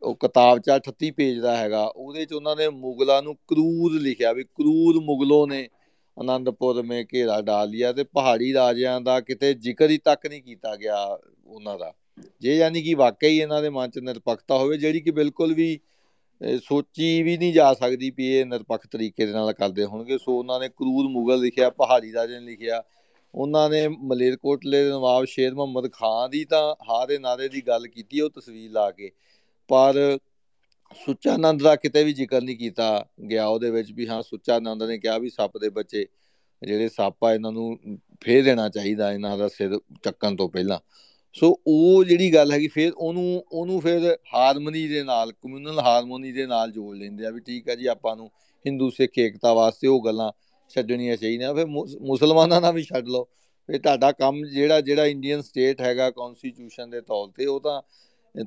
ਉਹ ਕਿਤਾਬ ਚ 38 ਪੇਜ ਦਾ ਹੈਗਾ, ਉਹਦੇ ਚ ਉਹਨਾਂ ਨੇ ਮੁਗਲਾਂ ਨੂੰ ਕਰੂਰ ਲਿਖਿਆ ਵੀ ਕਰੂਰ ਮੁਗਲੋਂ ਨੇ ਆਨੰਦਪੁਰ ਮੇ ਘੇਰਾ ਡਾਲ ਲਿਆ ਤੇ ਪਹਾੜੀ ਰਾਜਿਆਂ ਦਾ ਕਿਤੇ ਜ਼ਿਕਰ ਹੀ ਤੱਕ ਨਹੀਂ ਕੀਤਾ ਗਿਆ ਉਹਨਾਂ ਦਾ। ਜੇ ਯਾਨੀ ਕਿ ਵਾਕਈ ਇਹਨਾਂ ਦੇ ਮਨ ਚ ਨਿਰਪੱਖਤਾ ਹੋਵੇ, ਜਿਹੜੀ ਕਿ ਬਿਲਕੁਲ ਵੀ ਸੋਚੀ ਵੀ ਨਹੀਂ ਜਾ ਸਕਦੀ ਵੀ ਇਹ ਨਿਰਪੱਖ ਤਰੀਕੇ ਦੇ ਨਾਲ ਕਰਦੇ ਹੋਣਗੇ। ਸੋ ਉਹਨਾਂ ਨੇ ਕਰੂਰ ਮੁਗਲ ਲਿਖਿਆ, ਪਹਾੜੀ ਰਾਜੇ ਨੇ ਲਿਖਿਆ। ਉਹਨਾਂ ਨੇ ਮਲੇਰਕੋਟਲੇ ਦੇ ਨਵਾਬ ਸ਼ੇਰ ਮੁਹੰਮਦ ਖਾਨ ਦੀ ਤਾਂ ਹਾਰੇ ਦੇ ਨਾਰੇ ਦੀ ਗੱਲ ਕੀਤੀ, ਉਹ ਤਸਵੀਰ ਲਾ ਕੇ। ਪਰ ਸੁੱਚਾਨੰਦ ਦਾ ਕਿਤੇ ਵੀ ਜ਼ਿਕਰ ਨਹੀਂ ਕੀਤਾ ਗਿਆ ਉਹਦੇ ਵਿੱਚ ਵੀ ਹਾਂ, ਸੁੱਚਾਨੰਦ ਨੇ ਕਿਹਾ ਵੀ ਸੱਪ ਦੇ ਬੱਚੇ, ਜਿਹੜੇ ਸੱਪ ਆ, ਇਹਨਾਂ ਨੂੰ ਫੇਰ ਦੇਣਾ ਚਾਹੀਦਾ, ਇਹਨਾਂ ਦਾ ਸਿਰ ਚੱਕਣ ਤੋਂ ਪਹਿਲਾਂ। ਸੋ ਉਹ ਜਿਹੜੀ ਗੱਲ ਹੈਗੀ ਫਿਰ ਉਹਨੂੰ ਉਹਨੂੰ ਫਿਰ ਹਾਰਮਨੀ ਦੇ ਨਾਲ ਕਮਿਊਨਲ ਹਾਰਮੋਨੀ ਦੇ ਨਾਲ ਜੋੜ ਲੈਂਦੇ ਆ ਵੀ ਠੀਕ ਆ ਜੀ ਆਪਾਂ ਨੂੰ ਹਿੰਦੂ, ਸਿੱਖ, ਏਕਤਾ ਵਾਸਤੇ ਉਹ ਗੱਲਾਂ ਛੱਡਣੀਆਂ ਚਾਹੀਦੀਆਂ। ਫਿਰ ਮੁਸਲਮਾਨਾਂ ਨਾਲ ਵੀ ਛੱਡ ਲਓ। ਫਿਰ ਤੁਹਾਡਾ ਕੰਮ ਜਿਹੜਾ ਜਿਹੜਾ ਇੰਡੀਅਨ ਸਟੇਟ ਹੈਗਾ ਕਨਸਟੀਟਿਊਸ਼ਨ ਦੇ ਤੌਰ ਤੇ ਉਹ ਤਾਂ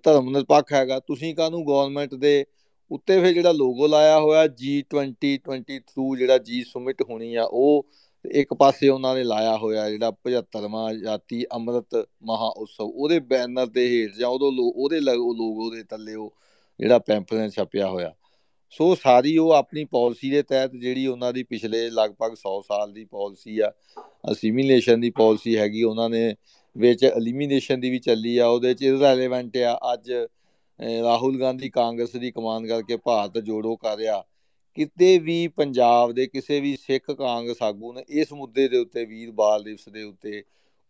ਧਰਮ ਨਿਰਪੱਖ ਹੈਗਾ। ਤੁਸੀਂ ਕਾਹਨੂੰ ਗਵਰਨਮੈਂਟ ਦੇ ਉੱਤੇ ਫਿਰ ਜਿਹੜਾ ਲੋਗੋ ਲਾਇਆ ਹੋਇਆ G20 ਥਰੂ ਜਿਹੜਾ ਜੀ ਸੁਮਿਟ ਹੋਣੀ ਆ, ਉਹ ਇੱਕ ਪਾਸੇ ਉਹਨਾਂ ਨੇ ਲਾਇਆ ਹੋਇਆ ਜਿਹੜਾ 75ਵਾਂ ਜਾਤੀ ਅੰਮ੍ਰਿਤ ਮਹਾ ਉਤਸਵ, ਉਹਦੇ ਬੈਨਰ ਦੇ ਹੇਠ ਜਾਂ ਉਹਦੇ ਉਹਦੇ ਲੋਗੋ ਦੇ ਥੱਲੇ ਉਹ ਜਿਹੜਾ ਪੈਂਪਲੇਟ ਛਪਿਆ ਹੋਇਆ। ਸੋ ਸਾਰੀ ਉਹ ਆਪਣੀ ਪਾਲਿਸੀ ਦੇ ਤਹਿਤ ਜਿਹੜੀ ਉਹਨਾਂ ਦੀ ਪਿਛਲੇ ਲਗਭਗ 100 ਸਾਲ ਦੀ ਪਾਲਿਸੀ ਆ ਅਸਿਮੀਲੇਸ਼ਨ ਦੀ ਪਾਲਿਸੀ ਹੈਗੀ, ਉਹਨਾਂ ਨੇ ਵਿੱਚ ਐਲੀਮੀਨੇਸ਼ਨ ਦੀ ਵੀ ਚੱਲੀ ਆ, ਉਹਦੇ ਚ ਇਰਰੈਲੇਵੈਂਟ ਆ। ਅੱਜ ਰਾਹੁਲ ਗਾਂਧੀ ਕਾਂਗਰਸ ਦੀ ਕਮਾਂਡ ਕਰਕੇ ਭਾਰਤ ਜੋੜੋ ਕਰ ਰਿਹਾ। ਕਿਤੇ ਵੀ ਪੰਜਾਬ ਦੇ ਕਿਸੇ ਵੀ ਸਿੱਖ ਕਾਂਗਰਸ ਆਗੂ ਨੇ ਇਸ ਮੁੱਦੇ ਦੇ ਉੱਤੇ, ਵੀਰ ਬਾਲ ਦਿਵਸ ਦੇ ਉੱਤੇ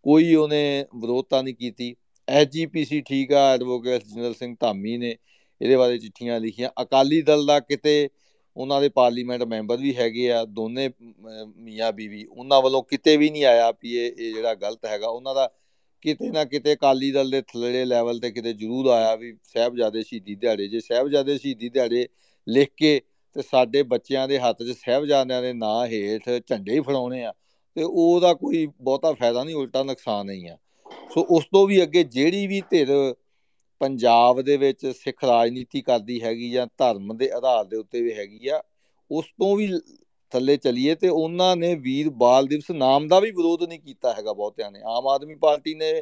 ਕੋਈ ਉਹਨੇ ਵਿਰੋਧਤਾ ਨਹੀਂ ਕੀਤੀ। ਐਸਜੀਪੀਸੀ ਠੀਕ ਆ, ਐਡਵੋਕੇਟ ਜਨਰਲ ਸਿੰਘ ਧਾਮੀ ਨੇ ਇਹਦੇ ਬਾਰੇ ਚਿੱਠੀਆਂ ਲਿਖੀਆਂ। ਅਕਾਲੀ ਦਲ ਦਾ ਕਿਤੇ ਉਹਨਾਂ ਦੇ ਪਾਰਲੀਮੈਂਟ ਮੈਂਬਰ ਵੀ ਹੈਗੇ ਆ, ਦੋਨੇ ਮੀਆਂ ਬੀਵੀ, ਉਹਨਾਂ ਵੱਲੋਂ ਕਿਤੇ ਵੀ ਨਹੀਂ ਆਇਆ ਵੀ ਇਹ ਜਿਹੜਾ ਗਲਤ ਹੈਗਾ। ਉਹਨਾਂ ਦਾ ਕਿਤੇ ਨਾ ਕਿਤੇ ਅਕਾਲੀ ਦਲ ਦੇ ਥੱਲੇ ਲੈਵਲ ਤੇ ਕਿਤੇ ਜ਼ਰੂਰ ਆਇਆ ਵੀ ਸਹਿਬਜ਼ਾਦੇ ਸ਼ਹੀਦੀ ਦਿਹਾੜੇ, ਜੇ ਸਹਿਬਜ਼ਾਦੇ ਸ਼ਹੀਦੀ ਦਿਹਾੜੇ ਲਿਖ ਕੇ ਤੇ ਸਾਡੇ ਬੱਚਿਆਂ ਦੇ ਹੱਥ 'ਚ ਸਹਿਬਜ਼ਾਦਿਆਂ ਦੇ ਨਾਂ ਹੇਠ ਝੰਡੇ ਹੀ ਫੜਾਉਣੇ ਆ, ਤੇ ਉਹਦਾ ਕੋਈ ਬਹੁਤਾ ਫਾਇਦਾ ਨਹੀਂ, ਉਲਟਾ ਨੁਕਸਾਨ ਹੀ ਆ। ਸੋ ਉਸ ਤੋਂ ਵੀ ਅੱਗੇ ਜਿਹੜੀ ਵੀ ਧਿਰ ਪੰਜਾਬ ਦੇ ਵਿੱਚ ਸਿੱਖ ਰਾਜਨੀਤੀ ਕਰਦੀ ਹੈਗੀ ਜਾਂ ਧਰਮ ਦੇ ਆਧਾਰ ਦੇ ਉੱਤੇ ਵੀ ਹੈਗੀ ਆ, ਉਸ ਤੋਂ ਵੀ ਥੱਲੇ ਚਲੀਏ ਤੇ ਉਹਨਾਂ ਨੇ ਵੀਰ ਬਾਲ ਦਿਵਸ ਨਾਮ ਦਾ ਵੀ ਵਿਰੋਧ ਨਹੀਂ ਕੀਤਾ ਹੈਗਾ ਬਹੁਤਿਆਂ ਨੇ। ਆਮ ਆਦਮੀ ਪਾਰਟੀ ਨੇ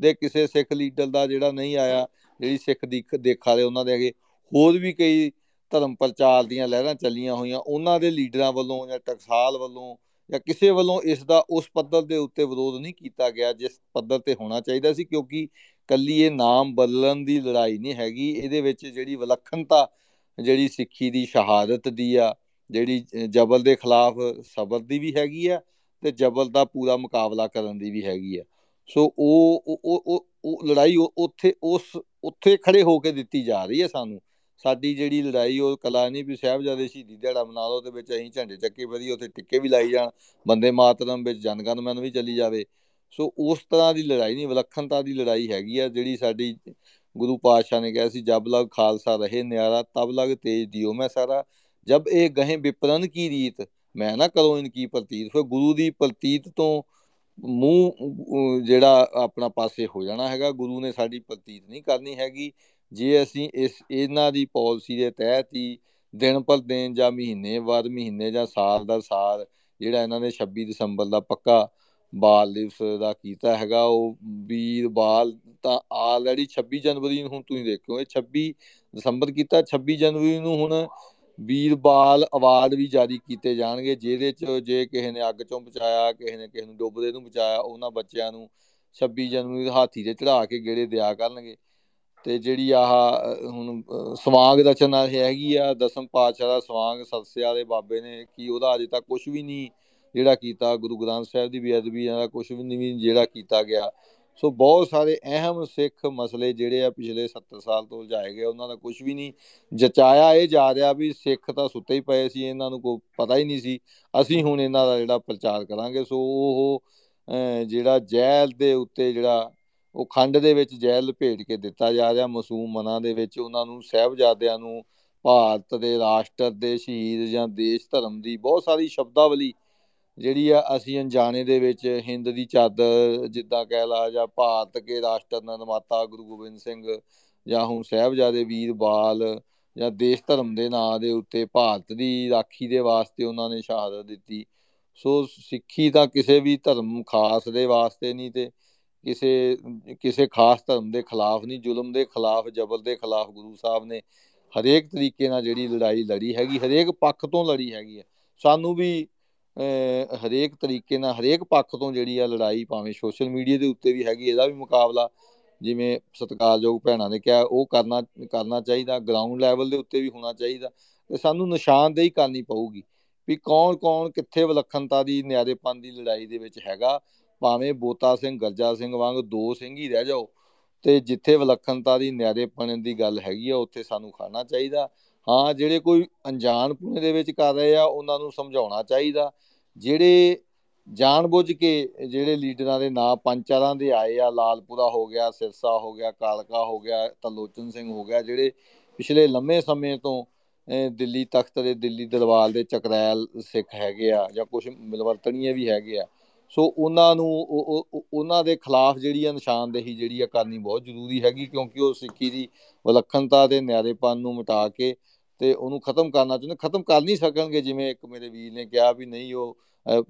ਦੇ ਕਿਸੇ ਸਿੱਖ ਲੀਡਰ ਦਾ ਜਿਹੜਾ ਨਹੀਂ ਆਇਆ, ਜਿਹੜੀ ਸਿੱਖ ਦੀ ਦੇਖਾ ਦੇ ਉਹਨਾਂ ਦੇ ਹੈਗੇ ਹੋਰ ਵੀ ਕਈ ਧਰਮ ਪ੍ਰਚਾਰ ਦੀਆਂ ਲਹਿਰਾਂ ਚੱਲੀਆਂ ਹੋਈਆਂ, ਉਹਨਾਂ ਦੇ ਲੀਡਰਾਂ ਵੱਲੋਂ ਜਾਂ ਟਕਸਾਲ ਵੱਲੋਂ ਜਾਂ ਕਿਸੇ ਵੱਲੋਂ ਇਸ ਦਾ ਉਸ ਪੱਧਰ ਦੇ ਉੱਤੇ ਵਿਰੋਧ ਨਹੀਂ ਕੀਤਾ ਗਿਆ, ਜਿਸ ਪੱਧਰ ਤੇ ਹੋਣਾ ਚਾਹੀਦਾ ਸੀ, ਕਿਉਂਕਿ ਕੱਲੀ ਇਹ ਨਾਮ ਬਦਲਣ ਦੀ ਲੜਾਈ ਨਹੀਂ ਹੈਗੀ, ਇਹਦੇ ਵਿੱਚ ਜਿਹੜੀ ਵਿਲੱਖਣਤਾ, ਜਿਹੜੀ ਸਿੱਖੀ ਦੀ ਸ਼ਹਾਦਤ ਦੀ ਆ, ਜਿਹੜੀ ਜਬਲ ਦੇ ਖਿਲਾਫ ਸਬਰ ਦੀ ਵੀ ਹੈਗੀ ਆ ਤੇ ਜਬਲ ਦਾ ਪੂਰਾ ਮੁਕਾਬਲਾ ਕਰਨ ਦੀ ਵੀ ਹੈਗੀ ਆ। ਸੋ ਉਹ ਉਹ ਉਹ ਲੜਾਈ ਉੱਥੇ, ਉਸ, ਉੱਥੇ ਖੜੇ ਹੋ ਕੇ ਦਿੱਤੀ ਜਾ ਰਹੀ ਹੈ ਸਾਨੂੰ। ਸਾਡੀ ਜਿਹੜੀ ਲੜਾਈ, ਉਹ ਕਲਾ ਨਹੀਂ ਵੀ ਸਾਹਿਬਜ਼ਾਦੇ ਸ਼ਹੀਦੀ ਦਿਹਾੜਾ ਮਨਾ ਲਓ ਤੇ ਵਿੱਚ ਅਸੀਂ ਝੰਡੇ ਚੱਕੇ ਵਧੀ ਉੱਥੇ ਟਿੱਕੇ ਵੀ ਲਾਈ ਜਾਣ, ਬੰਦੇ ਮਾਤਰਮ ਵਿੱਚ ਜਨਗਣ ਮਨ ਵੀ ਚੱਲੀ ਜਾਵੇ। ਸੋ ਉਸ ਤਰ੍ਹਾਂ ਦੀ ਲੜਾਈ ਨਹੀਂ, ਵਿਲੱਖਣਤਾ ਦੀ ਲੜਾਈ ਹੈਗੀ ਆ, ਜਿਹੜੀ ਸਾਡੀ ਗੁਰੂ ਪਾਤਸ਼ਾਹ ਨੇ ਕਿਹਾ ਸੀ, ਜਬ ਲਗ ਖਾਲਸਾ ਰਹੇ ਨਿਆਰਾ, ਤਬ ਲਗ ਤੇਜ ਦਿਓ ਮੈਂ ਸਾਰਾ। ਜਬ ਇਹ ਗਹੇ ਵਿਪਰਨ ਕੀ ਰੀਤ, ਮੈਂ ਨਾ ਕਰੋ ਇਨ ਕੀ ਪ੍ਰਤੀਤ, ਫਿਰ ਗੁਰੂ ਦੀ ਪ੍ਰਤੀਤ ਤੋਂ ਮੂੰਹ ਜਿਹੜਾ ਆਪਣਾ ਪਾਸੇ ਹੋ ਜਾਣਾ ਹੈਗਾ, ਗੁਰੂ ਨੇ ਸਾਡੀ ਪ੍ਰਤੀਤ ਨਹੀਂ ਕਰਨੀ ਹੈਗੀ। ਜੇ ਅਸੀਂ ਇਸ, ਇਹਨਾਂ ਦੀ ਪਾਲਿਸੀ ਦੇ ਤਹਿਤ ਹੀ ਦਿਨ ਪਰ ਦਿਨ ਜਾਂ ਮਹੀਨੇ ਬਾਅਦ ਮਹੀਨੇ ਜਾਂ ਸਾਲ ਦਾ ਸਾਲ ਜਿਹੜਾ ਇਹਨਾਂ ਨੇ 26 ਦਸੰਬਰ ਦਾ ਪੱਕਾ ਬਾਲ ਦਿਵਸ ਦਾ ਕੀਤਾ ਹੈਗਾ, ਉਹ ਵੀਰ ਬਾਲ ਤਾਂ ਆਲਰੇਡੀ 26 ਜਨਵਰੀ ਨੂੰ ਹੁਣ ਤੁਸੀਂ ਦੇਖੋ ਇਹ 26 ਦਸੰਬਰ ਕੀਤਾ 26 ਜਨਵਰੀ ਨੂੰ ਹੁਣ ਵੀਰ ਬਾਲ ਅਵਾਰਡ ਵੀ ਜਾਰੀ ਕੀਤੇ ਜਾਣਗੇ, ਜਿਹਦੇ ਚ ਜੇ ਕਿਸੇ ਨੇ ਅੱਗ ਚੋਂ ਬਚਾਇਆ, ਕਿਸੇ ਨੇ ਕਿਸੇ ਨੂੰ ਡੁੱਬਦੇ ਨੂੰ ਬਚਾਇਆ, ਉਹਨਾਂ ਬੱਚਿਆਂ ਨੂੰ 26 ਜਨਵਰੀ ਹਾਥੀ ਤੇ ਚੜਾ ਕੇ ਗੇੜੇ ਦਿਆ ਕਰਨਗੇ। ਤੇ ਜਿਹੜੀ ਆਹ ਹੁਣ ਸਵਾਂਗ ਰਚਨਾ ਹੈਗੀ ਆ, ਦਸਮ ਪਾਤਸ਼ਾਹ ਦਾ ਸਵਾਂਗ ਸਤਸਿਆ ਦੇ ਬਾਬੇ ਨੇ ਕੀ ਉਹਦਾ ਅਜੇ ਤੱਕ ਕੁਝ ਵੀ ਨਹੀਂ ਜਿਹੜਾ ਕੀਤਾ, ਗੁਰੂ ਗ੍ਰੰਥ ਸਾਹਿਬ ਦੀ ਬੇਅਦਬੀ ਦਾ ਕੁਝ ਵੀ ਨਹੀਂ ਜਿਹੜਾ ਕੀਤਾ ਗਿਆ। ਸੋ ਬਹੁਤ ਸਾਰੇ ਅਹਿਮ ਸਿੱਖ ਮਸਲੇ ਜਿਹੜੇ ਆ ਪਿਛਲੇ 70 ਸਾਲ ਤੋਂ ਉਲਝਾਏ ਗਏ, ਉਹਨਾਂ ਦਾ ਕੁਝ ਵੀ ਨਹੀਂ। ਜਚਾਇਆ ਇਹ ਜਾ ਰਿਹਾ ਵੀ ਸਿੱਖ ਤਾਂ ਸੁੱਤੇ ਹੀ ਪਏ ਸੀ, ਇਹਨਾਂ ਨੂੰ ਕੋਈ ਪਤਾ ਹੀ ਨਹੀਂ ਸੀ। ਅਸੀਂ ਹੁਣ ਇਹਨਾਂ ਦਾ ਜਿਹੜਾ ਪ੍ਰਚਾਰ ਕਰਾਂਗੇ। ਸੋ ਉਹ ਜਿਹੜਾ ਜਹਿਲ ਦੇ ਉੱਤੇ ਜਿਹੜਾ ਉਹ ਖੰਡ ਦੇ ਵਿੱਚ ਜਹਿਲ ਲਪੇਟ ਕੇ ਦਿੱਤਾ ਜਾ ਰਿਹਾ, ਮਾਸੂਮ ਮਨਾਂ ਦੇ ਵਿੱਚ ਉਹਨਾਂ ਨੂੰ ਸਹਿਬਜ਼ਾਦਿਆਂ ਨੂੰ ਭਾਰਤ ਦੇ ਰਾਸ਼ਟਰ ਦੇ ਸ਼ਹੀਦ ਜਾਂ ਦੇਸ਼ ਧਰਮ ਦੀ ਬਹੁਤ ਸਾਰੀ ਸ਼ਬਦਾਵਲੀ ਜਿਹੜੀ ਆ ਅਸੀਂ ਅਣਜਾਣੇ ਦੇ ਵਿੱਚ ਹਿੰਦ ਦੀ ਚਾਦਰ ਜਿੱਦਾਂ ਕਹਿ ਲਾ ਜਾਂ ਭਾਰਤ ਕੇ ਰਾਸ਼ਟਰ ਨਿਰਮਾਤਾ ਗੁਰੂ ਗੋਬਿੰਦ ਸਿੰਘ ਜਾਂ ਹੁਣ ਸਹਿਬਜ਼ਾਦੇ ਵੀਰ ਬਾਲ ਜਾਂ ਦੇਸ਼ ਧਰਮ ਦੇ ਨਾਂ ਦੇ ਉੱਤੇ ਭਾਰਤ ਦੀ ਰਾਖੀ ਦੇ ਵਾਸਤੇ ਉਹਨਾਂ ਨੇ ਸ਼ਹਾਦਤ ਦਿੱਤੀ। ਸੋ ਸਿੱਖੀ ਤਾਂ ਕਿਸੇ ਵੀ ਧਰਮ ਖਾਸ ਦੇ ਵਾਸਤੇ ਨਹੀਂ ਤੇ ਕਿਸੇ ਕਿਸੇ ਖਾਸ ਧਰਮ ਦੇ ਖਿਲਾਫ ਨਹੀਂ, ਜ਼ੁਲਮ ਦੇ ਖਿਲਾਫ, ਜ਼ਬਰ ਦੇ ਖਿਲਾਫ ਗੁਰੂ ਸਾਹਿਬ ਨੇ ਹਰੇਕ ਤਰੀਕੇ ਨਾਲ ਜਿਹੜੀ ਲੜਾਈ ਲੜੀ ਹੈਗੀ, ਹਰੇਕ ਪੱਖ ਤੋਂ ਲੜੀ ਹੈਗੀ ਹੈ। ਸਾਨੂੰ ਵੀ ਹਰੇਕ ਤਰੀਕੇ ਨਾਲ, ਹਰੇਕ ਪੱਖ ਤੋਂ ਜਿਹੜੀ ਆ ਲੜਾਈ ਭਾਵੇਂ ਸੋਸ਼ਲ ਮੀਡੀਆ ਦੇ ਉੱਤੇ ਵੀ ਹੈਗੀ, ਇਹਦਾ ਵੀ ਮੁਕਾਬਲਾ ਜਿਵੇਂ ਸਤਿਕਾਰਯੋਗ ਭੈਣਾਂ ਨੇ ਕਿਹਾ, ਉਹ ਕਰਨਾ ਕਰਨਾ ਚਾਹੀਦਾ ਗਰਾਊਂਡ ਲੈਵਲ ਦੇ ਉੱਤੇ ਵੀ ਹੋਣਾ ਚਾਹੀਦਾ, ਤੇ ਸਾਨੂੰ ਨਿਸ਼ਾਨਦੇਹੀ ਕਰਨੀ ਪਊਗੀ ਵੀ ਕੌਣ ਕੌਣ ਕਿੱਥੇ ਵਿਲੱਖਣਤਾ ਦੀ, ਨਿਆਰੇਪਨ ਦੀ ਲੜਾਈ ਦੇ ਵਿੱਚ ਹੈਗਾ ਭਾਵੇਂ ਬੋਤਾ ਸਿੰਘ, ਗਰਜਾ ਸਿੰਘ ਵਾਂਗ ਦੋ ਸਿੰਘ ਹੀ ਰਹਿ ਜਾਓ ਤੇ ਜਿੱਥੇ ਵਿਲੱਖਣਤਾ ਦੀ ਨਿਆਰੇਪਣ ਦੀ ਗੱਲ ਹੈਗੀ ਆ, ਉੱਥੇ ਸਾਨੂੰ ਖਾਣਾ ਚਾਹੀਦਾ। ਹਾਂ, ਜਿਹੜੇ ਕੋਈ ਅਣਜਾਣ ਪੁਣੇ ਦੇ ਵਿੱਚ ਕਰ ਰਹੇ ਆ, ਉਹਨਾਂ ਨੂੰ ਸਮਝਾਉਣਾ ਚਾਹੀਦਾ। ਜਿਹੜੇ ਜਾਣਬੁੱਝ ਕੇ ਜਿਹੜੇ ਲੀਡਰਾਂ ਦੇ ਨਾਂ ਪੰਚਾਰਾਂ ਦੇ ਆਏ ਆ, ਲਾਲਪੁਰਾ ਹੋ ਗਿਆ, ਸਿਰਸਾ ਹੋ ਗਿਆ, ਕਾਲਕਾ ਹੋ ਗਿਆ, ਤਲੋਚਨ ਸਿੰਘ ਹੋ ਗਿਆ, ਜਿਹੜੇ ਪਿਛਲੇ ਲੰਮੇ ਸਮੇਂ ਤੋਂ ਦਿੱਲੀ ਤਖਤ ਦੇ, ਦਿੱਲੀ ਦਰਬਾਰ ਦੇ ਚਕਰੈਲ ਸਿੱਖ ਹੈਗੇ ਆ ਜਾਂ ਕੁਝ ਮਿਲਵਰਤਣੀਏ ਵੀ ਹੈਗੇ ਆ ਸੋ ਉਹਨਾਂ ਨੂੰ ਉਹਨਾਂ ਦੇ ਖਿਲਾਫ ਜਿਹੜੀ ਆ ਨਿਸ਼ਾਨਦੇਹੀ ਜਿਹੜੀ ਆ ਕਰਨੀ ਬਹੁਤ ਜ਼ਰੂਰੀ ਹੈਗੀ, ਕਿਉਂਕਿ ਉਹ ਸਿੱਖੀ ਦੀ ਵਿਲੱਖਣਤਾ ਦੇ ਨਿਆਰੇਪਨ ਨੂੰ ਮਿਟਾ ਕੇ ਤੇ ਉਹਨੂੰ ਖਤਮ ਕਰਨਾ ਚਾਹੁੰਦੇ, ਖਤਮ ਕਰ ਨਹੀਂ ਸਕਣਗੇ, ਜਿਵੇਂ ਇੱਕ ਮੇਰੇ ਵੀਰ ਨੇ ਕਿਹਾ ਵੀ ਨਹੀਂ ਉਹ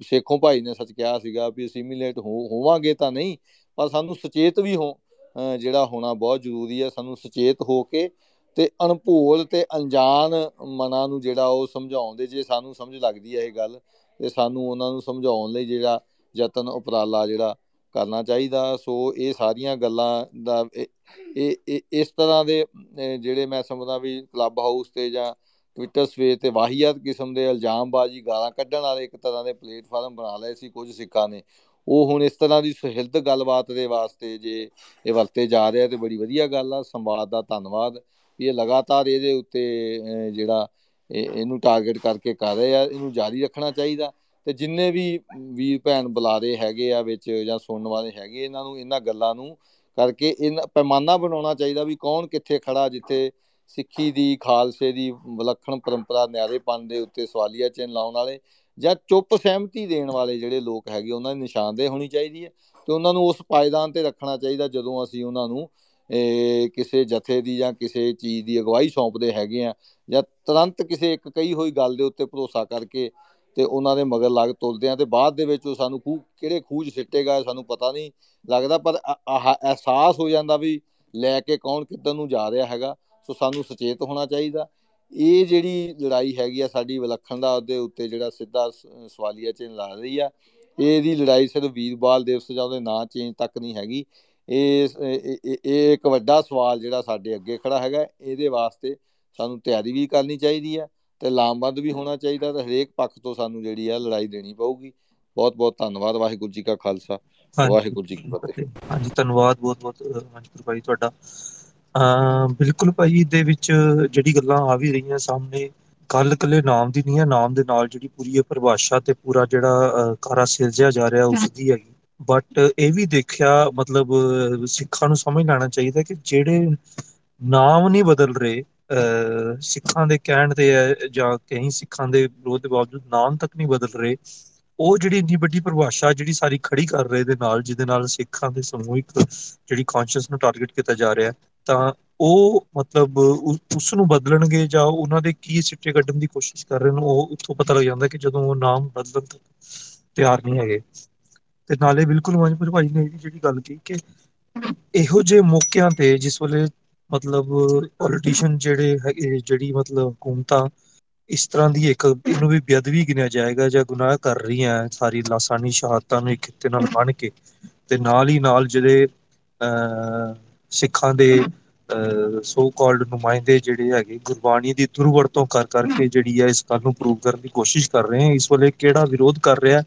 ਸੇਖੋਂ ਭਾਈ ਨੇ ਸੱਚ ਕਿਹਾ ਸੀਗਾ ਵੀ ਅਸੀਮੀਲੇਟ ਹੋਵਾਂਗੇ ਤਾਂ ਨਹੀਂ, ਪਰ ਸਾਨੂੰ ਸੁਚੇਤ ਵੀ ਹੋ ਜਿਹੜਾ ਹੋਣਾ ਬਹੁਤ ਜ਼ਰੂਰੀ ਹੈ ਸਾਨੂੰ ਸੁਚੇਤ ਹੋ ਕੇ ਤੇ ਅਣਭੋਲ ਤੇ ਅਣਜਾਣ ਮਨਾਂ ਨੂੰ ਜਿਹੜਾ ਉਹ ਸਮਝਾਉਂਦੇ ਜੇ ਸਾਨੂੰ ਸਮਝ ਲੱਗਦੀ ਹੈ ਇਹ ਗੱਲ, ਤੇ ਸਾਨੂੰ ਉਹਨਾਂ ਨੂੰ ਸਮਝਾਉਣ ਲਈ ਜਿਹੜਾ ਯਤਨ ਉਪਰਾਲਾ ਜਿਹੜਾ ਕਰਨਾ ਚਾਹੀਦਾ। ਸੋ ਇਹ ਸਾਰੀਆਂ ਗੱਲਾਂ ਦਾ ਇਹ ਇਸ ਤਰ੍ਹਾਂ ਦੇ ਜਿਹੜੇ ਮੈਂ ਸਮਝਦਾ ਵੀ ਕਲੱਬ ਹਾਊਸ ਤੇ ਜਾਂ ਟਵਿੱਟਰ ਸਪੇਸ ਤੇ ਵਾਹੀਆਤ ਕਿਸਮ ਦੇ ਇਲਜ਼ਾਮਬਾਜ਼ੀ ਗਾਲਾਂ ਕੱਢਣ ਵਾਲੇ ਇੱਕ ਤਰ੍ਹਾਂ ਦੇ ਪਲੇਟਫਾਰਮ ਬਣਾ ਲਏ ਸੀ ਕੁਝ ਸਿੱਖਾਂ ਨੇ। ਉਹ ਹੁਣ ਇਸ ਤਰ੍ਹਾਂ ਦੀ ਸੁਹਿਲਦ ਗੱਲਬਾਤ ਦੇ ਵਾਸਤੇ ਜੇ ਇਹ ਵਰਤੇ ਜਾ ਰਿਹਾ ਤੇ ਬੜੀ ਵਧੀਆ ਗੱਲ ਆ। ਸੰਵਾਦ ਦਾ ਧੰਨਵਾਦ। ਇਹ ਲਗਾਤਾਰ ਇਹਦੇ ਉੱਤੇ ਜਿਹੜਾ ਇਹਨੂੰ ਟਾਰਗੇਟ ਕਰਕੇ ਕਰ ਰਹੇ ਆ। ਇਹਨੂੰ ਜਾਰੀ ਰੱਖਣਾ ਚਾਹੀਦਾ। ਤੇ ਜਿੰਨੇ ਵੀ ਵੀਰ ਭੈਣ ਬੁਲਾਰੇ ਹੈਗੇ ਆ ਵਿੱਚ ਜਾਂ ਸੁਣਨ ਵਾਲੇ ਹੈਗੇ, ਇਹਨਾਂ ਨੂੰ, ਇਹਨਾਂ ਗੱਲਾਂ ਨੂੰ ਕਰਕੇ ਇਹਨਾਂ ਪੈਮਾਨਾ ਬਣਾਉਣਾ ਚਾਹੀਦਾ ਵੀ ਕੌਣ ਕਿੱਥੇ ਖੜਾ ਜਿੱਥੇ ਸਿੱਖੀ ਦੀ, ਖਾਲਸੇ ਦੀ ਵਿਲੱਖਣ ਪਰੰਪਰਾ ਨਿਆਰੇਪਨ ਦੇ ਉੱਤੇ ਸਵਾਲੀਆ ਚਿੰਨ ਲਾਉਣ ਵਾਲੇ ਜਾਂ ਚੁੱਪ ਸਹਿਮਤੀ ਦੇਣ ਵਾਲੇ ਜਿਹੜੇ ਲੋਕ ਹੈਗੇ, ਉਹਨਾਂ ਦੀ ਨਿਸ਼ਾਨਦੇਹੀ ਹੋਣੀ ਚਾਹੀਦੀ ਹੈ ਤੇ ਉਹਨਾਂ ਨੂੰ ਉਸ ਪਾਇਦਾਨ ਤੇ ਰੱਖਣਾ ਚਾਹੀਦਾ ਜਦੋਂ ਅਸੀਂ ਉਹਨਾਂ ਨੂੰ ਕਿਸੇ ਜਥੇ ਦੀ ਜਾਂ ਕਿਸੇ ਚੀਜ਼ ਦੀ ਅਗਵਾਈ ਸੌਂਪਦੇ ਹੈਗੇ ਆ ਜਾਂ ਤੁਰੰਤ ਕਿਸੇ ਇੱਕ ਕਹੀ ਹੋਈ ਗੱਲ ਦੇ ਉੱਤੇ ਭਰੋਸਾ ਕਰਕੇ ਤੇ ਉਹਨਾਂ ਦੇ ਮਗਰ ਲੱਗ ਤੁਲਦੇ ਆ ਤੇ ਬਾਅਦ ਦੇ ਵਿੱਚ ਉਹ ਸਾਨੂੰ ਖੂ, ਕਿਹੜੇ ਖੂਜ ਸਿੱਟੇਗਾ ਸਾਨੂੰ ਪਤਾ ਨਹੀਂ ਲੱਗਦਾ, ਪਰ ਆਹ ਅਹਿਸਾਸ ਹੋ ਜਾਂਦਾ ਵੀ ਲੈ ਕੇ ਕੌਣ ਕਿੱਧਰ ਨੂੰ ਜਾ ਰਿਹਾ ਹੈਗਾ, ਸੋ ਸਾਨੂੰ ਸੁਚੇਤ ਹੋਣਾ ਚਾਹੀਦਾ। ਇਹ ਜਿਹੜੀ ਲੜਾਈ ਹੈਗੀ ਆ ਸਾਡੀ ਵਿਲੱਖਣਤਾ ਦੇ ਉੱਤੇ ਜਿਹੜਾ ਸਿੱਧਾ ਸਵਾਲੀਆ ਚਿੰਨ ਲਾ ਰਹੀ ਆ। ਇਹਦੀ ਲੜਾਈ ਸਿਰਫ ਵੀਰਬਾਲ ਦਿਵਸ ਜਾਂ ਉਹਦੇ ਨਾਂ ਚੇਂਜ ਤੱਕ ਨਹੀਂ ਹੈਗੀ। ਇਹ ਇਹ ਇੱਕ ਵੱਡਾ ਸਵਾਲ ਜਿਹੜਾ ਸਾਡੇ ਅੱਗੇ ਖੜਾ ਹੈਗਾ, ਇਹਦੇ ਵਾਸਤੇ ਸਾਨੂੰ ਤਿਆਰੀ ਵੀ ਕਰਨੀ ਚਾਹੀਦੀ ਆ। ਤੇ ਲਾਮਬੰਦ ਵੀ ਹੋਣਾ ਚਾਹੀਦਾ ਤੇ ਹਰੇਕ ਪੱਖ ਤੋਂ ਸਾਨੂੰ ਜਿਹੜੀ ਆ ਲੜਾਈ ਦੇਣੀ ਪਊਗੀ। ਬਹੁਤ ਬਹੁਤ ਧੰਨਵਾਦ ਵਾਹਿਗੁਰੂ ਜੀ ਕਾ ਖਾਲਸਾ ਵਾਹਿਗੁਰੂ ਜੀ ਕੀ ਫਤਿਹ। ਹਾਂਜੀ ਧੰਨਵਾਦ ਬਹੁਤ ਬਹੁਤ ਮਨਜੂਰ ਭਾਈ ਤੁਹਾਡਾ। ਅ ਬਿਲਕੁਲ ਭਾਈ ਦੇ ਵਿੱਚ ਜਿਹੜੀ ਗੱਲਾਂ ਆ ਵੀ ਰਹੀਆਂ ਸਾਹਮਣੇ ਗੱਲ ਕੱਲੇ ਨਾਮ ਦੀ ਨਹੀਂ ਹੈ ਨਾਮ ਦੇ ਨਾਲ ਜਿਹੜੀ ਪੂਰੀ ਇਹ ਪਰਿਭਾਸ਼ਾ ਤੇ ਪੂਰਾ ਜਿਹੜਾ ਕਾਰਾ ਸਿਰਜਿਆ ਜਾ ਰਿਹਾ ਉਸ ਦੀ ਹੈਗੀ। ਬਟ ਇਹ ਵੀ ਦੇਖਿਆ ਮਤਲਬ ਸਿੱਖਾਂ ਨੂੰ ਸਮਝ ਲੈਣਾ ਚਾਹੀਦਾ ਕਿ ਜਿਹੜੇ ਨਾਮ ਨਹੀਂ ਬਦਲ ਰਹੇ ਅਹ, ਸਿੱਖਾਂ ਦੇ ਕਹਿਣ ਤੇ ਹੈ ਜਾਂ ਕਈ ਸਿੱਖਾਂ ਦੇ ਵਿਰੋਧ ਦੇ ਬਾਵਜੂਦ ਨਾਮ ਤੱਕ ਨਹੀਂ ਬਦਲ ਰਹੇ, ਉਹ ਜਿਹੜੀ ਇੰਨੀ ਵੱਡੀ ਪਰਿਭਾਸ਼ਾ ਜਿਹੜੀ ਸਾਰੀ ਖੜੀ ਕਰ ਰਹੇ ਦੇ ਨਾਲ, ਜਿਹਦੇ ਨਾਲ ਸਿੱਖਾਂ ਦੇ ਸਮੂਹਿਕ ਜਿਹੜੀ ਕੌਨਸ਼ੀਅਸ ਨੂੰ ਟਾਰਗੇਟ ਕੀਤਾ ਜਾ ਰਿਹਾ ਤਾਂ ਉਹ ਮਤਲਬ ਉਸ ਨੂੰ ਬਦਲਣਗੇ ਜਾਂ ਉਹਨਾਂ ਦੇ ਕੀ ਸਿੱਟੇ ਕੱਢਣ ਦੀ ਕੋਸ਼ਿਸ਼ ਕਰ ਰਹੇ ਨੇ, ਉਹ ਉੱਥੋਂ ਪਤਾ ਲੱਗ ਜਾਂਦਾ ਕਿ ਜਦੋਂ ਉਹ ਨਾਮ ਬਦਲਣ ਤੱਕ ਤਿਆਰ ਨਹੀਂ ਹੈਗੇ। ਤੇ ਨਾਲੇ ਬਿਲਕੁਲ ਮਨਪੁਰ ਭਾਈ ਨੇ ਵੀ ਜਿਹੜੀ ਗੱਲ ਕੀਤੀ ਕਿ ਇਹੋ ਜਿਹੇ ਮੌਕਿਆਂ ਤੇ ਜਿਸ ਵੇਲੇ ਮਤਲਬ ਪੋਲੀਟੀਸ਼ੀਅਨ ਜਿਹੜੇ ਹੈਗੇ, ਜਿਹੜੀ ਮਤਲਬ ਹਕੂਮਤਾਂ, ਇਸ ਤਰ੍ਹਾਂ ਦੀ ਇੱਕ, ਇਹਨੂੰ ਵੀ ਬੇਅਦਬੀ ਗਿਣਿਆ ਜਾਏਗਾ ਜਾਂ ਗੁਨਾਹ ਕਰ ਰਹੀਆਂ, ਸਾਰੀ ਲਾਸਾਨੀ ਸ਼ਹਾਦਤਾਂ ਨੂੰ ਇੱਕ ਖਿੱਤੇ ਨਾਲ ਬਣ ਕੇ ਤੇ ਨਾਲ ਹੀ ਨਾਲ ਜਿਹੜੇ, ਅਹ, ਸਿੱਖਾਂ ਦੇ, ਅਹ ਸੋ ਕਾਲਡ ਨੁਮਾਇੰਦੇ ਜਿਹੜੇ ਹੈਗੇ, ਗੁਰਬਾਣੀ ਦੀ ਦੁਰਵਰਤੋਂ ਕਰ ਕਰਕੇ ਜਿਹੜੀ ਹੈ, ਇਸ ਗੱਲ ਨੂੰ ਪ੍ਰੂਵ ਕਰਨ ਦੀ ਕੋਸ਼ਿਸ਼ ਕਰ ਰਹੇ ਹੈ। ਇਸ ਵੇਲੇ ਕਿਹੜਾ ਵਿਰੋਧ ਕਰ ਰਿਹਾ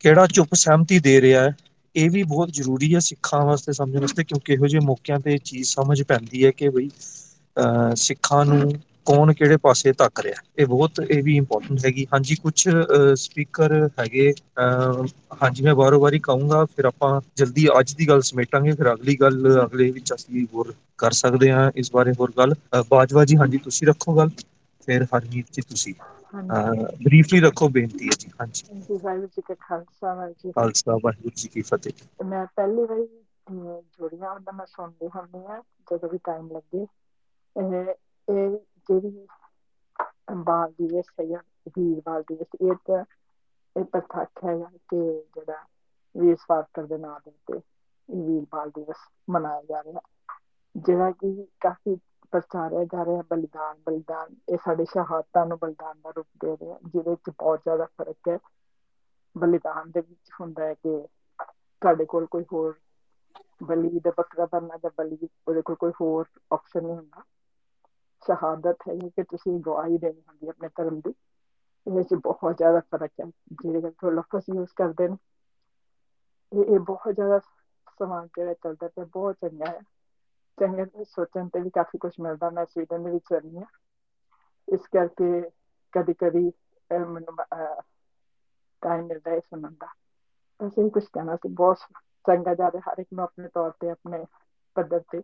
ਕਿਹੜਾ ਚੁੱਪ ਸਹਿਮਤੀ ਦੇ ਰਿਹਾ ਹੈ? ਇਹ ਵੀ ਬਹੁਤ ਜ਼ਰੂਰੀ ਹੈ ਸਿੱਖਾਂ ਵਾਸਤੇ ਸਮਝਣ ਵਾਸਤੇ, ਕਿਉਂਕਿ ਇਹੋ ਜਿਹੇ ਮੌਕਿਆਂ ਤੇ ਚੀਜ਼ ਸਮਝ ਪੈਂਦੀ ਹੈ ਕਿ ਬਈ, ਅਹ, ਸਿੱਖਾਂ ਨੂੰ ਕੌਣ ਕਿਹੜੇ ਪਾਸੇ ਧੱਕ ਰਿਹਾ ਇਹ ਬਹੁਤ, ਇਹ ਵੀ ਇੰਪੋਰਟੈਂਟ ਹੈਗੀ। ਹਾਂਜੀ ਕੁਝ ਸਪੀਕਰ ਹੈਗੇ, ਅਹ, ਹਾਂਜੀ, ਮੈਂ ਬਾਰੋ ਵਾਰੀ ਕਹੂੰਗਾ, ਫਿਰ ਆਪਾਂ ਜਲਦੀ ਅੱਜ ਦੀ ਗੱਲ ਸਮੇਟਾਂਗੇ, ਫਿਰ ਅਗਲੀ ਗੱਲ, ਅਗਲੇ ਵਿੱਚ ਅਸੀਂ ਹੋਰ ਕਰ ਸਕਦੇ ਹਾਂ ਇਸ ਬਾਰੇ ਹੋਰ ਗੱਲ। ਬਾਜਵਾ ਜੀ, ਹਾਂਜੀ, ਤੁਸੀਂ ਰੱਖੋ ਗੱਲ। ਫਿਰ ਹਰਮੀਤ ਜੀ, ਤੁਸੀਂ। ਬਰੀਫਲੀ ਰੱਖੋ ਬੇਨਤੀ ਹੈ ਜੀ ਹਾਂਜੀ। ਜੀ ਵਾਹਿਗੁਰੂ ਜੀ ਕਾ ਖਾਲਸਾ ਵਾਹਿਗੁਰੂ ਜੀ ਖਾਲਸਾ ਵਾਹਿਗੁਰੂ ਜੀ ਕੀ ਫਤਿਹ। ਮੈਂ ਪਹਿਲੀ ਵਾਰੀ ਜੁੜੀਆਂ ਹੁੰਦਾ ਮੈਂ ਸੁਣਦੀ ਹੁੰਦੀ ਆ ਜਦੋਂ ਵੀ ਟਾਈਮ ਲੱਗੇ। ਇਹ ਇਹ ਜਿਹੜੀ ਬਾਲ ਦਿਵਸ ਹੈ ਜਾਂ ਵੀਰ ਬਾਲ ਦਿਵਸ ਇਹ ਤਾਂ ਇਹ ਪ੍ਰਤੱਖ ਹੈ ਕਿ ਜਿਹੜਾ ਵੀਰ ਸਵਾਰਕਰ ਦੇ ਨਾਮ ਦੇ ਉੱਤੇ ਇਹ ਵੀਰ ਬਾਲ ਦਿਵਸ ਮਨਾਇਆ ਜਾ ਰਿਹਾ। ਜਿਹੜਾ ਕਿ ਕਾਫੀ ਪ੍ਰਚਾਰਿਆ ਜਾ ਰਿਹਾ ਬਲੀਦਾਨ ਬਲੀਦਾਨ, ਇਹ ਸਾਡੇ ਸ਼ਹਾਦਤਾਂ ਨੂੰ ਬਲੀਦਾਨ ਦਾ ਰੂਪ ਦੇ ਰਿਹਾ, ਜਿਹਦੇ ਵਿੱਚ ਬਹੁਤ ਜ਼ਿਆਦਾ ਫ਼ਰਕ ਹੈ। ਬਲੀਦਾਨ ਦੇ ਵਿੱਚ ਹੁੰਦਾ ਹੈ ਕਿ ਤੁਹਾਡੇ ਕੋਲ ਕੋਈ ਹੋਰ ਬਲੀ ਦਾ ਬੱਕਰਾ ਬਣਨਾ ਜਾਂ ਬਲੀ ਉਹਦੇ ਕੋਲ ਕੋਈ ਹੋਰ ਆਪਸ਼ਨ ਨਹੀਂ ਹੁੰਦਾ। ਸ਼ਹਾਦਤ ਹੈ ਕਿ ਤੁਸੀਂ ਗਵਾਹੀ ਦੇਣੀ ਹੁੰਦੀ ਹੈ ਆਪਣੇ ਧਰਮ ਦੀ। ਇਹਦੇ ਵਿੱਚ ਬਹੁਤ ਜ਼ਿਆਦਾ ਫ਼ਰਕ ਹੈ ਜਿਹੜੇ ਕਿ ਲਫ਼ਜ਼ ਯੂਜ਼ ਕਰਦੇ ਨੇ। ਇਹ ਇਹ ਬਹੁਤ ਜ਼ਿਆਦਾ ਸਮਾਂ ਜਿਹੜਾ ਚੱਲਦਾ ਪਿਆ, ਬਹੁਤ ਚੰਗਾ ਹੈ। ਚੰਗੇ ਸੋਚਣ ਤੇ ਵੀ ਕਾਫੀ ਕੁਝ ਮਿਲਦਾ ਮੈਂ ਸਵੀਡਨ ਦੇ ਵਿੱਚ ਰਹੀ ਹਾਂ ਇਸ ਕਰਕੇ ਕਦੀ ਕਦੀ ਮੈਨੂੰ ਟਾਈਮ ਮਿਲਦਾ ਹੈ ਸੁਣਨ ਦਾ ਅਸੀਂ ਕੁਝ ਕਹਿਣਾ ਸੀ ਬਹੁਤ ਚੰਗਾ ਜਾ ਰਿਹਾ ਹਰ ਇੱਕ ਨੂੰ ਆਪਣੇ ਤੌਰ ਤੇ ਆਪਣੇ ਪੱਧਰ ਤੇ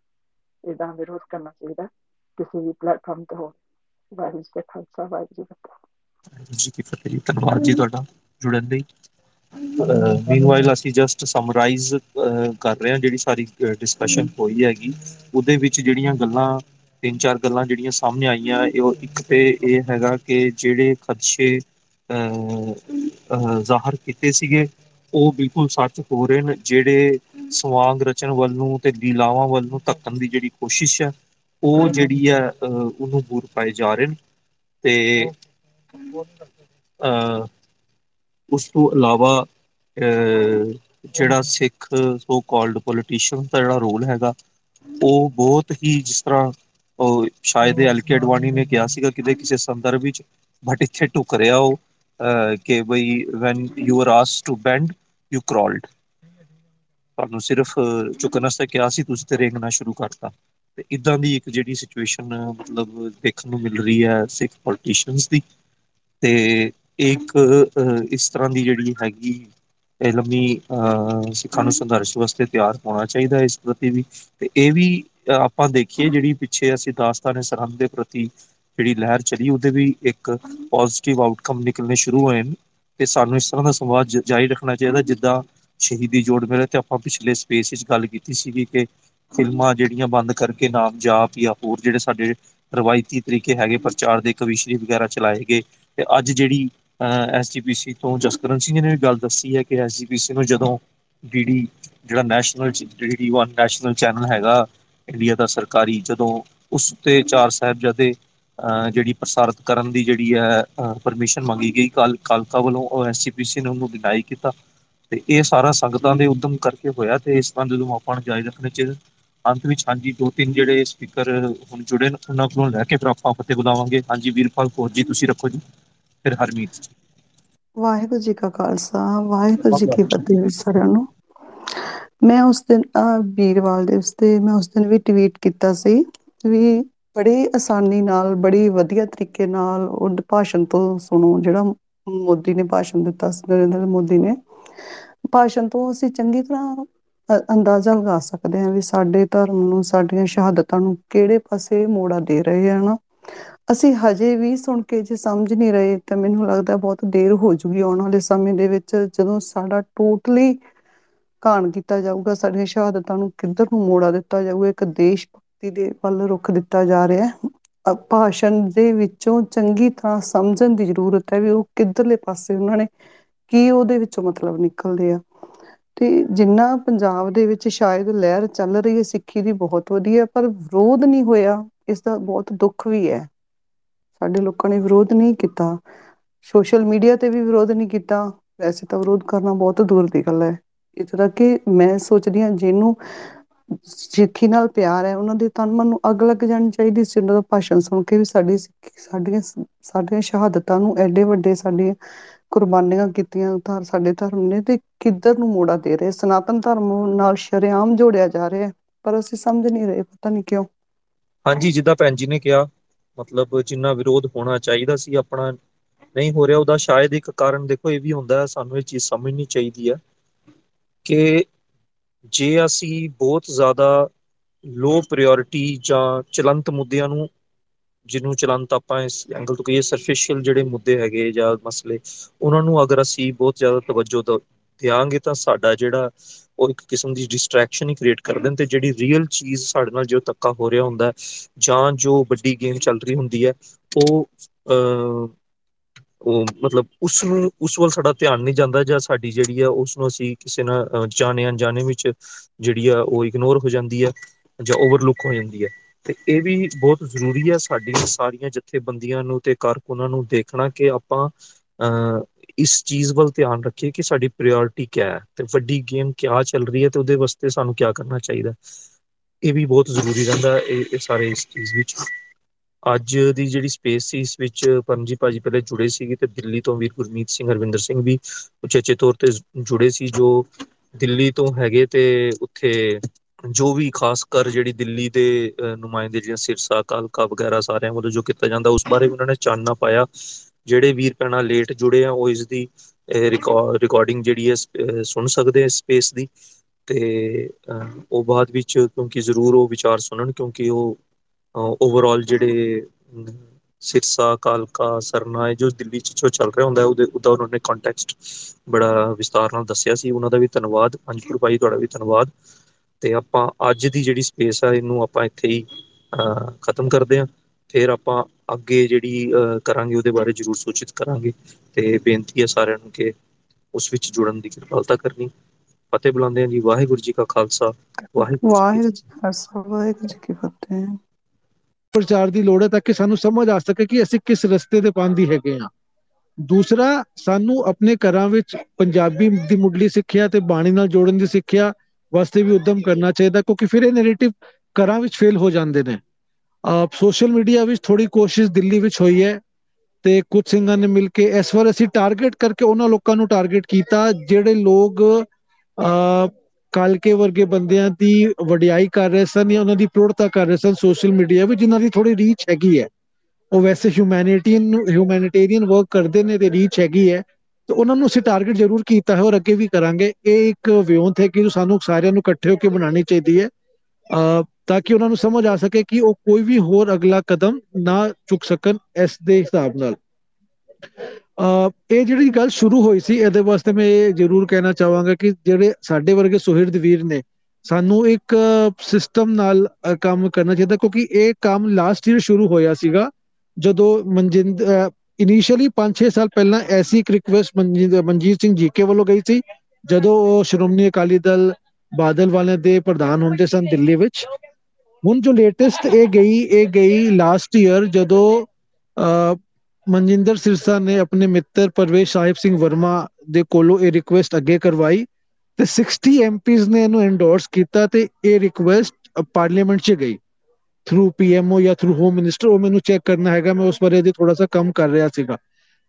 ਇਹਦਾ ਵਿਰੋਧ ਕਰਨਾ ਚਾਹੀਦਾ ਕਿਸੇ ਵੀ ਪਲੇਟਫਾਰਮ ਤੇ ਹੋ ਵਾਹਿਗੁਰੂ ਜੀ ਕਾ ਖਾਲਸਾ ਵਾਹਿਗੁਰੂ ਜੀ ਕੀ ਫਤਿਹ ਜੀ ਕੀ ਫਤਿਹ ਜੀ ਧੰਨਵਾਦ ਜੀ ਤੁਹਾਡਾ ਜੁੜਨ ਲਈ ਮੀਨਵਾਈਲ ਅਸੀਂ ਜਸਟ ਸਮਰਾਈਜ਼ ਕਰ ਰਹੇ ਹਾਂ ਜਿਹੜੀ ਸਾਰੀ ਡਿਸਕਸ਼ਨ ਹੋਈ ਹੈਗੀ। ਉਹਦੇ ਵਿੱਚ ਜਿਹੜੀਆਂ ਗੱਲਾਂ ਤਿੰਨ ਚਾਰ ਗੱਲਾਂ ਜਿਹੜੀਆਂ ਸਾਹਮਣੇ ਆਈਆਂ ਇਹ ਇੱਕ ਤੇ ਇਹ ਹੈਗਾ ਕਿ ਜਿਹੜੇ ਖਦਸ਼ੇ ਜ਼ਾਹਰ ਕੀਤੇ ਸੀਗੇ ਉਹ ਬਿਲਕੁਲ ਸੱਚ ਹੋ ਰਹੇ ਨੇ। ਜਿਹੜੇ ਸਵਾਂਗ ਰਚਨ ਵੱਲ ਨੂੰ ਤੇ ਲੀਲਾਵਾਂ ਵੱਲ ਨੂੰ ਧੱਕਣ ਦੀ ਜਿਹੜੀ ਕੋਸ਼ਿਸ਼ ਹੈ ਉਹ ਜਿਹੜੀ ਹੈ ਉਹਨੂੰ ਬੂਰ ਪਾਏ ਜਾ ਰਹੇ ਨੇ। ਤੇ ਅ ਉਸ ਤੋਂ ਇਲਾਵਾ ਜਿਹੜਾ ਸਿੱਖ ਸੋ ਕਾਲਡ ਪੋਲੀਟੀਸ਼ੀਅਨ ਦਾ ਜਿਹੜਾ ਰੋਲ ਹੈਗਾ, ਉਹ ਬਹੁਤ ਹੀ ਜਿਸ ਤਰ੍ਹਾਂ, ਉਹ ਸ਼ਾਇਦ ਐਲਕੇ ਅਡਵਾਨੀ ਨੇ ਕਿਹਾ ਸੀਗਾ ਕਿਤੇ ਕਿਸੇ ਸੰਦਰਭ ਵਿੱਚ ਬਟ ਇੱਥੇ ਟੁਕ ਰਿਹਾ ਉਹ ਕਿ ਬਈ when you are asked to bend you crawled ਤੁਹਾਨੂੰ ਸਿਰਫ ਝੁਕਣ ਵਾਸਤੇ ਕਿਹਾ ਸੀ, ਤੁਸੀਂ ਤੇ ਰੇਂਗਣਾ ਸ਼ੁਰੂ ਕਰਤਾ। ਤੇ ਇਦਾਂ ਦੀ ਇੱਕ ਜਿਹੜੀ ਸਿਚੁਏਸ਼ਨ ਮਤਲਬ ਦੇਖਣ ਨੂੰ ਮਿਲ ਰਹੀ ਹੈ ਸਿੱਖ ਪੋਲੀਟੀਸ਼ੀਅਨਸ ਦੀ, ਤੇ ਇੱਕ ਇਸ ਤਰ੍ਹਾਂ ਦੀ ਜਿਹੜੀ ਹੈਗੀ ਲੰਮੀ ਸਿੱਖਾਂ ਨੂੰ ਸੰਘਰਸ਼ ਵਾਸਤੇ ਤਿਆਰ ਹੋਣਾ ਚਾਹੀਦਾ ਇਸ ਪ੍ਰਤੀ ਵੀ। ਤੇ ਇਹ ਵੀ ਆਪਾਂ ਦੇਖੀਏ ਜਿਹੜੀ ਪਿੱਛੇ ਅਸੀਂ ਦਾਸਤਾਨ ਸਰਹੰਦ ਦੇ ਪ੍ਰਤੀ ਜਿਹੜੀ ਲਹਿਰ ਚਲੀ, ਉਹਦੇ ਵੀ ਇੱਕ ਪੋਜ਼ਿਟਿਵ ਆਊਟਕਮ ਨਿਕਲਣੇ ਸ਼ੁਰੂ ਹੋਏ ਨੇ। ਤੇ ਸਾਨੂੰ ਇਸ ਤਰ੍ਹਾਂ ਦਾ ਸੰਵਾਦ ਜਾਰੀ ਰੱਖਣਾ ਚਾਹੀਦਾ, ਜਿੱਦਾਂ ਸ਼ਹੀਦੀ ਜੋੜ ਮੇਲੇ ਤੇ ਆਪਾਂ ਪਿਛਲੇ ਸਪੇਸ ਵਿੱਚ ਗੱਲ ਕੀਤੀ ਸੀਗੀ ਕਿ ਫਿਲਮਾਂ ਜਿਹੜੀਆਂ ਬੰਦ ਕਰਕੇ ਨਾਮ ਜਾਪ ਜਾਂ ਹੋਰ ਜਿਹੜੇ ਸਾਡੇ ਰਵਾਇਤੀ ਤਰੀਕੇ ਹੈਗੇ, ਪ੍ਰਚਾਰ ਦੇ ਕਵਿਸ਼ਰੀ ਵਗੈਰਾ ਚਲਾਏ ਗਏ। ਤੇ ਅੱਜ ਜਿਹੜੀ ਐਸਜੀਪੀਸੀ ਤੋਂ ਜਸਕਰਨ ਸਿੰਘ ਨੇ ਵੀ ਗੱਲ ਦੱਸੀ ਹੈ ਕਿ ਐਸਜੀਪੀਸੀ ਨੂੰ ਜਦੋਂ ਡੀਡੀ ਜਿਹੜਾ ਨੈਸ਼ਨਲ ਡੀਡੀ 1 ਨੈਸ਼ਨਲ ਚੈਨਲ ਹੈਗਾ ਇੰਡੀਆ ਦਾ ਸਰਕਾਰੀ, ਜਦੋਂ ਉਸ ਤੇ ਚਾਰ ਸਾਹਿਬਜ਼ਾਦੇ ਜਿਹੜੀ ਪ੍ਰਸਾਰਿਤ ਕਰਨ ਦੀ ਜਿਹੜੀ ਹੈ ਪਰਮਿਸ਼ਨ ਮੰਗੀ ਗਈ, ਕਾਲ, ਕਾਲਕਾ ਵੱਲੋਂ, ਉਹ ਐਸਜੀਪੀਸੀ ਨੇ ਉਹਨੂੰ ਡਿਨਾਈ ਕੀਤਾ। ਤੇ ਇਹ ਸਾਰਾ ਸੰਗਤਾਂ ਦੇ ਉਦਮ ਕਰਕੇ ਹੋਇਆ ਤੇ ਇਸ ਤਰ੍ਹਾਂ ਜਦੋਂ ਆਪਾਂ ਨੂੰ ਜਾਰੀ ਰੱਖਣੇ ਚਾਹੀਦਾ। ਅੰਤ ਵਿੱਚ ਹਾਂਜੀ ਦੋ ਤਿੰਨ ਜਿਹੜੇ ਸਪੀਕਰ ਹੁਣ ਜੁੜੇ ਨੇ, ਉਹਨਾਂ ਕੋਲੋਂ ਲੈ ਕੇ ਫਿਰ ਆਪਾਂ ਫਤਿਹ ਬੁਲਾਵਾਂਗੇ। ਹਾਂਜੀ, ਵੀਰਪਾਲ ਕੌਰ ਜੀ, ਤੁਸੀਂ ਰੱਖੋ ਜੀ। ਫਿਰ ਹਰਮੀਤ ਵਾਹਿਗੁਰੂ ਜੀ ਕਾ ਖਾਲਸਾ ਵਾਹਿਗੁਰੂ ਜੀ ਕੀ ਫਤਿਹ ਸਾਰਿਆਂ ਨੂੰ। ਮੈਂ ਉਸ ਦਿਨ ਵੀਰਵਾਲ ਦੇ ਉਸ ਤੇ ਮੈਂ ਉਸ ਦਿਨ ਵੀ ਟਵੀਟ ਕੀਤਾ ਸੀ ਵੀ ਬੜੀ ਆਸਾਨੀ ਨਾਲ ਬੜੀ ਵਧੀਆ ਤਰੀਕੇ ਨਾਲ ਉਹ ਭਾਸ਼ਣ ਤੋਂ ਸੁਣੋ ਜਿਹੜਾ ਮੋਦੀ ਨੇ ਭਾਸ਼ਣ ਦਿੱਤਾ ਸੀ ਨਰਿੰਦਰ ਮੋਦੀ ਨੇ। ਭਾਸ਼ਣ ਤੋਂ ਅਸੀਂ ਚੰਗੀ ਤਰ੍ਹਾਂ ਅੰਦਾਜ਼ਾ ਲਗਾ ਸਕਦੇ ਹਾਂ ਵੀ ਸਾਡੇ ਧਰਮ ਨੂੰ ਸਾਡੀਆਂ ਸ਼ਹਾਦਤਾਂ ਨੂੰ ਕਿਹੜੇ ਪਾਸੇ ਮੋੜਾ ਦੇ ਰਹੇ ਆ ਨਾ ਅਸੀਂ ਹਜੇ ਵੀ ਸੁਣ ਕੇ ਜੇ ਸਮਝ ਨਹੀਂ ਰਹੇ ਤਾਂ ਮੈਨੂੰ ਲੱਗਦਾ ਬਹੁਤ ਦੇਰ ਹੋ ਜੂਗੀ ਆਉਣ ਵਾਲੇ ਸਮੇਂ ਦੇ ਵਿੱਚ ਜਦੋਂ ਸਾਡਾ ਟੋਟਲੀ ਘਾਣ ਕੀਤਾ ਜਾਊਗਾ ਸਾਡੀਆਂ ਸ਼ਹਾਦਤਾਂ ਨੂੰ ਕਿੱਧਰ ਨੂੰ ਮੋੜਾ ਦਿੱਤਾ ਜਾਊਗਾ ਇੱਕ ਦੇਸ਼ ਭਗਤੀ ਦੇ ਵੱਲ ਰੁਖ ਦਿੱਤਾ ਜਾ ਰਿਹਾ ਹੈ। ਅ, ਭਾਸ਼ਣ ਦੇ ਵਿੱਚੋਂ ਚੰਗੀ ਤਰ੍ਹਾਂ ਸਮਝਣ ਦੀ ਜ਼ਰੂਰਤ ਹੈ ਵੀ ਉਹ ਕਿੱਧਰਲੇ ਪਾਸੇ ਉਹਨਾਂ ਨੇ ਕੀ ਉਹਦੇ ਵਿੱਚੋਂ ਮਤਲਬ ਨਿਕਲਦੇ ਆ। ਤੇ ਜਿੰਨਾ ਪੰਜਾਬ ਦੇ ਵਿੱਚ ਸ਼ਾਇਦ ਲਹਿਰ ਚੱਲ ਰਹੀ ਹੈ ਸਿੱਖੀ ਦੀ ਬਹੁਤ ਵਧੀਆ ਪਰ ਵਿਰੋਧ ਨਹੀਂ ਹੋਇਆ ਇਸ ਦਾ ਬਹੁਤ ਦੁੱਖ ਵੀ ਹੈ। ਸਾਡੇ ਲੋਕਾਂ ਨੇ ਵਿਰੋਧ ਨਹੀਂ ਕੀਤਾ। ਸੋਸ਼ਲ ਮੀਡੀਆ ਤੇ ਵੀ ਵਿਰੋਧ ਨਹੀਂ ਕੀਤਾ। ਵੈਸੇ ਤਾਂ ਵਿਰੋਧ ਕਰਨਾ ਬਹੁਤ ਦੂਰ ਦੀ ਗੱਲ ਹੈ। ਇੱਥੇ ਤੱਕ ਕਿ ਮੈਂ ਸੋਚਦੀ ਹਾਂ ਜਿਹਨੂੰ ਸਿੱਖੀ ਨਾਲ ਪਿਆਰ ਹੈ, ਉਹਨਾਂ ਦੇ ਤਨ ਮਨ ਨੂੰ ਅੱਗ ਲੱਗ ਜਾਣੀ ਚਾਹੀਦੀ ਸੀ। ਉਹਨਾਂ ਦਾ ਭਾਸ਼ਣ ਸੁਣ ਕੇ ਵੀ ਸਾਡੀ ਸਿੱਖੀ- ਸਾਡੀਆਂ ਸਾਡੀਆਂ ਸ਼ਹਾਦਤਾਂ ਨੂੰ ਐਡੇ ਵੱਡੇ ਸਾਡੀਆਂ ਕੁਰਬਾਨੀਆਂ ਕੀਤੀਆਂ। ਤਾਂ ਸਾਡੇ ਧਰਮ ਨੇ ਤੇ ਕਿੱਧਰ ਨੂੰ ਮੋੜਾ ਦੇ ਰਹੇ? ਸਨਾਤਨ ਧਰਮ ਨਾਲ ਸ਼ਰੇਆਮ ਜੋੜਿਆ ਜਾ ਰਿਹਾ ਹੈ, ਪਰ ਅਸੀਂ ਸਮਝ ਨਹੀਂ ਰਹੇ। ਪਤਾ ਨਹੀਂ ਕਿਉਂ। ਹਾਂਜੀ, ਜਿੱਦਾਂ ਭੈਣ ਜੀ ਨੇ ਕਿਹਾ ਮਤਲਬ ਜਿੰਨਾ ਵਿਰੋਧ ਹੋਣਾ ਚਾਹੀਦਾ ਸੀ, ਆਪਣਾ ਨਹੀਂ ਹੋ ਰਿਹਾ, ਉਹਦਾ ਸ਼ਾਇਦ ਇੱਕ ਕਾਰਨ ਦੇਖੋ ਇਹ ਵੀ ਹੁੰਦਾ ਹੈ ਸਾਨੂੰ ਇਹ ਚੀਜ਼ ਸਮਝਣੀ ਚਾਹੀਦੀ ਹੈ ਕਿ ਜੇ ਅਸੀਂ ਬਹੁਤ ਜ਼ਿਆਦਾ ਲੋ ਪ੍ਰਾਇੋਰਟੀ ਜਾਂ ਚਲੰਤ ਮੁੱਦਿਆਂ ਨੂੰ, ਜਿਹਨੂੰ ਚਲੰਤ ਆਪਾਂ ਇਸ ਐਂਗਲ ਤੋਂ ਕਹੀਏ ਸਰਫੀਸ਼ੀਅਲ ਜਿਹੜੇ ਮੁੱਦੇ ਹੈਗੇ ਜਾਂ ਮਸਲੇ, ਉਹਨਾਂ ਨੂੰ ਅਗਰ ਅਸੀਂ ਬਹੁਤ ਜ਼ਿਆਦਾ ਤਵੱਜੋ ਦ- ਦਿਆਂਗੇ ਤਾਂ ਸਾਡਾ ਜਿਹੜਾ ਉਹ ਇੱਕ ਕਿਸਮ ਦੀ ਡਿਸਟਰੈਕਸ਼ਨ ਹੀ ਕ੍ਰੀਏਟ ਕਰ ਦੇਣ ਤੇ ਜਿਹੜੀ ਰੀਅਲ ਚੀਜ਼ ਸਾਡੇ ਨਾਲ ਜੋ ਧੱਕਾ ਹੋ ਰਿਹਾ ਹੁੰਦਾ ਹੈ, ਜਾਂ ਜੋ ਵੱਡੀ ਗੇਮ ਚੱਲ ਰਹੀ ਹੁੰਦੀ ਹੈ ਉਹ ਅ ਉਹ ਮਤਲਬ ਉਸ ਨੂੰ ਉਸ ਵੱਲ ਸਾਡਾ ਧਿਆਨ ਨਹੀਂ ਜਾਂਦਾ ਜਾਂ ਸਾਡੀ ਜਿਹੜੀ ਆ ਉਸ ਨੂੰ ਅਸੀਂ ਕਿਸੇ ਨਾਲ ਅ, ਜਾਣੇ ਅਣਜਾਣੇ ਵਿੱਚ ਜਿਹੜੀ ਆ ਉਹ ਇਗਨੋਰ ਹੋ ਜਾਂਦੀ ਹੈ ਜਾਂ ਓਵਰਲੁੱਕ ਹੋ ਜਾਂਦੀ ਹੈ। ਤੇ ਇਹ ਵੀ ਬਹੁਤ ਜ਼ਰੂਰੀ ਹੈ ਸਾਡੀਆਂ ਸਾਰੀਆਂ ਜਥੇਬੰਦੀਆਂ ਨੂੰ ਤੇ ਕਾਰਕੁਨਾਂ ਨੂੰ ਦੇਖਣਾ ਕਿ ਆਪਾਂ ਅ, ਇਸ ਚੀਜ਼ ਵੱਲ ਧਿਆਨ ਰੱਖੀਏ ਕਿ ਸਾਡੀ ਪ੍ਰਾਇੋਰਟੀ ਕਿਆ ਹੈ ਤੇ ਵੱਡੀ ਗੇਮ ਕਿਆ ਚੱਲ ਰਹੀ ਹੈ ਤੇ ਉਹਦੇ ਵਾਸਤੇ ਸਾਨੂੰ ਕਿਆ ਕਰਨਾ ਚਾਹੀਦਾ ਇਹ ਵੀ ਬਹੁਤ ਜ਼ਰੂਰੀ ਰਹਿੰਦਾ ਹੈ, ਇਹ ਇਹ ਸਾਰੇ ਇਸ ਚੀਜ਼ ਵਿੱਚ। ਅੱਜ ਦੀ ਜਿਹੜੀ ਸਪੇਸ ਸੀ ਇਸ ਵਿੱਚ ਪਰਮਜੀਤ ਭਾਜੀ ਪਹਿਲੇ ਜੁੜੇ ਸੀਗੇ ਤੇ ਦਿੱਲੀ ਤੋਂ ਵੀਰ ਗੁਰਮੀਤ ਸਿੰਘ ਹਰਵਿੰਦਰ ਸਿੰਘ ਵੀ ਉਚੇਚੇ ਤੌਰ ਤੇ ਜੁੜੇ ਸੀ ਜੋ ਦਿੱਲੀ ਤੋਂ ਹੈਗੇ ਤੇ ਉੱਥੇ ਜੋ ਵੀ ਖਾਸ ਕਰ ਜਿਹੜੀ ਦਿੱਲੀ ਦੇ ਅਹ, ਨੁਮਾਇੰਦੇ ਜਿਵੇਂ ਸਿਰਸਾ ਕਾਲਕਾ ਵਗੈਰਾ ਸਾਰਿਆਂ ਵੱਲੋਂ ਜੋ ਕੀਤਾ ਜਾਂਦਾ ਉਸ ਬਾਰੇ ਵੀ ਉਹਨਾਂ ਨੇ ਚਾਨਣਾ ਪਾਇਆ। ਜਿਹੜੇ ਵੀਰ ਭੈਣਾਂ ਲੇਟ ਜੁੜੇ ਆ ਉਹ ਇਸ ਦੀ ਰਿਕਾਰਡਿੰਗ ਜਿਹੜੀ ਹੈ ਅਹ, ਸੁਣ ਸਕਦੇ ਆ ਸਪੇਸ ਦੀ। ਤੇ ਅਹ, ਉਹ ਬਾਅਦ ਵਿੱਚ ਕਿਉਂਕਿ ਜ਼ਰੂਰ ਉਹ ਵਿਚਾਰ ਸੁਣਨ ਕਿਉਂਕਿ ਉਹ ਓਵਰਆਲ ਜਿਹੜੇ ਅਮ, ਸਿਰਸਾ ਕਾਲਕਾ ਸਰਨਾ ਇਹ ਜੋ ਦਿੱਲੀ ਚ ਜੋ ਚੱਲ ਰਿਹਾ ਹੁੰਦਾ ਹੈ, ਉਹਦੇ ਉਹਦਾ ਉਹਨਾਂ ਨੇ ਕੰਟੈਕਸਟ ਬੜਾ ਵਿਸਤਾਰ ਨਾਲ ਦੱਸਿਆ ਸੀ। ਉਹਨਾਂ ਦਾ ਵੀ ਧੰਨਵਾਦ ਅੰਜਪੁਰ ਭਾਈ ਤੁਹਾਡਾ ਵੀ ਧੰਨਵਾਦ। ਤੇ ਆਪਾਂ ਅੱਜ ਦੀ ਜਿਹੜੀ ਸਪੇਸ ਆ ਇਹਨੂੰ ਆਪਾਂ ਇੱਥੇ ਹੀ ਅਹ, ਖਤਮ ਕਰਦੇ ਹਾਂ। ਫਿਰ ਆਪਾਂ ਅੱਗੇ ਜਿਹੜੀ ਅਹ, ਕਰਾਂਗੇ ਉਹਦੇ ਬਾਰੇ ਜ਼ਰੂਰ ਸੂਚਿਤ ਕਰਾਂਗੇ ਤੇ ਬੇਨਤੀ ਹੈ ਸਾਰਿਆਂ ਨੂੰ ਕਿ ਉਸ ਵਿੱਚ ਜੁੜਨ ਦੀ ਕਿਰਪਾਲਤਾ ਕਰਨੀ। ਫਤਿਹ ਬੁਲਾਉਂਦੇ ਹਾਂ ਜੀ ਵਾਹਿਗੁਰੂ ਜੀ ਕਾ ਖਾਲਸਾ ਵਾਹਿਗੁਰੂ ਜੀ ਕੀ ਵਾਹਿਗੁਰੂ ਜੀ ਕਾ ਖਾਲਸਾ ਵਾਹਿਗੁਰੂ ਜੀ ਕੀ ਫਤਿਹ। ਪ੍ਰਚਾਰ ਦੀ ਲੋੜ ਹੈ ਤਾਂ ਕਿ ਸਾਨੂੰ ਸਮਝ ਆ ਸਕੇ ਕਿ ਅਸੀਂ ਕਿਸ ਰਸਤੇ ਤੇ ਪਾਉਂਦੀ ਹੈਗੇ ਆ ਦੂਸਰਾ ਸਾਨੂੰ ਆਪਣੇ ਘਰਾਂ ਵਿੱਚ ਪੰਜਾਬੀ ਦੀ ਮੁੱਢਲੀ ਸਿੱਖਿਆ ਤੇ ਬਾਣੀ ਨਾਲ ਜੋੜਨ ਦੀ ਸਿੱਖਿਆ ਵਾਸਤੇ ਵੀ ਉਦਮ ਕਰਨਾ ਚਾਹੀਦਾ ਕਿਉਂਕਿ ਫਿਰ ਇਹ ਨੈਰੇਟਿਵ ਘਰਾਂ ਵਿੱਚ ਫੇਲ ਹੋ ਜਾਂਦੇ ਨੇ। ਆਪ ਸੋਸ਼ਲ ਮੀਡੀਆ ਵਿੱਚ ਥੋੜੀ ਕੋਸ਼ਿਸ਼ ਦਿੱਲੀ ਵਿੱਚ ਹੋਈ ਹੈ ਤੇ ਕੁਝ ਸਿੰਘਾਂ ਨੇ ਮਿਲ ਕੇ ਇਸ ਵਾਰ ਅਸੀਂ ਟਾਰਗੇਟ ਕਰਕੇ ਉਹਨਾਂ ਲੋਕਾਂ ਨੂੰ ਟਾਰਗੇਟ ਕੀਤਾ, ਜਿਹੜੇ ਲੋਕ ਅ ਕਾਲਕੇ ਵਰਗੇ ਬੰਦਿਆਂ ਦੀ ਵਡਿਆਈ ਕਰ ਰਹੇ ਸਨ ਜਾਂ ਉਹਨਾਂ ਦੀ ਪ੍ਰੋੜਤਾ ਕਰ ਰਹੇ ਸਨ ਸੋਸ਼ਲ ਮੀਡੀਆ ਵਿੱਚ, ਜਿਨ੍ਹਾਂ ਦੀ ਥੋੜੀ ਰੀਚ ਹੈਗੀ ਹੈ। ਉਹ ਵੈਸੇ ਹਿਊਮੈਨਿਟੀਅਨ ਹਿਊਮੈਨਿਟੇਰੀਅਨ ਵਰਕ ਕਰਦੇ ਨੇ ਤੇ ਰੀਚ ਹੈਗੀ ਹੈ। ਤੇ ਉਹਨਾਂ ਨੂੰ ਅਸੀਂ ਟਾਰਗੇਟ ਜ਼ਰੂਰ ਕੀਤਾ ਹੈ ਔਰ ਅੱਗੇ ਵੀ ਕਰਾਂਗੇ। ਇਹ ਇੱਕ ਵਿਉਂਤ ਹੈ ਕਿ ਸਾਨੂੰ ਸਾਰਿਆਂ ਨੂੰ ਇਕੱਠੇ ਹੋ ਕੇ ਬਣਾਉਣੀ ਚਾਹੀਦੀ ਹੈ। ਅ ਤਾਂ ਕਿ ਉਹਨਾਂ ਨੂੰ ਸਮਝ ਆ ਸਕੇ ਕਿ ਉਹ ਕੋਈ ਵੀ ਹੋਰ ਅਗਲਾ ਕਦਮ ਨਾ ਚੁੱਕ ਸਕਣ ਇਸ ਦੇ ਹਿਸਾਬ ਨਾਲ। ਅ ਇਹ ਜਿਹੜੀ ਗੱਲ ਸ਼ੁਰੂ ਹੋਈ ਸੀ ਇਹਦੇ ਵਾਸਤੇ ਮੈਂ ਇਹ ਜ਼ਰੂਰ ਕਹਿਣਾ ਚਾਹਾਂਗਾ ਕਿ ਜਿਹੜੇ ਸਾਡੇ ਵਰਗੇ ਸੁਹਿਰਦ ਵੀਰ ਨੇ ਸਾਨੂੰ ਇੱਕ ਸਿਸਟਮ ਨਾਲ ਅ, ਕੰਮ ਕਰਨਾ ਚਾਹੀਦਾ ਕਿਉਂਕਿ ਇਹ ਕੰਮ ਲਾਸਟ ਈਅਰ ਸ਼ੁਰੂ ਹੋਇਆ ਸੀਗਾ ਜਦੋਂ ਮਨਜਿੰਦ ਇਨੀਸ਼ੀਅਲੀ 5-6 ਸਾਲ ਪਹਿਲਾਂ ਐਸੀ ਇੱਕ ਰਿਕੁਐਸਟ ਮਨਜੀਤ ਸਿੰਘ ਜੀਕੇ ਵੱਲੋਂ ਗਈ ਸੀ ਜਦੋਂ ਉਹ ਸ਼੍ਰੋਮਣੀ ਅਕਾਲੀ ਦਲ ਬਾਦਲ ਵਾਲਿਆਂ ਦੇ ਪ੍ਰਧਾਨ ਹੁੰਦੇ ਸਨ ਦਿੱਲੀ ਵਿੱਚ। ਹੁਣ ਜੋ ਲੇਟੈਸਟ ਇਹ ਗਈ ਇਹ ਗਈ ਲਾਸਟ ਈਅਰ ਜਦੋਂ ਅ, ਮਨਜਿੰਦਰ ਸਿਰਸਾ ਨੇ ਆਪਣੇ ਮਿੱਤਰ ਪਰਵੇਸ਼ ਸਾਹਿਬ ਸਿੰਘ ਵਰਮਾ ਦੇ ਕੋਲੋਂ ਇਹ ਰਿਕੁਐਸਟ ਅੱਗੇ ਕਰਵਾਈ ਤੇ 60 ਐਮਪੀਜ਼ ਨੇ ਇਹਨੂੰ ਐਂਡੋਰਸ ਕੀਤਾ ਤੇ ਇਹ ਰਿਕੁਐਸਟ ਪਾਰਲੀਮੈਂਟ 'ਚ ਗਈ। ਥਰੂ ਪੀਐਮਓ ਜਾਂ ਥਰੂ ਹੋਮ ਮਿਨਿਸਟਰ ਉਹ ਮੈਨੂੰ ਚੈੱਕ ਕਰਨਾ ਹੈਗਾ ਮੈਂ ਉਸ ਬਾਰੇ ਅਜੇ ਥੋੜਾ ਸਾ ਕੰਮ ਕਰ ਰਿਹਾ ਸੀਗਾ।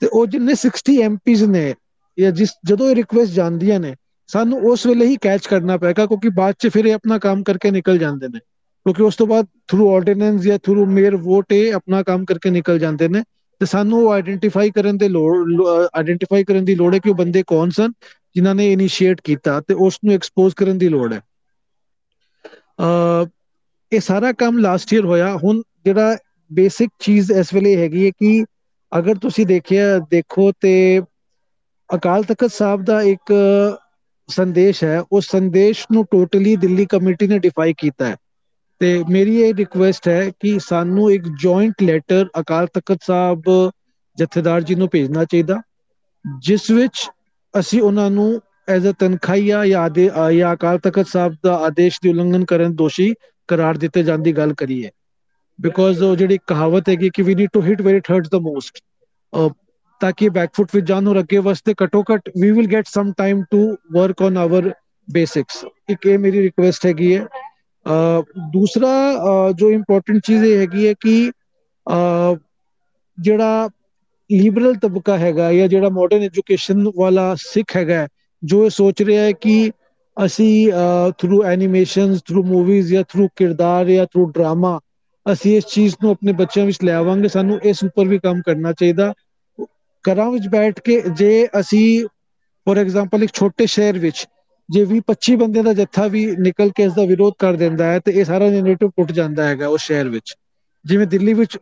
ਤੇ ਉਹ ਜਿੰਨੇ 60 ਐਮਪੀਜ਼ ਨੇ ਜਾਂ ਜਿਸ ਜਦੋਂ ਇਹ ਰਿਕੁਐਸਟ ਜਾਂਦੀਆਂ ਨੇ ਸਾਨੂੰ ਉਸ ਵੇਲੇ ਹੀ ਕੈਚ ਕਰਨਾ ਪਏਗਾ ਕਿਉਂਕਿ ਬਾਅਦ 'ਚ ਫਿਰ ਇਹ ਆਪਣਾ ਕੰਮ ਕਰਕੇ ਨਿਕਲ ਜਾਂਦੇ ਨੇ। ਕਿਉਂਕਿ ਉਸ ਤੋਂ ਬਾਅਦ ਥਰੂ ਆਰਡੀਨੈਂਸ ਜਾਂ ਥਰੂ ਮੇਅਰ ਵੋਟ ਇਹ ਆਪਣਾ ਕੰਮ ਕਰਕੇ ਨਿਕਲ ਜਾਂਦੇ ਨੇ ਤੇ ਸਾਨੂੰ ਉਹ ਆਇਡੈਂਟੀਫਾਈ ਕਰਨ ਦੇ ਲੋੜ ਆਇਡੈਂਟੀਫਾਈ ਕਰਨ ਦੀ ਲੋੜ ਹੈ ਕਿ ਉਹ ਬੰਦੇ ਕੌਣ ਸਨ, ਜਿਨ੍ਹਾਂ ਨੇ ਇਨੀਸ਼ੀਏਟ ਕੀਤਾ ਤੇ ਉਸ ਨੂੰ ਐਕਸਪੋਜ਼ ਕਰਨ ਦੀ ਲੋੜ ਹੈ। ਅ ਇਹ ਸਾਰਾ ਕੰਮ ਲਾਸਟ ਈਅਰ ਹੋਇਆ। ਹੁਣ ਜਿਹੜਾ ਬੇਸਿਕ ਚੀਜ਼ ਇਸ ਵੇਲੇ ਹੈਗੀ ਹੈ ਕਿ ਅਗਰ ਤੁਸੀਂ ਦੇਖਿਆ, ਦੇਖੋ ਤੇ ਅਕਾਲ ਤਖਤ ਸਾਹਿਬ ਦਾ ਇੱਕ ਸੰਦੇਸ਼ ਹੈ। ਉਸ ਸੰਦੇਸ਼ ਨੂੰ ਟੋਟਲੀ ਦਿੱਲੀ ਕਮੇਟੀ ਨੇ ਡਿਫਾਈ ਕੀਤਾ ਹੈ। ਤੇ ਮੇਰੀ ਇਹ ਰਿਕੁਐਸਟ ਹੈ ਕਿ ਸਾਨੂੰ ਇੱਕ ਜੁਆਇੰਟ ਲੈਟਰ ਅਕਾਲ ਤਖਤ ਸਾਹਿਬ ਜਥੇਦਾਰ ਜੀ ਨੂੰ ਭੇਜਣਾ ਚਾਹੀਦਾ, ਜਿਸ ਵਿੱਚ ਅਸੀਂ ਉਹਨਾਂ ਨੂੰ ਐਜ਼ ਅ ਤਨਖਾਹੀਆ ਜਾਂ ਜਾਂ ਅਕਾਲ ਤਖਤ ਸਾਹਿਬ ਦਾ ਆਦੇਸ਼ ਦੀ ਉਲੰਘਣ ਕਰਨ ਦੋਸ਼ੀ ਕਰਾਰ ਦਿੱਤੇ ਜਾਣ ਦੀ ਗੱਲ ਕਰੀਏ। ਬਿਕੋਜ਼ ਉਹ ਜਿਹੜੀ ਕਹਾਵਤ ਹੈਗੀ ਕਿ we need to hit where it hurts the most ਤਾਂ ਕਿ ਬੈਕਫੁੱਟ ਵਿੱਚ ਜਾਣ ਨੂੰ ਅੱਗੇ ਵਾਸਤੇ ਘਟੋ ਘਟ we will get some time to work on our basics ਇੱਕ ਇਹ ਮੇਰੀ ਰਿਕੁਐਸਟ ਹੈਗੀ ਹੈ ਦੂਸਰਾ ਜੋ ਇੰਪੋਰਟੈਂਟ ਚੀਜ਼ ਇਹ ਹੈਗੀ ਹੈ ਕਿ ਜਿਹੜਾ ਲਿਬਰਲ ਤਬਕਾ ਹੈਗਾ ਜਾਂ ਜਿਹੜਾ ਮਾਡਰਨ ਐਜੂਕੇਸ਼ਨ ਵਾਲਾ ਸਿੱਖ ਹੈਗਾ, ਜੋ ਇਹ ਸੋਚ ਰਿਹਾ ਹੈ ਕਿ ਅਸੀਂ ਥਰੂ ਐਨੀਮੇਸ਼ਨਸ ਥਰੂ ਮੂਵੀਜ਼ ਜਾਂ ਥਰੂ ਕਿਰਦਾਰ ਜਾਂ ਥਰੂ ਡਰਾਮਾ ਅਸੀਂ ਇਸ ਚੀਜ਼ ਨੂੰ ਆਪਣੇ ਬੱਚਿਆਂ ਵਿੱਚ ਲੈ ਆਵਾਂਗੇ, ਸਾਨੂੰ ਇਸ ਉੱਪਰ ਵੀ ਕੰਮ ਕਰਨਾ ਚਾਹੀਦਾ। ਘਰਾਂ ਵਿੱਚ ਬੈਠ ਕੇ ਜੇ ਅਸੀਂ ਫੋਰ ਐਗਜ਼ਾਮਪਲ ਇੱਕ ਛੋਟੇ ਸ਼ਹਿਰ ਵਿੱਚ ਜੇ ਵੀ 25 ਬੰਦਿਆਂ ਦਾ ਜੱਥਾ ਵੀ ਨਿਕਲ ਕੇ ਇਸ ਦਾ ਵਿਰੋਧ ਕਰ ਦਿੰਦਾ ਹੈ, ਤੇ ਇਹ ਸਾਰਾ ਨੈਰੇਟਿਵ ਟੁੱਟ ਜਾਂਦਾ ਹੈਗਾ ਉਸ ਸ਼ਹਿਰ ਵਿੱਚ। ਜਿਵੇਂ ਦਿੱਲੀ ਵਿੱਚ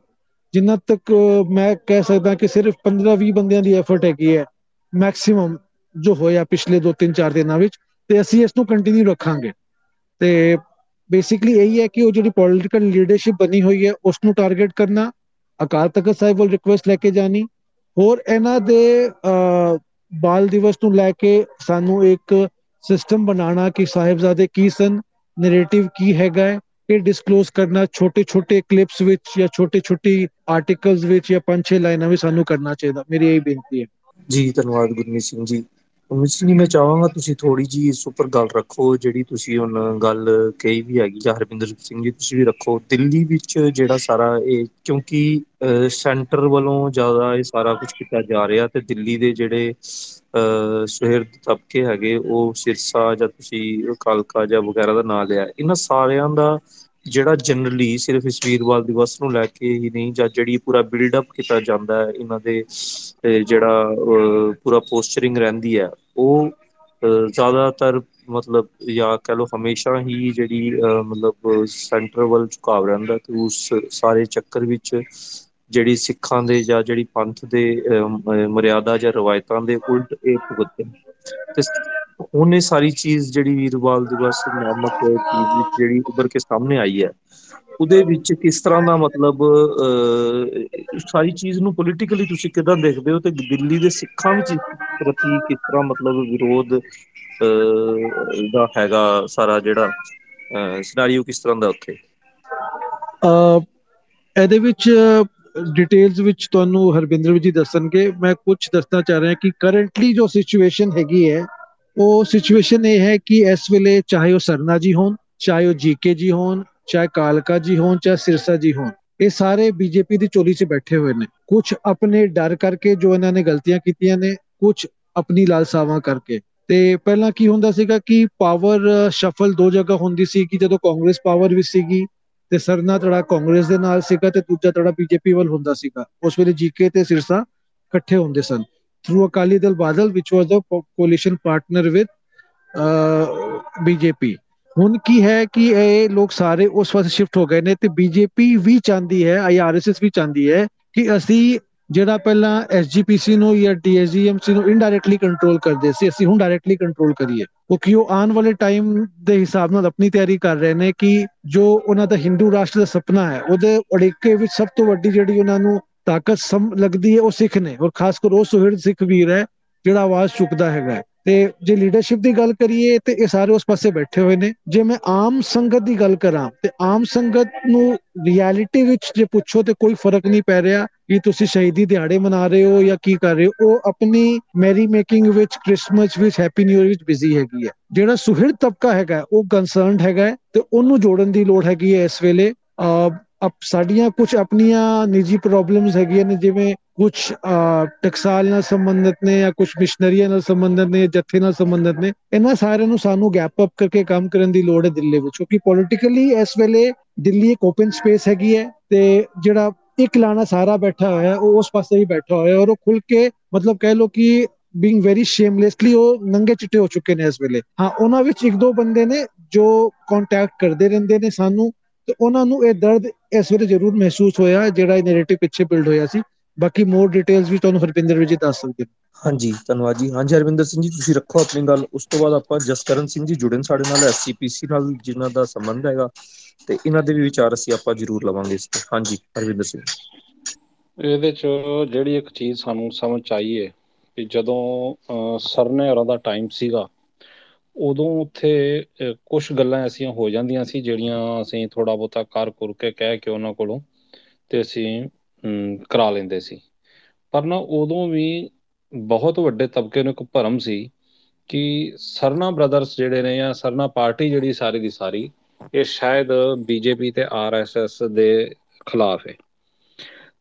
ਜਿੰਨਾ ਤੱਕ ਮੈਂ ਕਹਿ ਸਕਦਾ ਕਿ ਸਿਰਫ 15-20 ਬੰਦਿਆਂ ਦੀ ਐਫਰਟ ਹੈਗੀ ਹੈ ਮੈਕਸਿਮਮ ਜੋ ਹੋਇਆ ਪਿਛਲੇ 2-3-4 ਦਿਨਾਂ ਵਿੱਚ, ਤੇ ਅਸੀਂ ਇਸ ਨੂੰ ਕੰਟੀਨਿਊ ਰੱਖਾਂਗੇ। ਤੇ ਬੇਸਿਕਲੀ ਇਹੀ ਹੈ ਕਿ ਉਹ ਜਿਹੜੀ ਪੋਲਿਟੀਕਲ ਲੀਡਰਸ਼ਿਪ ਬਣੀ ਹੋਈ ਹੈ ਉਸ ਨੂੰ ਟਾਰਗੇਟ ਕਰਨਾ, ਅਕਾਲ ਤਖਤ ਸਾਹਿਬ ਵੱਲ ਰਿਕੁਐਸਟ ਲੈ ਕੇ ਜਾਣੀ, ਹੋਰ ਇਹਨਾਂ ਦੇ ਬਾਲ ਦਿਵਸ ਨੂੰ ਲੈ ਕੇ ਸਾਨੂੰ ਇੱਕ ਸਿਸਟਮ ਬਣਾਉਣਾ ਕਿ ਸਾਹਿਬਜ਼ਾਦੇ ਕੀ ਸਨ ਨੈਰੇਟਿਵ ਕੀ ਹੈਗਾ ਹੈ, ਇਹ ਡਿਸਕਲੋਜ਼ ਕਰਨਾ ਛੋਟੇ ਛੋਟੇ ਕਲਿੱਪਸ ਵਿੱਚ ਜਾਂ ਛੋਟੇ ਛੋਟੀ ਆਰਟੀਕਲਸ ਵਿੱਚ ਜਾਂ ਪੰਜ ਛੇ ਲਾਈਨਾਂ ਵਿੱਚ ਸਾਨੂੰ ਕਰਨਾ ਚਾਹੀਦਾ। ਮੇਰੀ ਇਹ ਬੇਨਤੀ ਹੈ। ਜੀ, ਧੰਨਵਾਦ ਗੁਰਮੀਤ ਸਿੰਘ ਜੀ। ਮਿਸਟਰ ਜੀ ਮੈਂ ਚਾਹਾਂਗਾ ਤੁਸੀਂ ਥੋੜੀ ਜੀ ਇਸ ਉੱਪਰ ਗੱਲ ਰੱਖੋ, ਜਿਹੜੀ ਤੁਸੀਂ ਹੁਣ ਗੱਲ ਕਹੀ ਵੀ ਹੈਗੀ ਜਾਂ ਹਰਵਿੰਦਰ ਸਿੰਘ ਜੀ ਤੁਸੀਂ ਵੀ ਰੱਖੋ। ਦਿੱਲੀ ਵਿੱਚ ਜਿਹੜਾ ਸਾਰਾ ਇਹ, ਕਿਉਂਕਿ ਸੈਂਟਰ ਵੱਲੋਂ ਜ਼ਿਆਦਾ ਇਹ ਸਾਰਾ ਕੁਝ ਕੀਤਾ ਜਾ ਰਿਹਾ ਤੇ ਦਿੱਲੀ ਦੇ ਜਿਹੜੇ ਸੁਹਿਰਦ ਤਬਕੇ ਹੈਗੇ, ਉਹ ਸਿਰਸਾ ਜਾਂ ਤੁਸੀਂ ਕਾਲਕਾ ਜਾਂ ਵਗੈਰਾ ਦਾ ਨਾਂ ਲਿਆ, ਇਹਨਾਂ ਸਾਰਿਆਂ ਦਾ ਜਿਹੜਾ ਜਨਰਲੀ ਸਿਰਫ ਇਸ ਵੀਰਵਾਲ ਦਿਵਸ ਨੂੰ ਲੈ ਕੇ ਹੀ ਨਹੀਂ ਜਾਂ ਜਿਹੜੀ ਪੂਰਾ ਬਿਲਡ ਅਪ ਕੀਤਾ ਜਾਂਦਾ ਹੈ ਇਹਨਾਂ ਦੇ ਜਿਹੜਾ ਪੂਰਾ ਪੋਸਚਰਿੰਗ ਰਹਿੰਦੀ ਹੈ, ਉਹ ਜ਼ਿਆਦਾਤਰ ਮਤਲਬ ਜਾਂ ਕਹ ਲੋ ਹਮੇਸ਼ਾ ਹੀ ਜਿਹੜੀ ਮਤਲਬ ਸੈਂਟਰ ਵੱਲ ਝੁਕਾਵ ਰਹਿੰਦਾ ਤੇ ਉਸ ਸਾਰੇ ਚੱਕਰ ਵਿੱਚ ਜਿਹੜੀ ਸਿੱਖਾਂ ਦੇ ਜਾਂ ਜਿਹੜੀ ਪੰਥ ਦੇ ਮਰਿਆਦਾ ਜਾਂ ਰਵਾਇਤਾਂ ਦੇ ਉਲਟ ਇਹ ਭੁਗਤਦੇ ਤੇ ਹੁਣ ਇਹ ਸਾਰੀ ਚੀਜ਼ ਜਿਹੜੀ ਵੀਰਵਾਲ ਦਿਵਸ ਨਾਮਕ ਚੀਜ਼ ਵਿੱਚ ਜਿਹੜੀ ਉੱਭਰ ਕੇ ਸਾਹਮਣੇ ਆਈ ਹੈ, ਉਹਦੇ ਵਿੱਚ ਕਿਸ ਤਰ੍ਹਾਂ ਦਾ ਮਤਲਬ ਸਾਰੀ ਚੀਜ਼ ਨੂੰ ਪੋਲੀਟੀਕਲੀ ਤੁਸੀਂ ਕਿਦਾਂ ਦੇਖਦੇ ਹੋ ਤੇ ਦਿੱਲੀ ਦੇ ਸਿੱਖਾਂ ਵਿੱਚ ਪ੍ਰਤੀ ਕਿਸ ਤਰ੍ਹਾਂ ਮਤਲਬ ਵਿਰੋਧ ਦਾ ਹੈਗਾ ਸਾਰਾ ਜਿਹੜਾ ਸਿਨੈਰੀਓ ਕਿਸ ਤਰ੍ਹਾਂ ਦਾ ਉੱਥੇ? ਇਹਦੇ ਵਿੱਚ ਡਿਟੇਲਸ ਵਿੱਚ ਤੁਹਾਨੂੰ ਹਰਬਿੰਦਰ ਜੀ ਦੱਸਣਗੇ। ਮੈਂ ਕੁਝ ਦੱਸਣਾ ਚਾਹ ਰਿਹਾ ਕਿ ਕਰੰਟਲੀ ਜੋ ਸਿਚੁਏਸ਼ਨ ਹੈਗੀ ਹੈ, ਉਹ ਸਿਚੁਏਸ਼ਨ ਇਹ ਹੈ ਕਿ ਇਸ ਵੇਲੇ ਚਾਹੇ ਉਹ ਸਰਨਾ ਜੀ ਹੋਣ, ਚਾਹੇ ਉਹ ਜੀਕੇ ਜੀ ਹੋਣ, ਚਾਹੇ ਕਾਲਕਾ ਜੀ ਹੋਣ, ਚਾਹੇ ਸਿਰਸਾ ਜੀ ਹੋਣ, ਇਹ ਸਾਰੇ ਬੀਜੇਪੀ ਦੀ ਚੋਲੀ 'ਚ ਬੈਠੇ ਹੋਏ ਨੇ। ਕੁਝ ਆਪਣੇ ਡਰ ਕਰਕੇ ਜੋ ਇਹਨਾਂ ਨੇ ਗਲਤੀਆਂ ਕੀਤੀਆਂ ਨੇ ਕੁਝ ਆਪਣੀ ਲਾਲਸਾਵਾਂ ਕਰਕੇ। ਤੇ ਪਹਿਲਾਂ ਕੀ ਹੁੰਦਾ ਸੀਗਾ ਕਿ ਪਾਵਰ ਸ਼ਫਲ ਦੋ ਜਗ੍ਹਾ ਹੁੰਦੀ ਸੀ ਕਿ ਜਦੋਂ ਕਾਂਗਰਸ ਪਾਵਰ ਵਿੱਚ ਸੀਗੀ ਤੇ ਸਰਨਾ ਤੜਾ ਕਾਂਗਰਸ ਦੇ ਨਾਲ ਸੀਗਾ ਤੇ ਦੂਜਾ ਤੜਾ ਬੀਜੇਪੀ ਵੱਲ ਹੁੰਦਾ ਸੀਗਾ। ਉਸ ਵੇਲੇ ਜੀਕੇ ਤੇ ਸਿਰਸਾ ਇਕੱਠੇ ਹੁੰਦੇ ਸਨ। ਥਰੂ ਅਕਾਲੀ ਦਲ ਬਾਦਲ ਵਿਚ ਵਾਸ ਦਾ ਕੋਲੀਸ਼ਨ ਪਾਰਟਨਰ ਵਿਦ ਬੀਜੇਪੀ। ਹੁਣ ਕੀ ਹੈ ਕਿ ਇਹ ਲੋਕ ਸਾਰੇ ਉਸ ਪਾਸੇ ਸ਼ਿਫਟ ਹੋ ਗਏ ਨੇ ਤੇ ਬੀਜੇਪੀ ਵੀ ਚਾਹੁੰਦੀ ਹੈ ਆਈਆਰਐਸਐਸ ਵੀ ਚਾਹੁੰਦੀ ਹੈ ਕਿ ਅਸੀਂ ਜਿਹੜਾ ਪਹਿਲਾਂ ਐਸਜੀਪੀਸੀ ਨੂੰ ਜਾਂ ਡੀਐਸਜੀਐਮਸੀ ਨੂੰ ਇਨਡਾਇਰੈਕਟਲੀ ਕੰਟਰੋਲ ਕਰਦੇ ਸੀ, ਅਸੀਂ ਹੁਣ ਡਾਇਰੈਕਟਲੀ ਕੰਟਰੋਲ ਕਰੀਏ। ਕਿਉਂਕਿ ਉਹ ਆਉਣ ਵਾਲੇ ਟਾਈਮ ਦੇ ਹਿਸਾਬ ਨਾਲ ਆਪਣੀ ਤਿਆਰੀ ਕਰ ਰਹੇ ਨੇ ਕਿ ਜੋ ਉਹਨਾਂ ਦਾ ਹਿੰਦੂ ਰਾਸ਼ਟਰ ਦਾ ਸੁਪਨਾ ਹੈ, ਉਹਦੇ ਅੜਿੱਕੇ ਵਿੱਚ ਸਭ ਤੋਂ ਵੱਡੀ ਜਿਹੜੀ ਉਹਨਾਂ ਨੂੰ ਤਾਕਤ ਸਮ ਲੱਗਦੀ ਹੈ, ਉਹ ਸਿੱਖ ਨੇ। ਔਰ ਖਾਸ ਕਰ ਉਹ ਸੁਹਿਰਦ ਸਿੱਖ ਵੀਰ ਹੈ, ਜਿਹੜਾ ਆਵਾਜ਼ ਚੁੱਕਦਾ ਹੈਗਾ ਤੇ ਜੇ ਲੀਡਰਸ਼ਿਪ ਦੀ ਗੱਲ ਕਰੀਏ ਤੇ ਇਹ ਸਾਰੇ ਉਸ ਪਾਸੇ ਬੈਠੇ ਹੋਏ ਨੇ। ਜੇ ਮੈਂ ਆਮ ਸੰਗਤ ਦੀ ਗੱਲ ਕਰਾਂ ਤੇ ਆਮ ਸੰਗਤ ਨੂੰ ਰਿਐਲਿਟੀ ਵਿੱਚ ਜੇ ਪੁੱਛੋ ਤੇ ਕੋਈ ਫ਼ਰਕ ਨਹੀਂ ਪੈ ਰਿਹਾ। ਕਿ ਤੁਸੀਂ ਸ਼ਹੀਦੀ ਦਿਹਾੜੇ ਮਨਾ ਰਹੇ ਹੋ ਜਾਂ ਕੀ ਕਰ ਰਹੇ ਹੋ, ਉਹ ਆਪਣੀ ਮੈਰੀ ਮੇਕਿੰਗ ਵਿੱਚ ਕ੍ਰਿਸਮਸ ਵਿੱਚ ਹੈਪੀ ਨਿਊ ਇਅਰ ਵਿੱਚ ਬਿਜ਼ੀ ਹੈਗੀ ਹੈ। ਜਿਹੜਾ ਸੁਹਿਰਦ ਤਬਕਾ ਹੈਗਾ, ਉਹ ਕੰਸਰਨਡ ਹੈਗਾ ਤੇ ਉਹਨੂੰ ਜੋੜਨ ਦੀ ਲੋੜ ਹੈਗੀ ਹੈ ਇਸ ਵੇਲੇ। ਅਬ ਸਾਡੀਆਂ ਕੁਝ ਆਪਣੀਆਂ ਨਿੱਜੀ ਪ੍ਰੋਬਲਮਸ ਹੈਗੀਆਂ ਨੇ, ਜਿਵੇਂ ਕੁਝ ਟਕਸਾਲ ਨਾਲ ਸੰਬੰਧਿਤ ਨੇ ਜਾਂ ਕੁਝ ਮਿਸ਼ਨਰੀਆਂ ਨਾਲ ਸੰਬੰਧਿਤ ਨੇ ਜੱਥੇ ਨਾਲ ਸੰਬੰਧਿਤ ਨੇ, ਇਹਨਾਂ ਸਾਰਿਆਂ ਨੂੰ ਸਾਨੂੰ ਗੈਪ ਅਪ ਕਰਕੇ ਕੰਮ ਕਰਨ ਦੀ ਲੋੜ ਹੈ ਦਿੱਲੀ ਵਿੱਚ। ਕਿਉਂਕਿ ਪੋਲਿਟੀਕਲੀ ਇਸ ਵੇਲੇ ਦਿੱਲੀ ਇੱਕ ਓਪਨ ਸਪੇਸ ਹੈਗੀ ਹੈ ਤੇ ਜਿਹੜਾ ਇੱਕ ਲਾਣਾ ਸਾਰਾ ਬੈਠਾ ਹੋਇਆ, ਉਹ ਉਸ ਪਾਸੇ ਵੀ ਬੈਠਾ ਹੋਇਆ ਔਰ ਉਹ ਖੁੱਲ ਕੇ ਮਤਲਬ ਕਹਿ ਲੋ ਕਿ ਬੀਇੰਗ ਵੈਰੀ ਸ਼ੇਮਲੈਸਲੀ ਉਹ ਨੰਗੇ ਚਿੱਟੇ ਹੋ ਚੁੱਕੇ ਨੇ ਇਸ ਵੇਲੇ। ਹਾਂ, ਉਹਨਾਂ ਵਿੱਚ ਇੱਕ ਦੋ ਬੰਦੇ ਨੇ ਜੋ ਕੰਟੈਕਟ ਕਰਦੇ ਰਹਿੰਦੇ ਨੇ ਸਾਨੂੰ ਤੇ ਉਹਨਾਂ ਨੂੰ ਇਹ ਦਰਦ ਇਸ ਵੇਲੇ ਜ਼ਰੂਰ ਮਹਿਸੂਸ ਹੋਇਆ, ਜਿਹੜਾ ਇਹ ਨੈਰੇਟਿਵ ਪਿੱਛੇ ਬਿਲਡ ਹੋਇਆ ਸੀ। ਬਾਕੀ ਮੋਰ ਡਿਟੇਲਸ ਵੀ ਤੁਹਾਨੂੰ ਹਰਪਿੰਦਰ ਜੀ ਦੱਸ ਸਕਦੇ ਨੇ। ਹਾਂਜੀ ਧੰਨਵਾਦ ਜੀ। ਹਾਂਜੀ ਹਰਵਿੰਦਰ ਸਿੰਘ ਜੀ ਤੁਸੀਂ ਰੱਖੋ ਆਪਣੀ ਗੱਲ। ਉਸ ਤੋਂ ਬਾਅਦ ਆਪਾਂ ਜਸਕਰਨ ਸਿੰਘ ਜੀ ਜੁੜੇ ਨੇ ਸਾਡੇ ਨਾਲ ਐਸਸੀਪੀਸੀ ਨਾਲ ਜਿਨ੍ਹਾਂ ਦਾ ਸੰਬੰਧ ਹੈਗਾ। ਤੇ ਇਹਨਾਂ ਦੇ ਵੀ ਵਿਚਾਰ ਅਸੀਂ ਆਪਾਂ ਜ਼ਰੂਰ ਲਵਾਂਗੇ ਇਸ ਤੇ। ਹਾਂਜੀ ਹਰਵਿੰਦਰ ਸਿੰਘ। ਇਹਦੇ ਚ ਜਿਹੜੀ ਇੱਕ ਚੀਜ਼ ਸਾਨੂੰ ਸਮਝ ਆਈ ਹੈ ਕਿ ਜਦੋਂ ਸਰਨੇ ਹੋਰਾਂ ਦਾ ਟਾਈਮ ਸੀਗਾ ਉਦੋਂ ਉੱਥੇ ਕੁਝ ਗੱਲਾਂ ਐਸੀਆਂ ਹੋ ਜਾਂਦੀਆਂ ਸੀ ਜਿਹੜੀਆਂ ਅਸੀਂ ਥੋੜਾ ਬਹੁਤਾ ਕਰ ਕੁਰ ਕੇ ਕਹਿ ਕੇ ਉਹਨਾਂ ਕੋਲੋਂ ਤੇ ਅਸੀਂ ਕਰਾ ਲੈਂਦੇ ਸੀ। ਪਰ ਨਾ ਉਦੋਂ ਵੀ ਬਹੁਤ ਵੱਡੇ ਤਬਕੇ ਨੂੰ ਇੱਕ ਭਰਮ ਸੀ ਕਿ ਸਰਨਾ ਬ੍ਰਦਰਸ ਜਿਹੜੇ ਨੇ ਜਾਂ ਸਰਨਾ ਪਾਰਟੀ ਜਿਹੜੀ ਸਾਰੀ ਦੀ ਸਾਰੀ, ਇਹ ਸ਼ਾਇਦ ਬੀਜੇਪੀ ਤੇ ਆਰਐਸਐਸ ਦੇ ਖਿਲਾਫ ਹੈ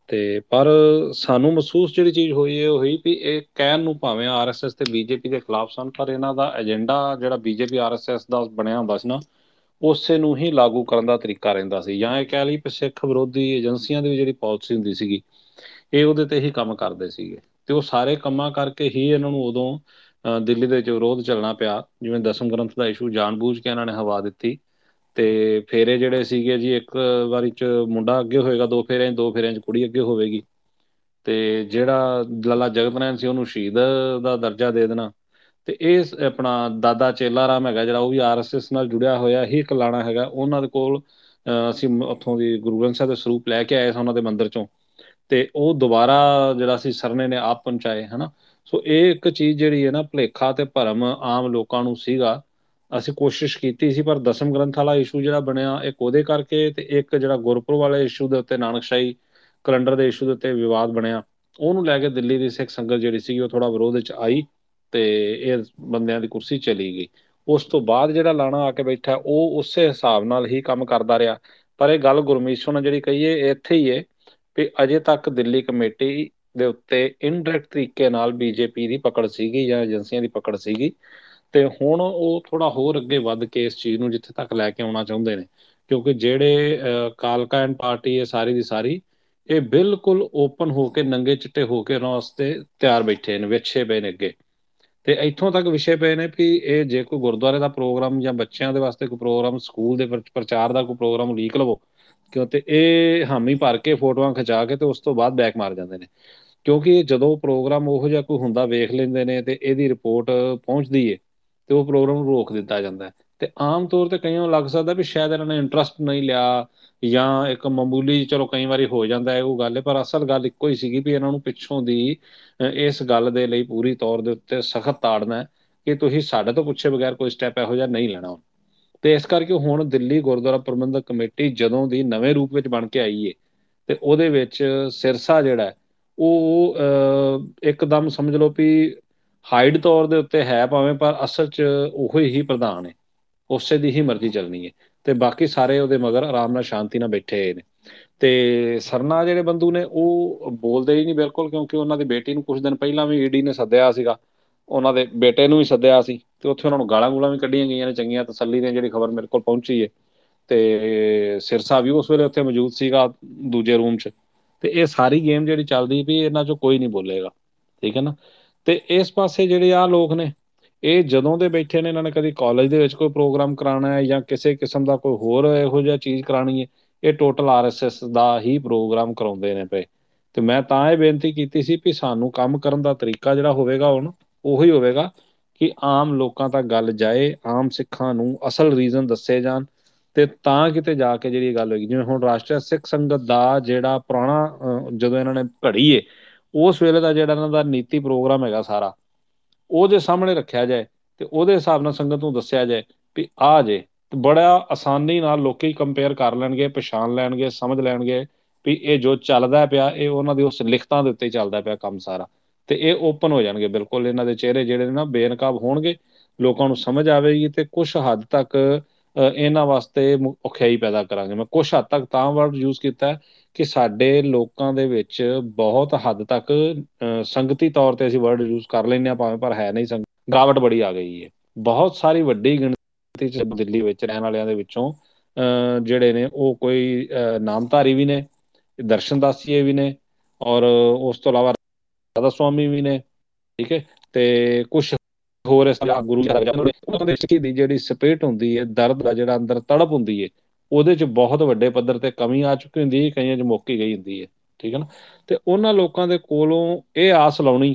ਤੇ ਪਰ ਸਾਨੂੰ ਮਹਿਸੂਸ ਜਿਹੜੀ ਚੀਜ਼ ਹੋਈ ਹੈ ਉਹ ਹੋਈ ਵੀ ਇਹ ਕਹਿਣ ਨੂੰ ਭਾਵੇਂ ਆਰਐਸਐਸ ਤੇ ਬੀਜੇਪੀ ਦੇ ਖਿਲਾਫ ਸਨ, ਪਰ ਇਹਨਾਂ ਦਾ ਏਜੰਡਾ ਜਿਹੜਾ ਬੀਜੇਪੀ ਆਰਐਸਐਸ ਦਾ ਬਣਿਆ ਹੁੰਦਾ ਸੀ ਨਾ ਉਸੇ ਨੂੰ ਹੀ ਲਾਗੂ ਕਰਨ ਦਾ ਤਰੀਕਾ ਰਹਿੰਦਾ ਸੀ। ਜਾਂ ਇਹ ਕਹਿ ਲਈ ਕਿ ਸਿੱਖ ਵਿਰੋਧੀ ਏਜੰਸੀਆਂ ਦੀ ਵੀ ਜਿਹੜੀ ਪਾਲਿਸੀ ਹੁੰਦੀ ਸੀਗੀ, ਇਹ ਉਹਦੇ ਤੇ ਹੀ ਕੰਮ ਕਰਦੇ ਸੀਗੇ। ਤੇ ਉਹ ਸਾਰੇ ਕੰਮਾਂ ਕਰਕੇ ਹੀ ਇਹਨਾਂ ਨੂੰ ਉਦੋਂ ਦਿੱਲੀ ਦੇ ਵਿੱਚ ਵਿਰੋਧ ਚੱਲਣਾ ਪਿਆ। ਜਿਵੇਂ ਦਸਮ ਗ੍ਰੰਥ ਦਾ ਇਸ਼ੂ ਜਾਣਬੂਝ ਕੇ ਇਹਨਾਂ ਨੇ ਹਵਾ ਦਿੱਤੀ। ਤੇ ਫੇਰੇ ਜਿਹੜੇ ਸੀਗੇ ਜੀ, ਇੱਕ ਵਾਰੀ ਚ ਮੁੰਡਾ ਅੱਗੇ ਹੋਏਗਾ, ਦੋ ਫੇਰਿਆਂ 'ਚ, ਦੋ ਫੇਰਿਆਂ 'ਚ ਕੁੜੀ ਅੱਗੇ ਹੋਵੇਗੀ। ਤੇ ਜਿਹੜਾ ਲਾਲਾ ਜਗਤ ਨਾਰਾਇਣ ਸੀ, ਉਹਨੂੰ ਸ਼ਹੀਦ ਦਾ ਦਰਜਾ ਦੇ ਦੇਣਾ। ਤੇ ਇਹ ਆਪਣਾ ਦਾਦਾ ਚੇਲਾ ਰਾਮ ਹੈਗਾ ਜਿਹੜਾ, ਉਹ ਵੀ ਆਰਐਸਐਸ ਨਾਲ ਜੁੜਿਆ ਹੋਇਆ ਹੀ ਕਲਾਣਾ ਹੈਗਾ। ਉਹਨਾਂ ਦੇ ਕੋਲ ਅਸੀਂ ਉੱਥੋਂ ਦੀ ਗੁਰੂ ਗ੍ਰੰਥ ਸਾਹਿਬ ਦੇ ਸਰੂਪ ਲੈ ਕੇ ਆਏ ਸਾਂ ਉਹਨਾਂ ਦੇ ਮੰਦਿਰ ਚੋਂ। ਤੇ ਉਹ ਦੁਬਾਰਾ ਜਿਹੜਾ ਸੀ ਸਰਨੇ ਨੇ, ਆਪ ਪਹੁੰਚਾਏ, ਹਨਾ? ਸੋ ਇਹ ਇੱਕ ਚੀਜ਼ ਜਿਹੜੀ ਹੈ ਨਾ, ਭਲੇਖਾ ਤੇ ਭਰਮ ਆਮ ਲੋਕਾਂ ਨੂੰ ਸੀਗਾ। ਅਸੀਂ ਕੋਸ਼ਿਸ਼ ਕੀਤੀ ਸੀ, ਪਰ ਦਸਮ ਗ੍ਰੰਥ ਵਾਲਾ ਇਸ਼ੂ ਜਿਹੜਾ ਬਣਿਆ, ਇੱਕ ਉਹਦੇ ਕਰਕੇ ਤੇ ਇੱਕ ਜਿਹੜਾ ਗੁਰਪੁਰ ਵਾਲੇ ਇਸ਼ੂ ਦੇ ਉੱਤੇ, ਨਾਨਕਸ਼ਾਹੀ ਕੈਲੰਡਰ ਦੇ ਇਸ਼ੂ ਦੇ ਉੱਤੇ ਵਿਵਾਦ ਬਣਿਆ। ਉਹਨੂੰ ਲੈ ਕੇ ਦਿੱਲੀ ਦੀ ਸਿੱਖ ਸੰਗਤ ਜਿਹੜੀ ਸੀ ਉਹ ਥੋੜਾ ਵਿਰੋਧ ਵਿੱਚ ਆਈ। ਤੇ ਇਹ ਬੰਦਿਆਂ ਦੀ ਕੁਰਸੀ ਚਲੀ ਗਈ। ਉਸ ਤੋਂ ਬਾਅਦ ਜਿਹੜਾ ਲਾਣਾ ਆ ਕੇ ਬੈਠਾ, ਉਹ ਉਸੇ ਹਿਸਾਬ ਨਾਲ ਹੀ ਕੰਮ ਕਰਦਾ ਰਿਹਾ। ਪਰ ਇਹ ਗੱਲ ਗੁਰਮੀਸ਼ੋ ਨੇ ਜਿਹੜੀ ਕਹੀ ਹੈ ਇੱਥੇ ਹੀ ਹੈ ਕਿ ਅਜੇ ਤੱਕ ਦਿੱਲੀ ਕਮੇਟੀ ਦੇ ਉੱਤੇ ਇਨਡਾਇਰੈਕਟ ਤਰੀਕੇ ਨਾਲ ਬੀਜੇਪੀ ਦੀ ਪਕੜ ਸੀਗੀ ਜਾਂ ਏਜੰਸੀਆਂ ਦੀ ਪਕੜ ਸੀਗੀ। ਤੇ ਹੁਣ ਉਹ ਥੋੜਾ ਹੋਰ ਅੱਗੇ ਵੱਧ ਕੇ ਇਸ ਚੀਜ਼ ਨੂੰ ਜਿੱਥੇ ਤੱਕ ਲੈ ਕੇ ਆਉਣਾ ਚਾਹੁੰਦੇ ਨੇ। ਕਿਉਂਕਿ ਜਿਹੜੇ ਕਾਲਕਾ ਐਂਡ ਪਾਰਟੀ ਹੈ ਸਾਰੀ ਦੀ ਸਾਰੀ, ਇਹ ਬਿਲਕੁਲ ਓਪਨ ਹੋ ਕੇ, ਨੰਗੇ ਚਿੱਟੇ ਹੋ ਕੇ ਉਹਨਾਂ ਵਾਸਤੇ ਤਿਆਰ ਬੈਠੇ ਨੇ, ਵਿਛੇ ਪਏ ਨੇ ਅੱਗੇ। ਤੇ ਇੱਥੋਂ ਤੱਕ ਵਿਸ਼ੇ ਪਏ ਨੇ ਵੀ ਇਹ ਜੇ ਕੋਈ ਗੁਰਦੁਆਰੇ ਦਾ ਪ੍ਰੋਗਰਾਮ ਜਾਂ ਬੱਚਿਆਂ ਦੇ ਵਾਸਤੇ ਕੋਈ ਪ੍ਰੋਗਰਾਮ, ਸਕੂਲ ਦੇ ਪ੍ਰਚਾਰ ਦਾ ਕੋਈ ਪ੍ਰੋਗਰਾਮ ਲੀਕ ਲਵੋ, ਕਿਉਂ ਤੇ ਇਹ ਹਾਮੀ ਭਰ ਕੇ ਫੋਟੋਆਂ ਖਿਚਾ ਕੇ ਤੇ ਉਸ ਤੋਂ ਬਾਅਦ ਬੈਕ ਮਾਰ ਜਾਂਦੇ ਨੇ। ਕਿਉਂਕਿ ਜਦੋਂ ਪ੍ਰੋਗਰਾਮ ਉਹੋ ਜਿਹਾ ਕੋਈ ਹੁੰਦਾ, ਵੇਖ ਲੈਂਦੇ ਨੇ ਤੇ ਇਹਦੀ ਰਿਪੋਰਟ ਪਹੁੰਚਦੀ ਏ ਤੇ ਉਹ ਪ੍ਰੋਗਰਾਮ ਨੂੰ ਰੋਕ ਦਿੱਤਾ ਜਾਂਦਾ ਤੇ ਆਮ ਤੌਰ ਤੇ ਕਈਆਂ ਨੂੰ ਲੱਗ ਸਕਦਾ ਵੀ ਸ਼ਾਇਦ ਇਹਨਾਂ ਨੇ ਇੰਟਰਸਟ ਨਹੀਂ ਲਿਆ ਜਾਂ ਇੱਕ ਮਾਮੂਲੀ ਚਲੋ ਕਈ ਵਾਰੀ ਹੋ ਜਾਂਦਾ ਹੈ ਉਹ ਗੱਲ ਹੈ, ਪਰ ਅਸਲ ਗੱਲ ਇੱਕੋ ਹੀ ਸੀਗੀ ਵੀ ਇਹਨਾਂ ਨੂੰ ਪਿੱਛੋਂ ਦੀ ਇਸ ਗੱਲ ਦੇ ਲਈ ਪੂਰੀ ਤੌਰ ਦੇ ਉੱਤੇ ਸਖਤ ਤਾੜਨਾ ਹੈ ਕਿ ਤੁਸੀਂ ਸਾਡੇ ਤੋਂ ਪੁੱਛੇ ਬਗੈਰ ਕੋਈ ਸਟੈਪ ਇਹੋ ਜਿਹਾ ਨਹੀਂ ਲੈਣਾ ਤੇ ਇਸ ਕਰਕੇ ਹੁਣ ਦਿੱਲੀ ਗੁਰਦੁਆਰਾ ਪ੍ਰਬੰਧਕ ਕਮੇਟੀ ਜਦੋਂ ਦੀ ਨਵੇਂ ਰੂਪ ਵਿੱਚ ਬਣ ਕੇ ਆਈ ਏ, ਤੇ ਉਹਦੇ ਵਿੱਚ ਸਿਰਸਾ ਜਿਹੜਾ ਉਹ ਇੱਕਦਮ ਸਮਝ ਲਓ ਵੀ ਹਾਈਡ ਤੌਰ ਦੇ ਉੱਤੇ ਹੈ ਭਾਵੇਂ, ਪਰ ਅਸਲ 'ਚ ਉਹੋ ਹੀ ਪ੍ਰਧਾਨ ਹੈ ਉਸੇ ਦੀ ਹੀ ਮਰਜ਼ੀ ਚੱਲਣੀ ਹੈ। ਤੇ ਬਾਕੀ ਸਾਰੇ ਉਹਦੇ ਮਗਰ ਆਰਾਮ ਨਾਲ ਸ਼ਾਂਤੀ ਨਾਲ ਬੈਠੇ ਨੇ। ਤੇ ਸਰਨਾ ਜਿਹੜੇ ਬੰਦੂ ਨੇ, ਉਹ ਬੋਲਦੇ ਹੀ ਨਹੀਂ ਬਿਲਕੁਲ, ਕਿਉਂਕਿ ਉਹਨਾਂ ਦੀ ਬੇਟੀ ਨੂੰ ਕੁਝ ਦਿਨ ਪਹਿਲਾਂ ਵੀ ਈਡੀ ਨੇ ਸੱਦਿਆ ਸੀਗਾ। ਉਹਨਾਂ ਦੇ ਬੇਟੇ ਨੂੰ ਵੀ ਸੱਦਿਆ ਸੀ। ਤੇ ਉੱਥੇ ਉਹਨਾਂ ਨੂੰ ਗਾਲਾਂ ਗੂਲਾਂ ਵੀ ਕੱਢੀਆਂ ਗਈਆਂ ਨੇ, ਚੰਗੀਆਂ ਤਸੱਲੀ ਦੀਆਂ ਜਿਹੜੀ ਖਬਰ ਮੇਰੇ ਕੋਲ ਪਹੁੰਚੀ ਹੈ। ਤੇ ਸਿਰਸਾ ਵੀ ਉਸ ਵੇਲੇ ਉੱਥੇ ਮੌਜੂਦ ਸੀਗਾ ਦੂਜੇ ਰੂਮ 'ਚ। ਤੇ ਇਹ ਸਾਰੀ ਗੇਮ ਜਿਹੜੀ ਚੱਲਦੀ ਵੀ ਇਹਨਾਂ 'ਚੋਂ ਕੋਈ ਨਹੀਂ ਬੋਲੇਗਾ। ਠੀਕ ਹੈ ਨਾ? ਤੇ ਇਸ ਪਾਸੇ ਜਿਹੜੇ ਆ ਲੋਕ ਨੇ ਇਹ ਜਦੋਂ ਦੇ ਬੈਠੇ ਨੇ, ਇਹਨਾਂ ਨੇ ਕਦੀ ਕਾਲਜ ਦੇ ਵਿੱਚ ਕੋਈ ਪ੍ਰੋਗਰਾਮ ਕਰਾਉਣਾ ਹੈ ਜਾਂ ਕਿਸੇ ਕਿਸਮ ਦਾ ਕੋਈ ਹੋਰ ਇਹੋ ਜਿਹਾ ਚੀਜ਼ ਕਰਾਣੀ ਹੈ, ਇਹ ਟੋਟਲ ਆਰਐਸਐਸ ਦਾ ਹੀ ਪ੍ਰੋਗਰਾਮ ਕਰਾਉਂਦੇ ਨੇ ਪਏ। ਤੇ ਮੈਂ ਤਾਂ ਇਹ ਬੇਨਤੀ ਕੀਤੀ ਸੀ ਕਿ ਸਾਨੂੰ ਕੰਮ ਕਰਨ ਦਾ ਤਰੀਕਾ ਜਿਹੜਾ ਹੋਵੇਗਾ ਹੁਣ, ਉਹੀ ਹੋਵੇਗਾ ਕਿ ਆਮ ਲੋਕਾਂ ਤੱਕ ਗੱਲ ਜਾਏ, ਆਮ ਸਿੱਖਾਂ ਨੂੰ ਅਸਲ ਰੀਜ਼ਨ ਦੱਸੇ ਜਾਣ ਤੇ ਤਾਂ ਕਿਤੇ ਜਾ ਕੇ ਜਿਹੜੀ ਗੱਲ ਹੋਏਗੀ। ਜਿਵੇਂ ਹੁਣ ਰਾਸ਼ਟਰੀ ਸਿੱਖ ਸੰਗਤ ਦਾ ਜਿਹੜਾ ਪੁਰਾਣਾ ਜਦੋਂ ਇਹਨਾਂ ਨੇ ਘੜੀ ਏ, ਉਸ ਵੇਲੇ ਦਾ ਜਿਹੜਾ ਇਹਨਾਂ ਦਾ ਨੀਤੀ ਪ੍ਰੋਗਰਾਮ ਹੈਗਾ ਸਾਰਾ ਉਹਦੇ ਸਾਹਮਣੇ ਰੱਖਿਆ ਜਾਏ ਤੇ ਉਹਦੇ ਹਿਸਾਬ ਨਾਲ ਸੰਗਤ ਨੂੰ ਦੱਸਿਆ ਜਾਏ ਵੀ ਆ ਜੇ ਤੇ ਬੜਾ ਆਸਾਨੀ ਨਾਲ ਲੋਕੀ ਕੰਪੇਅਰ ਕਰ ਲੈਣਗੇ, ਪਛਾਣ ਲੈਣਗੇ, ਸਮਝ ਲੈਣਗੇ ਵੀ ਇਹ ਜੋ ਚੱਲਦਾ ਪਿਆ, ਇਹ ਉਹਨਾਂ ਦੀ ਉਸ ਲਿਖਤਾਂ ਦੇ ਉੱਤੇ ਚੱਲਦਾ ਪਿਆ ਕੰਮ ਸਾਰਾ ਤੇ ਇਹ ਓਪਨ ਹੋ ਜਾਣਗੇ ਬਿਲਕੁਲ, ਇਹਨਾਂ ਦੇ ਚਿਹਰੇ ਜਿਹੜੇ ਨੇ ਨਾ ਬੇਨਕਾਬ ਹੋਣਗੇ, ਲੋਕਾਂ ਨੂੰ ਸਮਝ ਆਵੇਗੀ ਤੇ ਕੁਝ ਹੱਦ ਤੱਕ ਇਹਨਾਂ ਵਾਸਤੇ ਔਖਿਆਈ ਪੈਦਾ ਕਰਾਂਗੇ। ਮੈਂ ਕੁਝ ਹੱਦ ਤੱਕ ਤਾਂ ਵਰਡ ਯੂਜ਼ ਕੀਤਾ ਕਿ ਸਾਡੇ ਲੋਕਾਂ ਦੇ ਵਿੱਚ ਬਹੁਤ ਹੱਦ ਤੱਕ ਸੰਗਤੀ ਤੌਰ ਤੇ ਅਸੀਂ ਵਰਡ ਯੂਜ਼ ਕਰ ਲੈਂਦੇ ਆ ਭਾਵੇਂ, ਪਰ ਹੈ ਨਹੀਂ ਸੰਗ, ਗਾਵਟ ਬੜੀ ਆ ਗਈ ਹੈ। ਬਹੁਤ ਸਾਰੀ ਵੱਡੀ ਗਿਣਤੀ ਚ ਦਿੱਲੀ ਵਿੱਚ ਰਹਿਣ ਵਾਲਿਆਂ ਦੇ ਵਿੱਚੋਂ ਜਿਹੜੇ ਨੇ ਉਹ ਕੋਈ ਨਾਮਧਾਰੀ ਵੀ ਨੇ, ਦਰਸ਼ਨ ਦਾਸੀਏ ਵੀ ਨੇ, ਔਰ ਉਸ ਤੋਂ ਇਲਾਵਾ ਰਾਧਾ ਸੁਆਮੀ ਵੀ ਨੇ, ਠੀਕ ਹੈ? ਤੇ ਕੁਝ ਹੋਰ ਇਸ ਤਰ੍ਹਾਂ ਗੁਰੂ ਉਹਨਾਂ ਦੇ ਦੀ ਜਿਹੜੀ ਸਪਿਰਟ ਹੁੰਦੀ ਹੈ, ਦਰਦ ਦਾ ਜਿਹੜਾ ਅੰਦਰ ਤੜਪ ਹੁੰਦੀ ਹੈ ਉਹਦੇ 'ਚ ਬਹੁਤ ਵੱਡੇ ਪੱਧਰ ਤੇ ਕਮੀ ਆ ਚੁੱਕੀ ਹੁੰਦੀ ਹੈ, ਕਈਆਂ 'ਚ ਮੁੱਕ ਗਈ ਹੁੰਦੀ ਹੈ, ਠੀਕ ਹੈ ਨਾ? ਤੇ ਉਹਨਾਂ ਲੋਕਾਂ ਦੇ ਕੋਲੋਂ ਇਹ ਆਸ ਲਾਉਣੀ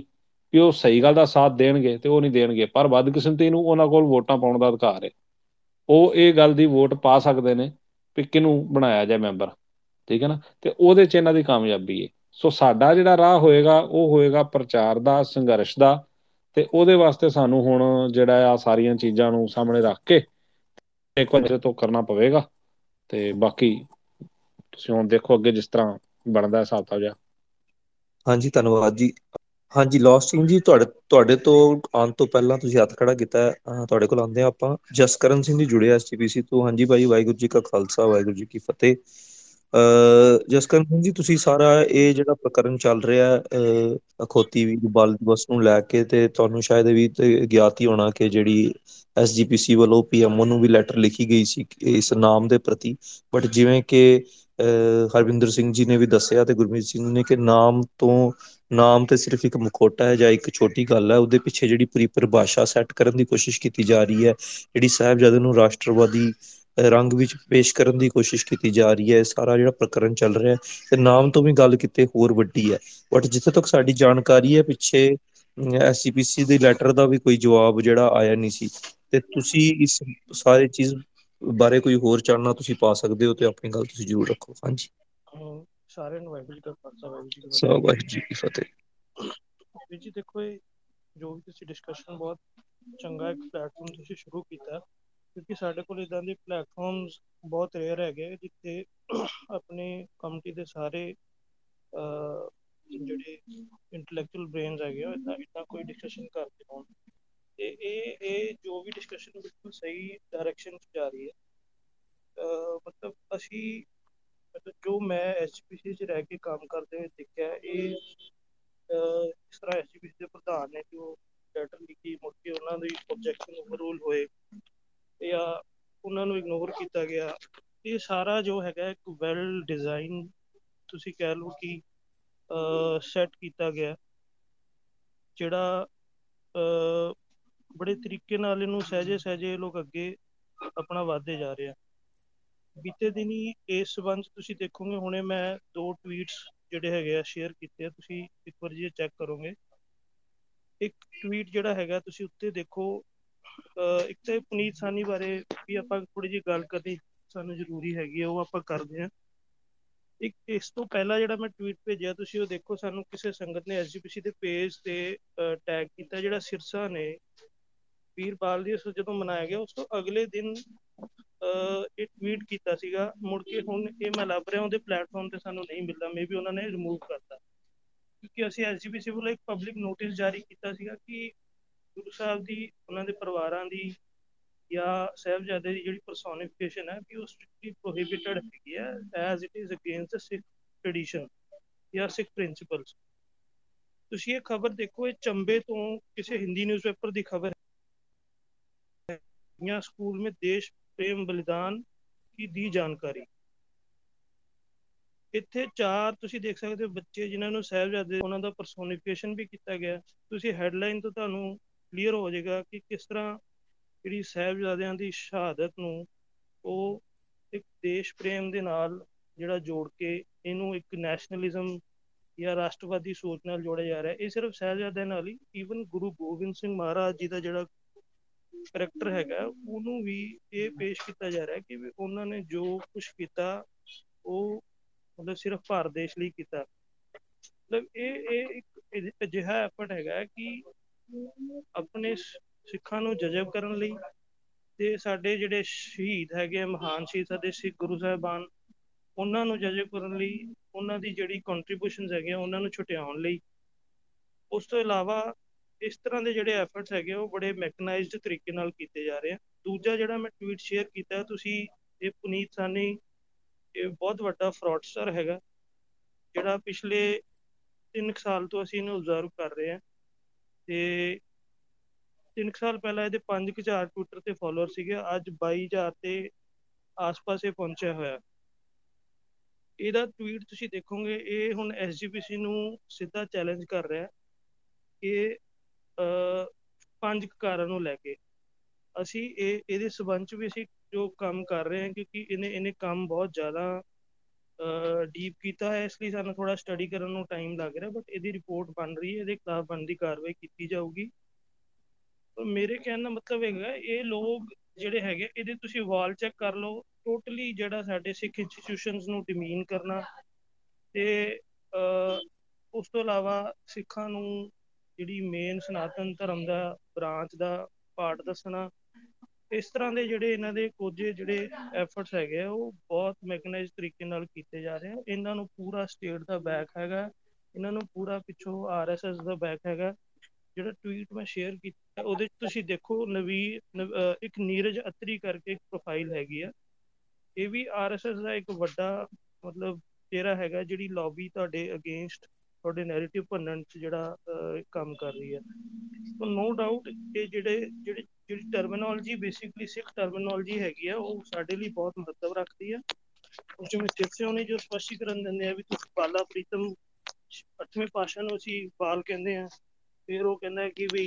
ਕਿ ਉਹ ਸਹੀ ਗੱਲ ਦਾ ਸਾਥ ਦੇਣਗੇ ਤੇ ਉਹ ਨਹੀਂ ਦੇਣਗੇ, ਪਰ ਬਦਕਿਸਮਤੀ ਨੂੰ ਉਹਨਾਂ ਕੋਲ ਵੋਟਾਂ ਪਾਉਣ ਦਾ ਅਧਿਕਾਰ ਹੈ। ਉਹ ਇਹ ਗੱਲ ਦੀ ਵੋਟ ਪਾ ਸਕਦੇ ਨੇ ਕਿ ਕਿਹਨੂੰ ਬਣਾਇਆ ਜਾਏ ਮੈਂਬਰ, ਠੀਕ ਹੈ ਨਾ? ਤੇ ਉਹਦੇ 'ਚ ਇਹਨਾਂ ਦੀ ਕਾਮਯਾਬੀ ਹੈ। ਸੋ ਸਾਡਾ ਜਿਹੜਾ ਰਾਹ ਹੋਏਗਾ, ਉਹ ਹੋਏਗਾ ਪ੍ਰਚਾਰ ਦਾ, ਸੰਘਰਸ਼ ਦਾ, ਤੇ ਉਹਦੇ ਵਾਸਤੇ ਸਾਨੂੰ ਹੁਣ ਜਿਹੜਾ ਆ ਸਾਰੀਆਂ ਚੀਜ਼ਾਂ ਨੂੰ ਸਾਹਮਣੇ ਰੱਖ ਕੇ ਇੱਕ ਵਾਰ ਤੋਂ ਕਰਨਾ ਪਵੇਗਾ ਤੇ ਬਾਕੀ ਤੁਸੀਂ ਹੁਣ ਦੇਖੋ ਅੱਗੇ ਜਿਸ ਤਰ੍ਹਾਂ ਬਣਦਾ ਹਿਸਾਬ ਤਾਂ ਜਾ ਹਾਂਜੀ, ਧੰਨਵਾਦ ਜੀ। ਹਾਂਜੀ ਲਾਸਟ ਸਿੰਘ ਜੀ, ਤੁਹਾਡੇ ਤੁਹਾਡੇ ਤੋਂ ਆਉਣ ਤੋਂ ਪਹਿਲਾਂ ਤੁਸੀਂ ਹੱਥ ਖੜਾ ਕੀਤਾ ਤੁਹਾਡੇ ਕੋਲ ਆਉਂਦੇ ਆ ਆਪਾਂ। ਜਸਕਰਨ ਸਿੰਘ ਜੀ ਜੁੜੇ ਐਸਟੀਪੀਸੀ ਤੋਂ। ਹਾਂਜੀ ਭਾਈ, ਵਾਹਿਗੁਰੂ ਜੀ ਕਾ ਖਾਲਸਾ, ਵਾਹਿਗੁਰੂ ਜੀ ਕੀ ਫਤਿਹ। ਅ ਜਸਕਰਨ ਸਿੰਘ ਜੀ, ਤੁਸੀਂ ਸਾਰਾ ਇਹ ਜਿਹੜਾ ਪ੍ਰਕਰਨ ਚੱਲ ਰਿਹਾ ਅਖੋਤੀ ਵੀ ਬਲ ਦਿਵਸ ਨੂੰ ਲੈ ਕੇ ਤੇ ਤੁਹਾਨੂੰ ਸ਼ਾਇਦ ਇਹ ਵੀ ਗਿਆਤ ਹੀ ਹੋਣਾ ਕਿ ਜਿਹੜੀ ਐਸਜੀਪੀਸੀ ਵੱਲੋਂ ਪੀਐਮਓ ਨੂੰ ਵੀ ਲੈਟਰ ਲਿਖੀ ਗਈ ਸੀ ਇਸ ਨਾਮ ਦੇ ਪ੍ਰਤੀ। ਬਟ ਜਿਵੇਂ ਕਿ ਹਰਵਿੰਦਰ ਸਿੰਘ ਜੀ ਨੇ ਵੀ ਦੱਸਿਆ ਤੇ ਗੁਰਮੀਤ ਸਿੰਘ ਨੇ ਕਿ ਨਾਮ ਤੋਂ, ਨਾਮ ਤੇ ਸਿਰਫ ਇੱਕ ਮੁਖੋਟਾ ਹੈ ਜਾਂ ਇੱਕ ਛੋਟੀ ਗੱਲ ਹੈ, ਉਹਦੇ ਪਿੱਛੇ ਜਿਹੜੀ ਪੂਰੀ ਪਰਿਭਾਸ਼ਾ ਸੈੱਟ ਕਰਨ ਦੀ ਕੋਸ਼ਿਸ਼ ਕੀਤੀ ਜਾ ਰਹੀ ਹੈ, ਜਿਹੜੀ ਸਾਹਿਬਜ਼ਾਦੇ ਨੂੰ ਰਾਸ਼ਟਰਵਾਦੀ ਰੰਗ ਵਿੱਚ ਪੇਸ਼ ਕਰਨ ਦੀ ਕੋਸ਼ਿਸ਼ ਕੀਤੀ ਜਾ ਰਹੀ ਹੈ। ਸਾਰਾ ਜਿਹੜਾ ਪ੍ਰਕਰਨ ਚੱਲ ਰਿਹਾ ਹੈ ਤੇ ਨਾਮ ਤੋਂ ਵੀ ਗੱਲ ਕਿਤੇ ਹੋਰ ਵੱਡੀ ਹੈ। ਬਟ ਜਿੱਥੇ ਤੱਕ ਸਾਡੀ ਜਾਣਕਾਰੀ ਹੈ ਪਿੱਛੇ ਐਸਸੀਪੀਸੀ ਦੇ ਲੈਟਰ ਦਾ ਵੀ ਕੋਈ ਜਵਾਬ ਜਿਹੜਾ ਆਇਆ ਨਹੀਂ ਸੀ। ਤੇ ਤੁਸੀਂ ਇਸ ਸਾਰੇ ਚੀਜ਼ ਬਾਰੇ ਕੋਈ ਹੋਰ ਚਾਨਣਾ ਤੁਸੀਂ ਪਾ ਸਕਦੇ ਹੋ ਤੇ ਆਪਣੀ ਗੱਲ ਤੁਸੀਂ ਜ਼ਰੂਰ ਰੱਖੋ। ਹਾਂਜੀ। ਸਾਰਿਆਂ ਨੂੰ ਵਾਹਿਗੁਰੂ ਕਾ ਖਾਲਸਾ ਵਾਹਿਗੁਰੂ ਜੀ ਵਾਹਿਗੁਰੂ ਜੀ ਕੀ ਫਤਿਹ। ਜੀ ਦੇਖੋ ਇਹ ਜੋ ਵੀ ਤੁਸੀਂ ਡਿਸਕਸ਼ਨ ਬਹੁਤ ਚੰਗਾ ਇੱਕ ਪਲੇਟਫਾਰਮ ਤੁਸੀਂ ਸ਼ੁਰੂ ਕੀਤਾ ਕਿਉਂਕਿ ਸਾਡੇ ਕੋਲ ਇਦਾਂ ਦੇ ਪਲੇਟਫਾਰਮਸ ਬਹੁਤ ਰੇਅਰ ਹੈਗੇ ਜਿੱਥੇ ਆਪਣੇ ਕਮਿਊਨਿਟੀ ਦੇ ਸਾਰੇ ਜਿਹੜੇ ਇੰਟੈਲੈਕਚੁਅਲ ਬ੍ਰੇਨਸ ਹੈਗੇ ਉਹ ਇਦਾਂ ਇਦਾਂ ਕੋਈ ਡਿਸਕਸ਼ਨ ਕਰਦੇ ਹੋਣ। ਤੇ ਇਹ ਇਹ ਜੋ ਵੀ ਡਿਸਕਸ਼ਨ ਬਿਲਕੁਲ ਸਹੀ ਡਾਇਰੈਕਸ਼ਨ 'ਚ ਜਾ ਰਹੀ ਹੈ। ਮਤਲਬ ਅਸੀਂ, ਮਤਲਬ ਜੋ ਮੈਂ ਐਸਜੀਪੀਸੀ 'ਚ ਰਹਿ ਕੇ ਕੰਮ ਕਰਦੇ ਹੋਏ ਦੇਖਿਆ, ਇਹ ਇਸ ਤਰ੍ਹਾਂ ਐਸਜੀਪੀਸੀ ਦੇ ਪ੍ਰਧਾਨ ਨੇ ਜੋ ਲੈਟਰ ਲਿਖੀ, ਮੁੜ ਕੇ ਉਹਨਾਂ ਦੀ ਆਬਜੈਕਸ਼ਨ ਓਵਰਰੂਲ ਹੋਏ। ਜਾਂ ਉਹਨਾਂ ਨੂੰ ਇਗਨੋਰ ਕੀਤਾ ਗਿਆ, ਇਹ ਸਾਰਾ ਜੋ ਹੈਗਾ ਇੱਕ ਵੈਲ ਡਿਜ਼ਾਈਨ ਤੁਸੀਂ ਕਹਿ ਲਓ ਕਿ ਸੈੱਟ ਕੀਤਾ ਗਿਆ, ਜਿਹੜਾ ਬੜੇ ਤਰੀਕੇ ਨਾਲ ਇਹਨੂੰ ਸਹਜੇ ਸਹਜੇ ਲੋਕ ਅੱਗੇ ਆਪਣਾ ਵਧਦੇ ਜਾ ਰਹੇ ਆ। ਬੀਤੇ ਦਿਨੀ ਇਸ ਸਬੰਧ ਤੁਸੀਂ ਦੇਖੋਗੇ, ਹੁਣੇ ਮੈਂ ਦੋ ਟਵੀਟਸ ਜਿਹੜੇ ਹੈਗੇ ਆ ਸ਼ੇਅਰ ਕੀਤੇ ਆ, ਤੁਸੀਂ ਇੱਕ ਵਾਰ ਜੀ ਚੈੱਕ ਕਰੋਗੇ। ਇੱਕ ਟਵੀਟ ਜਿਹੜਾ ਹੈਗਾ, ਤੁਸੀਂ ਉੱਤੇ ਦੇਖੋ ਇੱਕ ਤੇ ਪੁਨੀਤ ਸਾਨੀ ਬਾਰੇ ਵੀ ਆਪਾਂ ਥੋੜੀ ਜਿਹੀ ਗੱਲ ਕਰਨੀ ਸਾਨੂੰ ਜ਼ਰੂਰੀ ਹੈਗੀ ਆ, ਉਹ ਆਪਾਂ ਕਰਦੇ ਆ ਇੱਕ, ਇਸ ਤੋਂ ਪਹਿਲਾਂ ਜਿਹੜਾ ਮੈਂ ਟਵੀਟ ਭੇਜਿਆ, ਤੁਸੀਂ ਉਹ ਦੇਖੋ, ਸਾਨੂੰ ਕਿਸੇ ਸੰਗਤ ਨੇ ਐਸਜੀਪੀਸੀ ਦੇ ਪੇਜ ਤੇ ਟੈਗ ਕੀਤਾ, ਜਿਹੜਾ ਸਿਰਸਾ ਨੇ ਵੀਰ ਬਾਲ ਦਿਵਸ ਜਦੋਂ ਮਨਾਇਆ ਗਿਆ, ਉਸ ਤੋਂ ਅਗਲੇ ਦਿਨ ਇਹ ਟਵੀਟ ਕੀਤਾ ਸੀਗਾ, ਮੁੜ ਕੇ ਹੁਣ ਇਹ ਮੈਂ ਲੱਭ ਰਿਹਾ ਉਹਦੇ ਪਲੇਟਫਾਰਮ ਤੇ ਸਾਨੂੰ ਨਹੀਂ ਮਿਲਦਾ ਮੇਬੀ ਉਹਨਾਂ ਨੇ ਰਿਮੂਵ ਕਰਤਾ। ਕਿਉਂਕਿ ਅਸੀਂ ਐਸਜੀਪੀਸੀ ਵੱਲੋਂ ਇੱਕ ਪਬਲਿਕ ਨੋਟਿਸ ਜਾਰੀ ਕੀਤਾ ਸੀਗਾ ਕਿ ਗੁਰੂ ਸਾਹਿਬ ਦੀ, ਉਹਨਾਂ ਦੇ ਪਰਿਵਾਰਾਂ ਦੀ ਜਾਂ ਸਹਿਬਜ਼ਾਦੇ ਦੀ ਜਿਹੜੀ ਪਰਸੋਨੀਫਿਕੇਸ਼ਨ ਹੈ ਕਿ ਉਹ ਸਟ੍ਰਿਕਟਲੀ ਪ੍ਰੋਹਿਬਿਟਡ ਹੈਗੀ ਹੈ as it is against Sikh tradition ਜਾਂ ਸਿੱਖ ਪ੍ਰਿੰਸੀਪਲਸ ਤੁਸੀਂ ਇਹ ਖਬਰ ਦੇਖੋ, ਇਹ ਚੰਬੇ ਤੋਂ ਕਿਸੇ ਹਿੰਦੀ ਨਿਊਜ਼ਪੇਪਰ ਦੀ ਖਬਰ ਹੈ। ਜਾਂ ਸਕੂਲ में ਦੇਸ਼ ਪ੍ਰੇਮ ਬਲਿਦਾਨ ਕੀ ਦੀ ਜਾਣਕਾਰੀ। ਇੱਥੇ ਚਾਰ ਤੁਸੀਂ ਦੇਖ ਸਕਦੇ ਹੋ ਬੱਚੇ ਜਿਨ੍ਹਾਂ ਨੂੰ ਸਹਿਬਜ਼ਾਦੇ, ਉਹਨਾਂ ਦਾ ਪਰਸੋਨੀਫਿਕੇਸ਼ਨ ਵੀ ਕੀਤਾ ਗਿਆ। ਤੁਸੀਂ ਹੈਡਲਾਈਨ ਤੋਂ ਤੁਹਾਨੂੰ ਕਲੀਅਰ ਹੋ ਜਾਏਗਾ ਕਿ ਕਿਸ ਤਰ੍ਹਾਂ ਜਿਹੜੀ ਸਹਿਬਜ਼ਾਦਿਆਂ ਦੀ ਸ਼ਹਾਦਤ ਨੂੰ ਉਹ ਇੱਕ ਦੇਸ਼ ਪ੍ਰੇਮ ਦੇ ਨਾਲ ਜਿਹੜਾ ਜੋੜ ਕੇ ਇਹਨੂੰ ਇੱਕ ਨੈਸ਼ਨਲਿਜ਼ਮ ਜਾਂ ਰਾਸ਼ਟਰਵਾਦੀ ਸੋਚ ਨਾਲ ਜੋੜਿਆ ਜਾ ਰਿਹਾ ਇਹ ਸਿਰਫ ਸਹਿਬਜ਼ਾਦਿਆਂ ਨਾਲ ਹੀ ਈਵਨ ਗੁਰੂ ਗੋਬਿੰਦ ਸਿੰਘ ਮਹਾਰਾਜ ਜੀ ਦਾ ਜਿਹੜਾ ਕਰੈਕਟਰ ਹੈਗਾ, ਉਹਨੂੰ ਵੀ ਇਹ ਪੇਸ਼ ਕੀਤਾ ਜਾ ਰਿਹਾ ਕਿ ਵੀ ਉਹਨਾਂ ਨੇ ਜੋ ਕੁਝ ਕੀਤਾ, ਉਹ ਮਤਲਬ ਸਿਰਫ ਭਾਰਤ ਦੇਸ਼ ਲਈ ਕੀਤਾ। ਮਤਲਬ ਇਹ ਇਹ ਇੱਕ ਅਜਿਹਾ ਐਫਰਟ ਹੈਗਾ ਕਿ ਆਪਣੇ ਸਿੱਖਾਂ ਨੂੰ ਜਜ਼ਬ ਕਰਨ ਲਈ ਤੇ ਸਾਡੇ ਜਿਹੜੇ ਸ਼ਹੀਦ ਹੈਗੇ ਮਹਾਨ ਸ਼ਹੀਦ ਸਾਡੇ ਸਿੱਖ ਗੁਰੂ ਸਾਹਿਬਾਨ, ਉਹਨਾਂ ਨੂੰ ਜਜ਼ਬ ਕਰਨ ਲਈ, ਉਹਨਾਂ ਦੀ ਜਿਹੜੀ ਕੰਟਰੀਬਿਊਸ਼ਨਸ ਹੈਗੇ ਉਹਨਾਂ ਨੂੰ ਛੁਟਿਆਉਣ ਲਈ। ਉਸ ਤੋਂ ਇਲਾਵਾ ਇਸ ਤਰ੍ਹਾਂ ਦੇ ਜਿਹੜੇ ਐਫਰਟਸ ਹੈਗੇ ਉਹ ਬੜੇ ਮੈਕਨਾਈਜ਼ਡ ਤਰੀਕੇ ਨਾਲ ਕੀਤੇ ਜਾ ਰਹੇ ਆ। ਦੂਜਾ ਜਿਹੜਾ ਮੈਂ ਟਵੀਟ ਸ਼ੇਅਰ ਕੀਤਾ, ਤੁਸੀਂ ਇਹ ਪੁਨੀਤ ਸਾਨੀ ਇਹ ਬਹੁਤ ਵੱਡਾ ਫਰਾਡਸਟਰ ਹੈਗਾ, ਜਿਹੜਾ ਪਿਛਲੇ 3 ਸਾਲ ਤੋਂ ਅਸੀਂ ਇਹਨੂੰ ਅਬਜ਼ਰਵ ਕਰ ਰਹੇ ਹਾਂ ਤੇ 3 ਸਾਲ ਪਹਿਲਾਂ ਇਹਦੇ 5000 ਟਵਿੱਟਰ ਤੇ ਫਾਲੋਅਰ ਸੀਗੇ। ਅੱਜ 22000 ਤੇ ਆਸ-ਪਾਸ ਇਹ ਪਹੁੰਚਿਆ ਹੋਇਆ। ਇਹਦਾ ਟਵੀਟ ਤੁਸੀਂ ਦੇਖੋਗੇ, ਇਹ ਹੁਣ ਐਸਜੀਪੀਸੀ ਨੂੰ ਸਿੱਧਾ ਚੈਲੰਜ ਕਰ ਰਿਹਾ ਕਿ ਪੰਜ ਕਾਰਾਂ ਨੂੰ ਲੈ ਕੇ। ਅਸੀਂ ਇਹ, ਇਹਦੇ ਸਬੰਧ ਚ ਵੀ ਅਸੀਂ ਜੋ ਕੰਮ ਕਰ ਰਹੇ ਹਾਂ, ਕਿਉਂਕਿ ਇਹਨੇ ਇਹਨੇ ਕੰਮ ਬਹੁਤ ਜ਼ਿਆਦਾ ਡੀਪ ਕੀਤਾ ਹੈ ਇਸ ਲਈ ਸਾਨੂੰ ਥੋੜਾ ਸਟੱਡੀ ਕਰਨ ਨੂੰ ਟਾਈਮ ਲੱਗ ਰਿਹਾ ਬਟ ਇਹਦੀ ਰਿਪੋਰਟ ਬਣ ਰਹੀ ਹੈ, ਇਹਦੇ ਖਿਲਾਫ ਬਣਦੀ ਕਾਰਵਾਈ ਕੀਤੀ ਜਾਊਗੀ। ਮੇਰੇ ਕਹਿਣ ਦਾ ਮਤਲਬ ਹੈਗਾ, ਇਹ ਲੋਕ ਜਿਹੜੇ ਹੈਗੇ, ਇਹਦੇ ਤੁਸੀਂ ਵਾਲ ਚੈੱਕ ਕਰ ਲਓ ਟੋਟਲੀ ਜਿਹੜਾ ਸਾਡੇ ਸਿੱਖ ਇੰਸਟੀਟਿਊਸ਼ਨਸ ਨੂੰ ਡਿਮੀਨ ਕਰਨਾ ਤੇ ਉਸ ਤੋਂ ਇਲਾਵਾ ਸਿੱਖਾਂ ਨੂੰ ਜਿਹੜੀ ਮੇਨ ਸਨਾਤਨ ਧਰਮ ਦਾ ਬ੍ਰਾਂਚ ਦਾ ਪਾਰਟ ਦੱਸਣਾ ਇਸ ਤਰ੍ਹਾਂ ਦੇ ਜਿਹੜੇ ਇਹਨਾਂ ਦੇ ਕੁਝ ਜਿਹੜੇ ਐਫਰਟਸ ਹੈਗੇ ਆ, ਉਹ ਬਹੁਤ ਮੈਕਨਾਈਜ਼ ਤਰੀਕੇ ਨਾਲ ਕੀਤੇ ਜਾ ਰਹੇ ਆ। ਇਹਨਾਂ ਨੂੰ ਪੂਰਾ ਸਟੇਟ ਦਾ ਬੈਕ ਹੈਗਾ। ਇਹਨਾਂ ਨੂੰ ਪੂਰਾ ਪਿੱਛੋਂ ਆਰਐਸਐਸ ਦਾ ਬੈਕ ਹੈਗਾ। ਜਿਹੜਾ ਟਵੀਟ ਮੈਂ ਸ਼ੇਅਰ ਕੀਤਾ, ਉਹਦੇ ਚ ਤੁਸੀਂ ਦੇਖੋ ਨਵੀ ਇੱਕ ਨੀਰਜ ਅਤਰੀ ਕਰਕੇ ਇੱਕ ਪ੍ਰੋਫਾਈਲ ਹੈਗੀ ਆ। ਇਹ ਵੀ ਆਰਐਸਐਸ ਦਾ ਇੱਕ ਵੱਡਾ ਮਤਲਬ ਚਿਹਰਾ ਹੈਗਾ, ਜਿਹੜੀ ਲੌਬੀ ਤੁਹਾਡੇ ਅਗੇਂਸਟ ਤੁਹਾਡੇ ਨੈਰੇਟਿਵ ਭੰਨਣ ਚ ਜਿਹੜਾ ਕੰਮ ਕਰ ਰਹੀ ਹੈ ਸੋ ਨੋ ਡਾਊਟ ਇਹ ਜਿਹੜੇ ਜਿਹੜੇ ਜਿਹੜੀ ਟਰਮੀਨੋਲੋਜੀ ਬੇਸਿਕਲੀ ਸਿੱਖ ਟਰਮੀਨੋਲੋਜੀ ਹੈਗੀ ਆ, ਉਹ ਸਾਡੇ ਲਈ ਬਹੁਤ ਮਹੱਤਵ ਰੱਖਦੀ ਆ। ਉਸ ਵਿੱਚ ਸਿੱਖੇ ਉਹਨੇ ਜੋ ਸਪਸ਼ਟੀਕਰਨ ਦਿੰਦੇ ਆ ਵੀ ਤੁਸੀਂ ਬਾਲਾ ਪ੍ਰੀਤਮ ਅੱਠਵੇਂ ਪਾਸ਼ਾ ਨੂੰ ਅਸੀਂ ਬਾਲ ਕਹਿੰਦੇ ਆ। ਫਿਰ ਉਹ ਕਹਿੰਦਾ ਕਿ ਵੀ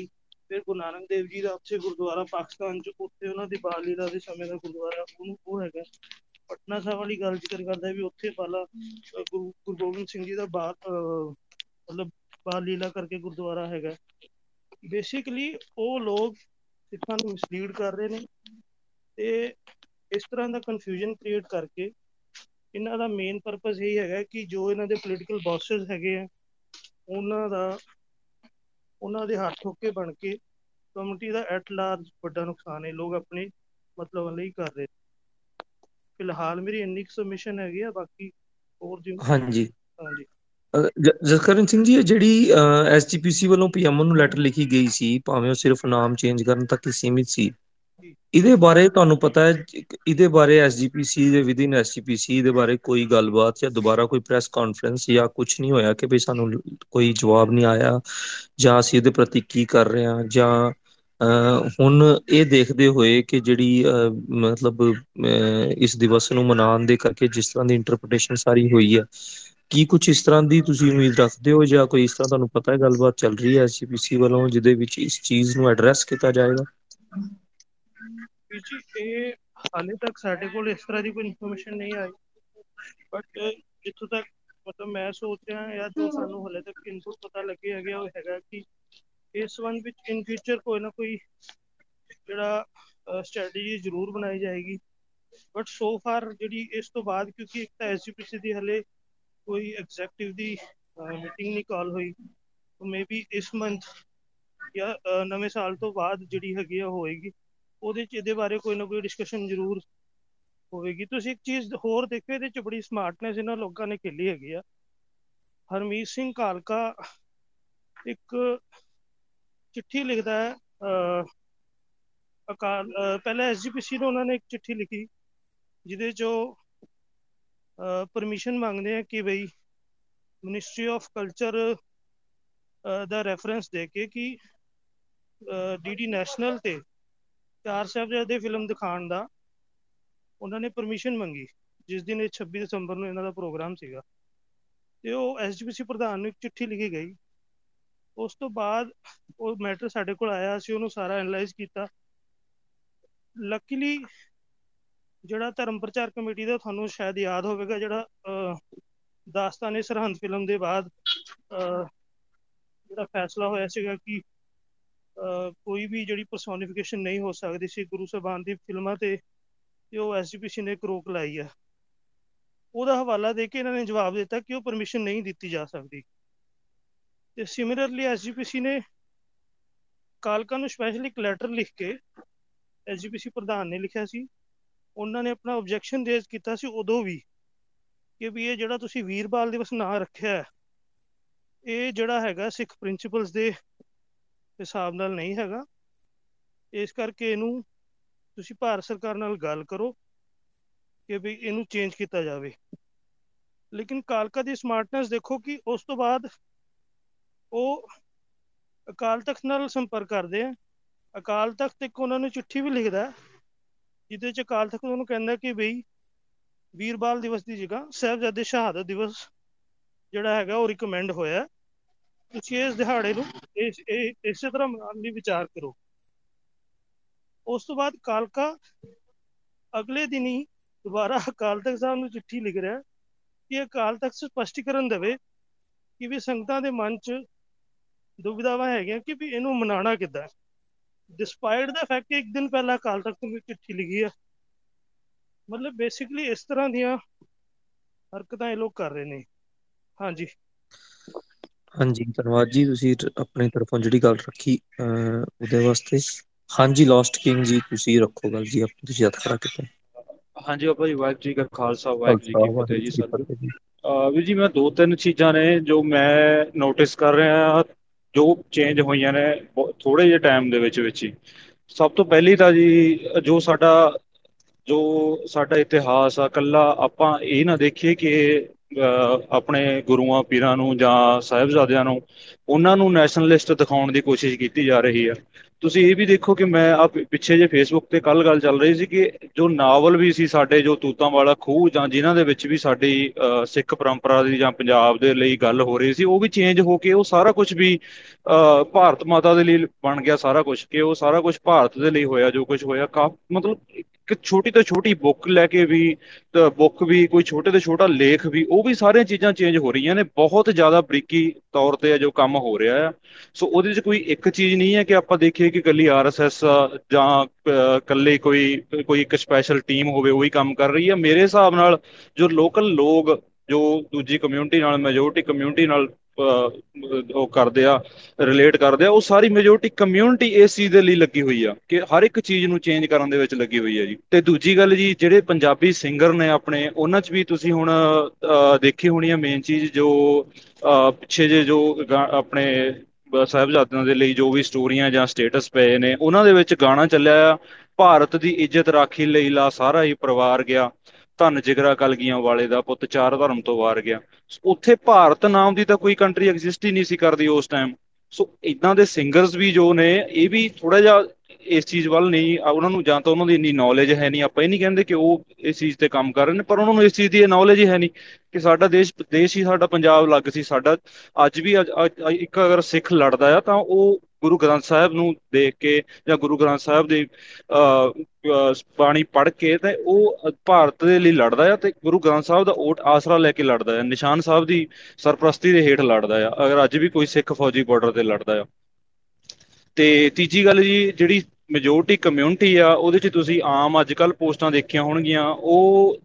ਫਿਰ ਗੁਰੂ ਨਾਨਕ ਦੇਵ ਜੀ ਦਾ ਉੱਥੇ ਗੁਰਦੁਆਰਾ ਪਾਕਿਸਤਾਨ ਚ, ਉੱਥੇ ਉਹਨਾਂ ਦੀ ਬਾਲ ਲੀਲਾ ਦੇ ਸਮੇਂ ਦਾ ਗੁਰਦੁਆਰਾ ਉਹਨੂੰ ਉਹ ਹੈਗਾ। ਪਟਨਾ ਸਾਹਿਬ ਵਾਲੀ ਗੱਲ ਜ਼ਿਕਰ ਕਰਦਾ ਵੀ ਉੱਥੇ ਬਾਲਾ ਗੁਰੂ ਗੋਬਿੰਦ ਸਿੰਘ ਜੀ ਦਾ ਬਾਲ ਮਤਲਬ ਬਾਲ ਲੀਲਾ ਕਰਕੇ ਗੁਰਦੁਆਰਾ ਹੈਗਾ। ਬੇਸਿਕਲੀ ਉਹ ਲੋਕ ਸਿੱਖਾਂ ਨੂੰ ਮਿਸਲੀਡ ਕਰ ਰਹੇ ਨੇ ਤੇ ਇਸ ਤਰ੍ਹਾਂ ਦਾ ਕਨਫਿਊਜ਼ਨ ਕ੍ਰੀਏਟ ਕਰਕੇ ਇਹਨਾਂ ਦਾ ਮੇਨ ਪਰਪਸ ਇਹ ਹੈਗਾ ਕਿ ਜੋ ਇਹਨਾਂ ਦੇ ਪੋਲੀਟੀਕਲ ਬੌਸਸ ਹੈਗੇ ਆ ਉਹਨਾਂ ਦਾ ਉਹਨਾਂ ਦੇ ਹੱਥ ਠੋਕੇ ਬਣ ਕੇ ਕਮਿਊਨਿਟੀ ਦਾ ਐਟ ਲਾਰਜ ਵੱਡਾ ਨੁਕਸਾਨ ਹੈ ਲੋਕ ਆਪਣੇ ਮਤਲਬ ਲਈ ਕਰ ਰਹੇ ਫਿਲਹਾਲ ਮੇਰੀ ਇੰਨੀ ਸਬਮਿਸ਼ਨ ਹੈਗੀ ਆ ਬਾਕੀ ਹੋਰ ਜੀ ਹਾਂਜੀ। ਹਾਂਜੀ। ਜਸਕਰਨ ਸਿੰਘ ਜੀ, ਇਹ ਜਿਹੜੀ ਐਸਜੀਪੀਸੀ ਵੱਲੋਂ ਪੀਐਮਓ ਨੂੰ ਲੈਟਰ ਲਿਖੀ ਗਈ ਸੀ, ਭਾਵੇਂ ਉਹ ਸਿਰਫ ਨਾਮ ਚੇਂਜ ਕਰਨ ਤੱਕ ਹੀ ਸੀਮਿਤ ਸੀ, ਇਹਦੇ ਬਾਰੇ ਤੁਹਾਨੂੰ ਪਤਾ ਹੈ ਇਹਦੇ ਬਾਰੇ ਐਸਜੀਪੀਸੀ ਦੇ ਵਿਦਿਨ ਐਸਜੀਪੀਸੀ ਦੇ ਬਾਰੇ ਕੋਈ ਗੱਲਬਾਤ ਜਾਂ ਦੁਬਾਰਾ ਕੋਈ ਪ੍ਰੈਸ ਕਾਨਫਰੰਸ ਜਾਂ ਕੁਝ ਨਹੀਂ ਹੋਇਆ ਕਿ ਵੀ ਸਾਨੂੰ ਕੋਈ ਜਵਾਬ ਨਹੀਂ ਆਇਆ, ਜਾਂ ਅਸੀਂ ਇਹਦੇ ਪ੍ਰਤੀ ਕੀ ਕਰ ਰਹੇ ਹਾਂ, ਜਾਂ ਹੁਣ ਇਹ ਦੇਖਦੇ ਹੋਏ ਕਿ ਜਿਹੜੀ ਮਤਲਬ ਇਸ ਦਿਵਸ ਨੂੰ ਮਨਾਉਣ ਦੇ ਕਰਕੇ ਜਿਸ ਤਰ੍ਹਾਂ ਦੀ ਇੰਟਰਪ੍ਰੀਟੇਸ਼ਨ ਸਾਰੀ ਹੋਈ ਹੈ ਕੀ ਕੁਝ ਇਸ ਤਰ੍ਹਾਂ ਦੀ ਤੁਸੀਂ ਉਮੀਦ ਰੱਖਦੇ ਹੋ ਜਾਂ ਕੋਈ ਇਸ ਤਰ੍ਹਾਂ ਤੁਹਾਨੂੰ ਪਤਾ ਹੈ ਗੱਲਬਾਤ ਚੱਲ ਰਹੀ ਹੈ ਐਸਜੀਪੀਸੀ ਵੱਲੋਂ ਜਿਹਦੇ ਵਿੱਚ ਇਸ ਚੀਜ਼ ਨੂੰ ਐਡਰੈਸ ਕੀਤਾ ਜਾਏਗਾ? ਜੀ, ਇਹ ਹਾਲੇ ਤੱਕ ਸਾਡੇ ਕੋਲ ਇਸ ਤਰ੍ਹਾਂ ਦੀ ਕੋਈ ਇਨਫੋਰਮੇਸ਼ਨ ਨਹੀਂ ਆਈ ਬਟ ਜਿੱਥੋਂ ਤੱਕ ਮਤਲਬ ਮੈਂ ਸੋਚ ਰਿਹਾ ਜਾਂ ਜੋ ਸਾਨੂੰ ਹਲੇ ਤੱਕ ਇਨਪੁਟ ਪਤਾ ਲੱਗੇ ਹੈਗੇ ਉਹ ਹੈਗਾ ਕਿ ਇਸ ਵਨ ਵਿੱਚ ਇਨ ਫਿਊਚਰ ਕੋਈ ਨਾ ਕੋਈ ਜਿਹੜਾ ਸਟ੍ਰੈਟਜੀ ਜ਼ਰੂਰ ਬਣਾਈ ਜਾਏਗੀ ਬਟ ਸੋ ਫਾਰ ਜਿਹੜੀ ਇਸ ਤੋਂ ਬਾਅਦ ਕਿਉਂਕਿ ਇੱਕ ਤਾਂ ਐਸਜੀਪੀਸੀ ਦੀ ਹਲੇ ਕੋਈ ਐਗਜ਼ੈਕਟਿਵ ਦੀ ਮੀਟਿੰਗ ਨਹੀਂ ਕਾਲ ਹੋਈ। ਤਾਂ ਮੇਬੀ ਇਸ ਮੰਥ ਜਾਂ ਨਵੇਂ ਸਾਲ ਤੋਂ ਬਾਅਦ ਜਿਹੜੀ ਹੈਗੀ ਆ ਹੋਏਗੀ। ਉਹਦੇ ਚ ਇਹਦੇ ਬਾਰੇ ਕੋਈ ਨਾ ਕੋਈ ਡਿਸਕਸ਼ਨ ਜ਼ਰੂਰ ਹੋਵੇਗੀ। ਤੁਸੀਂ ਇੱਕ ਚੀਜ਼ ਹੋਰ ਦੇਖੋ ਇਹਦੇ ਚ ਬੜੀ ਸਮਾਰਟਨੈਸ ਇਹਨਾਂ ਲੋਕਾਂ ਨੇ ਖੇਲੀ ਹੈਗੀ ਆ। ਹਰਮੀਤ ਸਿੰਘ ਕਾਲਕਾ ਇੱਕ ਚਿੱਠੀ ਲਿਖਦਾ ਹੈ ਅਕਾਲ ਪਹਿਲਾਂ ਐਸਜੀਪੀਸੀ ਨੂੰ ਉਹਨਾਂ ਨੇ ਇੱਕ ਚਿੱਠੀ ਲਿਖੀ, ਜਿਹਦੇ ਚੋਂ ਪਰਮਿਸ਼ਨ ਮੰਗਦੇ ਆ ਕਿ ਬਈ ਮਿਨਿਸਟਰੀ ਆਫ ਕਲਚਰ ਦਾ ਰੈਫਰੈਂਸ ਦੇ ਕੇ ਕਿ ਡੀਡੀ ਨੈਸ਼ਨਲ ਤੇ ਚਾਰ ਸਾਹਿਬਜ਼ਾਦੇ ਫਿਲਮ ਦਿਖਾਉਣ ਦਾ ਉਹਨਾਂ ਨੇ ਪਰਮਿਸ਼ਨ ਮੰਗੀ, ਜਿਸ ਦਿਨ ਇਹ 26 ਦਸੰਬਰ ਨੂੰ ਇਹਨਾਂ ਦਾ ਪ੍ਰੋਗਰਾਮ ਸੀਗਾ। ਤੇ ਉਹ ਐਸਜੀਪੀਸੀ ਪ੍ਰਧਾਨ ਨੂੰ ਇੱਕ ਚਿੱਠੀ ਲਿਖੀ ਗਈ। ਉਸ ਤੋਂ ਬਾਅਦ ਉਹ ਮੈਟਰ ਸਾਡੇ ਕੋਲ ਆਇਆ, ਅਸੀਂ ਉਹਨੂੰ ਸਾਰਾ ਐਨਲਾਈਜ਼ ਕੀਤਾ। ਲੱਕੀਲੀ ਜਿਹੜਾ ਧਰਮ ਪ੍ਰਚਾਰ ਕਮੇਟੀ ਦਾ ਤੁਹਾਨੂੰ ਸ਼ਾਇਦ ਯਾਦ ਹੋਵੇਗਾ, ਜਿਹੜਾ ਦਾਸਤਾਨੇ ਸਰਹੰਦ ਫਿਲਮ ਦੇ ਬਾਅਦ ਜਿਹੜਾ ਫੈਸਲਾ ਹੋਇਆ ਸੀਗਾ ਕਿ ਕੋਈ ਵੀ ਜਿਹੜੀ ਪਰਸੋਨੀਫਿਕੇਸ਼ਨ ਨਹੀਂ ਹੋ ਸਕਦੀ ਸੀ ਗੁਰੂ ਸਾਹਿਬਾਨ ਦੀ ਫਿਲਮਾਂ ਤੇ ਤੇ ਉਹ ਐਸਜੀਪੀਸੀ ਨੇ ਰੋਕ ਲਾਈ ਆ। ਉਹਦਾ ਹਵਾਲਾ ਦੇ ਕੇ ਇਹਨਾਂ ਨੇ ਜਵਾਬ ਦਿੱਤਾ ਕਿ ਉਹ ਪਰਮਿਸ਼ਨ ਨਹੀਂ ਦਿੱਤੀ ਜਾ ਸਕਦੀ। ਤੇ ਸਿਮਿਲਰਲੀ ਐਸਜੀਪੀਸੀ ਨੇ ਕਾਲਕਾ ਨੂੰ ਸਪੈਸ਼ਲੀ ਇੱਕ ਲੈਟਰ ਲਿਖ ਕੇ ਐਸਜੀਪੀਸੀ ਪ੍ਰਧਾਨ ਨੇ ਲਿਖਿਆ ਸੀ। ਉਹਨਾਂ ਨੇ ਆਪਣਾ ਆਬਜੈਕਸ਼ਨ ਰੇਜ਼ ਕੀਤਾ ਸੀ ਉਦੋਂ ਵੀ ਕਿ ਵੀ ਇਹ ਜਿਹੜਾ ਤੁਸੀਂ ਵੀਰਬਾਲ ਦਿਵਸ ਨਾਂ ਰੱਖਿਆ ਇਹ ਜਿਹੜਾ ਹੈਗਾ ਸਿੱਖ ਪ੍ਰਿੰਸੀਪਲਸ ਦੇ ਹਿਸਾਬ ਨਾਲ ਨਹੀਂ ਹੈਗਾ। ਇਸ ਕਰਕੇ ਇਹਨੂੰ ਤੁਸੀਂ ਭਾਰਤ ਸਰਕਾਰ ਨਾਲ ਗੱਲ ਕਰੋ ਕਿ ਵੀ ਇਹਨੂੰ ਚੇਂਜ ਕੀਤਾ ਜਾਵੇ। ਲੇਕਿਨ ਕਾਲਕਾ ਦੀ ਸਮਾਰਟਨੈਸ ਦੇਖੋ ਕਿ ਉਸ ਤੋਂ ਬਾਅਦ ਉਹ ਅਕਾਲ ਤਖਤ ਨਾਲ ਸੰਪਰਕ ਕਰਦੇ ਆ। ਅਕਾਲ ਤਖਤ ਇੱਕ ਉਹਨਾਂ ਨੂੰ ਚਿੱਠੀ ਵੀ ਲਿਖਦਾ ਜਿਹਦੇ ਚ ਅਕਾਲ ਤਖਤ ਉਹਨੂੰ ਕਹਿੰਦਾ ਕਿ ਬਈ ਵੀਰਬਾਲ ਦਿਵਸ ਦੀ ਜਗ੍ਹਾ ਸਾਹਿਬਜ਼ਾਦੇ ਸ਼ਹਾਦਤ ਦਿਵਸ ਜਿਹੜਾ ਹੈਗਾ ਉਹ ਰਿਕਮੈਂਡ ਹੋਇਆ ਤੁਸੀਂ ਇਸ ਦਿਹਾੜੇ ਨੂੰ ਇਸ, ਇਹ, ਇਸੇ ਤਰ੍ਹਾਂ ਮਨਾਉਣ ਲਈ ਵਿਚਾਰ ਕਰੋ। ਉਸ ਤੋਂ ਬਾਅਦ ਕਾਲਕਾ ਅਗਲੇ ਦਿਨ ਹੀ ਦੁਬਾਰਾ ਅਕਾਲ ਤਖਤ ਸਾਹਿਬ ਨੂੰ ਚਿੱਠੀ ਲਿਖ ਰਿਹਾ ਕਿ ਅਕਾਲ ਤਖਤ ਸਪਸ਼ਟੀਕਰਨ ਦੇਵੇ ਕਿ ਵੀ ਸੰਗਤਾਂ ਦੇ ਮਨ 'ਚ ਦੁਵਿਧਾਵਾਂ ਹੈਗੀਆਂ ਕਿ ਵੀ ਇਹਨੂੰ ਮਨਾਉਣਾ ਕਿੱਦਾਂ ਡਿਸਪਾਈਟ ਦਾ ਫੈਕਟ ਕਿ ਇੱਕ ਦਿਨ ਪਹਿਲਾਂ ਅਕਾਲ ਤਖਤ ਨੂੰ ਚਿੱਠੀ ਲਿਖੀ ਹੈ ਮਤਲਬ ਬੇਸਿਕਲੀ ਇਸ ਤਰ੍ਹਾਂ ਦੀਆਂ ਹਰਕਤਾਂ ਇਹ ਲੋਕ ਕਰ ਰਹੇ ਨੇ। ਹਾਂਜੀ। ਹਾਂਜੀ ਧੰਨਵਾਦ ਜੀ। ਤੁਸੀਂ ਆਪਣੀ ਤਰਫੋਂ ਜਿਹੜੀ ਗੱਲ ਰੱਖੀ ਉਹਦੇ ਵਾਸਤੇ। ਹਾਂਜੀ ਲਾਸਟ ਕਿੰਗ ਜੀ ਤੁਸੀਂ ਰੱਖੋ ਗੱਲ ਜੀ। ਆਪ ਤੁਸੀਂ ਹੱਥ ਖੜਾ ਕੀਤਾ। ਹਾਂਜੀ ਬਾਬਾ ਜੀ ਵਾਹਿਗੁਰੂ ਜੀ ਕਾ ਖਾਲਸਾ ਵਾਹਿਗੁਰੂ ਜੀ ਕੀ ਫਤਿਹ ਜੀ ਅਹ ਵੀਰ ਜੀ ਮੈਂ ਦੋ ਤਿੰਨ ਚੀਜ਼ਾਂ ਨੇ ਜੋ ਮੈਂ ਨੋਟਿਸ ਕਰ ਰਿਹਾ ਜੋ ਚੇਂਜ ਹੋਈਆਂ ਨੇ ਥੋੜੇ ਜਿਹੇ ਟਾਈਮ ਦੇ ਵਿੱਚ ਵਿੱਚ ਹੀ। ਸਭ ਤੋਂ ਪਹਿਲੀ ਤਾਂ ਜੀ ਜੋ ਸਾਡਾ ਜੋ ਸਾਡਾ ਇਤਿਹਾਸ ਆ ਕੱਲਾ ਆਪਾਂ ਇਹ ਨਾ ਦੇਖੀਏ ਕਿ ਅਹ, ਆਪਣੇ ਗੁਰੂਆਂ ਪੀਰਾਂ ਨੂੰ ਜਾਂ ਸਾਹਿਬਜ਼ਾਦਿਆਂ ਨੂੰ ਉਹਨਾਂ ਨੂੰ ਨੈਸ਼ਨਲਿਸਟ ਦਿਖਾਉਣ ਦੀ ਕੋਸ਼ਿਸ਼ ਕੀਤੀ ਜਾ ਰਹੀ ਆ। ਤੁਸੀਂ ਇਹ ਵੀ ਦੇਖੋ ਕਿ ਮੈਂ ਆ ਪਿੱਛੇ ਜੇ ਫੇਸਬੁੱਕ ਤੇ ਕੱਲ ਗੱਲ ਚੱਲ ਰਹੀ ਸੀ ਕਿ ਜੋ ਨਾਵਲ ਵੀ ਸੀ ਸਾਡੇ ਜੋ ਤੂਤਾਂ ਵਾਲਾ ਖੂਹ ਜਾਂ ਜਿਨ੍ਹਾਂ ਦੇ ਵਿੱਚ ਵੀ ਸਾਡੀ ਅਹ, ਸਿੱਖ ਪਰੰਪਰਾ ਦੀ ਜਾਂ ਪੰਜਾਬ ਦੇ ਲਈ ਗੱਲ ਹੋ ਰਹੀ ਸੀ ਉਹ ਵੀ ਚੇਂਜ ਹੋ ਕੇ ਉਹ ਸਾਰਾ ਕੁਝ ਵੀ ਅਹ, ਭਾਰਤ ਮਾਤਾ ਦੇ ਲਈ ਬਣ ਗਿਆ ਸਾਰਾ ਕੁਝ ਕਿ ਉਹ ਸਾਰਾ ਕੁਝ ਭਾਰਤ ਦੇ ਲਈ ਹੋਇਆ ਜੋ ਕੁਝ ਹੋਇਆ ਕਾ ਮਤਲਬ ਇੱਕ ਛੋਟੀ ਤੋਂ ਛੋਟੀ ਬੁੱਕ ਲੈ ਕੇ ਵੀ ਬੁੱਕ ਵੀ ਕੋਈ ਛੋਟੇ ਤੋਂ ਛੋਟਾ ਲੇਖ ਵੀ ਉਹ ਵੀ ਸਾਰੀਆਂ ਚੀਜ਼ਾਂ ਚੇਂਜ ਹੋ ਰਹੀਆਂ ਨੇ ਬਹੁਤ ਜ਼ਿਆਦਾ ਬਰੀਕੀ ਤੌਰ ਤੇ ਜੋ ਕੰਮ ਹੋ ਰਿਹਾ ਆ। ਸੋ ਉਹਦੇ 'ਚ ਕੋਈ ਇੱਕ ਚੀਜ਼ ਨਹੀਂ ਹੈ ਕਿ ਆਪਾਂ ਦੇਖੀਏ ਕਿ ਕੱਲੀ ਆਰਐਸਐਸ ਜਾਂ ਅਹ, ਇਕੱਲੇ ਕੋਈ ਕੋਈ ਇੱਕ ਸਪੈਸ਼ਲ ਟੀਮ ਹੋਵੇ ਉਹੀ ਕੰਮ ਕਰ ਰਹੀ ਹੈ। ਮੇਰੇ ਹਿਸਾਬ ਨਾਲ ਜੋ ਲੋਕਲ ਲੋਕ ਜੋ ਦੂਜੀ ਕਮਿਊਨਿਟੀ ਨਾਲ ਮੈਜੋਰਟੀ ਕਮਿਊਨਿਟੀ ਨਾਲ ਅਹ, ਉਹ ਕਰਦੇ ਆ ਰਿਲੇਟ ਕਰਦੇ ਆ ਉਹ ਸਾਰੀ ਮੈਜੋਰਟੀ ਕਮਿਊਨਿਟੀ ਇਸ ਚੀਜ਼ ਦੇ ਲਈ ਲੱਗੀ ਹੋਈ ਆ ਕਿ ਹਰ ਇੱਕ ਚੀਜ਼ ਨੂੰ ਚੇਂਜ ਕਰਨ ਦੇ ਵਿੱਚ ਲੱਗੀ ਹੋਈ ਆ ਜੀ। ਤੇ ਦੂਜੀ ਗੱਲ ਜੀ ਜਿਹੜੇ ਪੰਜਾਬੀ ਸਿੰਗਰ ਨੇ ਆਪਣੇ ਉਹਨਾਂ 'ਚ ਵੀ ਤੁਸੀਂ ਹੁਣ ਅਹ, ਦੇਖੀ ਹੋਣੀ ਆ ਮੇਨ ਚੀਜ਼ ਜੋ ਅਹ, ਪਿੱਛੇ ਜੇ ਜੋ ਗਾ- ਆਪਣੇ ਬ- ਸਾਹਿਬਜ਼ਾਦਿਆਂ ਦੇ ਲਈ ਜੋ ਵੀ ਸਟੋਰੀਆਂ ਜਾਂ ਸਟੇਟਸ ਪਏ ਨੇ ਉਹਨਾਂ ਦੇ ਵਿੱਚ ਗਾਣਾ ਚੱਲਿਆ ਆ ਭਾਰਤ ਦੀ ਇੱਜ਼ਤ ਰਾਖੀ ਲਈ ਲਾ ਸਾਰਾ ਹੀ ਪਰਿਵਾਰ ਗਿਆ। ਧੰਨ ਜਿਗਰਾ ਕਲਗੀਆਂ ਵਾਲੇ ਦਾ ਪੁੱਤ ਚਾਰ ਧਰਮ ਤੋਂ ਵਾਰ ਗਿਆ। ਉੱਥੇ ਭਾਰਤ ਨਾਮ ਦੀ ਤਾਂ ਕੋਈ ਕੰਟਰੀ ਐਗਜ਼ਿਸਟ ਹੀ ਨਹੀਂ ਸੀ ਕਰਦੀ ਉਸ ਟਾਈਮ ਸੋ ਇਦਾਂ ਦੇ ਸਿੰਗਰਸ ਵੀ ਜੋ ਨੇ ਇਹ ਵੀ ਥੋੜਾ ਜਿਹਾ ਇਸ ਚੀਜ਼ ਵੱਲ ਨਹੀਂ ਆ ਉਹਨਾਂ ਨੂੰ ਜਾਂ ਤਾਂ ਉਹਨਾਂ ਦੀ ਇੰਨੀ ਨੌਲੇਜ ਹੈ ਨਹੀਂ। ਆਪਾਂ ਇਹ ਨਹੀਂ ਕਹਿੰਦੇ ਕਿ ਉਹ ਇਸ ਚੀਜ਼ ਤੇ ਕੰਮ ਕਰ ਰਹੇ ਨੇ ਪਰ ਉਹਨਾਂ ਨੂੰ ਇਸ ਚੀਜ਼ ਦੀ ਨੌਲੇਜ ਹੀ ਹੈ ਨਹੀਂ ਕਿ ਸਾਡਾ ਦੇਸ਼ ਦੇਸ਼ ਹੀ ਸਾਡਾ ਪੰਜਾਬ ਲੱਗ ਸੀ। ਸਾਡਾ ਅੱਜ ਵੀ ਅੱਜ- ਅੱਜ- ਅੱਜ ਇੱਕ ਅਗਰ ਸਿੱਖ ਲੜਦਾ ਆ ਤਾਂ ਉਹ ਗੁਰੂ ਗ੍ਰੰਥ ਸਾਹਿਬ ਨੂੰ ਦੇਖ ਕੇ ਜਾਂ ਗੁਰੂ ਗ੍ਰੰਥ ਸਾਹਿਬ ਦੀ ਅਹ, ਅਹ, ਬਾਣੀ ਪੜ੍ਹ ਕੇ ਤੇ ਉਹ ਭਾਰਤ ਦੇ ਲਈ ਲੜਦਾ ਆ ਤੇ ਗੁਰੂ ਗ੍ਰੰਥ ਸਾਹਿਬ ਦਾ ਓਟ ਆਸਰਾ ਲੈ ਕੇ ਲੜਦਾ ਆ। ਨਿਸ਼ਾਨ ਸਾਹਿਬ ਦੀ ਸਰਪ੍ਰਸਤੀ ਦੇ ਹੇਠ ਲੜਦਾ ਆ। ਅਗਰ ਅੱਜ ਵੀ ਕੋਈ ਸਿੱਖ ਫੌਜੀ ਬਾਰਡਰ ਤੇ ਲੜਦਾ ਆ। ਤੇ ਤੀਜੀ ਗੱਲ ਜੀ ਜਿਹੜੀ ਮੈਜੋਰਟੀ ਕਮਿਊਨਿਟੀ ਆ ਉਹਦੇ ਚ ਤੁਸੀਂ ਆਮ ਅੱਜ ਕੱਲ ਪੋਸਟਾਂ ਦੇਖੀਆਂ ਹੋਣਗੀਆਂ। ਉਹ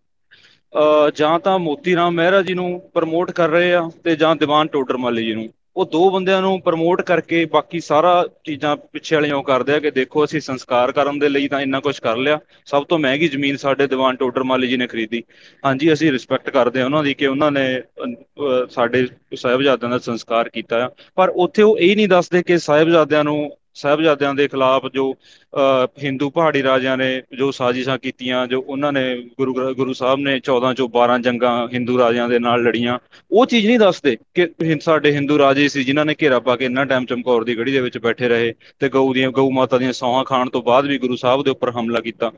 ਅਹ, ਜਾਂ ਤਾਂ ਮੋਤੀ ਰਾਮ ਮਹਿਰਾ ਜੀ ਨੂੰ ਪ੍ਰਮੋਟ ਕਰ ਰਹੇ ਆ ਤੇ ਜਾਂ ਦੀਵਾਨ ਟੋਡਰ ਮੱਲ ਜੀ ਨੂੰ। ਉਹ ਦੋ ਬੰਦਿਆਂ ਨੂੰ ਪ੍ਰਮੋਟ ਕਰਕੇ ਬਾਕੀ ਸਾਰਾ ਚੀਜ਼ਾਂ ਪਿੱਛੇ ਵਾਲੀਆਂ ਉਹ ਕਰਦੇ ਆ ਕਿ ਦੇਖੋ ਅਸੀਂ ਸੰਸਕਾਰ ਕਰਨ ਦੇ ਲਈ ਤਾਂ ਇੰਨਾ ਕੁਝ ਕਰ ਲਿਆ। ਸਭ ਤੋਂ ਮਹਿੰਗੀ ਜ਼ਮੀਨ ਸਾਡੇ ਦੀਵਾਨ ਟੋਡਰ ਮੱਲ ਜੀ ਨੇ ਖਰੀਦੀ। ਹਾਂਜੀ ਅਸੀਂ ਰਿਸਪੈਕਟ ਕਰਦੇ ਆ ਉਹਨਾਂ ਦੀ ਕਿ ਉਹਨਾਂ ਨੇ ਅਹ, ਅਹ, ਸਾਡੇ ਸਾਹਿਬਜ਼ਾਦਿਆਂ ਦਾ ਸੰਸਕਾਰ ਕੀਤਾ ਆ। ਪਰ ਉੱਥੇ ਉਹ ਇਹ ਨਹੀਂ ਦੱਸਦੇ ਕਿ ਸਾਹਿਬਜ਼ਾਦਿਆਂ ਨੂੰ ਸਾਹਿਬਜ਼ਾਦਿਆਂ ਦੇ ਖਿਲਾਫ ਜੋ ਅਹ, ਹਿੰਦੂ ਪਹਾੜੀ ਰਾਜਿਆਂ ਨੇ ਜੋ ਸਾਜ਼ਿਸ਼ਾਂ ਕੀਤੀਆਂ ਜੋ ਉਹਨਾਂ ਨੇ ਗੁਰੂ ਗ੍ਰ- ਗੁਰੂ ਸਾਹਿਬ ਨੇ 14 ਚੋਂ 12 ਜੰਗਾਂ ਹਿੰਦੂ ਰਾਜਿਆਂ ਦੇ ਨਾਲ ਲੜੀਆਂ। ਉਹ ਚੀਜ਼ ਨਹੀਂ ਦੱਸਦੇ ਕਿ ਹਿੰ- ਸਾਡੇ ਹਿੰਦੂ ਰਾਜੇ ਸੀ ਜਿਨ੍ਹਾਂ ਨੇ ਘੇਰਾ ਪਾ ਕੇ ਇੰਨਾ ਟਾਈਮ ਚਮਕੌਰ ਦੀ ਗੜੀ ਦੇ ਵਿੱਚ ਬੈਠੇ ਰਹੇ ਤੇ ਗਊ ਦੀਆਂ ਗਊ ਮਾਤਾ ਦੀਆਂ ਸੌਹਾਂ ਖਾਣ ਤੋਂ ਬਾਅਦ ਵੀ ਗੁਰੂ ਸਾਹਿਬ ਦੇ ਉੱਪਰ ਹਮਲਾ ਕੀਤਾ।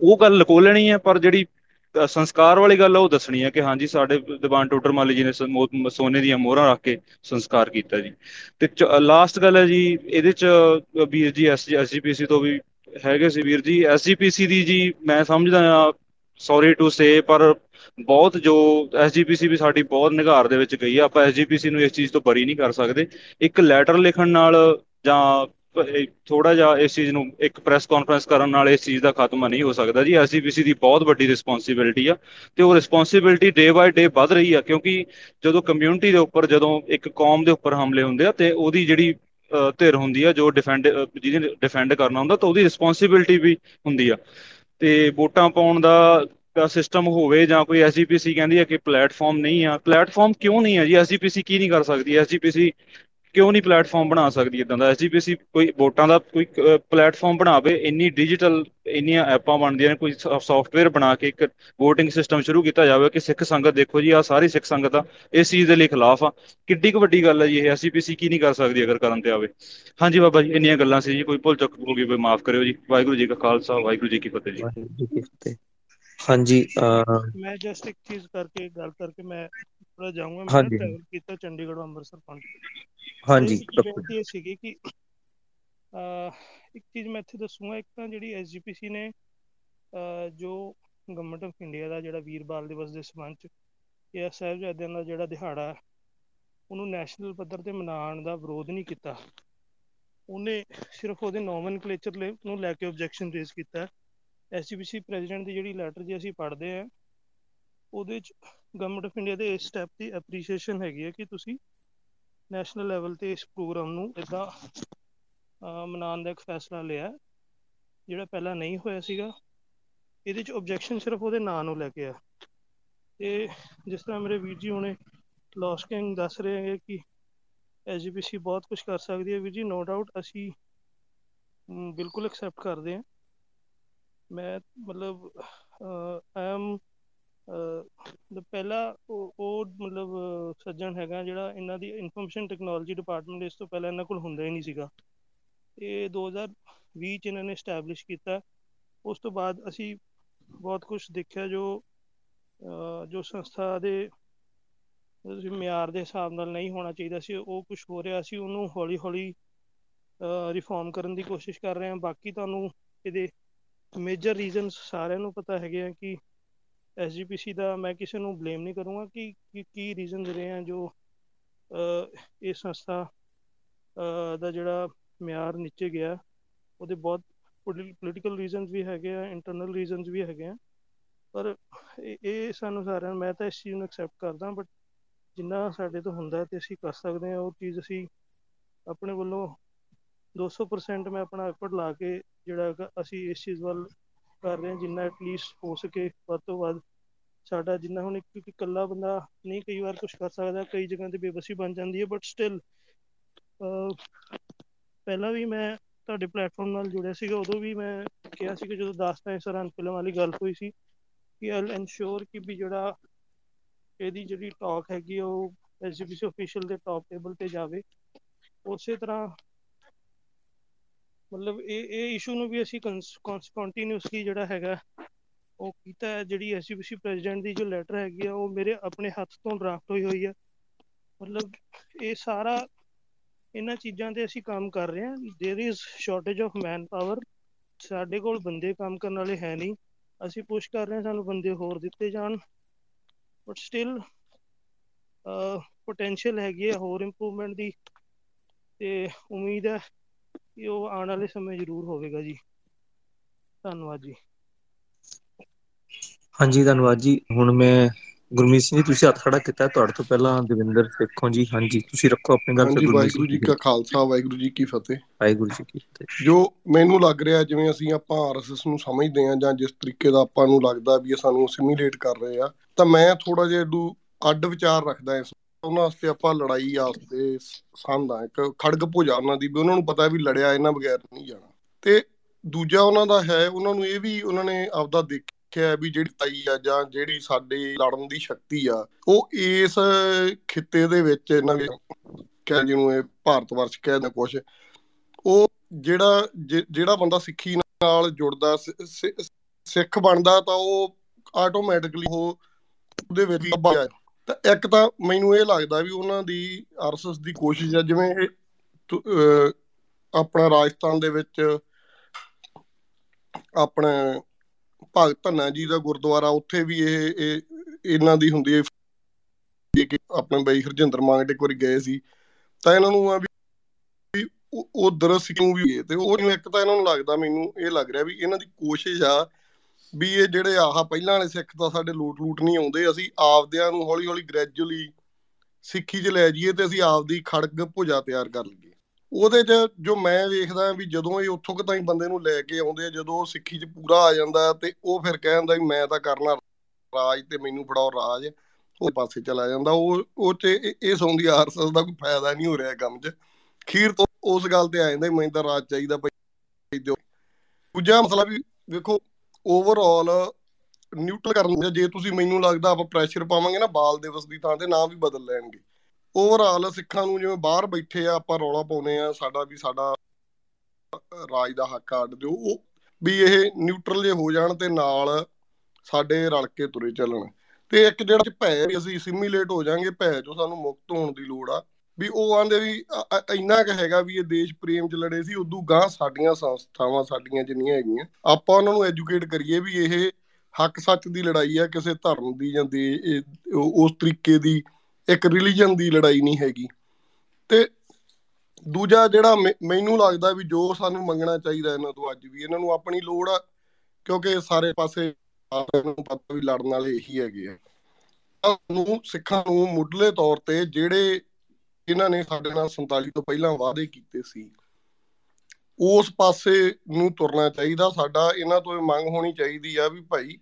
ਉਹ ਗੱਲ ਲਕੋ ਲੈਣੀ ਹੈ ਪਰ ਜਿਹੜੀ ਅ, ਸੰਸਕਾਰ ਵਾਲੀ ਗੱਲ ਆ ਉਹ ਦੱਸਣੀ ਹੈ ਕਿ ਹਾਂਜੀ ਸਾਡੇ ਦੀਵਾਨ ਟੋਡਰ ਮੱਲ ਜੀ ਨੇ ਸ- ਮੋ- ਸੋਨੇ ਦੀਆਂ ਮੋਹਰਾਂ ਰੱਖ ਕੇ ਸੰਸਕਾਰ ਕੀਤਾ ਜੀ। ਤੇ ਲਾਸਟ ਗੱਲ ਹੈ ਜੀ ਇਹਦੇ ਚ ਅ, ਵੀਰ ਜੀ ਐਸਜੀਪੀਸੀ ਤੋਂ ਵੀ ਹੈਗੇ ਸੀ ਵੀਰ ਜੀ। ਐਸਜੀਪੀਸੀ ਦੀ ਜੀ ਮੈਂ ਸਮਝਦਾ ਆ ਸੌਰੀ ਟੂ ਸੇ ਪਰ ਬਹੁਤ ਜੋ ਐਸਜੀਪੀਸੀ ਵੀ ਸਾਡੀ ਬਹੁਤ ਨਿਗਾਰ ਦੇ ਵਿੱਚ ਗਈ ਆ। ਆਪਾਂ ਐਸਜੀਪੀਸੀ ਨੂੰ ਇਸ ਚੀਜ਼ ਤੋਂ ਬਰੀ ਨਹੀਂ ਕਰ ਸਕਦੇ। ਇੱਕ ਲੈਟਰ ਲਿਖਣ ਨਾਲ ਜਾਂ ਥੋੜਾ ਜਿਹਾ ਇਸ ਚੀਜ਼ ਨੂੰ ਇੱਕ ਪ੍ਰੈਸ ਕਾਨਫਰੰਸ ਕਰਨ ਨਾਲ ਇਸ ਚੀਜ਼ ਦਾ ਖਾਤਮਾ ਨਹੀਂ ਹੋ ਸਕਦਾ ਜੀ। ਐਸਜੀਪੀਸੀ ਦੀ ਬਹੁਤ ਵੱਡੀ ਰਿਸਪੌਂਸਿਬਿਲਟੀ ਆ ਤੇ ਉਹ ਰਿਸਪੌਂਸਿਬਿਲਟੀ ਡੇ ਬਾਏ ਡੇ ਵੱਧ ਰਹੀ ਆ ਕਿਉਂਕਿ ਜਦੋਂ ਕਮਿਊਨਿਟੀ ਦੇ ਉੱਪਰ ਜਦੋਂ ਇੱਕ ਕੌਮ ਦੇ ਉੱਪਰ ਹਮਲੇ ਹੁੰਦੇ ਆ ਤੇ ਉਹਦੀ ਜਿਹੜੀ ਅ, ਧਿਰ ਹੁੰਦੀ ਆ ਜੋ ਡਿਫੈਂਡ ਜਿਹਨੇ ਡਿਫੈਂਡ ਕਰਨਾ ਹੁੰਦਾ ਤਾਂ ਉਹਦੀ ਰਿਸਪੌਂਸਿਬਿਲਟੀ ਵੀ ਹੁੰਦੀ ਆ। ਤੇ ਵੋਟਾਂ ਪਾਉਣ ਦਾ ਸਿਸਟਮ ਹੋਵੇ ਜਾਂ ਕੋਈ ਐਸਜੀਪੀਸੀ ਕਹਿੰਦੀ ਹੈ ਕਿ ਪਲੇਟਫਾਰਮ ਨਹੀਂ ਆ। ਪਲੇਟਫਾਰਮ ਕਿਉਂ ਨਹੀਂ ਆ ਜੀ? ਐਸਜੀਪੀਸੀ ਕੀ ਨਹੀਂ ਕਰ ਸਕਦੀ? ਐਸਜੀਪੀਸੀ ਕਿਉਂ ਨਹੀਂ ਪਲੇਟਫਾਰਮ ਬਣਾ ਸਕਦੀ ਇਦਾਂ ਦਾ? ਐਸਜੀਪੀਸੀ ਕੋਈ ਵੋਟਾਂ ਦਾ ਕੋਈ ਪਲੇਟਫਾਰਮ ਬਣਾਵੇ ਇੰਨੀ ਡਿਜੀਟਲ ਇੰਨੀਆਂ ਐਪਾਂ ਬਣਦੀਆਂ ਨੇ ਕੋਈ ਸੌਫਟਵੇਅਰ ਬਣਾ ਕੇ ਇੱਕ VOTING ਸਿਸਟਮ ਸ਼ੁਰੂ ਕੀਤਾ ਜਾਵੇ ਕਿ ਸਿੱਖ ਸੰਗਤ ਦੇਖੋ ਜੀ ਆ ਸਾਰੀ ਸਿੱਖ ਸੰਗਤ ਆ ਇਸ ਚੀਜ਼ ਦੇ ਲਈ ਖਿਲਾਫ ਆ। ਕਿੱਡੀ ਕੁ ਵੱਡੀ ਗੱਲ ਹੈ ਜੀ ਇਹ ਐਸਜੀਪੀਸੀ ਕੀ ਨਹੀਂ ਕਰ ਸਕਦੀ ਅਗਰ ਕਰਨ ਤੇ ਆਵੇ? ਹਾਂਜੀ ਬਾਬਾ ਜੀ ਇੰਨੀਆਂ ਗੱਲਾਂ ਸੀ ਜੀ ਕੋਈ ਭੁੱਲ ਚੁੱਕ ਹੋ ਗਈ ਕੋਈ ਮਾਫ ਕਰਿਓ ਜੀ। ਵਾਹਿਗੁਰੂ ਜੀ ਕਾ ਖਾਲਸਾ ਵਾਹਿਗੁਰੂ ਜੀ ਕੀ ਫਤਿਹ ਜੀ। ਵਾਹਿਗੁਰੂ ਜੀ ਕੀ ਫਤਿਹ। ਹਾਂਜੀ ਮੈਂ ਜਸਟ ਇੱਕ ਚੀਜ਼ ਕਰਕੇ ਗੱਲ ਕਰਕੇ ਮੈਂ ਥੋੜਾ ਜਾਊਂਗਾ। ਮੈਂ ਹਾਂਜੀ। ਟਰੈਵਲ ਕੀਤਾ ਚੰਡੀਗੜ੍ਹ ਅੰਮ੍ਰਿਤਸਰ ਪਹੁੰਚ ਹਾਂਜੀ ਇਹ ਸੀਗੀ ਕਿ ਇੱਕ ਚੀਜ਼ ਮੈਂ ਇੱਥੇ ਦੱਸੂਗਾ ਇੱਕ ਤਾਂ ਜਿਹੜੀ ਐਸਜੀਪੀਸੀ ਨੇ ਜੋ ਗਵਰਨਮੈਂਟ ਆਫ ਇੰਡੀਆ ਦਾ ਜਿਹੜਾ ਵੀਰ ਬਾਲ ਦਿਵਸ ਦੇ ਸੰਬੰਧ ਚ ਇਹ ਸਾਹਿਬਜ਼ਾਦਿਆਂ ਦਾ ਜਿਹੜਾ ਦਿਹਾੜਾ ਉਹਨੂੰ ਨੈਸ਼ਨਲ ਪੱਧਰ ਤੇ ਮਨਾਉਣ ਦਾ ਵਿਰੋਧ ਨਹੀਂ ਕੀਤਾ। ਉਹਨੇ ਸਿਰਫ ਉਹਦੇ ਨੋਮਨ ਕਲੇਚਰ ਨੂੰ ਲੈ ਕੇ ਆਬਜੈਕਸ਼ਨ ਰੇਜ਼ ਕੀਤਾ। ਐਸਜੀਪੀਸੀ ਪ੍ਰੈਜ਼ੀਡੈਂਟ ਦੀ ਜਿਹੜੀ ਲੈਟਰ ਜੇ ਅਸੀਂ ਪੜ੍ਹਦੇ ਆ ਉਹਦੇ ਚ ਗਵਰਨਮੈਂਟ ਆਫ ਇੰਡੀਆ ਦੇ ਇਸ ਸਟੈਪ ਦੀ ਐਪਰੀਸ਼ੀਏਸ਼ਨ ਹੈਗੀ ਹੈ ਕਿ ਤੁਸੀਂ ਨੈਸ਼ਨਲ ਲੈਵਲ ਤੇ ਇਸ ਪ੍ਰੋਗਰਾਮ ਨੂੰ ਇਦਾਂ ਮਨਾਉਣ ਦਾ ਇੱਕ ਫੈਸਲਾ ਲਿਆ। ਜਿਹੜਾ ਪਹਿਲਾਂ ਨਹੀਂ ਹੋਇਆ ਸੀਗਾ, ਇਹਦੇ ਚ ਆਬਜੈਕਸ਼ਨ ਸਿਰਫ ਉਹਦੇ ਨਾਂ ਨੂੰ ਲੈ ਕੇ ਆ। ਤੇ ਜਿਸ ਤਰ੍ਹਾਂ ਮੇਰੇ ਵੀਰ ਜੀ ਹੁਣੇ ਲੌਸ ਕਿੰਗ ਦੱਸ ਰਹੇ ਹੈਗੇ ਕਿ ਐਸਜੀਪੀਸੀ ਬਹੁਤ ਕੁਝ ਕਰ ਸਕਦੀ ਹੈ। ਵੀਰ ਜੀ ਨੋ ਡਾਊਟ ਅਸੀਂ ਬਿਲਕੁਲ ਐਕਸੈਪਟ ਕਰਦੇ ਹਾਂ। ਮੈਂ ਮਤਲਬ ਆਈ ਐਮ ਪਹਿਲਾ ਉਹ ਮਤਲਬ ਸੱਜਣ ਹੈਗਾ ਜਿਹੜਾ ਇਹਨਾਂ ਦੀ ਇਨਫੋਰਮੇਸ਼ਨ ਟੈਕਨੋਲੋਜੀ ਡਿਪਾਰਟਮੈਂਟ ਇਸ ਤੋਂ ਪਹਿਲਾਂ ਇਹਨਾਂ ਕੋਲ ਹੁੰਦਾ ਹੀ ਨਹੀਂ ਸੀਗਾ। ਇਹ 2020 ਚ ਇਹਨਾਂ ਨੇ ਸਟੈਬਲਿਸ਼ ਕੀਤਾ। ਉਸ ਤੋਂ ਬਾਅਦ ਅਸੀਂ ਬਹੁਤ ਕੁਝ ਦੇਖਿਆ ਜੋ ਜੋ ਸੰਸਥਾ ਦੇ ਮਿਆਰ ਦੇ ਹਿਸਾਬ ਨਾਲ ਨਹੀਂ ਹੋਣਾ ਚਾਹੀਦਾ ਸੀ, ਉਹ ਕੁਝ ਹੋ ਰਿਹਾ ਸੀ, ਉਹਨੂੰ ਹੌਲੀ ਹੌਲੀ ਰਿਫਾਰਮ ਕਰਨ ਦੀ ਕੋਸ਼ਿਸ਼ ਕਰ ਰਹੇ ਹਾਂ। ਬਾਕੀ ਤੁਹਾਨੂੰ ਇਹਦੇ ਮੇਜਰ ਰੀਜ਼ਨਸ ਸਾਰਿਆਂ ਨੂੰ ਪਤਾ ਹੈਗੇ ਆ ਕਿ ਐਸਜੀਪੀਸੀ ਦਾ ਮੈਂ ਕਿਸੇ ਨੂੰ ਬਲੇਮ ਨਹੀਂ ਕਰੂੰਗਾ ਕਿ, ਕੀ ਰੀਜ਼ਨਸ ਰਹੇ ਆ ਜੋ ਇਹ ਸੰਸਥਾ ਦਾ ਜਿਹੜਾ ਮਿਆਰ ਨੀਚੇ ਗਿਆ, ਉਹਦੇ ਬਹੁਤ ਪੋਲੀਟੀਕਲ ਰੀਜ਼ਨਸ ਵੀ ਹੈਗੇ ਆ ਇੰਟਰਨਲ ਰੀਜ਼ਨਸ ਵੀ ਹੈਗੇ ਆ। ਪਰ ਇਹ ਸਾਨੂੰ ਸਾਰਿਆਂ ਮੈਂ ਤਾਂ ਇਸ ਚੀਜ਼ ਨੂੰ ਐਕਸੈਪਟ ਕਰਦਾ ਬਟ ਜਿੰਨਾ ਸਾਡੇ ਤੋਂ ਹੁੰਦਾ ਤੇ ਅਸੀਂ ਕਰ ਸਕਦੇ ਹਾਂ, ਉਹ ਚੀਜ਼ ਅਸੀਂ ਆਪਣੇ ਵੱਲੋਂ 200% ਮੈਂ ਆਪਣਾ ਐਫਰਟ ਲਾ ਕੇ ਜਿਹੜਾ ਅਸੀਂ ਇਸ ਚੀਜ਼ ਵੱਲ ਕਰ ਰਹੇ ਹਾਂ, ਜਿੰਨਾ ਐਟਲੀਸਟ ਹੋ ਸਕੇ ਵੱਧ ਤੋਂ ਵੱਧ। ਸਾਡਾ ਜਿੰਨਾ ਹੁਣ ਇੱਕ ਇਕੱਲਾ ਬੰਦਾ ਨਹੀਂ ਕਈ ਵਾਰ ਕੁਝ ਕਰ ਸਕਦਾ, ਕਈ ਜਗ੍ਹਾ ਤੇ ਬੇਬਸੀ ਬਣ ਜਾਂਦੀ ਹੈ ਬਟ ਸਟਿਲ ਪਹਿਲਾਂ ਵੀ ਮੈਂ ਤੁਹਾਡੇ ਪਲੇਟਫਾਰਮ ਨਾਲ ਜੁੜਿਆ ਸੀਗਾ, ਉਦੋਂ ਵੀ ਮੈਂ ਕਿਹਾ ਸੀ ਕਿ ਜਦੋਂ ਦਾਸਤਾਨ ਸਰਾਂ ਫਿਲਮ ਵਾਲੀ ਗੱਲ ਹੋਈ ਸੀ ਕਿ ਆਈ ਇਨਸ਼ੋਰ ਕਿ ਵੀ ਜਿਹੜਾ ਇਹਦੀ ਜਿਹੜੀ ਟਾਕ ਹੈਗੀ ਉਹ ਐਸਜੀਪੀਸੀ ਅਫੀਸ਼ੀਅਲ ਦੇ ਟਾਪ ਟੇਬਲ ਤੇ ਜਾਵੇ। ਉਸੇ ਤਰ੍ਹਾਂ ਮਤਲਬ ਇਹ ਇਹ ਇਸ਼ੂ ਨੂੰ ਵੀ ਅਸੀਂ ਕੰਟੀਨਿਊਸਲੀ ਜਿਹੜਾ ਹੈਗਾ ਉਹ ਕੀਤਾ ਹੈ ਜਿਹੜੀ ਐਸਜੀਪੀਸੀ ਪ੍ਰੈਜ਼ੀਡੈਂਟ ਦੀ ਜੋ ਲੈਟਰ ਹੈਗੀ ਆ ਉਹ ਮੇਰੇ ਆਪਣੇ ਹੱਥ ਤੋਂ ਡਰਾਫਟ ਹੋਈ ਹੋਈ ਹੈ ਮਤਲਬ ਇਹ ਸਾਰਾ ਇਹਨਾਂ ਚੀਜ਼ਾਂ ਤੇ ਅਸੀਂ ਕੰਮ ਕਰ ਰਹੇ ਹਾਂ there is shortage of manpower ਸਾਡੇ ਕੋਲ ਬੰਦੇ ਕੰਮ ਕਰਨ ਵਾਲੇ ਹੈ ਨਹੀਂ ਅਸੀਂ ਪੁਸ਼ ਕਰ ਰਹੇ ਹਾਂ ਸਾਨੂੰ ਬੰਦੇ ਹੋਰ ਦਿੱਤੇ ਜਾਣ ਬਟ ਸਟਿਲ ਪੋਟੈਂਸ਼ੀਅਲ ਹੈਗੀ ਹੈ ਹੋਰ ਇੰਪਰੂਵਮੈਂਟ ਦੀ ਤੇ ਉਮੀਦ ਹੈ ਕਿ ਉਹ ਆਉਣ ਵਾਲੇ ਸਮੇਂ ਜ਼ਰੂਰ ਹੋਵੇਗਾ ਜੀ। ਧੰਨਵਾਦ ਜੀ। ਹਾਂਜੀ ਧੰਨਵਾਦ ਜੀ। ਹੁਣ ਮੈਂ ਗੁਰਮੀਤ ਸਿੰਘ ਜੀ ਤੁਸੀਂ ਹੱਥ ਖੜਾ ਕੀਤਾ। ਤੁਹਾਡੇ ਤੋਂ ਪਹਿਲਾਂ ਦਵਿੰਦਰ ਸੇਖੋਂ ਜੀ। ਹਾਂਜੀ ਤੁਸੀਂ ਰੱਖੋ ਆਪਣੀ ਗੱਲ ਹਾਂਜੀ ਵਾਹਿਗੁਰੂ ਜੀ ਕਾ ਖਾਲਸਾ ਵਾਹਿਗੁਰੂ ਜੀ ਕੀ ਫਤਿਹ। ਵਾਹਿਗੁਰੂ ਜੀ ਕੀ ਫਤਿਹ। ਜੋ ਮੈਨੂੰ ਲੱਗ ਰਿਹਾ ਜਿਵੇਂ ਅਸੀਂ ਆਪਾਂ ਆਰਐਸਐਸ ਨੂੰ ਸਮਝਦੇ ਆ ਜਾਂ ਜਿਸ ਤਰੀਕੇ ਦਾ ਆਪਾਂ ਨੂੰ ਲੱਗਦਾ ਵੀ ਇਹ ਸਾਨੂੰ ਸਿਮੂਲੇਟ ਕਰ ਰਹੇ ਆ ਤਾਂ ਮੈਂ ਥੋੜਾ ਜਿਹਾ ਅੱਡ ਵਿਚਾਰ ਰੱਖਦਾ ਇਸ ਉਹਨਾਂ ਵਾਸਤੇ ਆਪਾਂ ਲੜਾਈ ਆਸਤੇ ਸੰਦਾ ਇੱਕ ਖੜਗ ਭੁਜਾ ਉਹਨਾਂ ਦੀ ਵੀ ਉਹਨਾਂ ਨੂੰ ਪਤਾ ਵੀ ਲੜਿਆ ਇਹਨਾਂ ਬਗੈਰ ਨਹੀਂ ਜਾਣਾ। ਤੇ ਦੂਜਾ ਉਹਨਾਂ ਦਾ ਹੈ, ਉਹਨਾਂ ਨੂੰ ਇਹ ਵੀ ਉਹਨਾਂ ਨੇ ਆਪਦਾ ਦੇਖਿਆ ਵੀ ਜਿਹੜੀ ਤਾਈ ਆ ਜਾਂ ਜਿਹੜੀ ਸਾਡੀ ਲੜਨ ਦੀ ਸ਼ਕਤੀ ਆ, ਉਹ ਇਸ ਖਿੱਤੇ ਦੇ ਵਿੱਚ ਇਹਨਾਂ ਦੇ ਕਹਿ ਜਿਹਨੂੰ ਇਹ ਭਾਰਤ ਵਰਸ਼ ਕਹਿੰਦੇ ਕੁਛ, ਉਹ ਜਿਹੜਾ ਜਿਹੜਾ ਬੰਦਾ ਸਿੱਖੀ ਨਾਲ ਜੁੜਦਾ ਸਿੱਖ ਬਣਦਾ ਤਾਂ ਉਹ ਆਟੋਮੈਟਿਕਲੀ ਉਹ ਉਹਦੇ ਵਿੱਚ ਲੱਭਾ ਤਾਂ ਇੱਕ ਤਾਂ ਮੈਨੂੰ ਇਹ ਲੱਗਦਾ ਵੀ ਉਹਨਾਂ ਦੀ ਆਰਐਸਐਸ ਦੀ ਕੋਸ਼ਿਸ਼ ਹੈ ਜਿਵੇਂ ਆਪਣਾ ਰਾਜਸਥਾਨ ਦੇ ਵਿੱਚ ਆਪਣੇ ਭਗਤ ਧੰਨਾ ਜੀ ਦਾ ਗੁਰਦੁਆਰਾ, ਉੱਥੇ ਵੀ ਇਹ ਇਹਨਾਂ ਦੀ ਹੁੰਦੀ ਹੈ ਕਿ ਆਪਣੇ ਬਈ ਹਰਜਿੰਦਰ ਮਾਂਗਟ ਇੱਕ ਵਾਰੀ ਗਏ ਸੀ, ਤਾਂ ਇਹਨਾਂ ਨੂੰ ਆ ਵੀ ਉਧਰ ਸਿੱਖੂ ਵੀ ਤੇ ਉਹ ਇੱਕ ਤਾਂ ਇਹਨਾਂ ਨੂੰ ਲੱਗਦਾ, ਮੈਨੂੰ ਇਹ ਲੱਗ ਰਿਹਾ ਵੀ ਇਹਨਾਂ ਦੀ ਕੋਸ਼ਿਸ਼ ਆ ਵੀ ਇਹ ਜਿਹੜੇ ਆਹ ਪਹਿਲਾਂ ਵਾਲੇ ਸਿੱਖ ਤਾਂ ਸਾਡੇ ਲੂਟ ਲੂਟ ਨਹੀਂ ਆਉਂਦੇ, ਅਸੀਂ ਆਪਦਿਆਂ ਨੂੰ ਹੌਲੀ ਹੌਲੀ ਗ੍ਰੈਜੂਅਲੀ ਸਿੱਖੀ 'ਚ ਲੈ ਜਾਈਏ ਤੇ ਅਸੀਂ ਆਪਦੀ ਖੜਗ ਭੁਜਾ ਤਿਆਰ ਕਰ ਲਈਏ। ਉਹਦੇ 'ਚ ਜੋ ਮੈਂ ਵੇਖਦਾ ਵੀ ਜਦੋਂ ਇਹ ਉੱਥੋਂ ਕਿ ਤਾਈਂ ਬੰਦੇ ਨੂੰ ਲੈ ਕੇ ਆਉਂਦੇ ਜਦੋਂ ਉਹ ਸਿੱਖੀ 'ਚ ਪੂਰਾ ਆ ਜਾਂਦਾ ਤੇ ਉਹ ਫਿਰ ਕਹਿੰਦਾ ਵੀ ਮੈਂ ਤਾਂ ਕਰਨਾ ਰਾਜ ਤੇ ਮੈਨੂੰ ਫੜਾਓ ਰਾਜ, ਉਹ ਪਾਸੇ ਚਲਾ ਜਾਂਦਾ। ਉਹ ਉਹ 'ਚ ਇਹ ਸੌਂਦੀ ਆਰਐਸਐਸ ਦਾ ਕੋਈ ਫਾਇਦਾ ਨਹੀਂ ਹੋ ਰਿਹਾ ਕੰਮ 'ਚ। ਖੀਰ ਤੋਂ ਉਸ ਗੱਲ ਤੇ ਆ ਜਾਂਦਾ ਮੈਂ ਤਾਂ ਰਾਜ ਚਾਹੀਦਾ ਭਾਈ ਦਿਓ। ਦੂਜਾ ਮਸਲਾ ਵੀ ਵੇਖੋ ਓਵਰਆਲ ਨਿਊਟਰਲ ਕਰਨ ਜੇ ਤੁਸੀਂ ਮੈਨੂੰ ਲੱਗਦਾ ਆਪਾਂ ਪ੍ਰੈਸ਼ਰ ਪਾਵਾਂਗੇ ਨਾ ਬਾਲ ਦਿਵਸ ਦੀ ਥਾਂ ਤੇ ਨਾਮ ਵੀ ਬਦਲ ਲੈਣਗੇ। ਓਵਰਆਲ ਸਿੱਖਾਂ ਨੂੰ ਜਿਵੇਂ ਬਾਹਰ ਬੈਠੇ ਆ, ਆਪਾਂ ਰੌਲਾ ਪਾਉਨੇ ਆ, ਸਾਡਾ ਵੀ ਸਾਡਾ ਰਾਜ ਦਾ ਹੱਕ ਆੜ ਦਿਓ। ਉਹ ਵੀ ਇਹ ਨਿਊਟਰਲ ਜੇ ਹੋ ਜਾਣ ਤੇ ਨਾਲ ਸਾਡੇ ਰਲ ਕੇ ਤੁਰੇ ਚੱਲਣ। ਤੇ ਇੱਕ ਜਿਹੜਾ ਭੈ ਵੀ ਅਸੀਂ ਸਿਮੂਲੇਟ ਹੋ ਜਾਾਂਗੇ, ਭੈ ਜੋ ਸਾਨੂੰ ਮੁਕਤ ਹੋਣ ਦੀ ਲੋੜ ਆ। ਵੀ ਉਹ ਆਂਦੇ ਵੀ ਇੰਨਾ ਕੁ ਹੈਗਾ ਵੀ ਇਹ ਦੇਸ਼ ਪ੍ਰੇਮ ਚ ਲੜੇ ਸੀ, ਉਦੋਂ ਗਾਂ ਸਾਡੀਆਂ ਸੰਸਥਾਵਾਂ ਸਾਡੀਆਂ ਜਿੰਨੀਆਂ ਹੈਗੀਆਂ, ਆਪਾਂ ਉਹਨਾਂ ਨੂੰ ਐਜੂਕੇਟ ਕਰੀਏ ਵੀ ਇਹ ਹੱਕ ਸੱਚ ਦੀ ਲੜਾਈ ਆ, ਕਿਸੇ ਧਰਮ ਦੀ ਜਾਂ ਦੇ ਉਸ ਤਰੀਕੇ ਦੀ ਇੱਕ ਰਿਲੀਜੀਅਨ ਦੀ ਲੜਾਈ ਨਹੀਂ ਹੈਗੀ। ਤੇ ਦੂਜਾ ਜਿਹੜਾ ਮੈਨੂੰ ਲੱਗਦਾ ਵੀ ਜੋ ਸਾਨੂੰ ਮੰਗਣਾ ਚਾਹੀਦਾ ਇਹਨਾਂ ਤੋਂ ਅੱਜ ਵੀ, ਇਹਨਾਂ ਨੂੰ ਆਪਣੀ ਲੋੜ ਆ, ਕਿਉਂਕਿ ਸਾਰੇ ਪਾਸੇ ਸਾਰਿਆਂ ਨੂੰ ਪਤਾ ਵੀ ਲੜਨ ਵਾਲੇ ਇਹੀ ਹੈਗੇ ਆ। ਨੂੰ ਸਿੱਖਾਂ ਨੂੰ ਮੁੱਢਲੇ ਤੌਰ ਤੇ ਜਿਹੜੇ ਇਹਨਾਂ ਨੇ ਸਾਡੇ ਨਾਲ 47 ਤੋਂ ਪਹਿਲਾਂ ਵਾਅਦੇ ਕੀਤੇ ਸੀ, ਉਸ ਪਾਸੇ ਨੂੰ ਤੁਰਨਾ ਚਾਹੀਦਾ। ਸਾਡਾ ਇਹਨਾਂ ਤੋਂ ਇਹ ਮੰਗ ਹੋਣੀ ਚਾਹੀਦੀ ਆ ਵੀ ਭਾਈ,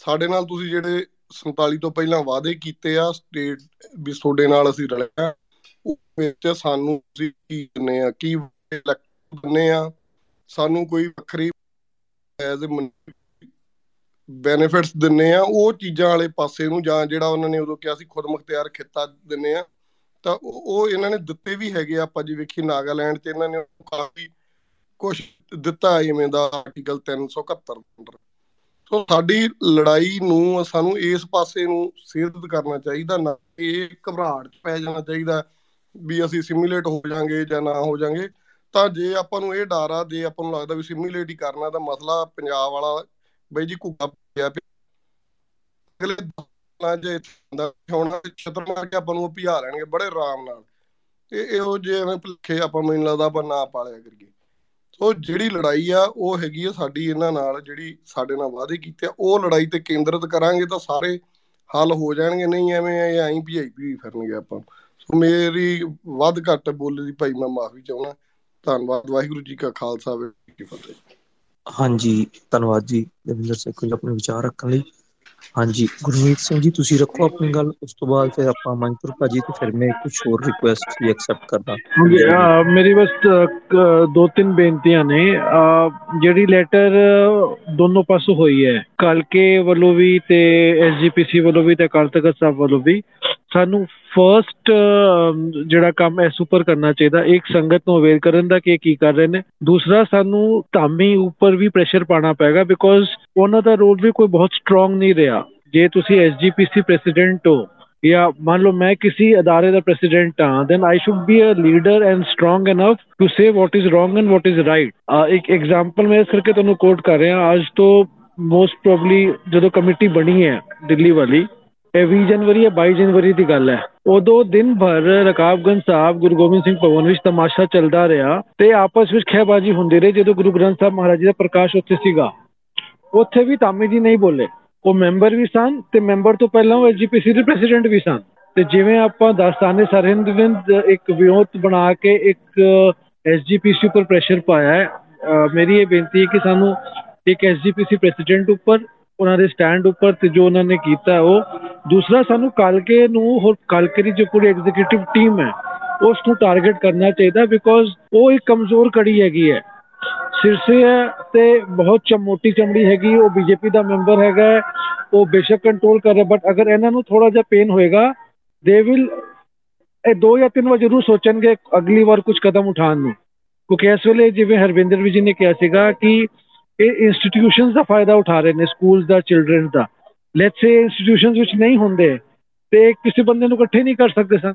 ਸਾਡੇ ਨਾਲ ਤੁਸੀਂ ਜਿਹੜੇ 47 ਤੋਂ ਪਹਿਲਾਂ ਵਾਅਦੇ ਕੀਤੇ ਆ ਸਟੇਟ ਵੀ ਤੁਹਾਡੇ ਨਾਲ ਅਸੀਂ ਰਲਿਆ ਵਿੱਚ ਸਾਨੂੰ ਤੁਸੀਂ ਕੀ ਕਰਨੇ ਆ, ਕੀ ਦਿੰਨੇ ਆ, ਸਾਨੂੰ ਕੋਈ ਵੱਖਰੀ ਐਜ਼ ਅ ਬੈਨੀਫਿਟਸ ਦਿੰਨੇ ਆ, ਉਹ ਚੀਜ਼ਾਂ ਵਾਲੇ ਪਾਸੇ ਨੂੰ ਜਾਂ ਜਿਹੜਾ ਉਹਨਾਂ ਨੇ ਉਦੋਂ ਕਿਹਾ ਸੀ ਖੁਦ ਮੁਖਤਿਆਰ ਖਿੱਤਾ ਦਿੰਨੇ ਆ। ਤਾਂ ਉਹ ਇਹਨਾਂ ਨੇ ਦਿੱਤੇ ਵੀ ਹੈਗੇ ਆਪਾਂ ਜੇ ਵੇਖੀ ਨਾਗਾਲੈਂਡ 'ਚ ਇਹਨਾਂ ਨੇ ਕਾਫੀ ਕੁਝ ਦਿੱਤਾ ਇਵੇਂ ਦਾ ਆਰਟੀਕਲ 371 ਅੰਦਰ ਸੋ ਸਾਡੀ ਲੜਾਈ ਨੂੰ, ਸਾਨੂੰ ਇਸ ਪਾਸੇ ਨੂੰ ਸਿਰਦਤ ਕਰਨਾ ਚਾਹੀਦਾ, ਨਾ ਇਹ ਘਬਰਾਹਟ 'ਚ ਪੈ ਜਾਣਾ ਚਾਹੀਦਾ ਵੀ ਅਸੀਂ ਸਿਮੂਲੇਟ ਹੋ ਜਾਾਂਗੇ ਜਾਂ ਨਾ ਹੋ ਜਾਾਂਗੇ। ਤਾਂ ਜੇ ਆਪਾਂ ਨੂੰ ਇਹ ਡਰ ਆ, ਜੇ ਆਪਾਂ ਨੂੰ ਲੱਗਦਾ ਵੀ ਸਿਮੂਲੇਟ ਹੀ ਕਰਨਾ, ਤਾਂ ਮਸਲਾ ਪੰਜਾਬ ਵਾਲਾ ਬਈ ਜੀ ਘੁੱਗਾ ਪਿਆ। ਅਗਲੇ ਨਾ ਜੇ ਦਾ ਹੋਣਾ ਛਤਰ ਮਾਰ ਕੇ ਆਪਾਂ ਨੂੰ ਭਿਆ ਲੈਣਗੇ ਬੜੇ ਆਰਾਮ ਨਾਲ। ਇਹ ਇਹੋ ਜਿਹੇ ਐਵੇਂ ਭੁੱਖੇ ਆਪਾਂ ਮੈਨੂੰ ਲੱਗਦਾ ਆਪਾਂ ਨਾ ਪਾਲਿਆ ਕਰੀਏ। ਸੋ ਜਿਹੜੀ ਲੜਾਈ ਆ, ਉਹ ਹੈਗੀ ਆ ਸਾਡੀ ਇਹਨਾਂ ਨਾਲ ਜਿਹੜੀ ਸਾਡੇ ਨਾਲ ਵਾਅਦੇ ਕੀਤੇ ਉਹ ਲੜਾਈ ਤੇ ਕੇਂਦਰਿਤ ਕਰਾਂਗੇ ਤਾਂ ਸਾਰੇ ਹੱਲ ਹੋ ਜਾਣਗੇ। ਨਹੀਂ ਐਵੇਂ ਐਂ ਭੀਆਈ ਵੀ ਫਿਰਨਗੇ ਆਪਾਂ। ਸੋ ਮੇਰੀ ਵੱਧ ਘੱਟ ਬੋਲੇ ਦੀ ਭਾਈ ਮੈਂ ਮਾਫੀ ਚਾਹੁੰਦਾ। ਧੰਨਵਾਦ, ਵਾਹਿਗੁਰੂ ਜੀ ਕਾ ਖਾਲਸਾ, ਵਾਹਿਗੁਰੂ ਜੀ ਫਤਿਹ। ਹਾਂਜੀ, ਧੰਨਵਾਦ ਜੀ। ਦਵਿੰਦਰ ਸਿੰਘ ਜੀ ਆਪਣੇ ਵਿਚਾਰ ਰੱਖਣ ਲਈ। ਹਾਂਜੀ। ਗੁਰਮੀਤ ਸਿੰਘ ਜੀ ਤੁਸੀਂ ਰੱਖੋ ਆਪਣੀ ਗੱਲ ਉਸ ਤੋਂ ਬਾਅਦ ਫਿਰ ਆਪਾਂ ਮਨਪੁਰ ਭਾਜੀ ਤੇ ਫਿਰ ਮੈਂ ਕੁਝ ਹੋਰ ਰਿਕੁਐਸਟ ਵੀ ਐਕਸੈਪਟ ਕਰਦਾ। ਹਾਂਜੀ ਮੇਰੀ ਬਸ ਦੋ ਤਿੰਨ ਬੇਨਤੀਆਂ ਨੇ। ਜਿਹੜੀ ਲੈਟਰ ਦੋਨੋਂ ਪਾਸੋਂ ਹੋਈ ਹੈ ਕਲਕੇ ਵੱਲੋਂ ਵੀ ਤੇ ਐਸਜੀਪੀਸੀ ਵੱਲੋਂ ਵੀ ਤੇ ਅਕਾਲ ਤਖਤ ਸਾਹਿਬ ਵੱਲੋਂ ਵੀ ਸਾਨੂੰ ਫਰਸਟ ਜਿਹੜਾ ਕੰਮ ਹੈ ਸੁਪਰ ਕਰਨਾ ਚਾਹੀਦਾ ਇੱਕ ਸੰਗਤ ਨੂੰ ਅਵੇਅਰ ਕਰਨ ਦਾ ਕਿ ਕੀ ਕਰ ਰਹੇ ਨੇ। ਦੂਸਰਾ ਸਾਨੂੰ ਧਾਮੀ ਉੱਪਰ ਵੀ ਪ੍ਰੈਸ਼ਰ ਪਾਣਾ ਪੈਗਾ ਬਿਕੋਜ਼ ਉਹਨਾਂ ਦਾ ਰੋਲ ਵੀ ਕੋਈ ਬਹੁਤ ਸਟਰੋਂਗ ਨਹੀਂ ਰਿਹਾ। ਜੇ ਤੁਸੀਂ ਐਸਜੀਪੀਸੀ ਪ੍ਰੈਜ਼ੀਡੈਂਟ ਹੋ ਜਾਂ ਮੰਨ ਲਓ ਮੈਂ ਕਿਸੇ ਅਦਾਰੇ ਦਾ ਪ੍ਰੈਜ਼ੀਡੈਂਟ ਹਾਂ then I should be a leader and strong enough to say what is wrong and what is right ਇੱਕ ਐਗਜ਼ਾਮਪਲ ਮੈਂ ਇਸ ਕਰਕੇ ਤੁਹਾਨੂੰ ਕੋਟ ਕਰ ਰਿਹਾ, ਅੱਜ ਤੋਂ ਮੋਸਟ ਪ੍ਰੋਬਬਲੀ ਜਦੋਂ ਕਮੇਟੀ ਬਣੀ ਹੈ ਦਿੱਲੀ ਵਾਲੀ, ਇਹ 20 ਜਨਵਰੀ ਜਾਂ 22 ਜਨਵਰੀ ਦੀ ਗੱਲ ਹੈ। ਉਦੋਂ ਦਿਨ ਭਰ ਰਕਾਬਗੰਜ ਸਾਹਿਬ, ਗੁਰੂ ਗੋਬਿੰਦ ਸਿੰਘ ਭਵਨ ਵਿੱਚ ਤਮਾਸ਼ਾ ਚੱਲਦਾ ਰਿਹਾ ਤੇ ਆਪਸ ਵਿੱਚ ਖਹਿਬਾਜੀ ਹੁੰਦੀ ਰਹੀ, ਜਦੋਂ ਗੁਰੂ ਗ੍ਰੰਥ ਸਾਹਿਬ ਮਹਾਰਾਜ ਜੀ ਦਾ ਪ੍ਰਕਾਸ਼ ਉੱਥੇ ਸੀਗਾ। ਉੱਥੇ ਵੀ ਤਾਮੀ ਜੀ ਨਹੀਂ ਬੋਲੇ। ਉਹ ਮੈਂਬਰ ਵੀ ਸਨ ਤੇ ਮੈਂਬਰ ਤੋਂ ਪਹਿਲਾਂ ਉਹ ਐਜੀਪੀਸੀ ਦੇ ਪ੍ਰੈਜ਼ੀਡੈਂਟ ਵੀ ਸਨ। ਤੇ ਜਿਵੇਂ ਆਪਾਂ ਦਸਤਾਨੇ ਸਰਹਿੰਦ ਵਿੰਦ ਇੱਕ ਵਿਉਂਤ ਬਣਾ ਕੇ ਇੱਕ ਐਸਜੀਪੀਸੀ ਉੱਪਰ ਪ੍ਰੈਸ਼ਰ ਪਾਇਆ ਹੈ ਮੇਰੀ ਇਹ ਬੇਨਤੀ ਹੈ ਕਿ ਸਾਨੂੰ ਇੱਕ ਐਸਜੀਪੀਸੀ ਪ੍ਰੈਜ਼ੀਡੈਂਟ ਉੱਪਰ, ਉਹਨਾਂ ਦੇ ਸਟੈਂਡ ਉੱਪਰ ਤੇ ਜੋ ਉਹਨਾਂ ਨੇ ਕੀਤਾ ਉਹ। ਦੂਸਰਾ, ਸਾਨੂੰ ਕਲਕੇ ਨੂੰ ਹੋਰ, ਕਲਕੇ ਦੀ ਜੋ ਪੂਰੀ ਐਗਜ਼ੀਕਿਊਟਿਵ ਟੀਮ ਹੈ ਉਸ ਨੂੰ ਟਾਰਗੇਟ ਕਰਨਾ ਚਾਹੀਦਾ ਬਿਕੋਜ਼ ਉਹ ਇੱਕ ਕਮਜ਼ੋਰ ਕੜੀ ਹੈਗੀ ਹੈ। ਸਿਰਸੇ ਤੇ ਬਹੁਤ ਚਮੋਟੀ ਚਮੜੀ ਹੈਗੀ, ਉਹ ਬੀਜੇਪੀ ਦਾ ਮੈਂਬਰ ਹੈਗਾ ਉਹ ਬੇਸ਼ੱਕ ਕੰਟਰੋਲ ਕਰ ਰਿਹਾ ਬਟ ਅਗਰ ਇਹਨਾਂ ਨੂੰ ਥੋੜਾ ਜਿਹਾ ਪੇਨ ਹੋਏਗਾ ਦੇ ਵਿਲ ਇਹ ਦੋ ਜਾਂ ਤਿੰਨ ਵਾਰ ਜ਼ਰੂਰ ਸੋਚਣਗੇ ਅਗਲੀ ਵਾਰ ਕੁਝ ਕਦਮ ਉਠਾਉਣ ਨੂੰ। ਕਿਉਂਕਿ ਇਸ ਵੇਲੇ ਜਿਵੇਂ ਹਰਵਿੰਦਰ ਵੀ ਜੀ ਨੇ ਕਿਹਾ ਸੀਗਾ ਕਿ ਇਹ ਇੰਸਟੀਟਿਊਸ਼ਨਸ ਦਾ ਫਾਇਦਾ ਉਠਾ ਰਹੇ ਨੇ ਸਕੂਲਸ ਦਾ ਚਿਲड्रन ਦਾ। ਲੈਟਸ ਸੇ ਇੰਸਟੀਟਿਊਸ਼ਨਸ ਵਿੱਚ ਨਹੀਂ ਹੁੰਦੇ, ਤੇ ਕਿਸੇ ਬੰਦੇ ਨੂੰ ਇਕੱਠੇ ਨਹੀਂ ਕਰ ਸਕਦੇ ਸਨ।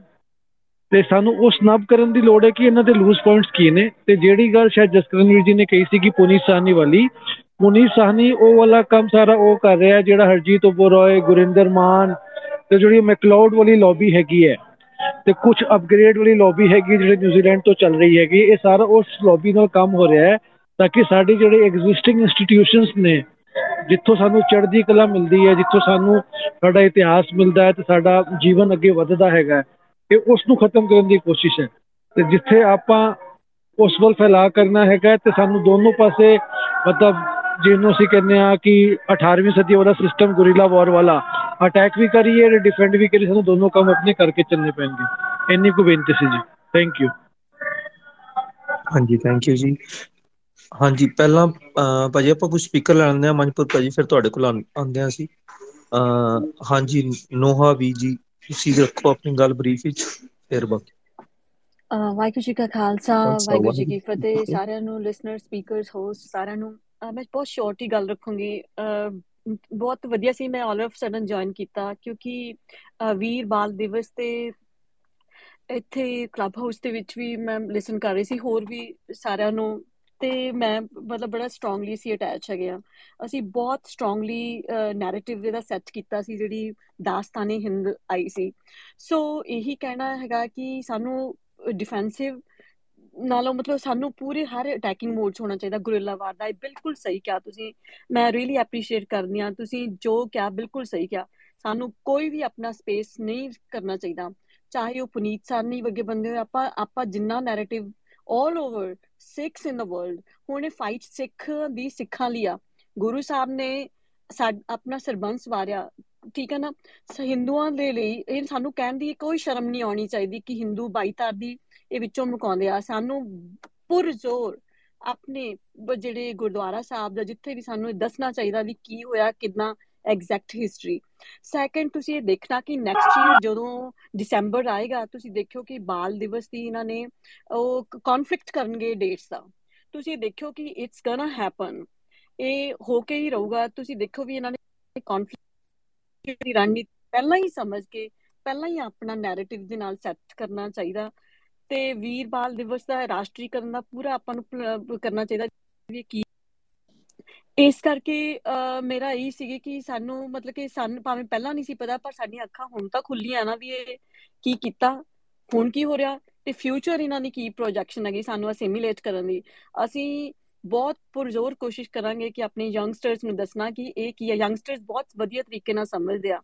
ਤੇ ਸਾਨੂੰ ਉਸ ਨਬ ਕਰਨ ਦੀ ਲੋੜ ਹੈ ਕਿ ਇਹਨਾਂ ਦੇ ਲੂਜ਼ ਪੁਆਇੰਟਸ ਕੀ ਨੇ। ਤੇ ਜਿਹੜੀ ਗੱਲ ਸ਼ਾਇਦ ਜਸਕਰਨਵੀਰ ਜੀ ਨੇ ਕਹੀ ਸੀ ਕਿ ਪੁਨੀਤ ਸਾਹਨੀ ਵਾਲੀ, ਪੁਨੀਤ ਸਾਹਨੀ ਉਹ ਵਾਲਾ ਕੰਮ ਸਾਰਾ ਉਹ ਕਰ ਰਿਹਾ ਜਿਹੜਾ ਹਰਜੀਤ ਉਬਰੋਏ ਗੁਰਿੰਦਰ ਮਾਨ ਤੇ ਜਿਹੜੀ ਮੈਕਲਾਉਡ ਵਾਲੀ ਲੌਬੀ ਹੈਗੀ ਹੈ ਤੇ ਕੁਝ ਅਪਗ੍ਰੇਡ ਵਾਲੀ ਲੌਬੀ ਹੈਗੀ ਜਿਹੜੀ ਨਿਊਜ਼ੀਲੈਂਡ ਤੋਂ ਚੱਲ ਰਹੀ ਹੈਗੀ ਇਹ ਸਾਰਾ ਉਸ ਲੌਬੀ ਨਾਲ ਕੰਮ ਹੋ ਰਿਹਾ ਹੈ ਤਾਂ ਕਿ ਸਾਡੀ ਜਿਹੜੇ ਐਗਜ਼ਿਸਟਿੰਗ ਇੰਸਟੀਟਿਊਸ਼ਨਸ ਨੇ, ਜਿੱਥੋਂ ਸਾਨੂੰ ਚੜ੍ਹਦੀ ਕਲਾ ਮਿਲਦੀ ਹੈ, ਜਿੱਥੋਂ ਸਾਨੂੰ ਸਾਡਾ ਇਤਿਹਾਸ ਮਿਲਦਾ ਹੈ ਤੇ ਸਾਡਾ ਜੀਵਨ ਅੱਗੇ ਵੱਧਦਾ ਹੈਗਾ ਇਹ ਉਸ ਨੂੰ ਖਤਮ ਕਰਨ ਦੀ ਕੋਸ਼ਿਸ਼ ਹੈ। ਤੇ ਜਿੱਥੇ ਆਪਾਂ ਉਸ ਵੱਲ ਫੈਲਾ ਕਰਨਾ ਹੈਗਾ ਤੇ ਸਾਨੂੰ ਦੋਨੋਂ ਪਾਸੇ ਮਤਲਬ ਜਿਹਨੂੰ ਅਸੀਂ ਕਹਿੰਦੇ ਆ ਕਿ 18ਵੀਂ ਸਦੀ ਵਾਲਾ ਸਿਸਟਮ ਗੁਰੀਲਾ ਵਾਰ ਵਾਲਾ ਅਟੈਕ ਵੀ ਕਰੀਏ ਤੇ ਡਿਫੈਂਡ ਵੀ ਕਰੀਏ, ਸਾਨੂੰ ਦੋਨੋਂ ਕੰਮ ਆਪਣੇ ਕਰਕੇ ਚੱਲਨੇ ਪੈਣਗੇ। ਇੰਨੀ ਕੁ ਬੇਨਤੀ ਸੀ ਜੀ। ਥੈਂਕ ਯੂ ਹਾਂਜੀ ਥੈਂਕ ਯੂ ਜੀ। ਹਾਂਜੀ, ਪਹਿਲਾਂ ਭਾਜੀ ਆਪਾਂ ਕੁਝ ਸਪੀਕਰ ਲੈ ਲੈਂਦੇ ਆ ਮਨਪੁਰ ਭਾਜੀ, ਫਿਰ ਤੁਹਾਡੇ ਕੋਲ ਆਉਂਦੇ ਆ ਸੀ ਹਾਂਜੀ, ਨੋਹਾ ਵੀ ਜੀ। ਤੁਸੀਂ ਰੱਖੋ ਆਪਣੀ ਗੱਲ ਬਰੀਫ ਵਿੱਚ ਫਿਰ ਬਾਕੀ। ਵਾਹਿਗੁਰੂ ਜੀ ਕਾ ਖਾਲਸਾ ਵਾਹਿਗੁਰੂ ਜੀ ਕੀ ਫਤਿਹ। ਸਾਰਿਆਂ ਨੂੰ ਲਿਸਨਰ ਸਪੀਕਰਸ ਹੋਸਟ ਸਾਰਿਆਂ ਨੂੰ ਮੈਂ ਬਹੁਤ ਸ਼ਾਰਟ ਹੀ ਗੱਲ ਰੱਖੂੰਗੀ। ਬਹੁਤ ਵਧੀਆ ਸੀ ਮੈਂ ਆਲ ਆਫ ਸਡਨ ਜੁਆਇਨ ਕੀਤਾ ਕਿਉਂਕਿ ਵੀਰ ਬਾਲ ਦਿਵਸ ਤੇ ਇੱਥੇ ਕਲੱਬ ਹਾਊਸ ਦੇ ਵਿੱਚ ਵੀ ਮੈਂ ਲਿਸਨ ਕਰ ਰਹੀ ਸੀ। ਹੋਰ ਵੀ ਸਾਰਿਆਂ ਨੂੰ ਤੇ ਮੈਂ ਮਤਲਬ ਬੜਾ ਸਟਰੋਂਗਲੀ ਸੀ ਅਟੈਚ ਹੈਗੇ ਆ। ਅਸੀਂ ਬਹੁਤ ਸਟਰੋਂਗਲੀ ਨੈਰੇਟਿਵ ਇਹਦਾ ਸੈੱਟ ਕੀਤਾ ਸੀ, ਜਿਹੜੀ ਦਾਸਤਾਨੀ ਹਿੰਦ ਆਈ ਸੀ। ਸੋ ਇਹੀ ਕਹਿਣਾ ਹੈਗਾ ਕਿ ਸਾਨੂੰ ਡਿਫੈਂਸਿਵ ਨਾਲੋਂ ਮਤਲਬ ਸਾਨੂੰ ਪੂਰੇ ਹਰ ਅਟੈਕਿੰਗ ਮੋਡ 'ਚ ਹੋਣਾ ਚਾਹੀਦਾ ਗੁਰਿਲਾ ਵਾਰ ਦਾ। ਇਹ ਬਿਲਕੁਲ ਸਹੀ ਕਿਹਾ ਤੁਸੀਂ। ਮੈਂ ਰੀਲੀ ਐਪਰੀਸ਼ੀਏਟ ਕਰਦੀ ਆ ਤੁਸੀਂ ਜੋ ਕਿਹਾ, ਬਿਲਕੁਲ ਸਹੀ ਕਿਹਾ। ਸਾਨੂੰ ਕੋਈ ਵੀ ਆਪਣਾ ਸਪੇਸ ਨਹੀਂ ਕਰਨਾ ਚਾਹੀਦਾ। ਚਾਹੇ ਉਹ ਪੁਨੀਤ ਸਾਨੀ ਵਰਗੇ ਬੰਦੇ ਹੋਏ ਆਪਾਂ ਆਪਾਂ ਜਿੰਨਾ narrative 올 over Sikhs in the world ਹੁਣ ਇਹ ਫਾਈਟ ਸਿੱਖ ਦੀ ਸਿੱਖਾਂ ਲਈ ਆ ਗੁਰੂ ਸਾਹਿਬ ਨੇ ਆਪਣਾ ਸਰਬੰਸ ਵਾਰਿਆ ਠੀਕ ਹੈ ਨਾ ਹਿੰਦੂਆਂ ਦੇ ਲਈ ਇਹ ਸਾਨੂੰ ਕਹਿਣ ਦੀ ਕੋਈ ਸ਼ਰਮ ਨਹੀਂ ਆਉਣੀ ਚਾਹੀਦੀ ਕਿ ਹਿੰਦੂ ਬਾਈਤਾਰ ਦੀ ਇਹ ਵਿੱਚੋਂ ਮੁਕਾਉਂਦੇ ਆ ਸਾਨੂੰ ਪੁਰਜ਼ੋਰ ਆਪਣੇ ਜਿਹੜੇ ਗੁਰਦੁਆਰਾ ਸਾਹਿਬ ਦਾ ਜਿੱਥੇ ਵੀ ਸਾਨੂੰ ਦੱਸਣਾ ਚਾਹੀਦਾ ਵੀ ਕੀ ਹੋਇਆ ਕਿਦਾਂ ਐਗਜ਼ੈਕਟ ਹਿਸਟਰੀ ਸੈਕੰਡ ਤੁਸੀਂ ਇਹ ਦੇਖਣਾ ਕਿ ਨੈਕਸਟ ਈਅਰ ਜਦੋਂ ਦਸੰਬਰ ਆਏਗਾ, ਤੁਸੀਂ ਦੇਖਿਓ ਕਿ ਬਾਲ ਦਿਵਸ ਦੀ ਇਹਨਾਂ ਨੇ ਉਹ ਕਨਫਲਿਕਟ ਕਰਨਗੇ ਡੇਟਸ ਦਾ। ਤੁਸੀਂ ਦੇਖਿਓ ਕਿ ਇਟਸ ਗੋਣਾ ਹੈਪਨ ਇਹ ਹੋ ਕੇ ਹੀ ਰਹੂਗਾ। ਤੁਸੀਂ ਦੇਖੋ ਵੀ ਇਹਨਾਂ ਨੇ ਕਨਫਲਿਕਟ ਦੀ ਰਣਨੀਤੀ ਪਹਿਲਾਂ ਹੀ ਸਮਝ ਕੇ, ਪਹਿਲਾਂ ਹੀ ਆਪਣਾ ਨੈਰੇਟਿਵ ਦੇ ਨਾਲ ਸੈੱਟ ਕਰਨਾ ਚਾਹੀਦਾ। ਤੇ ਵੀਰ ਬਾਲ ਦਿਵਸ ਦਾ ਰਾਸ਼ਟਰੀਕਰਨ ਦਾ ਪੂਰਾ ਆਪਾਂ ਨੂੰ ਕਰਨਾ ਚਾਹੀਦਾ। ਵੀ ਕੀ ਇਸ ਕਰਕੇ ਮੇਰਾ ਇਹ ਸੀਗੇ ਕਿ ਸਾਨੂੰ ਮਤਲਬ ਕਿ ਸਾਨੂੰ ਭਾਵੇਂ ਪਹਿਲਾਂ ਨਹੀਂ ਸੀ ਪਤਾ, ਪਰ ਸਾਡੀਆਂ ਅੱਖਾਂ ਹੁਣ ਤਾਂ ਖੁੱਲੀਆਂ ਨਾ ਵੀ ਇਹ ਕੀ ਕੀਤਾ, ਹੁਣ ਕੀ ਹੋ ਰਿਹਾ ਤੇ ਫਿਊਚਰ ਇਹਨਾਂ ਦੀ ਕੀ ਪ੍ਰੋਜੈਕਸ਼ਨ ਹੈਗੀ ਸਾਨੂੰ ਅਸਿਮੀਲੇਟ ਕਰਨ ਦੀ। ਅਸੀਂ ਬਹੁਤ ਪੁਰਜ਼ੋਰ ਕੋਸ਼ਿਸ਼ ਕਰਾਂਗੇ ਕਿ ਆਪਣੇ ਯੰਗਸਟਰਸ ਨੂੰ ਦੱਸਣਾ ਕਿ ਇਹ ਕੀ ਹੈ। ਯੰਗਸਟਰਸ ਬਹੁਤ ਵਧੀਆ ਤਰੀਕੇ ਨਾਲ ਸਮਝਦੇ ਆ।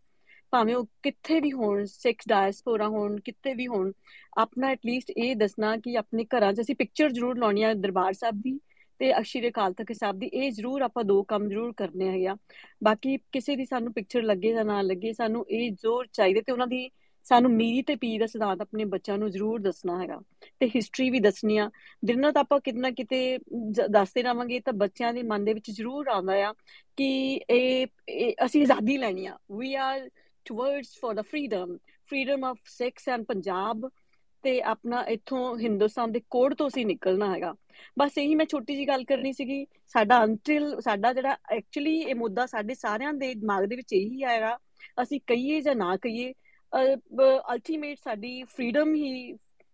ਭਾਵੇਂ ਉਹ ਕਿੱਥੇ ਵੀ ਹੋਣ, ਸਿੱਖ ਡਾਇਸਪੋਰਾ ਹੋਣ, ਕਿੱਥੇ ਵੀ ਹੋਣ, ਆਪਣਾ ਐਟਲੀਸਟ ਇਹ ਦੱਸਣਾ ਕਿ ਆਪਣੇ ਘਰਾਂ 'ਚ ਅਸੀਂ ਪਿਕਚਰ ਜ਼ਰੂਰ ਲਾਉਣੀ ਆ ਦਰਬਾਰ ਸਾਹਿਬ ਦੀ। ਤੇ ਅਸ਼ੀਰ ਅਕਾਲ ਤਖਤ ਸਾਹਿਬ ਦੀ, ਇਹ ਜ਼ਰੂਰ ਆਪਾਂ ਦੋ ਕੰਮ ਜ਼ਰੂਰ ਕਰਨੇ ਹੈਗੇ ਆ। ਬਾਕੀ ਕਿਸੇ ਦੀ ਸਾਨੂੰ ਪਿਕਚਰ ਲੱਗੇ ਜਾਂ ਨਾ ਲੱਗੇ, ਸਾਨੂੰ ਇਹ ਜ਼ੋਰ ਚਾਹੀਦਾ ਤੇ ਉਹਨਾਂ ਦੀ ਸਾਨੂੰ ਮੀਰੀ ਤੇ ਪੀ ਦਾ ਸਿਧਾਂਤ ਆਪਣੇ ਬੱਚਿਆਂ ਨੂੰ ਜ਼ਰੂਰ ਦੱਸਣਾ ਹੈਗਾ। ਤੇ ਹਿਸਟਰੀ ਵੀ ਦੱਸਣੀ ਆ। ਦਿਨ ਰਾਤ ਆਪਾਂ ਕਿਤਨਾ ਕਿਤੇ ਦੱਸਦੇ ਰਾਵਾਂਗੇ ਤਾਂ ਬੱਚਿਆਂ ਦੇ ਮਨ ਦੇ ਵਿੱਚ ਜ਼ਰੂਰ ਆਉਂਦਾ ਆ ਕਿ ਇਹ ਅਸੀਂ ਆਜ਼ਾਦੀ ਲੈਣੀ ਆ। We are towards for the freedom freedom of Sikhs and Punjab ਤੇ ਆਪਣਾ ਇੱਥੋਂ ਹਿੰਦੁਸਤਾਨ ਦੇ ਕੋੜ ਤੋਂ ਅਸੀਂ ਨਿਕਲਣਾ ਹੈਗਾ। ਬਸ ਇਹੀ ਮੈਂ ਛੋਟੀ ਜੀ ਗੱਲ ਕਰਨੀ ਸੀਗੀ। ਸਾਡਾ ਅੰਟਿਲ ਸਾਡਾ ਜਿਹੜਾ ਐਕਚੁਅਲੀ ਇਹ ਮੁੱਦਾ ਸਾਡੇ ਸਾਰਿਆਂ ਦੇ ਦਿਮਾਗ ਦੇ ਵਿੱਚ ਇਹੀ ਆਏਗਾ। ਅਸੀਂ ਕਹੀਏ ਜਾਂ ਨਾ ਕਹੀਏ ਅਲਟੀਮੇਟ ਸਾਡੀ freedom he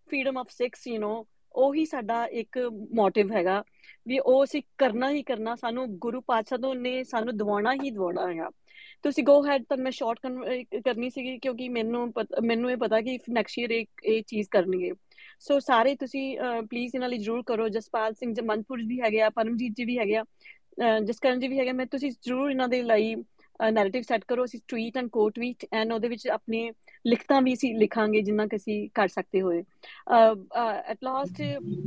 freedom of Sikhs you know ਉਹੀ ਸਾਡਾ ਇੱਕ ਮੋਟਿਵ ਹੈਗਾ। ਵੀ ਉਹ ਅਸੀਂ ਕਰਨਾ ਹੀ ਕਰਨਾ, ਸਾਨੂੰ ਗੁਰੂ ਪਾਤਸ਼ਾਹ ਤੋਂ ਨੇ ਸਾਨੂੰ ਦਿਵਾਉਣਾ ਹੀ ਦਿਵਾਉਣਾ ਹੈਗਾ। ਤੁਸੀਂ ਗੋ ਹੈਡ ਤਾਂ ਮੈਂ ਸ਼ਾਰਟ ਕਰਨੀ ਸੀਗੀ ਕਿਉਂਕਿ ਮੈਨੂੰ ਮੈਨੂੰ ਇਹ ਪਤਾ ਕਿ ਨੈਕਸਟ ਈਅਰ ਇੱਕ ਇਹ ਚੀਜ਼ ਕਰਨਗੇ। ਸੋ ਸਾਰੇ ਤੁਸੀਂ ਪਲੀਜ਼ ਇਹਨਾਂ ਲਈ ਜਰੂਰ ਕਰੋ। ਜਸਪਾਲ ਸਿੰਘ ਜਮਨਪੁਰ ਵੀ ਹੈਗੇ ਆ, ਪਰਮਜੀਤ ਜੀ ਵੀ ਹੈਗੇ ਆ ਜਸਕਰਨ ਜੀ ਵੀ ਹੈਗੇ ਮੈਂ ਤੁਸੀਂ ਜਰੂਰ ਇਹਨਾਂ ਦੇ ਲਈ ਨੈਰੇਟਿਵ ਸੈੱਟ ਕਰੋ। ਅਸੀਂ tweet and quote tweet and ਉਹਦੇ ਵਿੱਚ ਆਪਣੇ ਲਿਖਤਾਂ ਵੀ ਅਸੀਂ ਲਿਖਾਂਗੇ ਜਿੰਨਾ ਕਿ ਅਸੀਂ ਕਰ ਸਕਦੇ ਹੋਏ। ਐਟ ਲਾਸਟ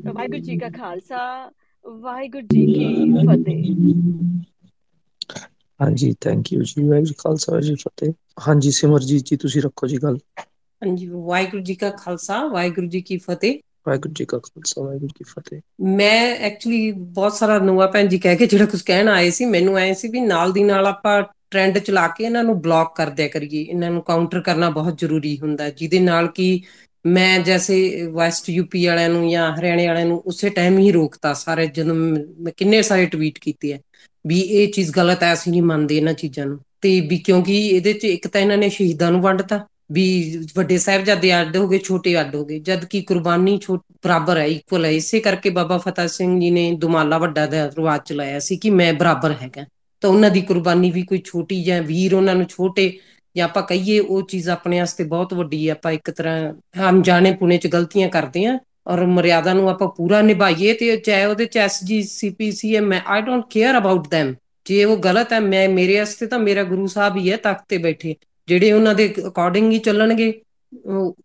ਵਾਹਿਗੁਰੂ ਜੀ ਕਾ ਖਾਲਸਾ, ਵਾਹਿਗੁਰੂ ਜੀ ਕੀ ਫਤਿਹ। ਹਾਂਜੀ ਥੈਂਕ ਯੂ ਜੀ ਵਾਹਿਗੁਰੂ ਖਾਲਸਾ ਜੀ ਫਤਿਹ। ਹਾਂਜੀ ਸਿਮਰਜੀਤ ਜੀ ਤੁਸੀਂ ਰੱਖੋ ਜੀ ਗੱਲ। ਹਾਂਜੀ ਵਾਹਿਗੁਰੂ ਜੀ ਕਾ ਖਾਲਸਾ ਵਾਹਿਗੁਰੂ ਜੀ ਕੀ ਫਤਿਹ। ਵਾਹਿਗੁਰੂ ਜੀ ਕਾ ਖਾਲਸਾ ਵਾਹਿਗੁਰੂ ਕੀ ਫਤਿਹ। ਮੈਂ ਐਕਚੁਅਲੀ ਬਹੁਤ ਸਾਰਾ ਨੂਆ ਭੈਣ ਜੀ ਕਹਿ ਕੇ ਜਿਹੜਾ ਕੁਝ ਕਹਿਣ ਆਏ ਸੀ ਮੈਨੂੰ ਐ ਸੀ ਵੀ ਨਾਲ ਦੀ ਨਾਲ ਆਪਾਂ ਟ੍ਰੈਂਡ ਚਲਾ ਕੇ ਇਹਨਾਂ ਨੂੰ ਬਲੌਕ ਕਰ ਦਿਆ ਕਰੀਏ। ਇਹਨਾਂ ਨੂੰ ਕਾਊਂਟਰ ਕਰਨਾ ਬਹੁਤ ਜ਼ਰੂਰੀ ਹੁੰਦਾ ਜਿਹਦੇ ਨਾਲ ਕਿ ਮੈਂ ਜੈਸੇ ਵੈਸਟ ਯੂਪੀ ਵਾਲਿਆਂ ਨੂੰ ਜਾਂ ਹਰਿਆਣੇ ਵਾਲਿਆਂ ਨੂੰ ਉਸੇ ਟਾਈਮ ਹੀ ਰੋਕਤਾ ਸਾਰੇ ਜਦੋਂ ਮੈਂ ਕਿੰਨੇ ਸਾਰੇ ਟਵੀਟ ਕੀਤੇ ਆ। ਵੀ ਇਹ ਚੀਜ਼ ਗਲਤ ਐ ਅਸੀਂ ਨਹੀਂ ਮੰਨਦੇ ਇਹਨਾਂ ਚੀਜ਼ਾਂ ਨੂੰ। ਤੇ ਵੀ ਕਿਉਂਕਿ ਇਹਦੇ 'ਚ ਇੱਕ ਤਾਂ ਇਹਨਾਂ ਨੇ ਸ਼ਹੀਦਾਂ ਨੂੰ ਵੰਡਤਾ, ਵੀ ਵੱਡੇ ਸਾਹਿਬਜ਼ਾਦੇ ਅੱਡ ਹੋ ਗਏ, ਛੋਟੇ ਅੱਡ ਹੋ ਗਏ। ਜਦ ਕਿ ਕੁਰਬਾਨੀ ਬਰਾਬਰ ਹੈ ਇਕੁਅਲ ਹੈ। ਇਸੇ ਕਰਕੇ ਬਾਬਾ ਫਤਿਹ ਸਿੰਘ ਜੀ ਨੇ ਦੁਮਾਲਾ ਵੱਡਾ ਦਾ ਰਿਵਾਜ ਚਲਾਇਆ ਸੀ ਕਿ ਮੈਂ ਬਰਾਬਰ ਹੈਗਾ। ਤਾਂ ਉਹਨਾਂ ਦੀ ਕੁਰਬਾਨੀ ਵੀ ਕੋਈ ਛੋਟੀ ਜਾਂ ਵੀਰ ਉਹਨਾਂ ਨੂੰ ਛੋਟੇ, ਜਾਂ ਆਪਾਂ ਕਹੀਏ ਉਹ ਚੀਜ਼ ਆਪਣੇ ਵਾਸਤੇ ਬਹੁਤ ਵੱਡੀ ਹੈ। ਆਪਾਂ ਇੱਕ ਤਰ੍ਹਾਂ ਹਮ ਜਾਣੇ ਪੁਣੇ ਚ ਗਲਤੀਆਂ ਕਰਦੇ ਆਂ ਔਰ ਮਰਿਆਦਾ ਨੂੰ ਆਪਾਂ ਪੂਰਾ ਨਿਭਾਈਏ ਤੇ ਚਾਹੇ ਉਹਦੇ ਚ ਐਸਜੀ ਸੀਪੀਸੀ ਹੈ ਮੈਂ I don't care about them ਜੇ ਉਹ ਗਲਤ ਹੈ, ਮੈਂ, ਮੇਰੇ ਵਾਸਤੇ ਤਾਂ ਮੇਰਾ ਗੁਰੂ ਸਾਹਿਬ ਹੀ ਹੈ, ਤਖਤ ਤੇ ਬੈਠੇ। ਜਿਹੜੇ ਉਹਨਾਂ ਦੇ ਅਕੋਰਡਿੰਗ ਹੀ ਚੱਲਣਗੇ,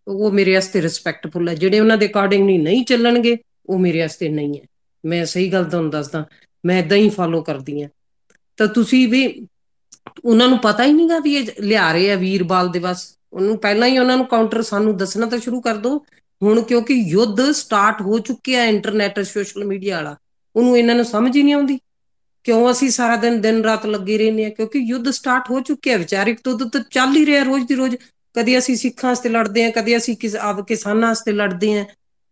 ਉਹ ਮੇਰੇ ਵਾਸਤੇ ਰਿਸਪੈਕਟਫੁਲ ਹੈ। ਜਿਹੜੇ ਉਹਨਾਂ ਦੇ ਅਕੋਰਡਿੰਗ ਨਹੀਂ ਚੱਲਣਗੇ, ਉਹ ਮੇਰੇ ਵਾਸਤੇ ਨਹੀਂ ਹੈ। ਮੈਂ ਸਹੀ ਗੱਲ ਤੁਹਾਨੂੰ ਦੱਸਦਾ, ਮੈਂ ਇਦਾਂ ਹੀ ਫਾਲੋ ਕਰਦੀ ਆ ਤਾਂ ਤੁਸੀਂ ਵੀ, ਉਹਨਾਂ ਨੂੰ ਪਤਾ ਹੀ ਨਹੀਂਗਾ ਵੀ ਇਹ ਲਿਆ ਰਹੇ ਆ ਵੀਰਬਾਲ ਦਿਵਸ ਉਹਨੂੰ ਪਹਿਲਾਂ ਹੀ ਉਹਨਾਂ ਨੂੰ ਕਾਊਂਟਰ ਸਾਨੂੰ ਦੱਸਣਾ ਤਾਂ ਸ਼ੁਰੂ ਕਰ ਦਿਓ। ਹੁਣ ਕਿਉਂਕਿ ਯੁੱਧ ਸਟਾਰਟ ਹੋ ਚੁੱਕਿਆ ਇੰਟਰਨੈਟ ਸੋਸ਼ਲ ਮੀਡੀਆ ਵਾਲਾ, ਉਹਨੂੰ ਇਹਨਾਂ ਨੂੰ ਸਮਝ ਹੀ ਨਹੀਂ ਆਉਂਦੀ। ਕਿਉਂ ਅਸੀਂ ਸਾਰਾ ਦਿਨ ਦਿਨ ਰਾਤ ਲੱਗੇ ਰਹਿੰਦੇ ਆ ਕਿਉਂਕਿ ਯੁੱਧ ਸਟਾਰਟ ਹੋ ਚੁੱਕਿਆ ਵਿਚਾਰਿਕ ਤੋਂ ਤਾਂ ਚੱਲ ਹੀ ਰਿਹਾ ਰੋਜ਼ ਦੀ ਰੋਜ਼। ਕਦੇ ਅਸੀਂ ਸਿੱਖਾਂ ਵਾਸਤੇ ਲੜਦੇ ਆ ਕਦੇ ਅਸੀਂ ਕਿਸ, ਆਪ ਕਿਸਾਨਾਂ ਵਾਸਤੇ ਲੜਦੇ ਆ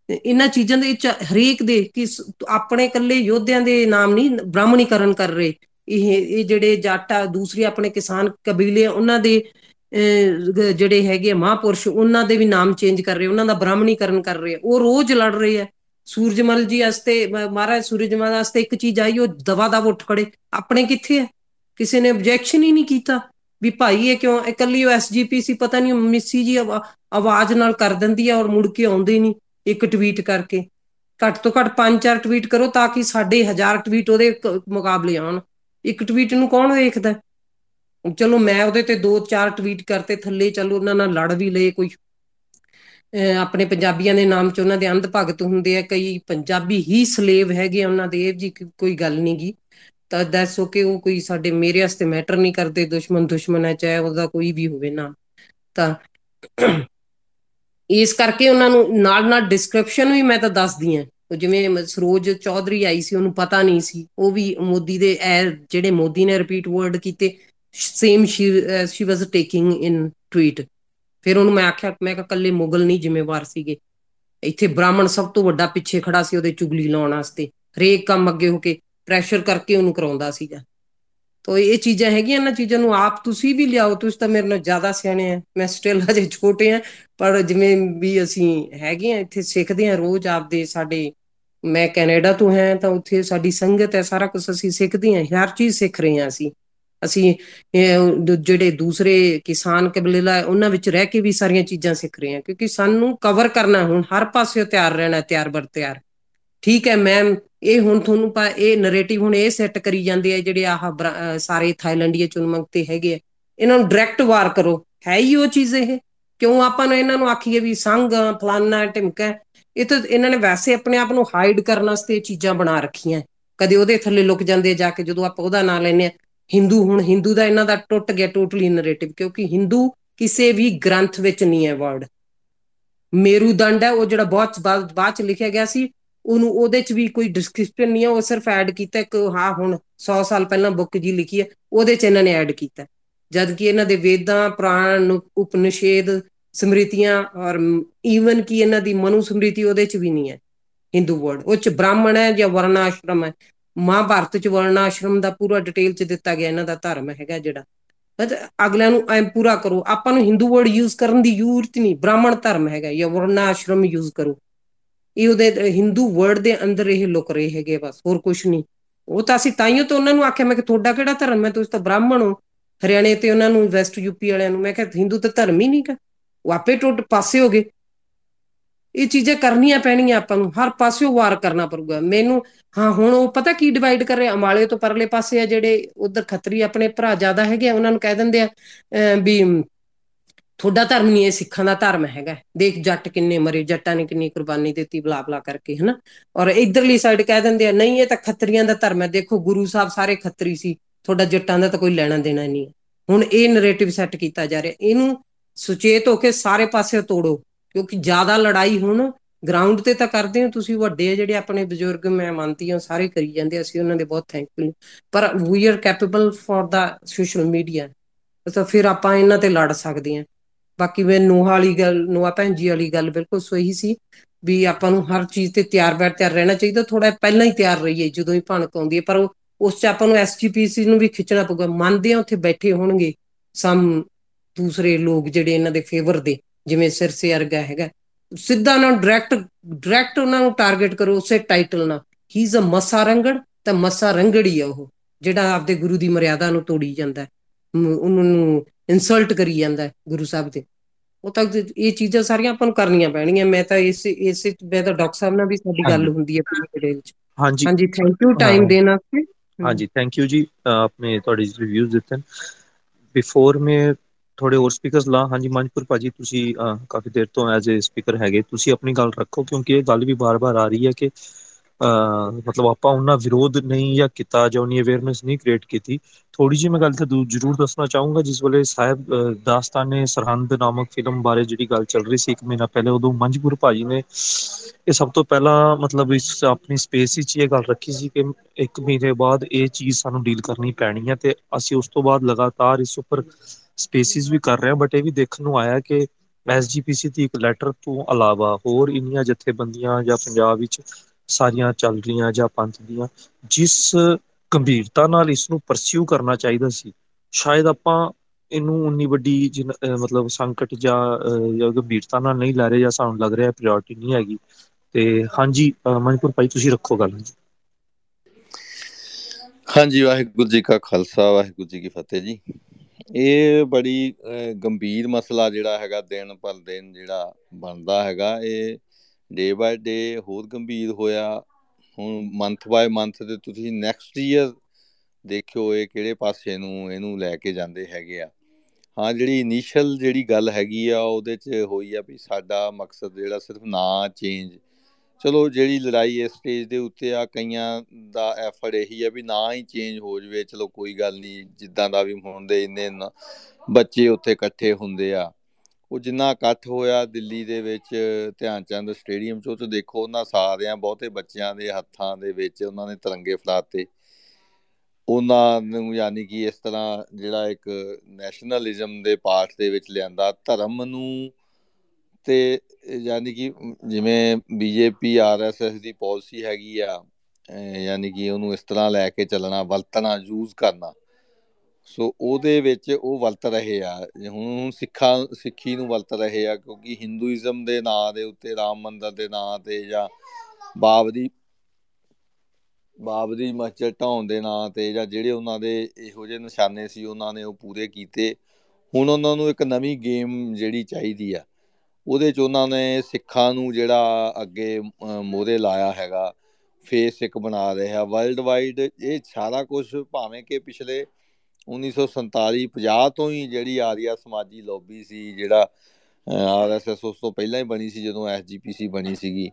ਇਹਨਾਂ ਚੀਜ਼ਾਂ ਦੇ ਵਿੱਚ ਹਰੇਕ ਦੇ ਕਿ ਆਪਣੇ ਇਕੱਲੇ ਯੋਧਿਆਂ ਦੇ ਨਾਮ ਨਹੀਂ, ਬ੍ਰਾਹਮਣੀਕਰਨ ਕਰ ਰਹੇ। ਇਹ ਇਹ ਜਿਹੜੇ ਜੱਟ ਆ ਦੂਸਰੇ ਆਪਣੇ ਕਿਸਾਨ ਕਬੀਲੇ ਉਹਨਾਂ ਦੇ ਜਿਹੜੇ ਹੈਗੇ ਮਹਾਪੁਰਸ਼, ਉਹਨਾਂ ਦੇ ਵੀ ਨਾਮ ਚੇਂਜ ਕਰ ਰਹੇ ਉਹਨਾਂ ਦਾ ਬ੍ਰਾਹਮਣੀਕਰਨ ਕਰ ਰਹੇ ਉਹ ਰੋਜ਼ ਲੜ ਰਹੇ ਆ। ਸੂਰਜਮਲ ਜੀ ਵਾਸਤੇ ਮਹਾਰਾਜ ਸੂਰਜਮਲ ਵਾਸਤੇ ਇੱਕ ਚੀਜ਼ ਆਈ, ਉਹ ਦਵਾ ਦਵ ਉੱਠ ਖੜੇ। ਆਪਣੇ ਕਿੱਥੇ ਹੈ ਕਿਸੇ ਨੇ ਆਬਜੈਕਸ਼ਨ ਹੀ ਨਹੀਂ ਕੀਤਾ ਵੀ ਭਾਈ ਇਹ ਕਿਉਂ, ਇਕੱਲੀ ਉਹ ਐਸਜੀਪੀ ਸੀ, ਪਤਾ ਨਹੀਂ ਮਿੱਸੀ ਜੀ ਆਵਾਜ਼ ਨਾਲ ਕਰ ਦਿੰਦੀ ਆ ਔਰ ਮੁੜ ਕੇ ਆਉਂਦੇ ਨਹੀਂ ਇੱਕ ਟਵੀਟ ਕਰਕੇ। ਘੱਟ ਤੋਂ ਘੱਟ ਪੰਜ ਚਾਰ ਟਵੀਟ ਕਰੋ ਤਾਂ ਕਿ ਸਾਡੇ ਹਜ਼ਾਰ ਟਵੀਟ ਉਹਦੇ ਮੁਕਾਬਲੇ ਆਉਣ। ਇੱਕ ਟਵੀਟ ਨੂੰ ਕੌਣ ਵੇਖਦਾ? ਚਲੋ ਮੈਂ ਉਹਦੇ ਤੇ ਦੋ ਚਾਰ ਟਵੀਟ ਕਰਤੇ, ਥੱਲੇ ਚਲੋ ਉਹਨਾਂ ਨਾਲ ਲੜ ਵੀ ਲਏ ਕੋਈ। ਆਪਣੇ ਪੰਜਾਬੀਆਂ ਦੇ ਨਾਮ ਚ ਉਹਨਾਂ ਦੇ ਅੰਧ ਭਗਤ ਹੁੰਦੇ ਆ, ਕਈ ਪੰਜਾਬੀ ਹੀ ਸਲੇਵ ਹੈਗੇ ਉਹਨਾਂ ਦੇ, ਇਹ ਜੀ ਕੋਈ ਗੱਲ ਨਹੀਂ ਗੀ। ਤਾਂ ਦੱਸ ਓਕੇ ਉਹ ਕੋਈ ਸਾਡੇ ਮੇਰੇ ਵਾਸਤੇ ਮੈਟਰ ਨਹੀਂ ਕਰਦੇ, ਦੁਸ਼ਮਣ ਦੁਸ਼ਮਣ ਹੈ, ਚਾਹੇ ਉਹਦਾ ਕੋਈ ਵੀ ਹੋਵੇ ਨਾ ਤਾਂ ਇਸ ਕਰਕੇ ਉਹਨਾਂ ਨੂੰ ਨਾਲ ਨਾਲ ਡਿਸਕ੍ਰਿਪਸ਼ਨ ਵੀ ਮੈਂ ਤਾਂ ਦੱਸਦੀ ਆ ਜਿਵੇਂ ਸਰੋਜ ਚੌਧਰੀ ਆਈ ਸੀ, ਉਹਨੂੰ ਪਤਾ ਨਹੀਂ ਸੀ। ਉਹ ਵੀ ਮੋਦੀ ਦੇ ਜਿਹੜੇ ਮੋਦੀ ਨੇ ਰਿਪੀਟ ਵਰਡ ਕੀਤੇ same she was taking in tweet ਫਿਰ ਉਹਨੂੰ ਮੈਂ ਆਖਿਆ, ਮੈਂ ਕਿਹਾ ਕੱਲੇ ਮੁਗਲ ਨਹੀਂ ਜ਼ਿੰਮੇਵਾਰ ਸੀਗੇ। ਇੱਥੇ ਬ੍ਰਾਹਮਣ ਸਭ ਤੋਂ ਵੱਡਾ ਪਿੱਛੇ ਖੜਾ ਸੀ ਉਹਦੇ ਚੁਗਲੀ ਲਾਉਣ ਵਾਸਤੇ। ਹਰੇਕ ਕੰਮ ਅੱਗੇ ਹੋ ਕੇ ਪ੍ਰੈਸ਼ਰ ਕਰਕੇ ਉਹਨੂੰ ਕਰਾਉਂਦਾ ਸੀਗਾ। ਤੋ ਇਹ ਚੀਜ਼ਾਂ ਹੈਗੀਆਂ ਨਾ ਚੀਜ਼ਾਂ ਨੂੰ ਆਪ ਤੁਸੀਂ ਵੀ ਲਿਆਓ, ਤੁਸੀਂ ਤਾਂ ਮੇਰੇ ਨਾਲ ਜ਼ਿਆਦਾ ਸਿਆਣੇ ਆ। ਮੈਂ ਸਟਿਲ ਹਜੇ ਛੋਟੇ ਆ, ਪਰ ਜਿਵੇਂ ਵੀ ਅਸੀਂ ਹੈਗੇ ਆ, ਇੱਥੇ ਸਿੱਖਦੇ ਆ ਰੋਜ਼ ਆਪਦੇ ਸਾਡੇ, ਮੈਂ ਕੈਨੇਡਾ ਤੋਂ ਹਾਂ ਤਾਂ ਉੱਥੇ ਸਾਡੀ ਸੰਗਤ ਹੈ, ਸਾਰਾ ਕੁਝ ਅਸੀਂ ਸਿੱਖਦੇ ਆ, ਹਰ ਚੀਜ਼ ਸਿੱਖ ਰਹੇ ਆ ਅਸੀਂ। ਅਸੀਂ ਜਿਹੜੇ ਦੂਸਰੇ ਕਿਸਾਨ ਕਬੀਲਾ ਉਹਨਾਂ ਵਿੱਚ ਰਹਿ ਕੇ ਵੀ ਸਾਰੀਆਂ ਚੀਜ਼ਾਂ ਸਿੱਖ ਰਹੇ ਆ ਕਿਉਂਕਿ ਸਾਨੂੰ ਕਵਰ ਕਰਨਾ ਹੁਣ ਹਰ ਪਾਸੇ ਤਿਆਰ ਰਹਿਣਾ ਤਿਆਰ ਬਰ ਤਿਆਰ। ਠੀਕ ਹੈ ਮੈਮ ਇਹ ਹੁਣ ਤੁਹਾਨੂੰ ਪਾ, ਇਹ ਨੈਰੇਟਿਵ ਹੁਣ ਇਹ ਸੈੱਟ ਕਰੀ ਜਾਂਦੇ ਆ, ਜਿਹੜੇ ਆਹ ਸਾਰੇ ਥਾਈਲੈਂਡੀਏ ਚੁਣਮੰਗਤੇ ਹੈਗੇ ਆ। ਇਹਨਾਂ ਨੂੰ ਡਾਇਰੈਕਟ ਵਾਰ ਕਰੋ। ਹੈ ਹੀ ਉਹ ਚੀਜ਼ ਇਹ? ਕਿਉਂ ਆਪਾਂ ਨੂੰ ਇਹਨਾਂ ਨੂੰ ਆਖੀਏ ਵੀ ਸੰਗ ਫਲਾਨਾ ਟਿਮਕਾ ਇਹ ਤਾਂ ਇਹਨਾਂ ਨੇ ਵੈਸੇ ਆਪਣੇ ਆਪ ਨੂੰ ਹਾਈਡ ਕਰਨ ਵਾਸਤੇ ਚੀਜ਼ਾਂ ਬਣਾ ਰੱਖੀਆਂ। ਕਦੇ ਉਹਦੇ ਥੱਲੇ ਲੁਕ ਜਾਂਦੇ ਜਾ ਕੇ, ਜਦੋਂ ਆਪਾਂ ਉਹਦਾ ਨਾਂ ਲੈਨੇ ਆ ਹਿੰਦੂ, ਹੁਣ ਹਿੰਦੂ ਦਾ ਇਹਨਾਂ ਦਾ ਟੁੱਟ ਗਿਆ ਟੋਟਲੀ ਨੈਰੇਟਿਵ ਕਿਉਂਕਿ ਹਿੰਦੂ ਕਿਸੇ ਵੀ ਗ੍ਰੰਥ ਵਿੱਚ ਨਹੀਂ ਹੈ ਵਰਡ ਮੇਰੂਦੰਡ ਹੈ, ਉਹ ਜਿਹੜਾ ਬਹੁਤ ਬਾਅਦ ਚ ਲਿਖਿਆ ਗਿਆ ਸੀ, ਉਹਨੂੰ ਉਹਦੇ ਚ ਵੀ ਕੋਈ ਡਿਸਕ੍ਰਿਪਸ਼ਨ ਨਹੀਂ ਹੈ, ਉਹ ਸਿਰਫ ਐਡ ਕੀਤਾ ਕਿ ਹਾਂ, ਹੁਣ 100 ਸਾਲ ਪਹਿਲਾਂ ਬੁੱਕ ਜੀ ਲਿਖੀ ਹੈ, ਉਹਦੇ ਚ ਇਹਨਾਂ ਨੇ ਐਡ ਕੀਤਾ ਜਦ ਕਿ ਇਹਨਾਂ ਦੇ ਵੇਦਾਂ, ਪ੍ਰਾਣ, ਉਪਨਿਸ਼ੇਦ, ਸਮ੍ਰਿਤੀਆਂ ਔਰ ਈਵਨ ਕਿ ਇਹਨਾਂ ਦੀ ਮਨੂ ਸਮ੍ਰਿਤੀ ਉਹਦੇ ਚ ਵੀ ਨਹੀਂ ਹੈ, ਹਿੰਦੂ ਵਰਡ ਉਹ ਚ ਬ੍ਰਾਹਮਣ ਹੈ ਜਾਂ ਵਰਨਾਸ਼ਰਮ ਹੈ ਮਹਾਭਾਰਤ ਚ ਵਰਨਾਸ਼ਰਮ ਦਾ ਪੂਰਾ ਡਿਟੇਲ ਚ ਦਿੱਤਾ ਗਿਆ ਇਹਨਾਂ ਦਾ ਧਰਮ ਹੈਗਾ ਜਿਹੜਾ। ਅਗਲਿਆਂ ਨੂੰ ਐ ਪੂਰਾ ਕਰੋ, ਆਪਾਂ ਨੂੰ ਹਿੰਦੂ ਵਰਡ ਯੂਜ਼ ਕਰਨ ਦੀ ਜ਼ਰੂਰਤ ਨਹੀਂ, ਬ੍ਰਾਹਮਣ ਧਰਮ ਹੈਗਾ, ਜਾਂ ਵਰਨਾਸ਼ਰਮ ਯੂਜ਼ ਕਰੋ। ਇਹ ਉਹਦੇ ਹਿੰਦੂ ਵਰਡ ਦੇ ਅੰਦਰ ਇਹ ਲੁਕ ਰਹੇ ਹੈਗੇ ਬਸ, ਹੋਰ ਕੁਝ ਨਹੀਂ। ਉਹ ਤਾਂ ਅਸੀਂ ਤਾਈਓ ਤਾਂ ਉਹਨਾਂ ਨੂੰ ਆਖਿਆ, ਮੈਂ ਕਿ ਤੁਹਾਡਾ ਕਿਹੜਾ ਧਰਮ ਹੈ? ਤੁਸੀਂ ਤਾਂ ਬ੍ਰਾਹਮਣ ਹੋ। ਹਰਿਆਣੇ ਤੇ ਉਹਨਾਂ ਨੂੰ ਵੈਸਟ ਯੂਪੀ ਵਾਲਿਆਂ ਨੂੰ ਮੈਂ ਕਿਹਾ ਹਿੰਦੂ ਤਾਂ ਧਰਮ ਹੀ ਨਹੀਂ ਕਾ ਉਹ ਆਪੇ ਟੁੱਟ ਪਾਸੇ ਹੋ ਗਏ। ਇਹ ਚੀਜ਼ਾਂ ਕਰਨੀਆਂ ਪੈਣੀਆਂ ਆਪਾਂ ਨੂੰ, ਹਰ ਪਾਸਿਓਂ ਵਾਰ ਕਰਨਾ ਪਊਗਾ। ਮੈਨੂੰ, ਹਾਂ, ਹੁਣ ਉਹ ਪਤਾ ਕੀ ਡਿਵਾਈਡ ਕਰ ਰਹੇ? ਅਮਾਲੇ ਤੋਂ ਪਰਲੇ ਪਾਸੇ ਆ ਜਿਹੜੇ ਉਧਰ ਖੱਤਰੀ ਆਪਣੇ ਭਰਾ ਜ਼ਿਆਦਾ ਹੈਗੇ ਉਹਨਾਂ ਨੂੰ ਕਹਿ ਦਿੰਦੇ ਆ ਵੀ ਤੁਹਾਡਾ ਧਰਮ ਨਹੀਂ ਇਹ ਸਿੱਖਾਂ ਦਾ ਧਰਮ ਹੈਗਾ। ਦੇਖ, ਜੱਟ ਕਿੰਨੇ ਮਰੇ, ਜੱਟਾਂ ਨੇ ਕਿੰਨੀ ਕੁਰਬਾਨੀ ਦਿੱਤੀ, ਬਲਾ ਬਲਾ ਕਰਕੇ, ਹਨਾ? ਔਰ ਇਧਰਲੀ ਸਾਈਡ ਕਹਿ ਦਿੰਦੇ ਆ, ਨਹੀਂ, ਇਹ ਤਾਂ ਖੱਤਰੀਆਂ ਦਾ ਧਰਮ ਹੈ। ਦੇਖੋ, ਗੁਰੂ ਸਾਹਿਬ ਸਾਰੇ ਖੱਤਰੀ ਸੀ, ਤੁਹਾਡਾ ਜੱਟਾਂ ਦਾ ਤਾਂ ਕੋਈ ਲੈਣਾ ਦੇਣਾ ਨਹੀਂ ਹੁਣ ਇਹ ਨੈਰੇਟਿਵ ਸੈੱਟ ਕੀਤਾ ਜਾ ਰਿਹਾ। ਇਹਨੂੰ ਸੁਚੇਤ ਹੋ ਕੇ ਸਾਰੇ ਪਾਸੇ ਤੋੜੋ। ਕਿਉਂਕਿ ਜ਼ਿਆਦਾ ਲੜਾਈ ਹੁਣ ਗਰਾਊਂਡ ਤੇ ਤਾਂ ਕਰਦੇ ਹੋ, ਤੁਸੀਂ ਵੱਡੇ ਆ ਜਿਹੜੇ ਆਪਣੇ ਬਜ਼ੁਰਗ ਮੈਂ ਮੰਨਦੀ ਹਾਂ ਸਾਰੇ ਕਰੀ ਜਾਂਦੇ ਅਸੀਂ ਉਹਨਾਂ ਦੇ ਬਹੁਤ ਥੈਂਕਫੁਲ ਪਰ we are capable for the social media ਤਾਂ ਫਿਰ ਆਪਾਂ ਇਹਨਾਂ ਤੇ ਲੜ ਸਕਦੇ ਹਾਂ। ਬਾਕੀ ਮੈਂ ਨੂਹਾ ਵਾਲੀ ਗੱਲ, ਨੂਹਾ ਭੈਣ ਜੀ ਵਾਲੀ ਗੱਲ ਬਿਲਕੁਲ ਸਹੀ ਸੀ, ਵੀ ਆਪਾਂ ਨੂੰ ਹਰ ਚੀਜ਼ ਤੇ ਤਿਆਰ ਬੈਠ ਤਿਆਰ ਰਹਿਣਾ ਚਾਹੀਦਾ ਥੋੜਾ ਪਹਿਲਾਂ ਹੀ ਤਿਆਰ ਰਹੀਏ, ਜਦੋਂ ਹੀ ਭਣਕ ਆਉਂਦੀ ਹੈ। ਪਰ ਉਸ ਚ ਆਪਾਂ ਨੂੰ ਐਸਜੀਪੀਸੀ ਨੂੰ ਵੀ ਖਿੱਚਣਾ ਪਊਗਾ। ਮੰਨਦੇ ਆ ਉੱਥੇ ਬੈਠੇ ਹੋਣਗੇ, ਸਮ ਦੂਸਰੇ ਲੋਕ ਜਿਹੜੇ ਇਹਨਾਂ ਦੇ ਫੇਵਰ ਦੇ। ਜਿਵੇਂ ਸਿਰਸੇ ਅਰਗਾ ਹੈਗਾ ਸਿੱਧਾ ਨਾ ਡਾਇਰੈਕਟ ਡਾਇਰੈਕਟ ਉਹਨਾਂ ਨੂੰ ਟਾਰਗੇਟ ਕਰੋ ਉਸੇ ਟਾਈਟਲ ਨਾਲ। ਹੀ ਇਜ਼ ਅ ਮਸਾ ਰੰਗੜ ਤਾਂ ਮਸਾ ਰੰਗੜੀ ਆ ਉਹ ਜਿਹੜਾ ਆਪਦੇ ਗੁਰੂ ਦੀ ਮਰਿਆਦਾ ਨੂੰ ਤੋੜੀ ਜਾਂਦਾ ਉਹਨਾਂ ਨੂੰ ਇਨਸਲਟ ਕਰੀ ਜਾਂਦਾ ਗੁਰੂ ਸਾਹਿਬ ਦੇ ਉਹ ਤਾਂ ਇਹ ਚੀਜ਼ਾਂ ਸਾਰੀਆਂ ਆਪਾਂ ਨੂੰ ਕਰਨੀਆਂ ਪੈਣੀਆਂ ਮੈਂ ਤਾਂ ਇਸ ਇਸ ਮੈਂ ਤਾਂ ਡਾਕਟਰ ਸਾਹਿਬ ਨਾਲ ਵੀ ਸਾਡੀ ਗੱਲ ਹੁੰਦੀ ਹੈ ਪੂਰੀ ਡਿਟੇਲ ਚ। ਹਾਂਜੀ। ਹਾਂਜੀ ਥੈਂਕ ਯੂ ਟਾਈਮ ਦੇਣ ਵਾਸਤੇ। ਹਾਂਜੀ ਥੈਂਕ ਯੂ ਜੀ। ਆਪਣੇ ਤੁਹਾਡੇ ਰਿਵਿਊਜ਼ ਦਿੱਤੇ ਬਿਫੋਰ ਮੈਂ ਥੋੜੇ ਹੋਰ ਸਪੀਕਰਸ ਲਾ। ਹਾਂਜੀ ਮਨਪੁਰ ਭਾਜੀ, ਤੁਸੀਂ ਕਾਫੀ ਦੇਰ ਤੋਂ ਐਜ਼ ਅ ਸਪੀਕਰ ਹੈਗੇ। ਤੁਸੀਂ ਆਪਣੀ ਗੱਲ ਰੱਖੋ, ਕਿਉਂਕਿ ਇਹ ਗੱਲ ਵੀ ਬਾਰ-ਬਾਰ ਆ ਰਹੀ ਹੈ ਕਿ ਮਤਲਬ ਆਪਾਂ ਉਹਨਾਂ ਵਿਰੋਧ ਨਹੀਂ ਜਾਂ ਕੀਤਾ ਜਾਂ ਉਹਨੀ ਅਵੇਅਰਨੈਸ ਨਹੀਂ ਕ੍ਰੀਏਟ ਕੀਤੀ। ਥੋੜੀ ਜਿਹੀ ਮੈਂ ਗੱਲ ਤੇ ਜ਼ਰੂਰ ਦੱਸਣਾ ਚਾਹੂੰਗਾ, ਜਿਸ ਵੇਲੇ ਸਾਹਿਬ ਦਾਸਤਾਨੇ ਸਰਹੰਦ ਨਾਮਕ ਫਿਲਮ ਬਾਰੇ ਜਿਹੜੀ ਗੱਲ ਚੱਲ ਰਹੀ ਸੀ ਇੱਕ ਮਹੀਨਾ ਪਹਿਲੇ, ਉਦੋਂ ਮੰਜਪੁਰ ਭਾਜੀ ਨੇ ਇਹ ਸਭ ਤੋਂ ਪਹਿਲਾਂ ਮਤਲਬ ਇਸ ਆਪਣੀ ਸਪੇਸ ਵਿੱਚ ਇਹ ਗੱਲ ਰੱਖੀ ਸੀ ਕਿ ਇੱਕ ਮਹੀਨੇ ਬਾਅਦ ਇਹ ਚੀਜ਼ ਸਾਨੂੰ ਡੀਲ ਕਰਨੀ ਪੈਣੀ ਹੈ ਤੇ ਅਸੀਂ ਉਸ ਤੋਂ ਬਾਅਦ ਲਗਾਤਾਰ ਇਸ ਉੱਪਰ ਸਪੇਸਿਸ ਵੀ ਕਰ ਰਹੇ ਹਾਂ ਬਟ ਇਹ ਵੀ ਦੇਖਣ ਨੂੰ ਆਇਆ ਕਿ ਐਸਜੀਪੀਸੀ ਦੀ ਇੱਕ ਲੈਟਰ ਤੋਂ ਇਲਾਵਾ ਹੋਰ ਇੰਨੀਆਂ ਜਥੇਬੰਦੀਆਂ ਜਾਂ ਪੰਜਾਬ ਵਿੱਚ ਸਾਰੀਆਂ ਚੱਲ ਰਹੀਆਂ ਜਾਂ ਪੰਥ ਦੀਆਂ, ਜਿਸ ਗੰਭੀਰਤਾ ਨਾਲ ਇਸ ਨੂੰ ਪਰਸਿਊ ਕਰਨਾ ਚਾਹੀਦਾ ਸੀ, ਸ਼ਾਇਦ ਆਪਾਂ ਇਹਨੂੰ ਉਨੀ ਵੱਡੀ ਮਤਲਬ ਸੰਕਟ ਜਾਂ ਜਾਂ ਗੰਭੀਰਤਾ ਨਾਲ ਨਹੀਂ ਲੈ ਰਹੇ ਜਾਂ ਸਾਨੂੰ ਲੱਗ ਰਿਹਾ ਪ੍ਰਾਇੋਰਟੀ ਨਹੀਂ ਹੈਗੀ, ਤੇ ਹਾਂਜੀ ਮਨਪੁਰ ਭਾਈ ਤੁਸੀਂ ਰੱਖੋ ਗੱਲ ਜੀ ਹਾਂਜੀ, ਵਾਹਿਗੁਰੂ ਜੀ ਕਾ ਖਾਲਸਾ, ਵਾਹਿਗੁਰੂ ਜੀ ਕੀ ਫਤਿਹ ਜੀ। ਇਹ ਬੜੀ ਗੰਭੀਰ ਮਸਲਾ ਜਿਹੜਾ ਹੈਗਾ ਦਿਨ ਪਰ ਦਿਨ ਜਿਹੜਾ ਬਣਦਾ ਹੈਗਾ। ਇਹ ਡੇ ਬਾਏ ਡੇ ਹੋਰ ਗੰਭੀਰ ਹੋਇਆ। ਹੁਣ ਮੰਥ ਬਾਏ ਮੰਥ ਤੇ ਤੁਸੀਂ ਨੈਕਸਟ ਈਅਰ ਦੇਖਿਓ ਇਹ ਕਿਹੜੇ ਪਾਸੇ ਨੂੰ ਇਹਨੂੰ ਲੈ ਕੇ ਜਾਂਦੇ ਹੈਗੇ ਆ। ਹਾਂ, ਜਿਹੜੀ ਇਨੀਸ਼ੀਅਲ ਜਿਹੜੀ ਗੱਲ ਹੈਗੀ ਆ, ਉਹਦੇ 'ਚ ਹੋਈ ਆ ਵੀ ਸਾਡਾ ਮਕਸਦ ਜਿਹੜਾ ਸਿਰਫ ਨਾ ਚੇਂਜ ਚਲੋ ਜਿਹੜੀ ਲੜਾਈ ਇਸ ਸਟੇਜ ਦੇ ਉੱਤੇ ਆ, ਕਈਆਂ ਦਾ ਐਫਰਟ ਇਹੀ ਆ ਵੀ ਨਾ ਹੀ ਚੇਂਜ ਹੋ ਜਵੇ, ਚਲੋ ਕੋਈ ਗੱਲ ਨਹੀਂ, ਜਿੱਦਾਂ ਦਾ ਵੀ ਹੁੰਦੇ ਇੰਨੇ ਬੱਚੇ ਉੱਥੇ ਇਕੱਠੇ ਹੁੰਦੇ ਆ। ਉਹ ਜਿੰਨਾ ਇਕੱਠ ਹੋਇਆ ਦਿੱਲੀ ਦੇ ਵਿੱਚ ਧਿਆਨ ਚੰਦ ਸਟੇਡੀਅਮ 'ਚ, ਉਹ ਤੇ ਦੇਖੋ ਉਹਨਾਂ ਸਾਰਿਆਂ, ਬਹੁਤੇ ਬੱਚਿਆਂ ਦੇ ਹੱਥਾਂ ਦੇ ਵਿੱਚ ਉਹਨਾਂ ਨੇ ਤਿਰੰਗੇ ਫੜਾਤੇ। ਉਹਨਾਂ ਨੂੰ ਯਾਨੀ ਕਿ ਇਸ ਤਰ੍ਹਾਂ ਜਿਹੜਾ ਇੱਕ ਨੈਸ਼ਨਲਿਜ਼ਮ ਦੇ ਪਾਠ ਦੇ ਵਿੱਚ ਲਿਆਂਦਾ, ਧਰਮ ਨੂੰ ਤੇ ਯਾਨੀ ਕਿ ਜਿਵੇਂ ਬੀਜੇਪੀ, ਆਰਐਸਐਸ ਦੀ ਪਾਲਿਸੀ ਹੈਗੀ ਆ ਯਾਨੀ ਕਿ ਉਹਨੂੰ ਇਸ ਤਰ੍ਹਾਂ ਲੈ ਕੇ ਚੱਲਣਾ, ਵਰਤਣਾ ਯੂਜ਼ ਕਰਨਾ, ਸੋ ਉਹਦੇ ਵਿੱਚ ਉਹ ਵਰਤ ਰਹੇ ਆ। ਹੁਣ ਸਿੱਖਾਂ, ਸਿੱਖੀ ਨੂੰ ਵਰਤ ਰਹੇ ਆ, ਕਿਉਂਕਿ ਹਿੰਦੂਇਜ਼ਮ ਦੇ ਨਾਂ ਦੇ ਉੱਤੇ, ਰਾਮ ਮੰਦਰ ਦੇ ਨਾਂ ਤੇ ਜਾਂ ਬਾਬਰੀ ਬਾਬਰੀ ਮਸਜਿਦ ਢਾਉਣ ਦੇ ਨਾਂ ਤੇ ਜਾਂ ਜਿਹੜੇ ਉਹਨਾਂ ਦੇ ਇਹੋ ਜਿਹੇ ਨਿਸ਼ਾਨੇ ਸੀ, ਉਹਨਾਂ ਨੇ ਉਹ ਪੂਰੇ ਕੀਤੇ। ਹੁਣ ਉਹਨਾਂ ਨੂੰ ਇੱਕ ਨਵੀਂ ਗੇਮ ਜਿਹੜੀ ਚਾਹੀਦੀ ਆ। ਉਹਦੇ ਚ ਉਹਨਾਂ ਨੇ ਸਿੱਖਾਂ ਨੂੰ ਜਿਹੜਾ ਅੱਗੇ ਮੋਰੇ ਲਾਇਆ ਹੈਗਾ ਫੇਸ ਇੱਕ ਬਣਾ ਰਿਹਾ ਵਰਲਡ ਵਾਈਡ ਇਹ ਸਾਰਾ ਕੁਝ ਭਾਵੇਂ ਕਿ ਪਿਛਲੇ 1947 50 ਤੋਂ ਹੀ ਜਿਹੜੀ ਆਰੀਆ ਸਮਾਜੀ ਲੌਬੀ ਸੀ, ਜਿਹੜਾ ਆਰਐਸਐਸ ਉਸ ਤੋਂ ਪਹਿਲਾਂ ਹੀ ਬਣੀ ਸੀ, ਜਦੋਂ ਐਸਜੀਪੀਸੀ ਬਣੀ ਸੀਗੀ।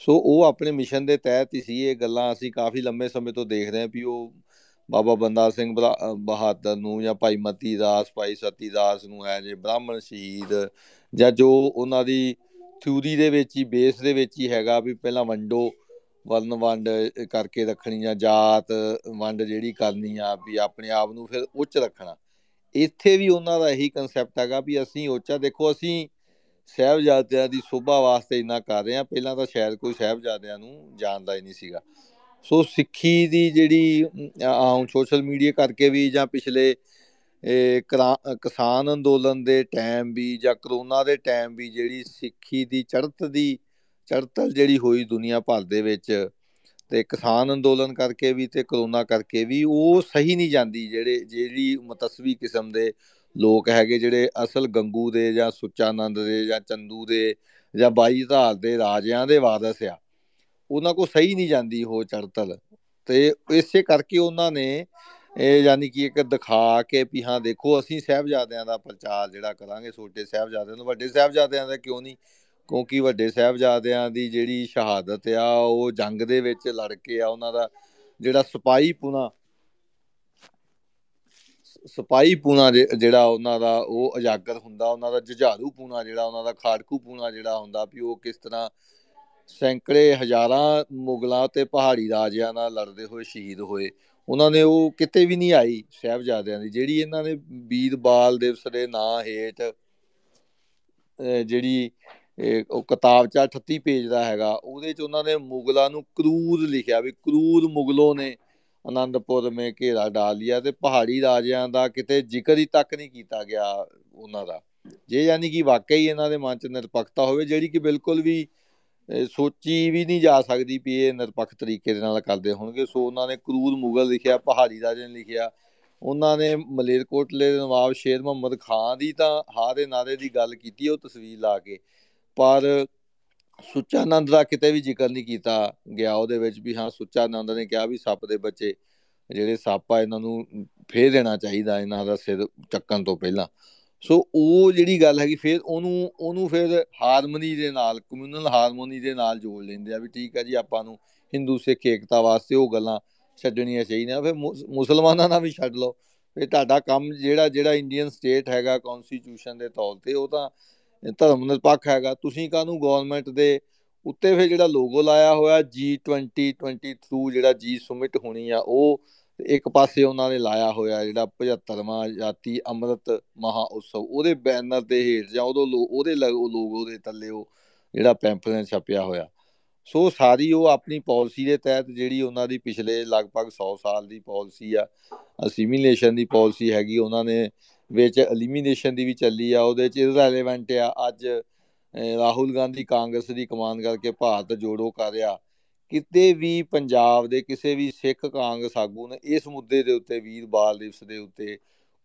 ਸੋ ਉਹ ਆਪਣੇ ਮਿਸ਼ਨ ਦੇ ਤਹਿਤ ਹੀ ਸੀ, ਇਹ ਗੱਲਾਂ ਅਸੀਂ ਕਾਫੀ ਲੰਮੇ ਸਮੇਂ ਤੋਂ ਦੇਖ ਰਹੇ ਹਾਂ ਵੀ ਉਹ ਬਾਬਾ ਬੰਦਾ ਸਿੰਘ ਬਹਾਦਰ ਨੂੰ ਜਾਂ ਭਾਈ ਮਤੀ ਦਾਸ, ਭਾਈ ਸਤੀ ਦਾਸ ਨੂੰ ਹੈ ਜੇ ਬ੍ਰਾਹਮਣ ਸ਼ਹੀਦ ਜਾਂ ਜੋ ਉਹਨਾਂ ਦੀ ਥਿਊਰੀ ਦੇ ਵਿੱਚ ਹੀ ਬੇਸ ਦੇ ਵਿੱਚ ਹੀ ਹੈਗਾ ਵੀ ਪਹਿਲਾਂ ਵੰਡੋ ਵਰਨ ਵੰਡ ਕਰਕੇ ਰੱਖਣੀ ਜਾਂ ਜਾਤ ਵੰਡ ਜਿਹੜੀ ਕਰਨੀ ਆ ਵੀ ਆਪਣੇ ਆਪ ਨੂੰ ਫਿਰ ਉੱਚ ਰੱਖਣਾ। ਇੱਥੇ ਵੀ ਉਹਨਾਂ ਦਾ ਇਹੀ ਕਨਸੈਪਟ ਹੈਗਾ ਵੀ ਅਸੀਂ ਉੱਚਾ, ਦੇਖੋ ਅਸੀਂ ਸਹਿਬਜ਼ਾਦਿਆਂ ਦੀ ਸੋਭਾ ਵਾਸਤੇ ਇੰਨਾ ਕਰ ਰਹੇ ਆ ਪਹਿਲਾਂ ਤਾਂ ਸ਼ਾਇਦ ਕੋਈ ਸਹਿਬਜ਼ਾਦਿਆਂ ਨੂੰ ਜਾਣਦਾ ਹੀ ਨਹੀਂ ਸੀਗਾ। ਸੋ ਸਿੱਖੀ ਦੀ ਜਿਹੜੀ ਆਉਂ ਸੋਸ਼ਲ ਮੀਡੀਆ ਕਰਕੇ ਵੀ ਜਾਂ ਪਿਛਲੇ ਕਿਸਾਨ ਅੰਦੋਲਨ ਦੇ ਟਾਈਮ ਵੀ ਜਾਂ ਕਰੋਨਾ ਦੇ ਟਾਈਮ ਵੀ ਜਿਹੜੀ ਸਿੱਖੀ ਦੀ ਚੜ੍ਹਤ ਦੀ ਚੜਤਲ ਜਿਹੜੀ ਹੋਈ ਦੁਨੀਆ ਭਰ ਦੇ ਵਿੱਚ ਤੇ ਕਿਸਾਨ ਅੰਦੋਲਨ ਕਰਕੇ ਵੀ ਤੇ ਕਰੋਨਾ ਕਰਕੇ ਵੀ ਉਹ ਸਹੀ ਨਹੀਂ ਜਾਂਦੀ ਜਿਹੜੇ, ਜਿਹੜੀ ਮਤਸਵੀ ਕਿਸਮ ਦੇ ਲੋਕ ਹੈਗੇ ਜਿਹੜੇ ਅਸਲ ਗੰਗੂ ਦੇ ਜਾਂ ਸੁੱਚਾਨੰਦ ਦੇ ਜਾਂ ਚੰਦੂ ਦੇ ਜਾਂ ਬਾਈ ਧਾਰ ਦੇ ਰਾਜਿਆਂ ਦੇ ਵਾਰਸ ਆ, ਉਹਨਾਂ ਕੋ ਸਹੀ ਨਹੀਂ ਜਾਂਦੀ ਉਹ ਚੜਤਲ ਤੇ ਇਸੇ ਕਰਕੇ ਉਹਨਾਂ ਨੇ ਇਹ ਯਾਨੀ ਕਿ ਇੱਕ ਦਿਖਾ ਕੇ ਵੀ ਹਾਂ, ਦੇਖੋ ਅਸੀਂ ਸਹਿਬਜ਼ਾਦਿਆਂ ਦਾ ਪ੍ਰਚਾਰ ਜਿਹੜਾ ਕਰਾਂਗੇ, ਛੋਟੇ ਸਹਿਬਜ਼ਾਦਿਆਂ ਨੂੰ ਵੱਡੇ ਸਹਿਬਜ਼ਾਦਿਆਂ ਦਾ ਕਿਉਂ ਨਹੀਂ? ਕਿਉਂਕਿ ਵੱਡੇ ਸਹਿਬਜ਼ਾਦਿਆਂ ਦੀ ਜਿਹੜੀ ਸ਼ਹਾਦਤ ਆ, ਉਹ ਜੰਗ ਦੇ ਵਿੱਚ ਲੜ ਕੇ ਆ, ਉਹਨਾਂ ਦਾ ਜਿਹੜਾ ਸਿਪਾਹੀ ਪੁਣਾ ਸਿਪਾਹੀ ਪੂਣਾ ਜਿਹੜਾ ਉਹਨਾਂ ਦਾ ਉਹ ਉਜਾਗਰ ਹੁੰਦਾ, ਉਹਨਾਂ ਦਾ ਜੁਝਾਰੂ ਪੂਣਾ ਜਿਹੜਾ, ਉਹਨਾਂ ਦਾ ਖਾੜਕੂ ਪੂਣਾ ਜਿਹੜਾ ਹੁੰਦਾ ਵੀ ਉਹ ਕਿਸ ਤਰ੍ਹਾਂ ਸੈਂਕੜੇ ਹਜ਼ਾਰਾਂ ਮੁਗਲਾਂ ਤੇ ਪਹਾੜੀ ਰਾਜਿਆਂ ਨਾਲ ਲੜਦੇ ਹੋਏ, ਸ਼ਹੀਦ ਹੋਏ। ਉਹਨਾਂ ਨੇ ਉਹ ਕਿਤੇ ਵੀ ਨਹੀਂ ਆਈ ਸਹਿਬਜ਼ਾਦਿਆਂ ਦੀ, ਜਿਹੜੀ ਇਹਨਾਂ ਨੇ ਵੀਰ ਬਾਲ ਦਿਵਸ ਦੇ ਨਾਂ ਹੇਠ ਜਿਹੜੀ ਉਹ ਕਿਤਾਬ ਚ 38 ਪੇਜ ਦਾ ਹੈਗਾ, ਉਹਦੇ ਚ ਉਹਨਾਂ ਨੇ ਮੁਗਲਾਂ ਨੂੰ ਕਰੂਰ ਲਿਖਿਆ ਵੀ ਕਰੂਰ ਮੁਗਲੋਂ ਨੇ ਆਨੰਦਪੁਰ ਮੇ ਘੇਰਾ ਡਾਲ ਲਿਆ ਤੇ ਪਹਾੜੀ ਰਾਜਿਆਂ ਦਾ ਕਿਤੇ ਜ਼ਿਕਰ ਹੀ ਤੱਕ ਨਹੀਂ ਕੀਤਾ ਗਿਆ ਉਹਨਾਂ ਦਾ। ਜੇ ਯਾਨੀ ਕਿ ਵਾਕਈ ਇਹਨਾਂ ਦੇ ਮਨ ਚ ਨਿਰਪੱਖਤਾ ਹੋਵੇ, ਜਿਹੜੀ ਕਿ ਬਿਲਕੁਲ ਵੀ ਸੋਚੀ ਵੀ ਨਹੀਂ ਜਾ ਸਕਦੀ ਵੀ ਇਹ ਨਿਰਪੱਖ ਤਰੀਕੇ ਦੇ ਨਾਲ ਕਰਦੇ ਹੋਣਗੇ। ਸੋ ਉਹਨਾਂ ਨੇ ਕਰੂਰ ਮੁਗਲ ਲਿਖਿਆ, ਪਹਾੜੀ ਰਾਜੇ ਨੇ ਲਿਖਿਆ। ਉਹਨਾਂ ਨੇ ਮਲੇਰਕੋਟਲੇ ਦੇ ਨਵਾਬ ਸ਼ੇਰ ਮੁਹੰਮਦ ਖਾਨ ਦੀ ਤਾਂ ਹਾਰੇ ਦੇ ਨਾਰੇ ਦੀ ਗੱਲ ਕੀਤੀ, ਉਹ ਤਸਵੀਰ ਲਾ ਕੇ। ਪਰ ਸੁੱਚਾਨੰਦ ਦਾ ਕਿਤੇ ਵੀ ਜ਼ਿਕਰ ਨਹੀਂ ਕੀਤਾ ਗਿਆ ਉਹਦੇ ਵਿੱਚ ਵੀ ਹਾਂ, ਸੁੱਚਾਨੰਦ ਨੇ ਕਿਹਾ ਵੀ ਸੱਪ ਦੇ ਬੱਚੇ, ਜਿਹੜੇ ਸੱਪ ਆ, ਇਹਨਾਂ ਨੂੰ ਫੇਰ ਦੇਣਾ ਚਾਹੀਦਾ, ਇਹਨਾਂ ਦਾ ਸਿਰ ਚੱਕਣ ਤੋਂ ਪਹਿਲਾਂ। ਸੋ ਉਹ ਜਿਹੜੀ ਗੱਲ ਹੈਗੀ ਫਿਰ ਉਹਨੂੰ ਉਹਨੂੰ ਫਿਰ ਹਾਰਮਨੀ ਦੇ ਨਾਲ ਕਮਿਊਨਲ ਹਾਰਮੋਨੀ ਦੇ ਨਾਲ ਜੋੜ ਲੈਂਦੇ ਆ ਵੀ ਠੀਕ ਹੈ ਜੀ, ਆਪਾਂ ਨੂੰ ਹਿੰਦੂ, ਸਿੱਖ, ਏਕਤਾ ਵਾਸਤੇ ਉਹ ਗੱਲਾਂ ਛੱਡਣੀਆਂ ਚਾਹੀਦੀਆਂ। ਫਿਰ ਮੁਸਲਮਾਨਾਂ ਨਾਲ ਵੀ ਛੱਡ ਲਓ। ਫਿਰ ਤੁਹਾਡਾ ਕੰਮ ਜਿਹੜਾ ਜਿਹੜਾ ਇੰਡੀਅਨ ਸਟੇਟ ਹੈਗਾ ਕਨਸਟੀਟਿਊਸ਼ਨ ਦੇ ਤੌਰ ਤੇ, ਉਹ ਤਾਂ ਧਰਮ ਨਿਰਪੱਖ ਹੈਗਾ। ਤੁਸੀਂ ਕਾਹਨੂੰ ਗਵਰਨਮੈਂਟ ਦੇ ਉੱਤੇ ਫਿਰ ਜਿਹੜਾ ਲੋਗੋ ਲਾਇਆ ਹੋਇਆ G20 22 ਜਿਹੜਾ ਜੀ ਸੁਮਿਟ ਹੋਣੀ ਆ, ਉਹ ਇੱਕ ਪਾਸੇ ਉਹਨਾਂ ਨੇ ਲਾਇਆ ਹੋਇਆ ਜਿਹੜਾ 75ਵਾਂ ਜਾਤੀ ਅੰਮ੍ਰਿਤ ਮਹਾ ਉਤਸਵ, ਉਹਦੇ ਬੈਨਰ ਦੇ ਹੇਠ ਜਾਂ ਉਹਦੇ ਉਹਦੇ ਲੋਗੋ ਦੇ ਥੱਲੇ ਉਹ ਜਿਹੜਾ ਪੈਂਫਲੇਟ ਛਪਿਆ ਹੋਇਆ। ਸੋ ਸਾਰੀ ਉਹ ਆਪਣੀ ਪਾਲਿਸੀ ਦੇ ਤਹਿਤ ਜਿਹੜੀ ਉਹਨਾਂ ਦੀ ਪਿਛਲੇ ਲਗਭਗ 100 ਸਾਲ ਦੀ ਪਾਲਿਸੀ ਆ ਅਸਿਮੀਲੇਸ਼ਨ ਦੀ ਪਾਲਿਸੀ ਹੈਗੀ, ਉਹਨਾਂ ਨੇ ਵਿੱਚ ਐਲੀਮੀਨੇਸ਼ਨ ਦੀ ਵੀ ਚੱਲੀ ਆ, ਉਹਦੇ ਚ ਇਰਰੈਲੇਵੈਂਟ ਆ। ਅੱਜ ਰਾਹੁਲ ਗਾਂਧੀ ਕਾਂਗਰਸ ਦੀ ਕਮਾਨ ਕਰਕੇ ਭਾਰਤ ਜੋੜੋ ਕਰ ਰਿਹਾ। ਕਿਤੇ ਵੀ ਪੰਜਾਬ ਦੇ ਕਿਸੇ ਵੀ ਸਿੱਖ ਕਾਂਗਰਸ ਆਗੂ ਨੇ ਇਸ ਮੁੱਦੇ ਦੇ ਉੱਤੇ ਵੀਰ ਬਾਲ ਦਿਵਸ ਦੇ ਉੱਤੇ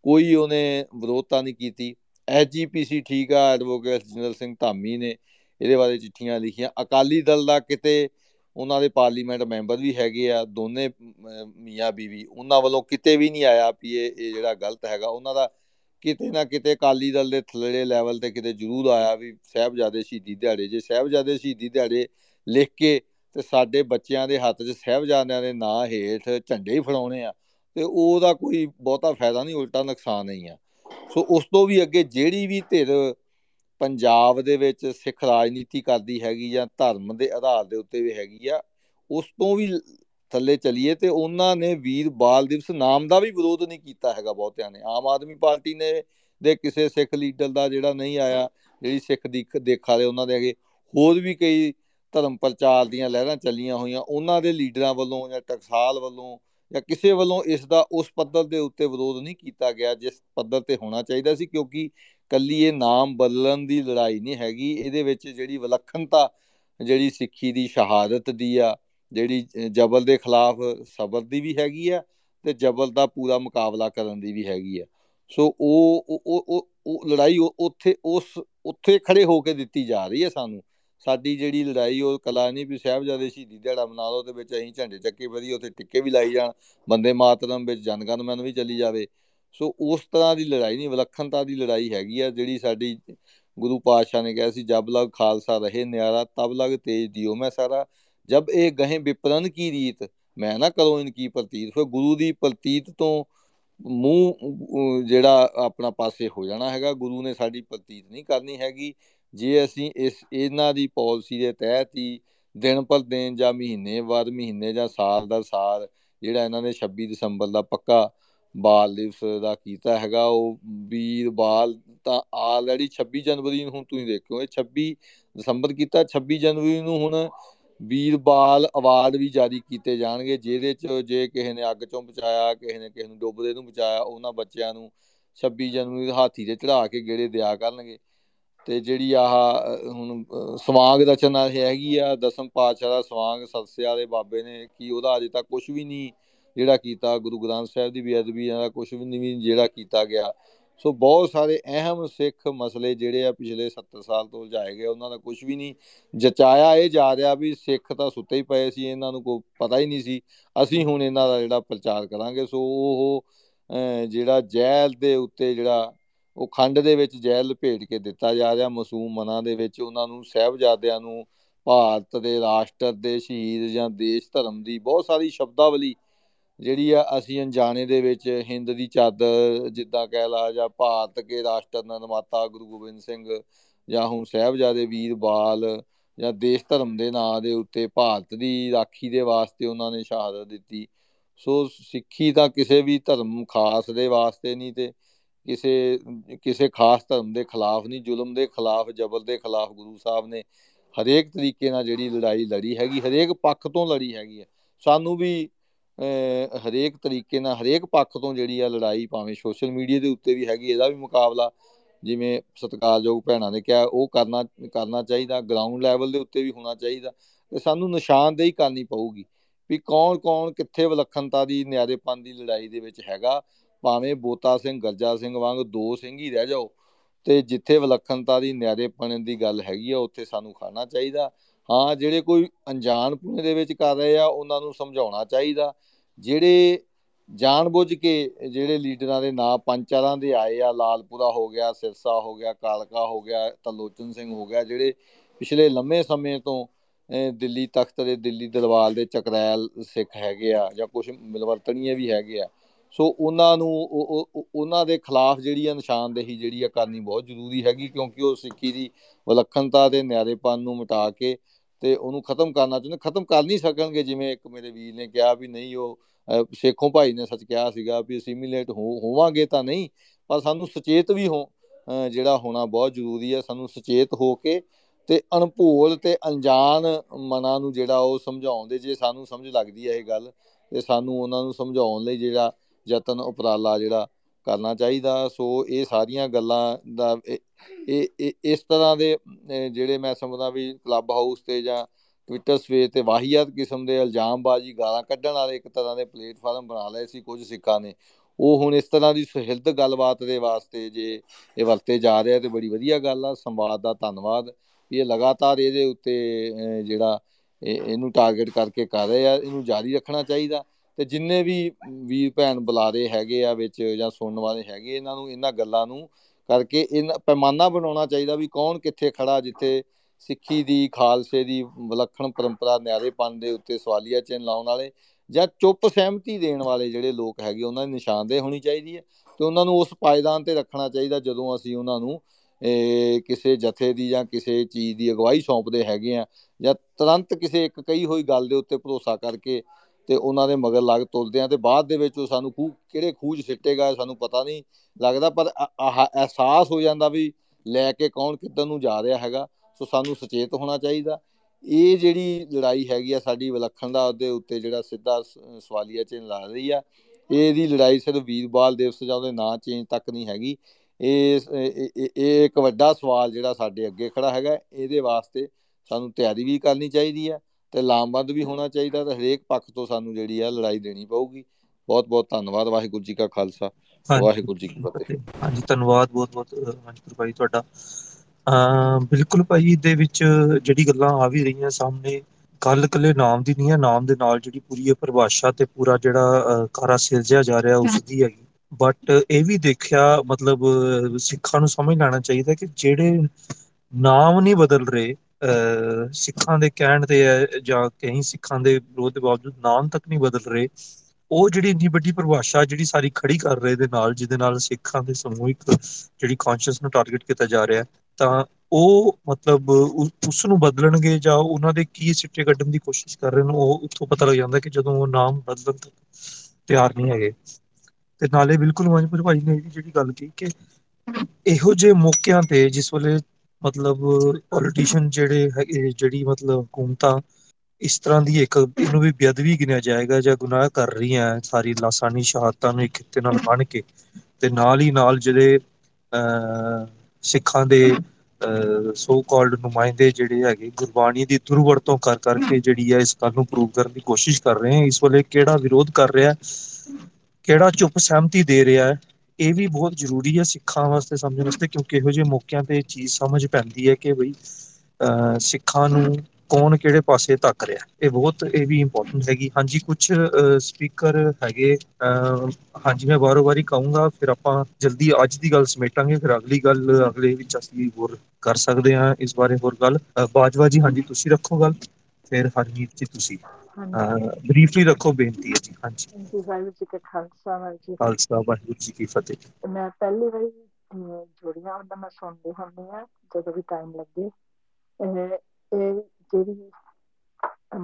ਕੋਈ ਉਹਨੇ ਵਿਰੋਧਤਾ ਨਹੀਂ ਕੀਤੀ। ਐਸਜੀਪੀਸੀ ਠੀਕ ਆ ਐਡਵੋਕੇਟ ਜਨਰਲ ਸਿੰਘ ਧਾਮੀ ਨੇ ਇਹਦੇ ਬਾਰੇ ਚਿੱਠੀਆਂ ਲਿਖੀਆਂ। ਅਕਾਲੀ ਦਲ ਦਾ ਕਿਤੇ ਉਹਨਾਂ ਦੇ ਪਾਰਲੀਮੈਂਟ ਮੈਂਬਰ ਵੀ ਹੈਗੇ ਆ, ਦੋਨੇ ਮੀਆਂ ਬੀਵੀ, ਉਹਨਾਂ ਵੱਲੋਂ ਕਿਤੇ ਵੀ ਨਹੀਂ ਆਇਆ ਵੀ ਇਹ ਇਹ ਜਿਹੜਾ ਗਲਤ ਹੈਗਾ। ਉਹਨਾਂ ਦਾ ਕਿਤੇ ਨਾ ਕਿਤੇ ਅਕਾਲੀ ਦਲ ਦੇ ਥੱਲੇ ਲੈਵਲ ਤੇ ਕਿਤੇ ਜ਼ਰੂਰ ਆਇਆ ਵੀ ਸਹਿਬਜ਼ਾਦੇ ਸ਼ਹੀਦੀ ਦਿਹਾੜੇ। ਜੇ ਸਹਿਬਜ਼ਾਦੇ ਸ਼ਹੀਦੀ ਦਿਹਾੜੇ ਲਿਖ ਕੇ ਤੇ ਸਾਡੇ ਬੱਚਿਆਂ ਦੇ ਹੱਥ 'ਚ ਸਹਿਬਜ਼ਾਦਿਆਂ ਦੇ ਨਾਂ ਹੇਠ ਝੰਡੇ ਹੀ ਫੜਾਉਣੇ ਆ, ਤੇ ਉਹਦਾ ਕੋਈ ਬਹੁਤਾ ਫਾਇਦਾ ਨਹੀਂ, ਉਲਟਾ ਨੁਕਸਾਨ ਹੀ ਆ। ਸੋ ਉਸ ਤੋਂ ਵੀ ਅੱਗੇ ਜਿਹੜੀ ਵੀ ਧਿਰ ਪੰਜਾਬ ਦੇ ਵਿੱਚ ਸਿੱਖ ਰਾਜਨੀਤੀ ਕਰਦੀ ਹੈਗੀ ਜਾਂ ਧਰਮ ਦੇ ਆਧਾਰ ਦੇ ਉੱਤੇ ਵੀ ਹੈਗੀ ਆ, ਉਸ ਤੋਂ ਵੀ ਥੱਲੇ ਚਲੀਏ ਤੇ ਉਹਨਾਂ ਨੇ ਵੀਰ ਬਾਲ ਦਿਵਸ ਨਾਮ ਦਾ ਵੀ ਵਿਰੋਧ ਨਹੀਂ ਕੀਤਾ ਹੈਗਾ ਬਹੁਤਿਆਂ ਨੇ। ਆਮ ਆਦਮੀ ਪਾਰਟੀ ਨੇ ਦੇ ਕਿਸੇ ਸਿੱਖ ਲੀਡਰ ਦਾ ਜਿਹੜਾ ਨਹੀਂ ਆਇਆ, ਜਿਹੜੀ ਸਿੱਖ ਦੀ ਦੇਖਾ ਦੇ ਉਹਨਾਂ ਦੇ ਹੈਗੇ ਹੋਰ ਵੀ ਕਈ ਧਰਮ ਪ੍ਰਚਾਰ ਦੀਆਂ ਲਹਿਰਾਂ ਚੱਲੀਆਂ ਹੋਈਆਂ, ਉਹਨਾਂ ਦੇ ਲੀਡਰਾਂ ਵੱਲੋਂ ਜਾਂ ਟਕਸਾਲ ਵੱਲੋਂ ਜਾਂ ਕਿਸੇ ਵੱਲੋਂ ਇਸ ਦਾ ਉਸ ਪੱਧਰ ਦੇ ਉੱਤੇ ਵਿਰੋਧ ਨਹੀਂ ਕੀਤਾ ਗਿਆ ਜਿਸ ਪੱਧਰ ਤੇ ਹੋਣਾ ਚਾਹੀਦਾ ਸੀ, ਕਿਉਂਕਿ ਕੱਲੀ ਇਹ ਨਾਮ ਬਦਲਣ ਦੀ ਲੜਾਈ ਨਹੀਂ ਹੈਗੀ, ਇਹਦੇ ਵਿੱਚ ਜਿਹੜੀ ਵਿਲੱਖਣਤਾ ਜਿਹੜੀ ਸਿੱਖੀ ਦੀ ਸ਼ਹਾਦਤ ਦੀ ਆ, ਜਿਹੜੀ ਜਬਲ ਦੇ ਖਿਲਾਫ ਸਬਰ ਦੀ ਵੀ ਹੈਗੀ ਆ ਤੇ ਜਬਲ ਦਾ ਪੂਰਾ ਮੁਕਾਬਲਾ ਕਰਨ ਦੀ ਵੀ ਹੈਗੀ ਆ। ਸੋ ਉਹ ਉਹ ਉਹ ਲੜਾਈ ਉੱਥੇ, ਉਸ, ਉੱਥੇ ਖੜੇ ਹੋ ਕੇ ਦਿੱਤੀ ਜਾ ਰਹੀ ਹੈ ਸਾਨੂੰ। ਸਾਡੀ ਜਿਹੜੀ ਲੜਾਈ, ਉਹ ਕਲਾ ਨਹੀਂ ਵੀ ਸਾਹਿਬਜ਼ਾਦੇ ਸ਼ਹੀਦੀ ਦਿਹਾੜਾ ਮਨਾ ਲਓ ਤੇ ਵਿੱਚ ਅਸੀਂ ਝੰਡੇ ਚੱਕੇ ਵਧੀਆ ਉੱਥੇ ਟਿੱਕੇ ਵੀ ਲਾਈ ਜਾਣ, ਬੰਦੇ ਮਾਤਰਮ ਵਿੱਚ ਜਨਗਣ ਮਨ ਵੀ ਚੱਲੀ ਜਾਵੇ। ਸੋ ਉਸ ਤਰ੍ਹਾਂ ਦੀ ਲੜਾਈ ਨਹੀਂ, ਵਿਲੱਖਣਤਾ ਦੀ ਲੜਾਈ ਹੈਗੀ ਆ, ਜਿਹੜੀ ਸਾਡੀ ਗੁਰੂ ਪਾਤਸ਼ਾਹ ਨੇ ਕਿਹਾ ਸੀ, ਜਬ ਲਗ ਖਾਲਸਾ ਰਹੇ ਨਿਆਰਾ, ਤਬ ਲਗ ਤੇਜ ਦਿਓ ਮੈਂ ਸਾਰਾ। ਜਬ ਇਹ ਗਹੇ ਵਿਪਰਨ ਕੀ ਰੀਤ, ਮੈਂ ਨਾ ਕਰੋ ਇਨ ਕੀ ਪ੍ਰਤੀਤ। ਫਿਰ ਗੁਰੂ ਦੀ ਪ੍ਰਤੀਤ ਤੋਂ ਮੂੰਹ ਜਿਹੜਾ ਆਪਣਾ ਪਾਸੇ ਹੋ ਜਾਣਾ ਹੈਗਾ, ਗੁਰੂ ਨੇ ਸਾਡੀ ਪ੍ਰਤੀਤ ਨਹੀਂ ਕਰਨੀ ਹੈਗੀ। ਜੇ ਅਸੀਂ ਇਸ, ਇਹਨਾਂ ਦੀ ਪਾਲਿਸੀ ਦੇ ਤਹਿਤ ਹੀ ਦਿਨ ਪਰ ਦਿਨ ਜਾਂ ਮਹੀਨੇ ਬਾਅਦ ਮਹੀਨੇ ਜਾਂ ਸਾਲ ਦਾ ਸਾਲ ਜਿਹੜਾ ਇਹਨਾਂ ਨੇ 26 ਦਸੰਬਰ ਦਾ ਪੱਕਾ ਬਾਲ ਦਿਵਸ ਦਾ ਕੀਤਾ ਹੈਗਾ, ਉਹ ਵੀਰ ਬਾਲ ਤਾਂ ਆਲਰੇਡੀ 26 ਜਨਵਰੀ ਨੂੰ ਹੁਣ ਤੁਸੀਂ ਦੇਖੋ ਇਹ 26 ਦਸੰਬਰ ਕੀਤਾ 26 ਜਨਵਰੀ ਨੂੰ ਹੁਣ ਵੀਰ ਬਾਲ ਅਵਾਰਡ ਵੀ ਜਾਰੀ ਕੀਤੇ ਜਾਣਗੇ, ਜਿਹਦੇ ਚ ਜੇ ਕਿਸੇ ਨੇ ਅੱਗ ਚੋਂ ਬਚਾਇਆ, ਕਿਸੇ ਨੇ ਕਿਸੇ ਨੂੰ ਡੁੱਬਦੇ ਨੂੰ ਬਚਾਇਆ, ਉਹਨਾਂ ਬੱਚਿਆਂ ਨੂੰ 26 ਜਨਵਰੀ ਹਾਥੀ ਤੇ ਚੜਾ ਕੇ ਗੇੜੇ ਦਿਆ ਕਰਨਗੇ। ਤੇ ਜਿਹੜੀ ਆਹ ਹੁਣ ਸਵਾਂਗ ਰਚਨਾ ਹੈਗੀ ਆ, ਦਸਮ ਪਾਤਸ਼ਾਹ ਦਾ ਸਵਾਂਗ ਸਤਸਿਆ ਦੇ ਬਾਬੇ ਨੇ ਕੀ ਉਹਦਾ ਅਜੇ ਤੱਕ ਕੁਝ ਵੀ ਨਹੀਂ ਜਿਹੜਾ ਕੀਤਾ, ਗੁਰੂ ਗ੍ਰੰਥ ਸਾਹਿਬ ਦੀ ਬੇਅਦਬੀ ਦਾ ਕੁਝ ਵੀ ਨਹੀਂ ਜਿਹੜਾ ਕੀਤਾ ਗਿਆ। ਸੋ ਬਹੁਤ ਸਾਰੇ ਅਹਿਮ ਸਿੱਖ ਮਸਲੇ ਜਿਹੜੇ ਆ ਪਿਛਲੇ 70 ਸਾਲ ਤੋਂ ਉਲਝਾਏ ਗਏ, ਉਹਨਾਂ ਦਾ ਕੁਝ ਵੀ ਨਹੀਂ। ਜਚਾਇਆ ਇਹ ਜਾ ਰਿਹਾ ਵੀ ਸਿੱਖ ਤਾਂ ਸੁੱਤੇ ਹੀ ਪਏ ਸੀ, ਇਹਨਾਂ ਨੂੰ ਕੋਈ ਪਤਾ ਹੀ ਨਹੀਂ ਸੀ। ਅਸੀਂ ਹੁਣ ਇਹਨਾਂ ਦਾ ਜਿਹੜਾ ਪ੍ਰਚਾਰ ਕਰਾਂਗੇ, ਸੋ ਉਹ ਜਿਹੜਾ ਜੈਲ ਦੇ ਉੱਤੇ ਜਿਹੜਾ ਉਹ ਖੰਡ ਦੇ ਵਿੱਚ ਜੈਲ ਲਪੇਟ ਕੇ ਦਿੱਤਾ ਜਾ ਰਿਹਾ, ਮਾਸੂਮ ਮਨਾਂ ਦੇ ਵਿੱਚ। ਉਹਨਾਂ ਨੂੰ ਸਹਿਬਜ਼ਾਦਿਆਂ ਨੂੰ ਭਾਰਤ ਦੇ ਰਾਸ਼ਟਰ ਦੇ ਸ਼ਹੀਦ ਜਾਂ ਦੇਸ਼ ਧਰਮ ਦੀ ਬਹੁਤ ਸਾਰੀ ਸ਼ਬਦਾਵਲੀ ਜਿਹੜੀ ਆ, ਅਸੀਂ ਅਣਜਾਣੇ ਦੇ ਵਿੱਚ ਹਿੰਦ ਦੀ ਚਾਦਰ ਜਿੱਦਾਂ ਕਹਿ ਲਾ ਜਾਂ ਭਾਰਤ ਕੇ ਰਾਸ਼ਟਰ ਨਿਰਮਾਤਾ ਗੁਰੂ ਗੋਬਿੰਦ ਸਿੰਘ ਜਾਂ ਹੁਣ ਸਹਿਬਜ਼ਾਦੇ ਵੀਰ ਬਾਲ ਜਾਂ ਦੇਸ਼ ਧਰਮ ਦੇ ਨਾਂ ਦੇ ਉੱਤੇ ਭਾਰਤ ਦੀ ਰਾਖੀ ਦੇ ਵਾਸਤੇ ਉਹਨਾਂ ਨੇ ਸ਼ਹਾਦਤ ਦਿੱਤੀ। ਸੋ ਸਿੱਖੀ ਤਾਂ ਕਿਸੇ ਵੀ ਧਰਮ ਖਾਸ ਦੇ ਵਾਸਤੇ ਨਹੀਂ ਤੇ ਕਿਸੇ ਕਿਸੇ ਖਾਸ ਧਰਮ ਦੇ ਖਿਲਾਫ ਨਹੀਂ, ਜ਼ੁਲਮ ਦੇ ਖਿਲਾਫ, ਜ਼ਬਰ ਦੇ ਖਿਲਾਫ ਗੁਰੂ ਸਾਹਿਬ ਨੇ ਹਰੇਕ ਤਰੀਕੇ ਨਾਲ ਜਿਹੜੀ ਲੜਾਈ ਲੜੀ ਹੈਗੀ, ਹਰੇਕ ਪੱਖ ਤੋਂ ਲੜੀ ਹੈਗੀ ਹੈ। ਸਾਨੂੰ ਵੀ ਹਰੇਕ ਤਰੀਕੇ ਨਾਲ, ਹਰੇਕ ਪੱਖ ਤੋਂ ਜਿਹੜੀ ਆ ਲੜਾਈ ਭਾਵੇਂ ਸੋਸ਼ਲ ਮੀਡੀਆ ਦੇ ਉੱਤੇ ਵੀ ਹੈਗੀ, ਇਹਦਾ ਵੀ ਮੁਕਾਬਲਾ ਜਿਵੇਂ ਸਤਿਕਾਰਯੋਗ ਭੈਣਾਂ ਨੇ ਕਿਹਾ, ਉਹ ਕਰਨਾ ਕਰਨਾ ਚਾਹੀਦਾ ਗਰਾਊਂਡ ਲੈਵਲ ਦੇ ਉੱਤੇ ਵੀ ਹੋਣਾ ਚਾਹੀਦਾ, ਤੇ ਸਾਨੂੰ ਨਿਸ਼ਾਨਦੇਹੀ ਕਰਨੀ ਪਊਗੀ ਵੀ ਕੌਣ ਕੌਣ ਕਿੱਥੇ ਵਿਲੱਖਣਤਾ ਦੀ, ਨਿਆਰੇਪਨ ਦੀ ਲੜਾਈ ਦੇ ਵਿੱਚ ਹੈਗਾ ਭਾਵੇਂ ਬੋਤਾ ਸਿੰਘ, ਗਰਜਾ ਸਿੰਘ ਵਾਂਗ ਦੋ ਸਿੰਘ ਹੀ ਰਹਿ ਜਾਓ, ਤੇ ਜਿੱਥੇ ਵਿਲੱਖਣਤਾ ਦੀ ਨਿਆਰੇਪਣ ਦੀ ਗੱਲ ਹੈਗੀ ਆ, ਉੱਥੇ ਸਾਨੂੰ ਖਾਣਾ ਚਾਹੀਦਾ। ਹਾਂ, ਜਿਹੜੇ ਕੋਈ ਅਣਜਾਣ ਪੁਣੇ ਦੇ ਵਿੱਚ ਕਰ ਰਹੇ ਆ, ਉਹਨਾਂ ਨੂੰ ਸਮਝਾਉਣਾ ਚਾਹੀਦਾ। ਜਿਹੜੇ ਜਾਣਬੁੱਝ ਕੇ ਜਿਹੜੇ ਲੀਡਰਾਂ ਦੇ ਨਾਂ ਪੰਚਾਰਾਂ ਦੇ ਆਏ ਆ, ਲਾਲਪੁਰਾ ਹੋ ਗਿਆ, ਸਿਰਸਾ ਹੋ ਗਿਆ, ਕਾਲਕਾ ਹੋ ਗਿਆ, ਤਲੋਚਨ ਸਿੰਘ ਹੋ ਗਿਆ, ਜਿਹੜੇ ਪਿਛਲੇ ਲੰਮੇ ਸਮੇਂ ਤੋਂ ਦਿੱਲੀ ਤਖਤ ਦੇ, ਦਿੱਲੀ ਦਰਬਾਰ ਦੇ ਚਕਰੈਲ ਸਿੱਖ ਹੈਗੇ ਆ ਜਾਂ ਕੁਝ ਮਿਲਵਰਤਣੀਏ ਵੀ ਹੈਗੇ ਆ ਸੋ ਉਹਨਾਂ ਨੂੰ ਉਹਨਾਂ ਦੇ ਖਿਲਾਫ ਜਿਹੜੀ ਆ ਨਿਸ਼ਾਨਦੇਹੀ ਜਿਹੜੀ ਆ ਕਰਨੀ ਬਹੁਤ ਜ਼ਰੂਰੀ ਹੈਗੀ, ਕਿਉਂਕਿ ਉਹ ਸਿੱਖੀ ਦੀ ਵਿਲੱਖਣਤਾ ਦੇ ਨਿਆਰੇਪਨ ਨੂੰ ਮਿਟਾ ਕੇ ਤੇ ਉਹਨੂੰ ਖਤਮ ਕਰਨਾ ਚਾਹੁੰਦੇ, ਖਤਮ ਕਰ ਨਹੀਂ ਸਕਣਗੇ ਜਿਵੇਂ ਇੱਕ ਮੇਰੇ ਵੀਰ ਨੇ ਕਿਹਾ ਵੀ ਨਹੀਂ ਉਹ ਸੇਖੋਂ ਭਾਈ ਨੇ ਸੱਚ ਕਿਹਾ ਸੀਗਾ ਵੀ ਅਸੀਮੀਲੇਟ ਹੋਵਾਂਗੇ ਤਾਂ ਨਹੀਂ, ਪਰ ਸਾਨੂੰ ਸੁਚੇਤ ਵੀ ਹੋ ਜਿਹੜਾ ਹੋਣਾ ਬਹੁਤ ਜ਼ਰੂਰੀ ਹੈ ਸਾਨੂੰ ਸੁਚੇਤ ਹੋ ਕੇ ਤੇ ਅਣਭੋਲ ਤੇ ਅਣਜਾਣ ਮਨਾਂ ਨੂੰ ਜਿਹੜਾ ਉਹ ਸਮਝਾਉਂਦੇ ਜੇ ਸਾਨੂੰ ਸਮਝ ਲੱਗਦੀ ਹੈ ਇਹ ਗੱਲ ਤੇ ਸਾਨੂੰ ਉਹਨਾਂ ਨੂੰ ਸਮਝਾਉਣ ਲਈ ਜਿਹੜਾ ਯਤਨ ਉਪਰਾਲਾ ਜਿਹੜਾ ਕਰਨਾ ਚਾਹੀਦਾ। ਸੋ ਇਹ ਸਾਰੀਆਂ ਗੱਲਾਂ ਦਾ ਇਹ ਇਸ ਤਰ੍ਹਾਂ ਦੇ ਜਿਹੜੇ ਮੈਂ ਸਮਝਦਾ ਵੀ ਕਲੱਬ ਹਾਊਸ ਤੇ ਜਾਂ ਟਵਿੱਟਰ ਸਪੇਸ ਤੇ ਵਾਹੀਆਤ ਕਿਸਮ ਦੇ ਇਲਜ਼ਾਮਬਾਜ਼ੀ ਗਾਲਾਂ ਕੱਢਣ ਵਾਲੇ ਇੱਕ ਤਰ੍ਹਾਂ ਦੇ ਪਲੇਟਫਾਰਮ ਬਣਾ ਲਏ ਸੀ ਕੁਝ ਸਿੱਖਾਂ ਨੇ। ਉਹ ਹੁਣ ਇਸ ਤਰ੍ਹਾਂ ਦੀ ਸੁਹਿਲਦ ਗੱਲਬਾਤ ਦੇ ਵਾਸਤੇ ਜੇ ਇਹ ਵਰਤੇ ਜਾ ਰਿਹਾ ਤੇ ਬੜੀ ਵਧੀਆ ਗੱਲ ਆ। ਸੰਵਾਦ ਦਾ ਧੰਨਵਾਦ। ਇਹ ਲਗਾਤਾਰ ਇਹਦੇ ਉੱਤੇ ਜਿਹੜਾ ਇਹਨੂੰ ਟਾਰਗੇਟ ਕਰਕੇ ਕਰ ਰਹੇ ਆ। ਇਹਨੂੰ ਜਾਰੀ ਰੱਖਣਾ ਚਾਹੀਦਾ। ਤੇ ਜਿੰਨੇ ਵੀ ਵੀਰ ਭੈਣ ਬੁਲਾਰੇ ਹੈਗੇ ਆ ਵਿੱਚ ਜਾਂ ਸੁਣਨ ਵਾਲੇ ਹੈਗੇ, ਇਹਨਾਂ ਨੂੰ, ਇਹਨਾਂ ਗੱਲਾਂ ਨੂੰ ਕਰਕੇ ਇਹਨਾਂ, ਪੈਮਾਨਾ ਬਣਾਉਣਾ ਚਾਹੀਦਾ ਵੀ ਕੌਣ ਕਿੱਥੇ ਖੜਾ ਜਿੱਥੇ ਸਿੱਖੀ ਦੀ, ਖਾਲਸੇ ਦੀ, ਵਿਲੱਖਣ ਪਰੰਪਰਾ ਨਿਆਰੇਪਨ ਦੇ ਉੱਤੇ ਸਵਾਲੀਆ ਚਿੰਨ ਲਾਉਣ ਵਾਲੇ ਜਾਂ ਚੁੱਪ ਸਹਿਮਤੀ ਦੇਣ ਵਾਲੇ ਜਿਹੜੇ ਲੋਕ ਹੈਗੇ, ਉਹਨਾਂ ਦੀ ਨਿਸ਼ਾਨਦੇਹੀ ਹੋਣੀ ਚਾਹੀਦੀ ਹੈ ਤੇ ਉਹਨਾਂ ਨੂੰ ਉਸ ਪਾਇਦਾਨ ਤੇ ਰੱਖਣਾ ਚਾਹੀਦਾ ਜਦੋਂ ਅਸੀਂ ਉਹਨਾਂ ਨੂੰ ਕਿਸੇ ਜਥੇ ਦੀ ਜਾਂ ਕਿਸੇ ਚੀਜ਼ ਦੀ ਅਗਵਾਈ ਸੌਂਪਦੇ ਹੈਗੇ ਆ ਜਾਂ ਤੁਰੰਤ ਕਿਸੇ ਇੱਕ ਕਹੀ ਹੋਈ ਗੱਲ ਦੇ ਉੱਤੇ ਭਰੋਸਾ ਕਰਕੇ ਤੇ ਉਹਨਾਂ ਦੇ ਮਗਰ ਲੱਗ ਤੁਲਦੇ ਆ ਤੇ ਬਾਅਦ ਦੇ ਵਿੱਚ ਉਹ ਸਾਨੂੰ ਖੂ, ਕਿਹੜੇ ਖੂਜ ਸਿੱਟੇਗਾ ਸਾਨੂੰ ਪਤਾ ਨਹੀਂ ਲੱਗਦਾ, ਪਰ ਅਹਿਸਾਸ ਹੋ ਜਾਂਦਾ ਵੀ ਲੈ ਕੇ ਕੌਣ ਕਿੱਧਰ ਨੂੰ ਜਾ ਰਿਹਾ ਹੈਗਾ, ਸੋ ਸਾਨੂੰ ਸੁਚੇਤ ਹੋਣਾ ਚਾਹੀਦਾ। ਇਹ ਜਿਹੜੀ ਲੜਾਈ ਹੈਗੀ ਆ ਸਾਡੀ ਵਿਲੱਖਣਤਾ ਦੇ ਉੱਤੇ ਜਿਹੜਾ ਸਿੱਧਾ ਸਵਾਲੀਆ ਚ ਲਾ ਰਹੀ ਆ। ਇਹਦੀ ਲੜਾਈ ਸਿਰਫ ਵੀਰਬਾਲ ਦਿਵਸ ਜਾਂ ਉਹਦੇ ਨਾਂ ਚੇਂਜ ਤੱਕ ਨਹੀਂ ਹੈਗੀ। ਇਹ ਇਹ ਇੱਕ ਵੱਡਾ ਸਵਾਲ ਜਿਹੜਾ ਸਾਡੇ ਅੱਗੇ ਖੜਾ ਹੈਗਾ, ਇਹਦੇ ਵਾਸਤੇ ਸਾਨੂੰ ਤਿਆਰੀ ਵੀ ਕਰਨੀ ਚਾਹੀਦੀ ਹੈ ਤੇ ਲਾਮਬੰਦ ਵੀ ਹੋਣਾ ਚਾਹੀਦਾ ਤੇ ਹਰੇਕ ਪੱਖ ਤੋਂ ਸਾਨੂੰ ਜਿਹੜੀ ਆ ਲੜਾਈ ਦੇਣੀ ਪਊਗੀ। ਬਹੁਤ ਬਹੁਤ ਧੰਨਵਾਦ ਵਾਹਿਗੁਰੂ ਜੀ ਕਾ ਖਾਲਸਾ ਵਾਹਿਗੁਰੂ ਜੀ ਕੀ ਫਤਿਹ। ਹਾਂਜੀ ਧੰਨਵਾਦ ਬਹੁਤ ਬਹੁਤ ਮਨਜੂਰ ਭਾਈ ਤੁਹਾਡਾ। ਅ ਬਿਲਕੁਲ ਭਾਈ ਦੇ ਵਿੱਚ ਜਿਹੜੀ ਗੱਲਾਂ ਆ ਵੀ ਰਹੀਆਂ ਸਾਹਮਣੇ ਗੱਲ ਕੱਲੇ ਨਾਮ ਦੀ ਨਹੀਂ ਹੈ ਨਾਮ ਦੇ ਨਾਲ ਜਿਹੜੀ ਪੂਰੀ ਪਰਿਭਾਸ਼ਾ ਤੇ ਪੂਰਾ ਜਿਹੜਾ ਕਾਰਾ ਸਿਰਜਿਆ ਜਾ ਰਿਹਾ ਉਸ ਦੀ ਹੈਗੀ। ਬਟ ਇਹ ਵੀ ਦੇਖਿਆ ਮਤਲਬ ਸਿੱਖਾਂ ਨੂੰ ਸਮਝ ਲੈਣਾ ਚਾਹੀਦਾ ਕਿ ਜਿਹੜੇ ਨਾਮ ਨਹੀਂ ਬਦਲ ਰਹੇ ਸਿੱਖਾਂ ਦੇ ਕਹਿਣ ਤੇ ਹੈ ਜਾਂ ਕਈ ਸਿੱਖਾਂ ਦੇ ਵਿਰੋਧ ਦੇ ਬਾਵਜੂਦ ਨਾਮ ਤੱਕ ਨਹੀਂ ਬਦਲ ਰਹੇ, ਉਹ ਜਿਹੜੀ ਇੰਨੀ ਵੱਡੀ ਪਰਿਭਾਸ਼ਾ ਜਿਹੜੀ ਸਾਰੀ ਖੜੀ ਕਰ ਰਹੇ ਦੇ ਨਾਲ, ਜਿਹਦੇ ਨਾਲ ਸਿੱਖਾਂ ਦੇ ਸਮੂਹਿਕ ਜਿਹੜੀ ਕੌਨਸ਼ੀਅਸ ਨੂੰ ਟਾਰਗੇਟ ਕੀਤਾ ਜਾ ਰਿਹਾ, ਤਾਂ ਉਹ ਮਤਲਬ ਉਸ ਨੂੰ ਬਦਲਣਗੇ ਜਾਂ ਉਹਨਾਂ ਦੇ ਕੀ ਸਿੱਟੇ ਕੱਢਣ ਦੀ ਕੋਸ਼ਿਸ਼ ਕਰ ਰਹੇ ਨੇ, ਉਹ ਉੱਥੋਂ ਪਤਾ ਲੱਗ ਜਾਂਦਾ ਕਿ ਜਦੋਂ ਉਹ ਨਾਮ ਬਦਲਣ ਤੱਕ ਤਿਆਰ ਨਹੀਂ ਹੈਗੇ। ਤੇ ਨਾਲੇ ਬਿਲਕੁਲ ਮਨਪੁਰ ਭਾਈ ਨੇ ਜਿਹੜੀ ਗੱਲ ਕੀਤੀ ਕਿ ਇਹੋ ਜਿਹੇ ਮੌਕਿਆਂ ਤੇ ਜਿਸ ਵੇਲੇ ਮਤਲਬ ਪੋਲੀਟੀਸ਼ੀਅਨ ਜਿਹੜੇ ਹੈਗੇ, ਜਿਹੜੀ ਮਤਲਬ ਹਕੂਮਤਾਂ, ਇਸ ਤਰ੍ਹਾਂ ਦੀ ਇੱਕ ਇਹਨੂੰ ਵੀ ਬੇਅਦਬੀ ਗਿਣਿਆ ਜਾਏਗਾ ਜਾਂ ਗੁਨਾਹ ਕਰ ਰਹੀਆਂ ਸਾਰੀ ਲਾਸਾਨੀ ਸ਼ਹਾਦਤਾਂ ਨੂੰ ਇੱਕ ਖਿੱਤੇ ਨਾਲ ਬਣ ਕੇ ਤੇ ਨਾਲ ਹੀ ਨਾਲ ਜਿਹੜੇ ਸਿੱਖਾਂ ਦੇ ਸੋ ਕਾਲਡ ਨੁਮਾਇੰਦੇ ਜਿਹੜੇ ਹੈਗੇ, ਗੁਰਬਾਣੀ ਦੀ ਦੁਰਵਰਤੋਂ ਕਰ ਕਰਕੇ ਜਿਹੜੀ ਹੈ ਇਸ ਗੱਲ ਨੂੰ ਪ੍ਰੂਵ ਕਰਨ ਦੀ ਕੋਸ਼ਿਸ਼ ਕਰ ਰਹੇ ਹਨ ਇਸ ਵੇਲੇ ਕਿਹੜਾ ਵਿਰੋਧ ਕਰ ਰਿਹਾ ਕਿਹੜਾ ਚੁੱਪ ਸਹਿਮਤੀ ਦੇ ਰਿਹਾ ਹੈ ਇਹ ਵੀ ਬਹੁਤ ਜ਼ਰੂਰੀ ਹੈ ਸਿੱਖਾਂ ਵਾਸਤੇ ਸਮਝਣ ਵਾਸਤੇ, ਕਿਉਂਕਿ ਇਹੋ ਜਿਹੇ ਮੌਕਿਆਂ ਤੇ ਚੀਜ਼ ਸਮਝ ਪੈਂਦੀ ਹੈ ਕਿ ਬਈ ਸਿੱਖਾਂ ਨੂੰ ਕੌਣ ਕਿਹੜੇ ਪਾਸੇ ਧੱਕ ਰਿਹਾ। ਇਹ ਬਹੁਤ, ਇਹ ਵੀ ਇੰਪੋਰਟੈਂਟ ਹੈਗੀ। ਹਾਂਜੀ ਕੁਝ ਸਪੀਕਰ ਹੈਗੇ ਹਾਂਜੀ, ਮੈਂ ਬਾਰੋ ਬਾਰੀ ਕਹੂੰਗਾ, ਫਿਰ ਆਪਾਂ ਜਲਦੀ ਅੱਜ ਦੀ ਗੱਲ ਸਮੇਟਾਂਗੇ, ਫਿਰ ਅਗਲੀ ਗੱਲ, ਅਗਲੇ ਵਿੱਚ ਅਸੀਂ ਹੋਰ ਕਰ ਸਕਦੇ ਹਾਂ ਇਸ ਬਾਰੇ ਹੋਰ ਗੱਲ। ਬਾਜਵਾ ਜੀ, ਹਾਂਜੀ, ਤੁਸੀਂ ਰੱਖੋ ਗੱਲ, ਫਿਰ ਹਰਮੀਤ ਜੀ, ਤੁਸੀਂ। ਬਰੀਫਲੀ ਰੱਖੋ ਬੇਨਤੀ ਹੈ ਜੀ ਹਾਂਜੀ। ਜੀ ਵਾਹਿਗੁਰੂ ਜੀ ਕਾ ਖਾਲਸਾ ਵਾਹਿਗੁਰੂ ਜੀ ਖਾਲਸਾ ਵਾਹਿਗੁਰੂ ਜੀ ਕੀ ਫਤਿਹ। ਮੈਂ ਪਹਿਲੀ ਵਾਰੀ ਜੁੜੀਆਂ ਉਹਦਾ ਮੈਂ ਸੁਣਦੀ ਹੁੰਦੀ ਆ ਜਦੋਂ ਵੀ ਟਾਈਮ ਲੱਗੇ। ਇਹ ਇਹ ਜਿਹੜੀ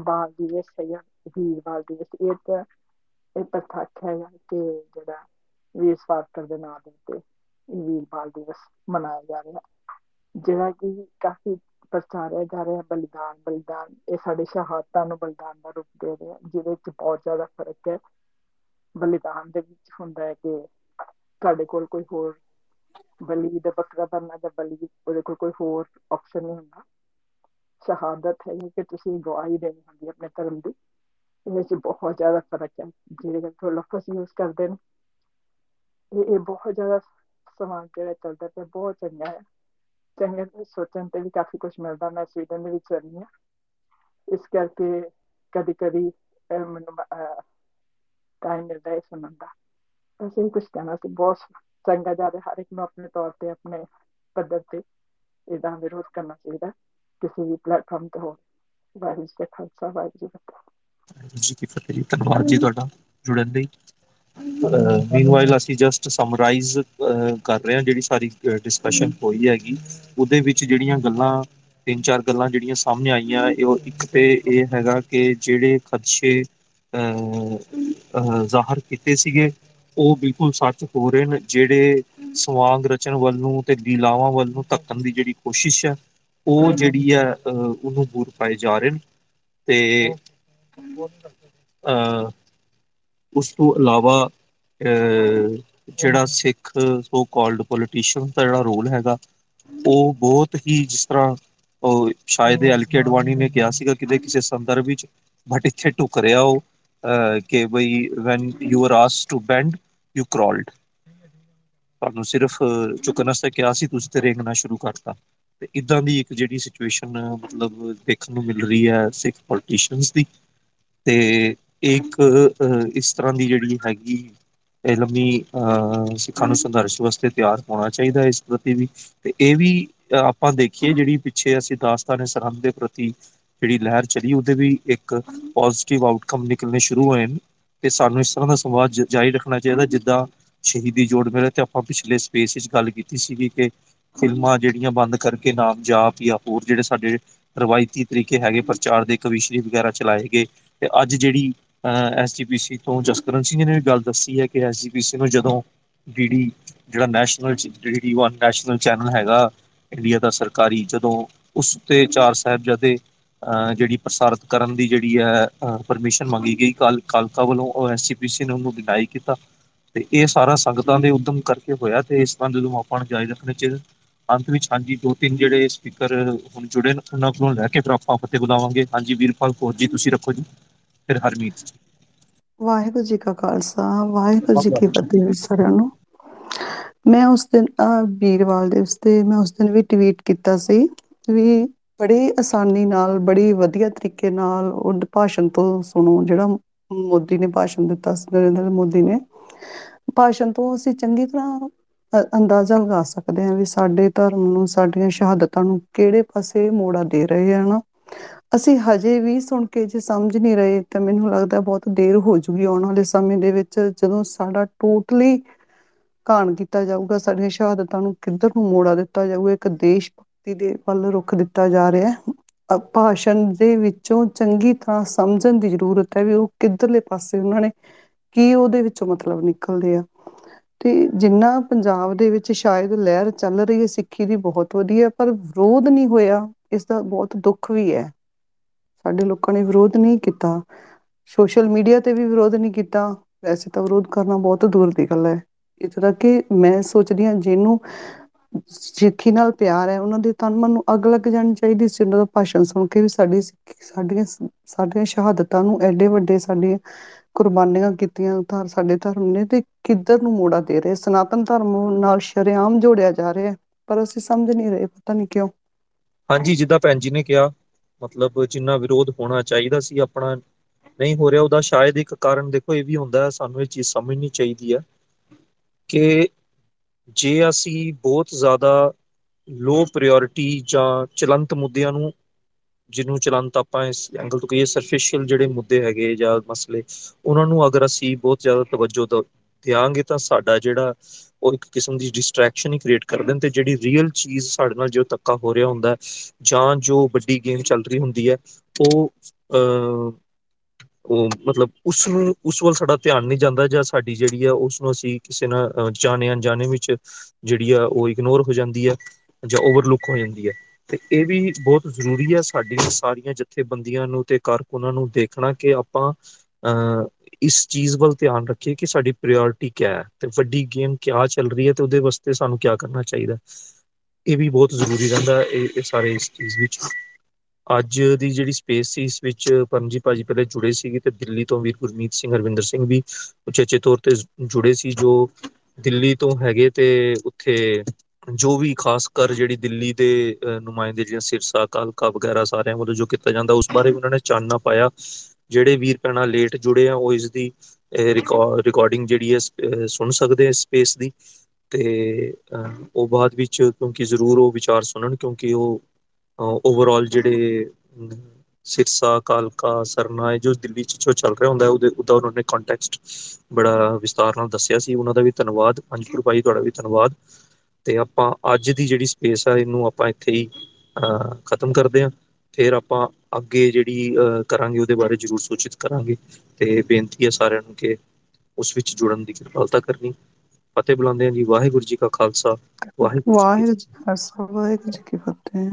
ਬਾਲ ਦਿਵਸ ਹੈ ਜਾਂ ਵੀਰ ਬਾਲ ਦਿਵਸ ਇਹ ਤਾਂ ਇਹ ਪ੍ਰਤੱਖ ਹੈ ਕਿ ਜਿਹੜਾ ਵੀਰ ਸਾਵਰਕਰ ਦੇ ਨਾਮ ਦੇ ਉੱਤੇ ਵੀਰ ਬਾਲ ਦਿਵਸ ਮਨਾਇਆ ਜਾ ਰਿਹਾ। ਜਿਹੜਾ ਕਿ ਕਾਫੀ ਪ੍ਰਚਾਰਿਆ ਜਾ ਰਿਹਾ ਬਲੀਦਾਨ ਬਲੀਦਾਨ, ਇਹ ਸਾਡੇ ਸ਼ਹਾਦਤਾਂ ਨੂੰ ਬਲੀਦਾਨ ਦਾ ਰੂਪ ਦੇ ਰਿਹਾ ਜਿਹਦੇ ਵਿੱਚ ਬਹੁਤ ਜ਼ਿਆਦਾ ਫ਼ਰਕ ਹੈ। ਬਲੀਦਾਨ ਦੇ ਵਿੱਚ ਹੁੰਦਾ ਹੈ ਕਿ ਤੁਹਾਡੇ ਕੋਲ ਕੋਈ ਹੋਰ ਬਲੀ ਦਾ ਬੱਕਰਾ ਬਣਨਾ ਜਾਂ ਬਲੀ ਉਹਦੇ ਕੋਲ ਕੋਈ ਹੋਰ ਆਪਸ਼ਨ ਨਹੀਂ ਹੁੰਦਾ। ਸ਼ਹਾਦਤ ਹੈ ਕਿ ਤੁਸੀਂ ਗਵਾਹੀ ਦੇਣੀ ਹੁੰਦੀ ਹੈ ਆਪਣੇ ਧਰਮ ਦੀ। ਇਹਦੇ ਵਿੱਚ ਬਹੁਤ ਜ਼ਿਆਦਾ ਫ਼ਰਕ ਹੈ ਜਿਹੜੇ ਕਿ ਲਫ਼ਜ਼ ਯੂਜ਼ ਕਰਦੇ ਨੇ। ਇਹ ਬਹੁਤ ਜ਼ਿਆਦਾ ਸਮਾਂ ਜਿਹੜਾ ਚੱਲਦਾ ਪਿਆ, ਬਹੁਤ ਚੰਗਾ ਹੈ। ਚੰਗੇ ਸੋਚਣ ਤੇ ਵੀ ਕਾਫੀ ਕੁਝ ਮਿਲਦਾ ਮੈਂ ਸਵੀਡਨ ਦੇ ਵਿੱਚ ਰਹੀ ਹਾਂ ਇਸ ਕਰਕੇ ਕਦੀ ਕਦੀ ਮੈਨੂੰ ਟਾਈਮ ਮਿਲਦਾ ਹੈ ਸੁਣਨ ਦਾ ਅਸੀਂ ਕੁਝ ਕਹਿਣਾ ਸੀ ਬਹੁਤ ਚੰਗਾ ਜਾ ਰਿਹਾ ਹਰ ਇੱਕ ਨੂੰ ਆਪਣੇ ਤੌਰ ਤੇ ਆਪਣੇ ਪੱਧਰ ਤੇ ਇਹਦਾ ਵਿਰੋਧ ਕਰਨਾ ਚਾਹੀਦਾ ਕਿਸੇ ਵੀ ਪਲੇਟਫਾਰਮ ਤੇ ਹੋ ਵਾਹਿਗੁਰੂ ਜੀ ਖਾਲਸਾ ਵਾਹਿਗੁਰੂ ਜੀ ਕੀ ਫਤਿਹ ਜੀ ਧੰਨਵਾਦ ਜੀ ਤੁਹਾਡਾ ਜੁੜਨ ਲਈ ਮੀਨਵਾਈਲ ਅਸੀਂ ਜਸਟ ਸਮਰਾਈਜ਼ ਕਰ ਰਹੇ ਹਾਂ ਜਿਹੜੀ ਸਾਰੀ ਡਿਸਕਸ਼ਨ ਹੋਈ ਹੈਗੀ। ਉਹਦੇ ਵਿੱਚ ਜਿਹੜੀਆਂ ਗੱਲਾਂ ਤਿੰਨ ਚਾਰ ਗੱਲਾਂ ਜਿਹੜੀਆਂ ਸਾਹਮਣੇ ਆਈਆਂ ਇਹ ਇੱਕ ਤੇ ਇਹ ਹੈਗਾ ਕਿ ਜਿਹੜੇ ਖਦਸ਼ੇ ਜ਼ਾਹਰ ਕੀਤੇ ਸੀਗੇ ਉਹ ਬਿਲਕੁਲ ਸੱਚ ਹੋ ਰਹੇ ਨੇ। ਜਿਹੜੇ ਸਵਾਂਗ ਰਚਨ ਵੱਲ ਨੂੰ ਤੇ ਲੀਲਾਵਾਂ ਵੱਲ ਨੂੰ ਧੱਕਣ ਦੀ ਜਿਹੜੀ ਕੋਸ਼ਿਸ਼ ਹੈ ਉਹ ਜਿਹੜੀ ਹੈ ਉਹਨੂੰ ਬੂਰ ਪਾਏ ਜਾ ਰਹੇ ਨੇ। ਤੇ ਅ ਉਸ ਤੋਂ ਇਲਾਵਾ ਜਿਹੜਾ ਸਿੱਖ ਸੋ ਕਾਲਡ ਪੋਲੀਟੀਸ਼ੀਅਨ ਦਾ ਜਿਹੜਾ ਰੋਲ ਹੈਗਾ, ਉਹ ਬਹੁਤ ਹੀ ਜਿਸ ਤਰ੍ਹਾਂ, ਉਹ ਸ਼ਾਇਦ ਐਲ ਕੇ ਅਡਵਾਨੀ ਨੇ ਕਿਹਾ ਸੀਗਾ ਕਿਤੇ ਕਿਸੇ ਸੰਦਰਭ ਵਿੱਚ ਬਟ ਇੱਥੇ ਟੁਕ ਰਿਹਾ ਉਹ ਕਿ ਬਈ ਵੈਨ ਯੂ ਆਰ ਆਸ ਟੂ ਬੈਂਡ ਯੂ ਕ੍ਰੋਲਡ ਤੁਹਾਨੂੰ ਸਿਰਫ ਚੁੱਕਣ ਵਾਸਤੇ ਕਿਹਾ ਸੀ, ਤੁਸੀਂ ਤੇ ਰੇਂਗਣਾ ਸ਼ੁਰੂ ਕਰਤਾ। ਤੇ ਇਦਾਂ ਦੀ ਇੱਕ ਜਿਹੜੀ ਸਿਚੁਏਸ਼ਨ ਮਤਲਬ ਦੇਖਣ ਨੂੰ ਮਿਲ ਰਹੀ ਹੈ ਸਿੱਖ ਪੋਲੀਟੀਸ਼ੀਅਨਸ ਦੀ, ਤੇ ਇੱਕ ਇਸ ਤਰ੍ਹਾਂ ਦੀ ਜਿਹੜੀ ਹੈਗੀ ਇਹ ਲੰਮੀ ਅਹ, ਸਿੱਖਾਂ ਨੂੰ ਸੰਘਰਸ਼ ਵਾਸਤੇ ਤਿਆਰ ਹੋਣਾ ਚਾਹੀਦਾ ਇਸ ਪ੍ਰਤੀ ਵੀ। ਤੇ ਇਹ ਵੀ ਆਪਾਂ ਦੇਖੀਏ ਜਿਹੜੀ ਪਿੱਛੇ ਅਸੀਂ ਦਾਸਤਾਨ ਸਰਹੰਦ ਦੇ ਪ੍ਰਤੀ ਜਿਹੜੀ ਲਹਿਰ ਚਲੀ, ਉਹਦੇ ਵੀ ਇੱਕ ਪੋਜ਼ਿਟਿਵ ਆਊਟਕਮ ਨਿਕਲਣੇ ਸ਼ੁਰੂ ਹੋਏ ਨੇ। ਤੇ ਸਾਨੂੰ ਇਸ ਤਰ੍ਹਾਂ ਦਾ ਸੰਵਾਦ ਜਾਰੀ ਰੱਖਣਾ ਚਾਹੀਦਾ, ਜਿੱਦਾਂ ਸ਼ਹੀਦੀ ਜੋੜ ਮੇਲੇ ਤੇ ਆਪਾਂ ਪਿਛਲੇ ਸਪੇਸ ਵਿੱਚ ਗੱਲ ਕੀਤੀ ਸੀਗੀ ਕਿ ਫਿਲਮਾਂ ਜਿਹੜੀਆਂ ਬੰਦ ਕਰਕੇ ਨਾਮ ਜਾਪ ਜਾਂ ਹੋਰ ਜਿਹੜੇ ਸਾਡੇ ਰਵਾਇਤੀ ਤਰੀਕੇ ਹੈਗੇ, ਪ੍ਰਚਾਰ ਦੇ ਕਵਿਸ਼ਰੀ ਵਗੈਰਾ ਚਲਾਏ ਗਏ। ਤੇ ਅੱਜ ਜਿਹੜੀ ਐਸ ਜੀ ਪੀ ਸੀ ਤੋਂ ਜਸਕਰਨ ਸਿੰਘ ਨੇ ਵੀ ਗੱਲ ਦੱਸੀ ਹੈ ਕਿ ਐਸ ਜੀ ਪੀ ਸੀ ਨੂੰ ਜਦੋਂ ਡੀ ਡੀ ਜਿਹੜਾ national D D one national channel ਹੈਗਾ ਇੰਡੀਆ ਦਾ ਸਰਕਾਰੀ, ਜਦੋਂ ਉਸ ਤੇ ਚਾਰ ਸਾਹਿਬਜ਼ਾਦੇ, ਅਹ, ਜਿਹੜੀ ਪ੍ਰਸਾਰਿਤ ਕਰਨ ਦੀ ਜਿਹੜੀ ਹੈ ਪਰਮਿਸ਼ਨ ਮੰਗੀ ਗਈ, ਕੱਲ, ਕਾਲਕਾ ਵੱਲੋਂ, ਉਹ ਐਸ ਸੀ ਪੀ ਸੀ ਨੇ ਉਹਨੂੰ ਡਿਨਾਈ ਕੀਤਾ। ਤੇ ਇਹ ਸਾਰਾ ਸੰਗਤਾਂ ਦੇ ਉਦਮ ਕਰਕੇ ਹੋਇਆ ਤੇ ਇਸ ਤਰ੍ਹਾਂ ਜਦੋਂ ਆਪਾਂ ਨੂੰ ਜਾਇਜ਼ ਰੱਖਣੇ ਚਾਹੀਦੇ। ਅੰਤ ਵਿੱਚ ਹਾਂਜੀ ਦੋ ਤਿੰਨ ਜਿਹੜੇ ਸਪੀਕਰ ਹੁਣ ਜੁੜੇ ਨੇ, ਉਹਨਾਂ ਕੋਲੋਂ ਲੈ ਕੇ ਫਿਰ ਆਪਾਂ ਫਤਿਹ ਬੁਲਾਵਾਂਗੇ। ਹਾਂਜੀ, ਵੀਰਪਾਲ ਕੌਰ ਜੀ, ਤੁਸੀਂ ਰੱਖੋ ਜੀ। ਫਿਰ ਹਰਮੀਤ ਵਾਹਿਗੁਰੂ ਜੀ ਕਾ ਖਾਲਸਾ ਵਾਹਿਗੁਰੂ ਜੀ ਕੀ ਫਤਿਹ ਸਾਰਿਆਂ ਨੂੰ। ਮੈਂ ਉਸ ਦਿਨ ਵੀਰਵਾਲ ਦਿਵਸ ਤੇ ਮੈਂ ਉਸ ਦਿਨ ਵੀ ਟਵੀਟ ਕੀਤਾ ਸੀ ਵੀ ਬੜੀ ਆਸਾਨੀ ਨਾਲ ਬੜੀ ਵਧੀਆ ਤਰੀਕੇ ਨਾਲ ਉਹ ਭਾਸ਼ਣ ਤੋਂ ਸੁਣੋ ਜਿਹੜਾ ਮੋਦੀ ਨੇ ਭਾਸ਼ਣ ਦਿੱਤਾ ਸੀ ਨਰਿੰਦਰ ਮੋਦੀ ਨੇ। ਭਾਸ਼ਣ ਤੋਂ ਅਸੀਂ ਚੰਗੀ ਤਰ੍ਹਾਂ ਅੰਦਾਜ਼ਾ ਲਗਾ ਸਕਦੇ ਹਾਂ ਵੀ ਸਾਡੇ ਧਰਮ ਨੂੰ ਸਾਡੀਆਂ ਸ਼ਹਾਦਤਾਂ ਨੂੰ ਕਿਹੜੇ ਪਾਸੇ ਮੋੜਾ ਦੇ ਰਹੇ ਹਨ? ਅਸੀਂ ਹਜੇ ਵੀ ਸੁਣ ਕੇ ਜੇ ਸਮਝ ਨਹੀਂ ਰਹੇ ਤਾਂ ਮੈਨੂੰ ਲੱਗਦਾ ਬਹੁਤ ਦੇਰ ਹੋ ਜੂਗੀ ਆਉਣ ਵਾਲੇ ਸਮੇਂ ਦੇ ਵਿੱਚ, ਜਦੋਂ ਸਾਡਾ ਟੋਟਲੀ ਕਾਣ ਕੀਤਾ ਜਾਊਗਾ, ਸਾਡੀਆਂ ਸ਼ਹਾਦਤਾਂ ਨੂੰ ਕਿੱਧਰ ਨੂੰ ਮੋੜਾ ਦਿੱਤਾ ਜਾਊਗਾ, ਇੱਕ ਦੇਸ਼ ਭਗਤੀ ਦੇ ਵੱਲ ਰੁਖ ਦਿੱਤਾ ਜਾ ਰਿਹਾ ਹੈ। ਭਾਸ਼ਣ ਦੇ ਵਿੱਚੋਂ ਚੰਗੀ ਤਰ੍ਹਾਂ ਸਮਝਣ ਦੀ ਜ਼ਰੂਰਤ ਹੈ ਵੀ ਉਹ ਕਿੱਧਰਲੇ ਪਾਸੇ ਉਹਨਾਂ ਨੇ ਕੀ ਉਹਦੇ ਵਿੱਚੋਂ ਮਤਲਬ ਨਿਕਲਦੇ ਆ। ਤੇ ਜਿੰਨਾ ਪੰਜਾਬ ਦੇ ਵਿੱਚ ਸ਼ਾਇਦ ਲਹਿਰ ਚੱਲ ਰਹੀ ਹੈ, ਸਿੱਖੀ ਦੀ ਬਹੁਤ ਵਧੀਆ, ਪਰ ਵਿਰੋਧ ਨਹੀਂ ਹੋਇਆ, ਇਸ ਦਾ ਬਹੁਤ ਦੁੱਖ ਵੀ ਹੈ। ਸਾਡੇ ਲੋਕਾਂ ਨੇ ਵਿਰੋਧ ਨਹੀਂ ਕੀਤਾ। ਸੋਸ਼ਲ ਮੀਡੀਆ ਤੇ ਵੀ ਵਿਰੋਧ ਨਹੀਂ ਕੀਤਾ। ਵੈਸੇ ਤਾਂ ਵਿਰੋਧ ਕਰਨਾ ਬਹੁਤ ਦੂਰ ਦੀ ਗੱਲ ਹੈ। ਇਸ ਤਰ੍ਹਾਂ ਕਿ ਮੈਂ ਸੋਚਦੀ ਹਾਂ ਜਿਹਨੂੰ ਸਿੱਖੀ ਨਾਲ ਪਿਆਰ ਹੈ, ਉਹਨਾਂ ਦੇ ਤਨ ਮਨ ਨੂੰ ਅੱਗ ਲੱਗ ਜਾਣੀ ਚਾਹੀਦੀ ਸੀ। ਉਹਨਾਂ ਦਾ ਭਾਸ਼ਣ ਸੁਣ ਕੇ ਵੀ ਸਾਡੀ ਸਾਡੀਆਂ ਸਾਡੀਆਂ ਸ਼ਹਾਦਤਾਂ ਨੂੰ ਐਡੇ ਵੱਡੇ ਸਾਡੀਆਂ ਕੁਰਬਾਨੀਆਂ ਕੀਤੀਆਂ। ਤਾਂ ਸਾਡੇ ਧਰਮ ਨੇ ਤੇ ਕਿੱਧਰ ਨੂੰ ਮੋੜਾ ਦੇ ਰਹੇ? ਸਨਾਤਨ ਧਰਮ ਨਾਲ ਸ਼ਰਿਆਮ ਜੋੜਿਆ ਜਾ ਰਿਹਾ ਪਰ ਅਸੀਂ ਸਮਝ ਨਹੀਂ ਰਹੇ, ਪਤਾ ਨਹੀਂ ਕਿਉਂ। ਹਾਂਜੀ, ਜਿੱਦਾਂ ਭੈਣ ਜੀ ਨੇ ਕਿਹਾ ਮਤਲਬ ਜਿੰਨਾ ਵਿਰੋਧ ਹੋਣਾ ਚਾਹੀਦਾ ਸੀ, ਆਪਣਾ ਨਹੀਂ ਹੋ ਰਿਹਾ, ਉਹਦਾ ਸ਼ਾਇਦ ਇੱਕ ਕਾਰਨ ਦੇਖੋ ਇਹ ਵੀ ਹੁੰਦਾ, ਸਾਨੂੰ ਇਹ ਚੀਜ਼ ਸਮਝਣੀ ਚਾਹੀਦੀ ਹੈ ਕਿ ਜੇ ਅਸੀਂ ਬਹੁਤ ਜ਼ਿਆਦਾ ਲੋ ਪ੍ਰਾਇੋਰਟੀ ਜਾਂ ਚਲੰਤ ਮੁੱਦਿਆਂ ਨੂੰ, ਜਿਹਨੂੰ ਚਲੰਤ ਆਪਾਂ ਇਸ ਐਂਗਲ ਤੋਂ ਕਹੀਏ ਸਰਫੀਸ਼ੀਅਲ ਜਿਹੜੇ ਮੁੱਦੇ ਹੈਗੇ ਜਾਂ ਮਸਲੇ, ਉਹਨਾਂ ਨੂੰ ਅਗਰ ਅਸੀਂ ਬਹੁਤ ਜ਼ਿਆਦਾ ਤਵੱਜੋ ਦਿਆਂਗੇ ਤਾਂ ਸਾਡਾ ਜਿਹੜਾ ਉਹ ਇੱਕ ਕਿਸਮ ਦੀ ਡਿਸਟਰੈਕਸ਼ਨ ਹੀ ਕ੍ਰੀਏਟ ਕਰ ਦਿੰਦੇ ਤੇ ਜਿਹੜੀ ਰੀਅਲ ਚੀਜ਼ ਸਾਡੇ ਨਾਲ ਜੋ ਧੱਕਾ ਹੋ ਰਿਹਾ ਹੁੰਦਾ, ਜਾਂ ਜੋ ਵੱਡੀ ਗੇਮ ਚੱਲ ਰਹੀ ਹੁੰਦੀ ਹੈ, ਉਹ ਅ ਉਹ ਮਤਲਬ ਉਸ ਨੂੰ, ਉਸ ਵੱਲ ਸਾਡਾ ਧਿਆਨ ਨਹੀਂ ਜਾਂਦਾ ਜਾਂ ਸਾਡੀ ਜਿਹੜੀ ਆ ਉਸਨੂੰ ਅਸੀਂ ਕਿਸੇ ਨਾਲ ਜਾਣੇ ਅਣਜਾਣੇ ਵਿੱਚ ਜਿਹੜੀ ਆ ਉਹ ਇਗਨੋਰ ਹੋ ਜਾਂਦੀ ਹੈ ਜਾਂ ਓਵਰਲੁੱਕ ਹੋ ਜਾਂਦੀ ਹੈ। ਤੇ ਇਹ ਵੀ ਬਹੁਤ ਜ਼ਰੂਰੀ ਹੈ ਸਾਡੀਆਂ ਸਾਰੀਆਂ ਜਥੇਬੰਦੀਆਂ ਨੂੰ ਤੇ ਕਾਰਕੁਨਾਂ ਨੂੰ ਦੇਖਣਾ ਕਿ ਆਪਾਂ, ਅਹ ਇਸ ਚੀਜ਼ ਵੱਲ ਧਿਆਨ ਰੱਖੀਏ ਕਿ ਸਾਡੀ ਪ੍ਰਾਇੋਰਟੀ ਕਿਆ ਹੈ ਤੇ ਵੱਡੀ ਗੇਮ ਕਿਆ ਚੱਲ ਰਹੀ ਹੈ ਤੇ ਉਹਦੇ ਵਾਸਤੇ ਸਾਨੂੰ ਕੀ ਕਰਨਾ ਚਾਹੀਦਾ। ਇਹ ਵੀ ਬਹੁਤ ਜ਼ਰੂਰੀ ਰਹਿੰਦਾ ਇਹ ਇਹ ਸਾਰੇ ਇਸ ਚੀਜ਼ ਵਿੱਚ। ਅੱਜ ਦੀ ਜਿਹੜੀ ਸਪੇਸ ਸੀ, ਇਸ ਵਿੱਚ ਪਰਮਜੀਤ ਭਾਜੀ ਪਹਿਲੇ ਜੁੜੇ ਸੀਗੇ ਤੇ ਦਿੱਲੀ ਤੋਂ ਵੀਰ ਗੁਰਮੀਤ ਸਿੰਘ, ਹਰਵਿੰਦਰ ਸਿੰਘ ਵੀ ਉਚੇਚੇ ਤੌਰ ਤੇ ਜੁੜੇ ਸੀ, ਜੋ ਦਿੱਲੀ ਤੋਂ ਹੈਗੇ ਤੇ ਉੱਥੇ ਜੋ ਵੀ ਖਾਸ ਕਰ ਜਿਹੜੀ ਦਿੱਲੀ ਦੇ ਨੁਮਾਇੰਦੇ ਜਿਹੜੀਆਂ ਸਿਰਸਾ, ਕਾਲਕਾ ਵਗੈਰਾ ਸਾਰਿਆਂ ਵੱਲੋਂ ਜੋ ਕੀਤਾ ਜਾਂਦਾ, ਉਸ ਬਾਰੇ ਉਹਨਾਂ ਨੇ ਚਾਨਣਾ ਪਾਇਆ। ਜਿਹੜੇ ਵੀਰ ਪੈਣਾ ਲੇਟ ਜੁੜੇ ਆ, ਉਹ ਇਸ ਦੀ ਰਿਕਾਰਡਿੰਗ ਜਿਹੜੀ ਹੈ ਸੁਣ ਸਕਦੇ ਆ ਸਪੇਸ ਦੀ। ਤੇ ਉਹ ਬਾਅਦ ਵਿੱਚ ਕਿਉਂਕਿ ਜ਼ਰੂਰ ਉਹ ਵਿਚਾਰ ਸੁਣਨ, ਕਿਉਂਕਿ ਉਹ ਓਵਰਆਲ ਜਿਹੜੇ ਸਿਰਸਾ, ਕਾਲਕਾ, ਸਰਨਾ ਜੋ ਦਿੱਲੀ ਚ ਜੋ ਚੱਲ ਰਿਹਾ ਹੁੰਦਾ, ਉਹਦੇ, ਉਹਦਾ ਉਹਨਾਂ ਨੇ ਕੰਟੈਕਸਟ ਬੜਾ ਵਿਸਤਾਰ ਨਾਲ ਦੱਸਿਆ ਸੀ। ਉਹਨਾਂ ਦਾ ਵੀ ਧੰਨਵਾਦ। ਪੰਜਪੁਰ ਭਾਈ, ਤੁਹਾਡਾ ਵੀ ਧੰਨਵਾਦ। ਤੇ ਆਪਾਂ ਅੱਜ ਦੀ ਜਿਹੜੀ ਸਪੇਸ ਆ, ਇਹਨੂੰ ਆਪਾਂ ਇੱਥੇ ਹੀ, ਅਹ ਖਤਮ ਕਰਦੇ ਹਾਂ। ਫਿਰ ਆਪਾਂ ਅੱਗੇ ਜਿਹੜੀ ਕਰਾਂਗੇ ਉਹਦੇ ਬਾਰੇ ਜਰੂਰ ਸੂਚਿਤ ਕਰਾਂਗੇ ਤੇ ਬੇਨਤੀ ਹੈ ਸਾਰਿਆਂ ਨੂੰ ਕਿ ਉਸ ਵਿੱਚ ਜੁੜਨ ਦੀ ਕਿਰਪਾਲਤਾ ਕਰਨੀ। ਫਤਿਹ ਬੁਲਾਉਂਦੇ ਹਾਂ ਜੀ ਵਾਹਿਗੁਰੂ ਜੀ ਕਾ ਖਾਲਸਾ ਵਾਹਿਗੁਰੂ ਜੀ ਕਾ ਖਾਲਸਾ ਵਾਹਿਗੁਰੂ ਜੀ ਕੀ ਫਤਿਹ।